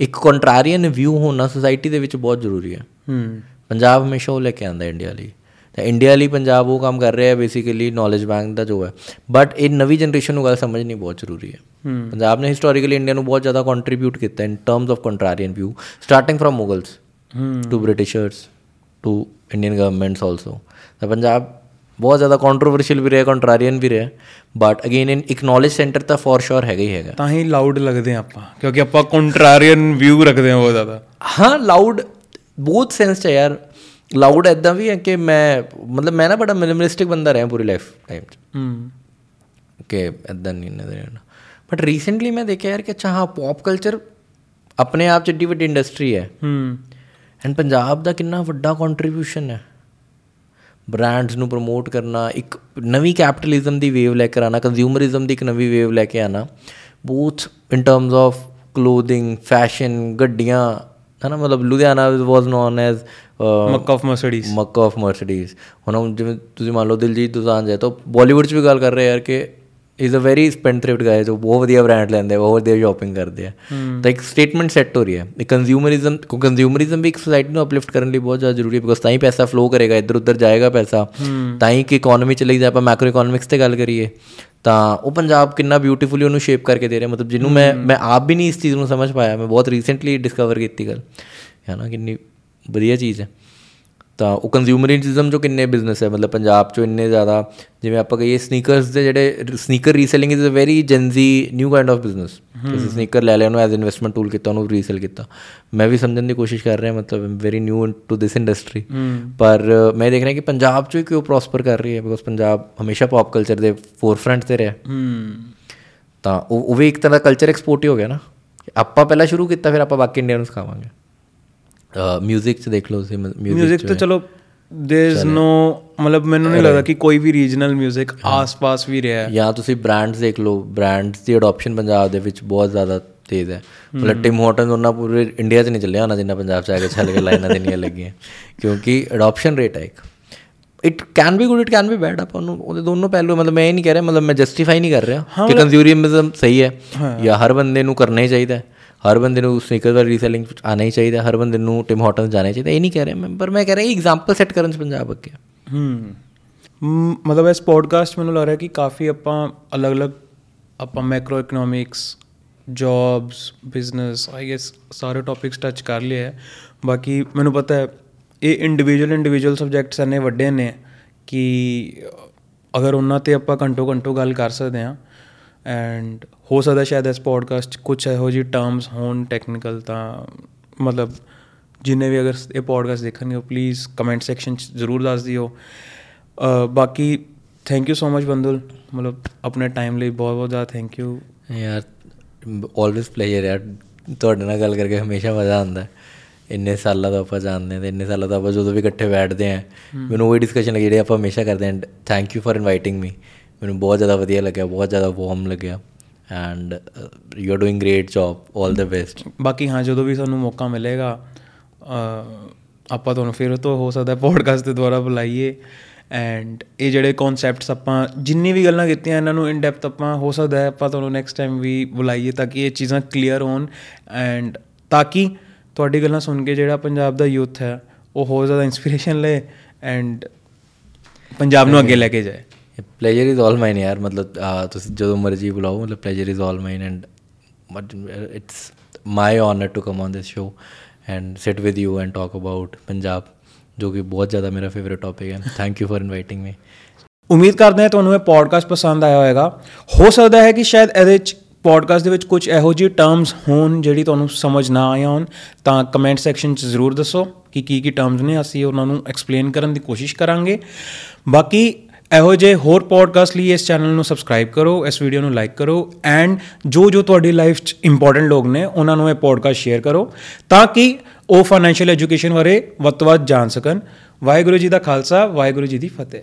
ਇੱਕ ਕੰਟਰਾਰੀਅਨ ਵਿਊ ਹੋਣਾ ਸੋਸਾਇਟੀ ਦੇ ਵਿੱਚ ਬਹੁਤ ਜ਼ਰੂਰੀ ਹੈ। ਹੂੰ। ਪੰਜਾਬ ਹਮੇਸ਼ਾ ਉਹ ਲੈ ਕੇ ਆਂਦਾ ਇੰਡੀਆ ਲਈ। ਤਾਂ ਇੰਡੀਆ ਲਈ ਪੰਜਾਬ ਉਹ ਕੰਮ ਕਰ ਰਿਹਾ ਹੈ ਬੇਸਿਕਲੀ ਨੌਲੇਜ ਬੈਂਕ ਦਾ ਜੋ ਹੈ। ਬਟ ਇਹ ਨਵੀਂ ਜਨਰੇਸ਼ਨ ਨੂੰ ਗੱਲ ਸਮਝਣੀ ਬਹੁਤ ਜ਼ਰੂਰੀ ਹੈ। ਹੂੰ। ਪੰਜਾਬ ਨੇ ਹਿਸਟੋਰੀਕਲੀ ਇੰਡੀਆ ਨੂੰ ਬਹੁਤ ਜ਼ਿਆਦਾ ਕੰਟਰੀਬਿਊਟ ਕੀਤਾ in terms of contrarian view starting from Mughals to Britishers to Indian governments also ਤਾਂ ਪੰਜਾਬ ਬਹੁਤ ਜ਼ਿਆਦਾ ਕੰਟਰੋਵਰਸ਼ੀਅਲ ਵੀ ਰਿਹਾ ਕੰਟਰਾਰੀਅਨ ਵੀ ਰਿਹਾ ਬਟ ਅਗੇਨ ਇਨ ਇੱਕ ਨੌਲੇਜ ਸੈਂਟਰ ਤਾਂ ਫॉर ਸ਼ੋਰ ਹੈਗਾ ਹੀ ਹੈਗਾ। ਤਾਂ ਹੀ ਲਾਊਡ ਲੱਗਦੇ ਆ ਆਪਾਂ ਕਿਉਂਕਿ ਆਪਾਂ ਕੰਟਰਾਰੀਅਨ ਵਿਊ ਰੱਖਦੇ ਹਾਂ ਬਹੁਤ ਜ਼ਿਆਦਾ। ਹਾਂ ਲਾਊਡ ਬਹੁਤ ਸੈਂਸ ਹੈ ਯਾਰ। ਲਾਊਡ ਐਦਾਂ ਵੀ ਹੈ ਕਿ ਮੈਂ ਮਤਲਬ ਮੈਂ ਨਾ ਬੜਾ ਮਿਨੀਮਲਿਸਟਿਕ ਬੰਦਾ ਰਿਹਾ ਪੂਰੀ ਲਾਈਫ ਟਾਈਮ 'ਚ। ਹੂੰ। ਕਿ ਐਦਾਂ ਨਹੀਂ ਨਜ਼ਰ ਆਉਣਾ ਬਟ ਰੀਸੈਂਟਲੀ ਮੈਂ ਦੇਖਿਆ ਯਾਰ ਕਿ ਅੱਛਾ ਹਾਂ ਪੌਪ ਕਲਚਰ ਆਪਣੇ ਆਪ 'ਚ ਏਡੀ ਵੱਡੀ ਇੰਡਸਟਰੀ ਹੈ। ਹੂੰ। ਐਂਡ ਪੰਜਾਬ ਦਾ ਕਿੰਨਾ ਵੱਡਾ ਕੰਟਰੀਬਿਊਸ਼ਨ ਹੈ। ਬ੍ਰਾਂਡਸ ਨੂੰ ਪ੍ਰਮੋਟ ਕਰਨਾ ਇੱਕ ਨਵੀਂ ਕੈਪੀਟਲਿਜ਼ਮ ਦੀ ਵੇਵ ਲੈ ਕੇ ਆਣਾ ਕੰਜ਼ਿਊਮਰਿਜ਼ਮ ਦੀ ਇੱਕ ਨਵੀਂ ਵੇਵ ਲੈ ਕੇ ਆਣਾ both in terms of clothing fashion ਗੱਡੀਆਂ ਹੈ ਨਾ ਮਤਲਬ Ludhiana was known as Mecca of Mercedes Mecca of Mercedes ਹੁਣ ਜਿਵੇਂ ਤੁਸੀਂ ਮੰਨ ਲਓ ਦਿਲਜੀਤ ਦੋਸਾਂਝ ਹੈ ਤਾਂ ਬਾਲੀਵੁੱਡ 'ਚ ਵੀ ਗੱਲ ਕਰ ਰਹੇ ਯਾਰ ਕਿ is a very spendthrift guy ਜੋ ਬਹੁਤ ਵਧੀਆ ਬ੍ਰਾਂਡ ਲੈਂਦੇ ਆ ਬਹੁਤ ਵਧੀਆ ਸ਼ਾਪਿੰਗ ਕਰਦੇ ਆ ਤਾਂ ਇੱਕ ਸਟੇਟਮੈਂਟ ਸੈੱਟ ਹੋ ਰਹੀ ਹੈ ਇੱਕ ਕੰਜ਼ਿਊਮਰਿਜ਼ਮ ਕੋ ਕੰਜ਼ਿਊਮਰਿਜ਼ਮ ਵੀ ਇੱਕ ਸੋਸਾਇਟੀ ਨੂੰ ਅਪਲਿਫਟ ਕਰਨ ਲਈ ਬਹੁਤ ਜ਼ਿਆਦਾ ਜ਼ਰੂਰੀ ਹੈ ਬਿਕੋਜ਼ ਤਾਂ ਹੀ ਪੈਸਾ ਫਲੋ ਕਰੇਗਾ ਇੱਧਰ ਉੱਧਰ ਜਾਏਗਾ ਪੈਸਾ ਤਾਂ ਹੀ ਕਿ ਇਕਨੋਮੀ ਚੱਲੇਗੀ ਜੇ ਆਪਾਂ ਮੈਕਰੋ ਇਕਨੋਮਿਕਸ ਤੇ ਗੱਲ ਕਰੀਏ ਤਾਂ ਉਹ ਪੰਜਾਬ ਕਿੰਨਾ ਬਿਊਟੀਫੁਲੀ ਉਹਨੂੰ ਸ਼ੇਪ ਕਰਕੇ ਦੇ ਰਿਹਾ ਮਤਲਬ ਜਿਹਨੂੰ ਮੈਂ ਮੈਂ ਆਪ ਵੀ ਨਹੀਂ ਇਸ ਚੀਜ਼ ਨੂੰ ਸਮਝ ਪਾਇਆ ਮੈਂ ਬਹੁਤ ਰੀਸੈਂਟਲੀ ਡਿਸਕਵਰ ਕੀਤੀ ਗੱਲ ਹੈ ਨਾ ਕਿੰਨੀ ਵਧੀਆ ਚੀਜ਼ ਹੈ ਤਾਂ ਉਹ ਕੰਜ਼ਿਊਮਰਿਜ਼ਮ ਜੋ ਕਿੰਨੇ ਬਿਜ਼ਨਸ ਹੈ? ਮਤਲਬ ਪੰਜਾਬ ਚੋਂ ਇੰਨੇ ਜ਼ਿਆਦਾ ਜਿਵੇਂ ਆਪਾਂ ਕਹੀਏ ਸਨੀਕਰਸ ਦੇ ਜਿਹੜੇ sneaker reselling is a very Gen Z new kind of business ਤੁਸੀਂ ਸਨੀਕਰ ਲੈ ਲਿਆ ਉਹਨੂੰ ਐਜ਼ ਇਨਵੈਸਟਮੈਂਟ ਟੂਲ ਕੀਤਾ ਉਹਨੂੰ ਰੀਸੇਲ ਕੀਤਾ। ਮੈਂ ਵੀ ਸਮਝਣ ਦੀ ਕੋਸ਼ਿਸ਼ ਕਰ ਰਿਹਾ ਮਤਲਬ I'm very new to this industry ਪਰ ਮੈਂ ਦੇਖ ਰਿਹਾ ਕਿ ਪੰਜਾਬ ਚੋਂ ਕਿਉਂ ਪ੍ਰੋਸਪਰ ਕਰ ਰਹੀ ਹੈ? ਬਿਕੋਜ਼ ਪੰਜਾਬ ਹਮੇਸ਼ਾ ਪੌਪ ਕਲਚਰ ਦੇ ਫੋਰਫਰੰਟ ਤੇ ਰਿਹਾ। ਤਾਂ ਉਹ ਉਹ ਵੀ ਇੱਕ ਤਰ੍ਹਾਂ ਦਾ ਕਲਚਰ ਐਕਸਪੋਰਟ ਹੀ ਹੋ ਗਿਆ ਨਾ। ਆਪਾਂ ਪਹਿਲਾਂ ਸ਼ੁਰੂ ਕੀਤਾ ਫਿਰ ਆਪਾਂ ਬਾਕੀ ਇੰਡੀਆ ਨੂੰ ਸਿਖਾਵਾਂਗੇ ਮਿਊਜ਼ਿਕ ਚ ਦੇਖ ਲਓ ਤੁਸੀਂ ਮਿਊਜ਼ਿਕ ਤਾਂ ਚਲੋ ਦੇਰ ਇਜ਼ ਨੋ ਮਤਲਬ ਮੈਨੂੰ ਨਹੀਂ ਲੱਗਦਾ ਕਿ ਕੋਈ ਵੀ ਰੀਜਨਲ ਮਿਊਜ਼ਿਕ ਆਸ-ਪਾਸ ਵੀ ਰਿਹਾ ਹੈ। ਜਾਂ ਤੁਸੀਂ ਬ੍ਰਾਂਡਸ ਦੇਖ ਲਓ ਬ੍ਰਾਂਡਸ ਦੀ ਅਡਾਪਸ਼ਨ ਪੰਜਾਬ ਦੇ ਵਿੱਚ ਬਹੁਤ ਜ਼ਿਆਦਾ ਤੇਜ਼ ਹੈ। ਮਤਲਬ ਟਿਮ ਹਾਰਟਨ ਉਹਨਾਂ ਪੂਰੇ ਇੰਡੀਆ 'ਚ ਨਹੀਂ ਚੱਲਿਆ ਹੋਣਾ ਜਿੰਨਾ ਪੰਜਾਬ 'ਚ ਆ ਕੇ ਚੱਲ ਕੇ ਲਾਈਨਾਂ ਦੇਣੀਆਂ ਲੱਗੀਆਂ। ਕਿਉਂਕਿ ਅਡਾਪਸ਼ਨ ਰੇਟ ਹੈ ਇੱਕ। It can be good it can be bad ਆਪਾਂ ਨੂੰ ਉਹਦੇ ਦੋਨੋਂ ਪਹਿਲੂ ਮਤਲਬ ਮੈਂ ਇਹ ਨਹੀਂ ਕਹਿ ਰਿਹਾ ਮਤਲਬ ਮੈਂ ਜਸਟੀਫਾਈ ਨਹੀਂ ਕਰ ਰਿਹਾ ਕਿ ਕੰਜ਼ਿਊਮਰਿਜ਼ਮ ਸਹੀ ਹੈ। ਜਾਂ ਹਰ ਬੰਦੇ ਨੂੰ ਕਰਨਾ ਹੀ ਚਾਹੀਦਾ ਹੈ। ਹਰ ਬੰਦੇ ਨੂੰ ਸਨੀਕਰ ਦਾ ਰੀਸੈਲਿੰਗ ਆਣਾ ਹੀ ਚਾਹੀਦਾ ਹਰ ਬੰਦੇ ਨੂੰ ਟਿਮ ਹਾਰਟਨ ਜਾਣਾ ਹੀ ਚਾਹੀਦਾ ਇਹ ਨਹੀਂ ਕਹਿ ਰਿਹਾ ਮੈਂ ਪਰ ਮੈਂ ਕਹਿ ਰਿਹਾ ਐਗਜ਼ਾਮਪਲ ਸੈੱਟ ਕਰਨ 'ਚ ਪੰਜਾਬ ਅੱਗੇ ਹੈ। ਹੂੰ ਮ, ਮਤਲਬ ਇਸ ਪੋਡਕਾਸਟ ਮੈਨੂੰ ਲੱਗ ਰਿਹਾ ਕਿ ਕਾਫੀ ਆਪਾਂ ਅਲੱਗ-ਅਲੱਗ ਆਪਾਂ macroeconomics jobs business I guess ਸਾਰੇ ਟੌਪਿਕਸ ਟੱਚ ਕਰ ਲਏ ਹੈ ਬਾਕੀ ਮੈਨੂੰ ਪਤਾ ਹੈ ਇਹ ਇੰਡੀਵਿਜੂਅਲ ਇੰਡੀਵਿਜੂਅਲ ਸਬਜੈਕਟਸ ਇੰਨੇ ਵੱਡੇ ਨੇ ਕਿ ਅਗਰ ਉਹਨਾਂ ਤੇ ਆਪਾਂ ਘੰਟੋ ਘੰਟੋ ਗੱਲ ਕਰ ਸਕਦੇ ਹਾਂ ਐਂਡ ਹੋ ਸਕਦਾ ਸ਼ਾਇਦ ਇਸ ਪੋਡਕਾਸਟ ਕੁਝ ਇਹੋ ਜਿਹੀ ਟਰਮਸ ਹੋਣ ਟੈਕਨੀਕਲ ਤਾਂ ਮਤਲਬ ਜਿੰਨੇ ਵੀ ਅਗਰ ਇਹ ਪੋਡਕਾਸਟ ਦੇਖਣਗੇ ਉਹ ਪਲੀਜ਼ ਕਮੈਂਟ ਸੈਕਸ਼ਨ 'ਚ ਜ਼ਰੂਰ ਦੱਸ ਦਿਓ। ਬਾਕੀ ਥੈਂਕ ਯੂ ਸੋ ਮਚ ਬੰਦੁਲ। ਮਤਲਬ ਆਪਣੇ ਟਾਈਮ ਲਈ ਬਹੁਤ ਬਹੁਤ ਜ਼ਿਆਦਾ ਥੈਂਕ ਯੂ ਯਾਰ ਆਲਵੇਸ ਪਲੇਜਰ ਯਾਰ। ਤੁਹਾਡੇ ਨਾਲ ਗੱਲ ਕਰਕੇ ਹਮੇਸ਼ਾ ਮਜ਼ਾ ਆਉਂਦਾ। ਇੰਨੇ ਸਾਲਾਂ ਤੋਂ ਆਪਾਂ ਜਾਣਦੇ ਤੇ ਇੰਨੇ ਸਾਲਾਂ ਤੋਂ ਆਪਾਂ ਜਦੋਂ ਵੀ ਇਕੱਠੇ ਬੈਠਦੇ ਹਾਂ ਮੈਨੂੰ ਉਹੀ ਡਿਸਕਸ਼ਨ ਲੱਗੀ ਜਿਹੜੀ ਆਪਾਂ ਹਮੇਸ਼ਾ ਕਰਦੇ ਹਾਂ। Thank you for inviting me ਮੈਨੂੰ ਬਹੁਤ ਜ਼ਿਆਦਾ ਵਧੀਆ ਲੱਗਿਆ ਬਹੁਤ ਜ਼ਿਆਦਾ ਵਾਰਮ ਲੱਗਿਆ and you are doing great job 올 the best ਬਾਕੀ ਹਾਂ ਜਦੋਂ ਵੀ ਸਾਨੂੰ ਮੌਕਾ ਮਿਲੇਗਾ ਅ, ਆਪਾਂ ਤੁਹਾਨੂੰ ਫਿਰ ਤੋਂ ਹੋ ਸਕਦਾ ਪੋਡਕਾਸਟ ਦੇ ਦੁਆਰਾ ਬੁਲਾਈਏ ਐਂਡ ਇਹ ਜਿਹੜੇ ਕਨਸੈਪਟਸ ਆਪਾਂ ਜਿੰਨੀ ਵੀ ਗੱਲਾਂ ਕੀਤੀਆਂ ਇਹਨਾਂ ਨੂੰ ਇਨ ਡੈਪਥ ਆਪਾਂ ਹੋ ਸਕਦਾ ਹੈ ਆਪਾਂ ਤੁਹਾਨੂੰ ਨੈਕਸਟ ਟਾਈਮ ਵੀ ਬੁਲਾਈਏ ਤਾਂ ਕਿ ਇਹ ਚੀਜ਼ਾਂ ਕਲੀਅਰ ਹੋਣ ਐਂਡ ਤਾਂ ਕਿ ਤੁਹਾਡੀ ਗੱਲਾਂ ਸੁਣ ਕੇ ਜਿਹੜਾ ਪੰਜਾਬ ਦਾ ਯੂਥ ਹੈ ਉਹ ਹੋਰ ਜ਼ਿਆਦਾ ਇਨਸਪੀਰੇਸ਼ਨ ਲਏ ਐਂਡ ਪੰਜਾਬ ਨੂੰ ਅੱਗੇ ਲੈ ਕੇ ਜਾਏ। ਪਲੇਜਰ ਇਜ਼ ਆਲ ਮਾਈਨ ਯਾਰ ਮਤਲਬ ਅਹ, ਤੁਸੀਂ ਜਦੋਂ ਮਰਜ਼ੀ ਬੁਲਾਓ ਮਤਲਬ pleasure is all mine and it's my honour to come on this show and sit with you and talk about Punjab ਜੋ ਕਿ ਬਹੁਤ ਜ਼ਿਆਦਾ ਮੇਰਾ ਫੇਵਰਿਟ ਟੌਪਿਕ ਹੈ thank you for inviting me ਉਮੀਦ ਕਰਦੇ ਹਾਂ ਤੁਹਾਨੂੰ ਇਹ ਪੋਡਕਾਸਟ ਪਸੰਦ ਆਇਆ ਹੋਵੇਗਾ ਹੋ ਸਕਦਾ ਹੈ ਕਿ ਸ਼ਾਇਦ ਇਹਦੇ ਵਿੱਚ ਪੋਡਕਾਸਟ ਦੇ ਵਿੱਚ ਕੁਝ ਇਹੋ ਜਿਹੀ ਟਰਮਸ ਹੋਣ ਜਿਹੜੀ ਤੁਹਾਨੂੰ ਸਮਝ ਨਾ ਆਇਆ ਹੋਣ ਤਾਂ ਕਮੈਂਟ ਸੈਕਸ਼ਨ 'ਚ ਜ਼ਰੂਰ ਦੱਸੋ ਕਿ ਕੀ ਕੀ ਟਰਮਸ ਨੇ ਅਸੀਂ ਉਹਨਾਂ ਨੂੰ ਐਕਸਪਲੇਨ ਕਰਨ ਦੀ ਕੋਸ਼ਿਸ਼ ਕਰਾਂਗੇ ਬਾਕੀ ਇਹੋ ਜਿਹੇ ਹੋਰ ਪੋਡਕਾਸਟ ਲਈ ਇਸ ਚੈਨਲ ਨੂੰ ਸਬਸਕ੍ਰਾਈਬ ਕਰੋ, ਇਸ ਵੀਡੀਓ ਨੂੰ ਲਾਈਕ ਕਰੋ ਐਂਡ ਜੋ ਜੋ ਤੁਹਾਡੀ ਲਾਈਫ 'ਚ ਇੰਪੋਰਟੈਂਟ ਲੋਕ ਨੇ, ਉਹਨਾਂ ਨੂੰ ਇਹ ਪੋਡਕਾਸਟ ਸ਼ੇਅਰ ਕਰੋ ਤਾਂ ਕਿ ਉਹ ਫਾਈਨੈਂਸ਼ੀਅਲ ਐਜੂਕੇਸ਼ਨ ਬਾਰੇ ਵੱਧ ਤੋਂ ਵੱਧ ਜਾਣ ਸਕਣ। ਵਾਹਿਗੁਰੂ ਜੀ ਦਾ ਖਾਲਸਾ, ਵਾਹਿਗੁਰੂ ਜੀ ਦੀ ਫਤਿਹ।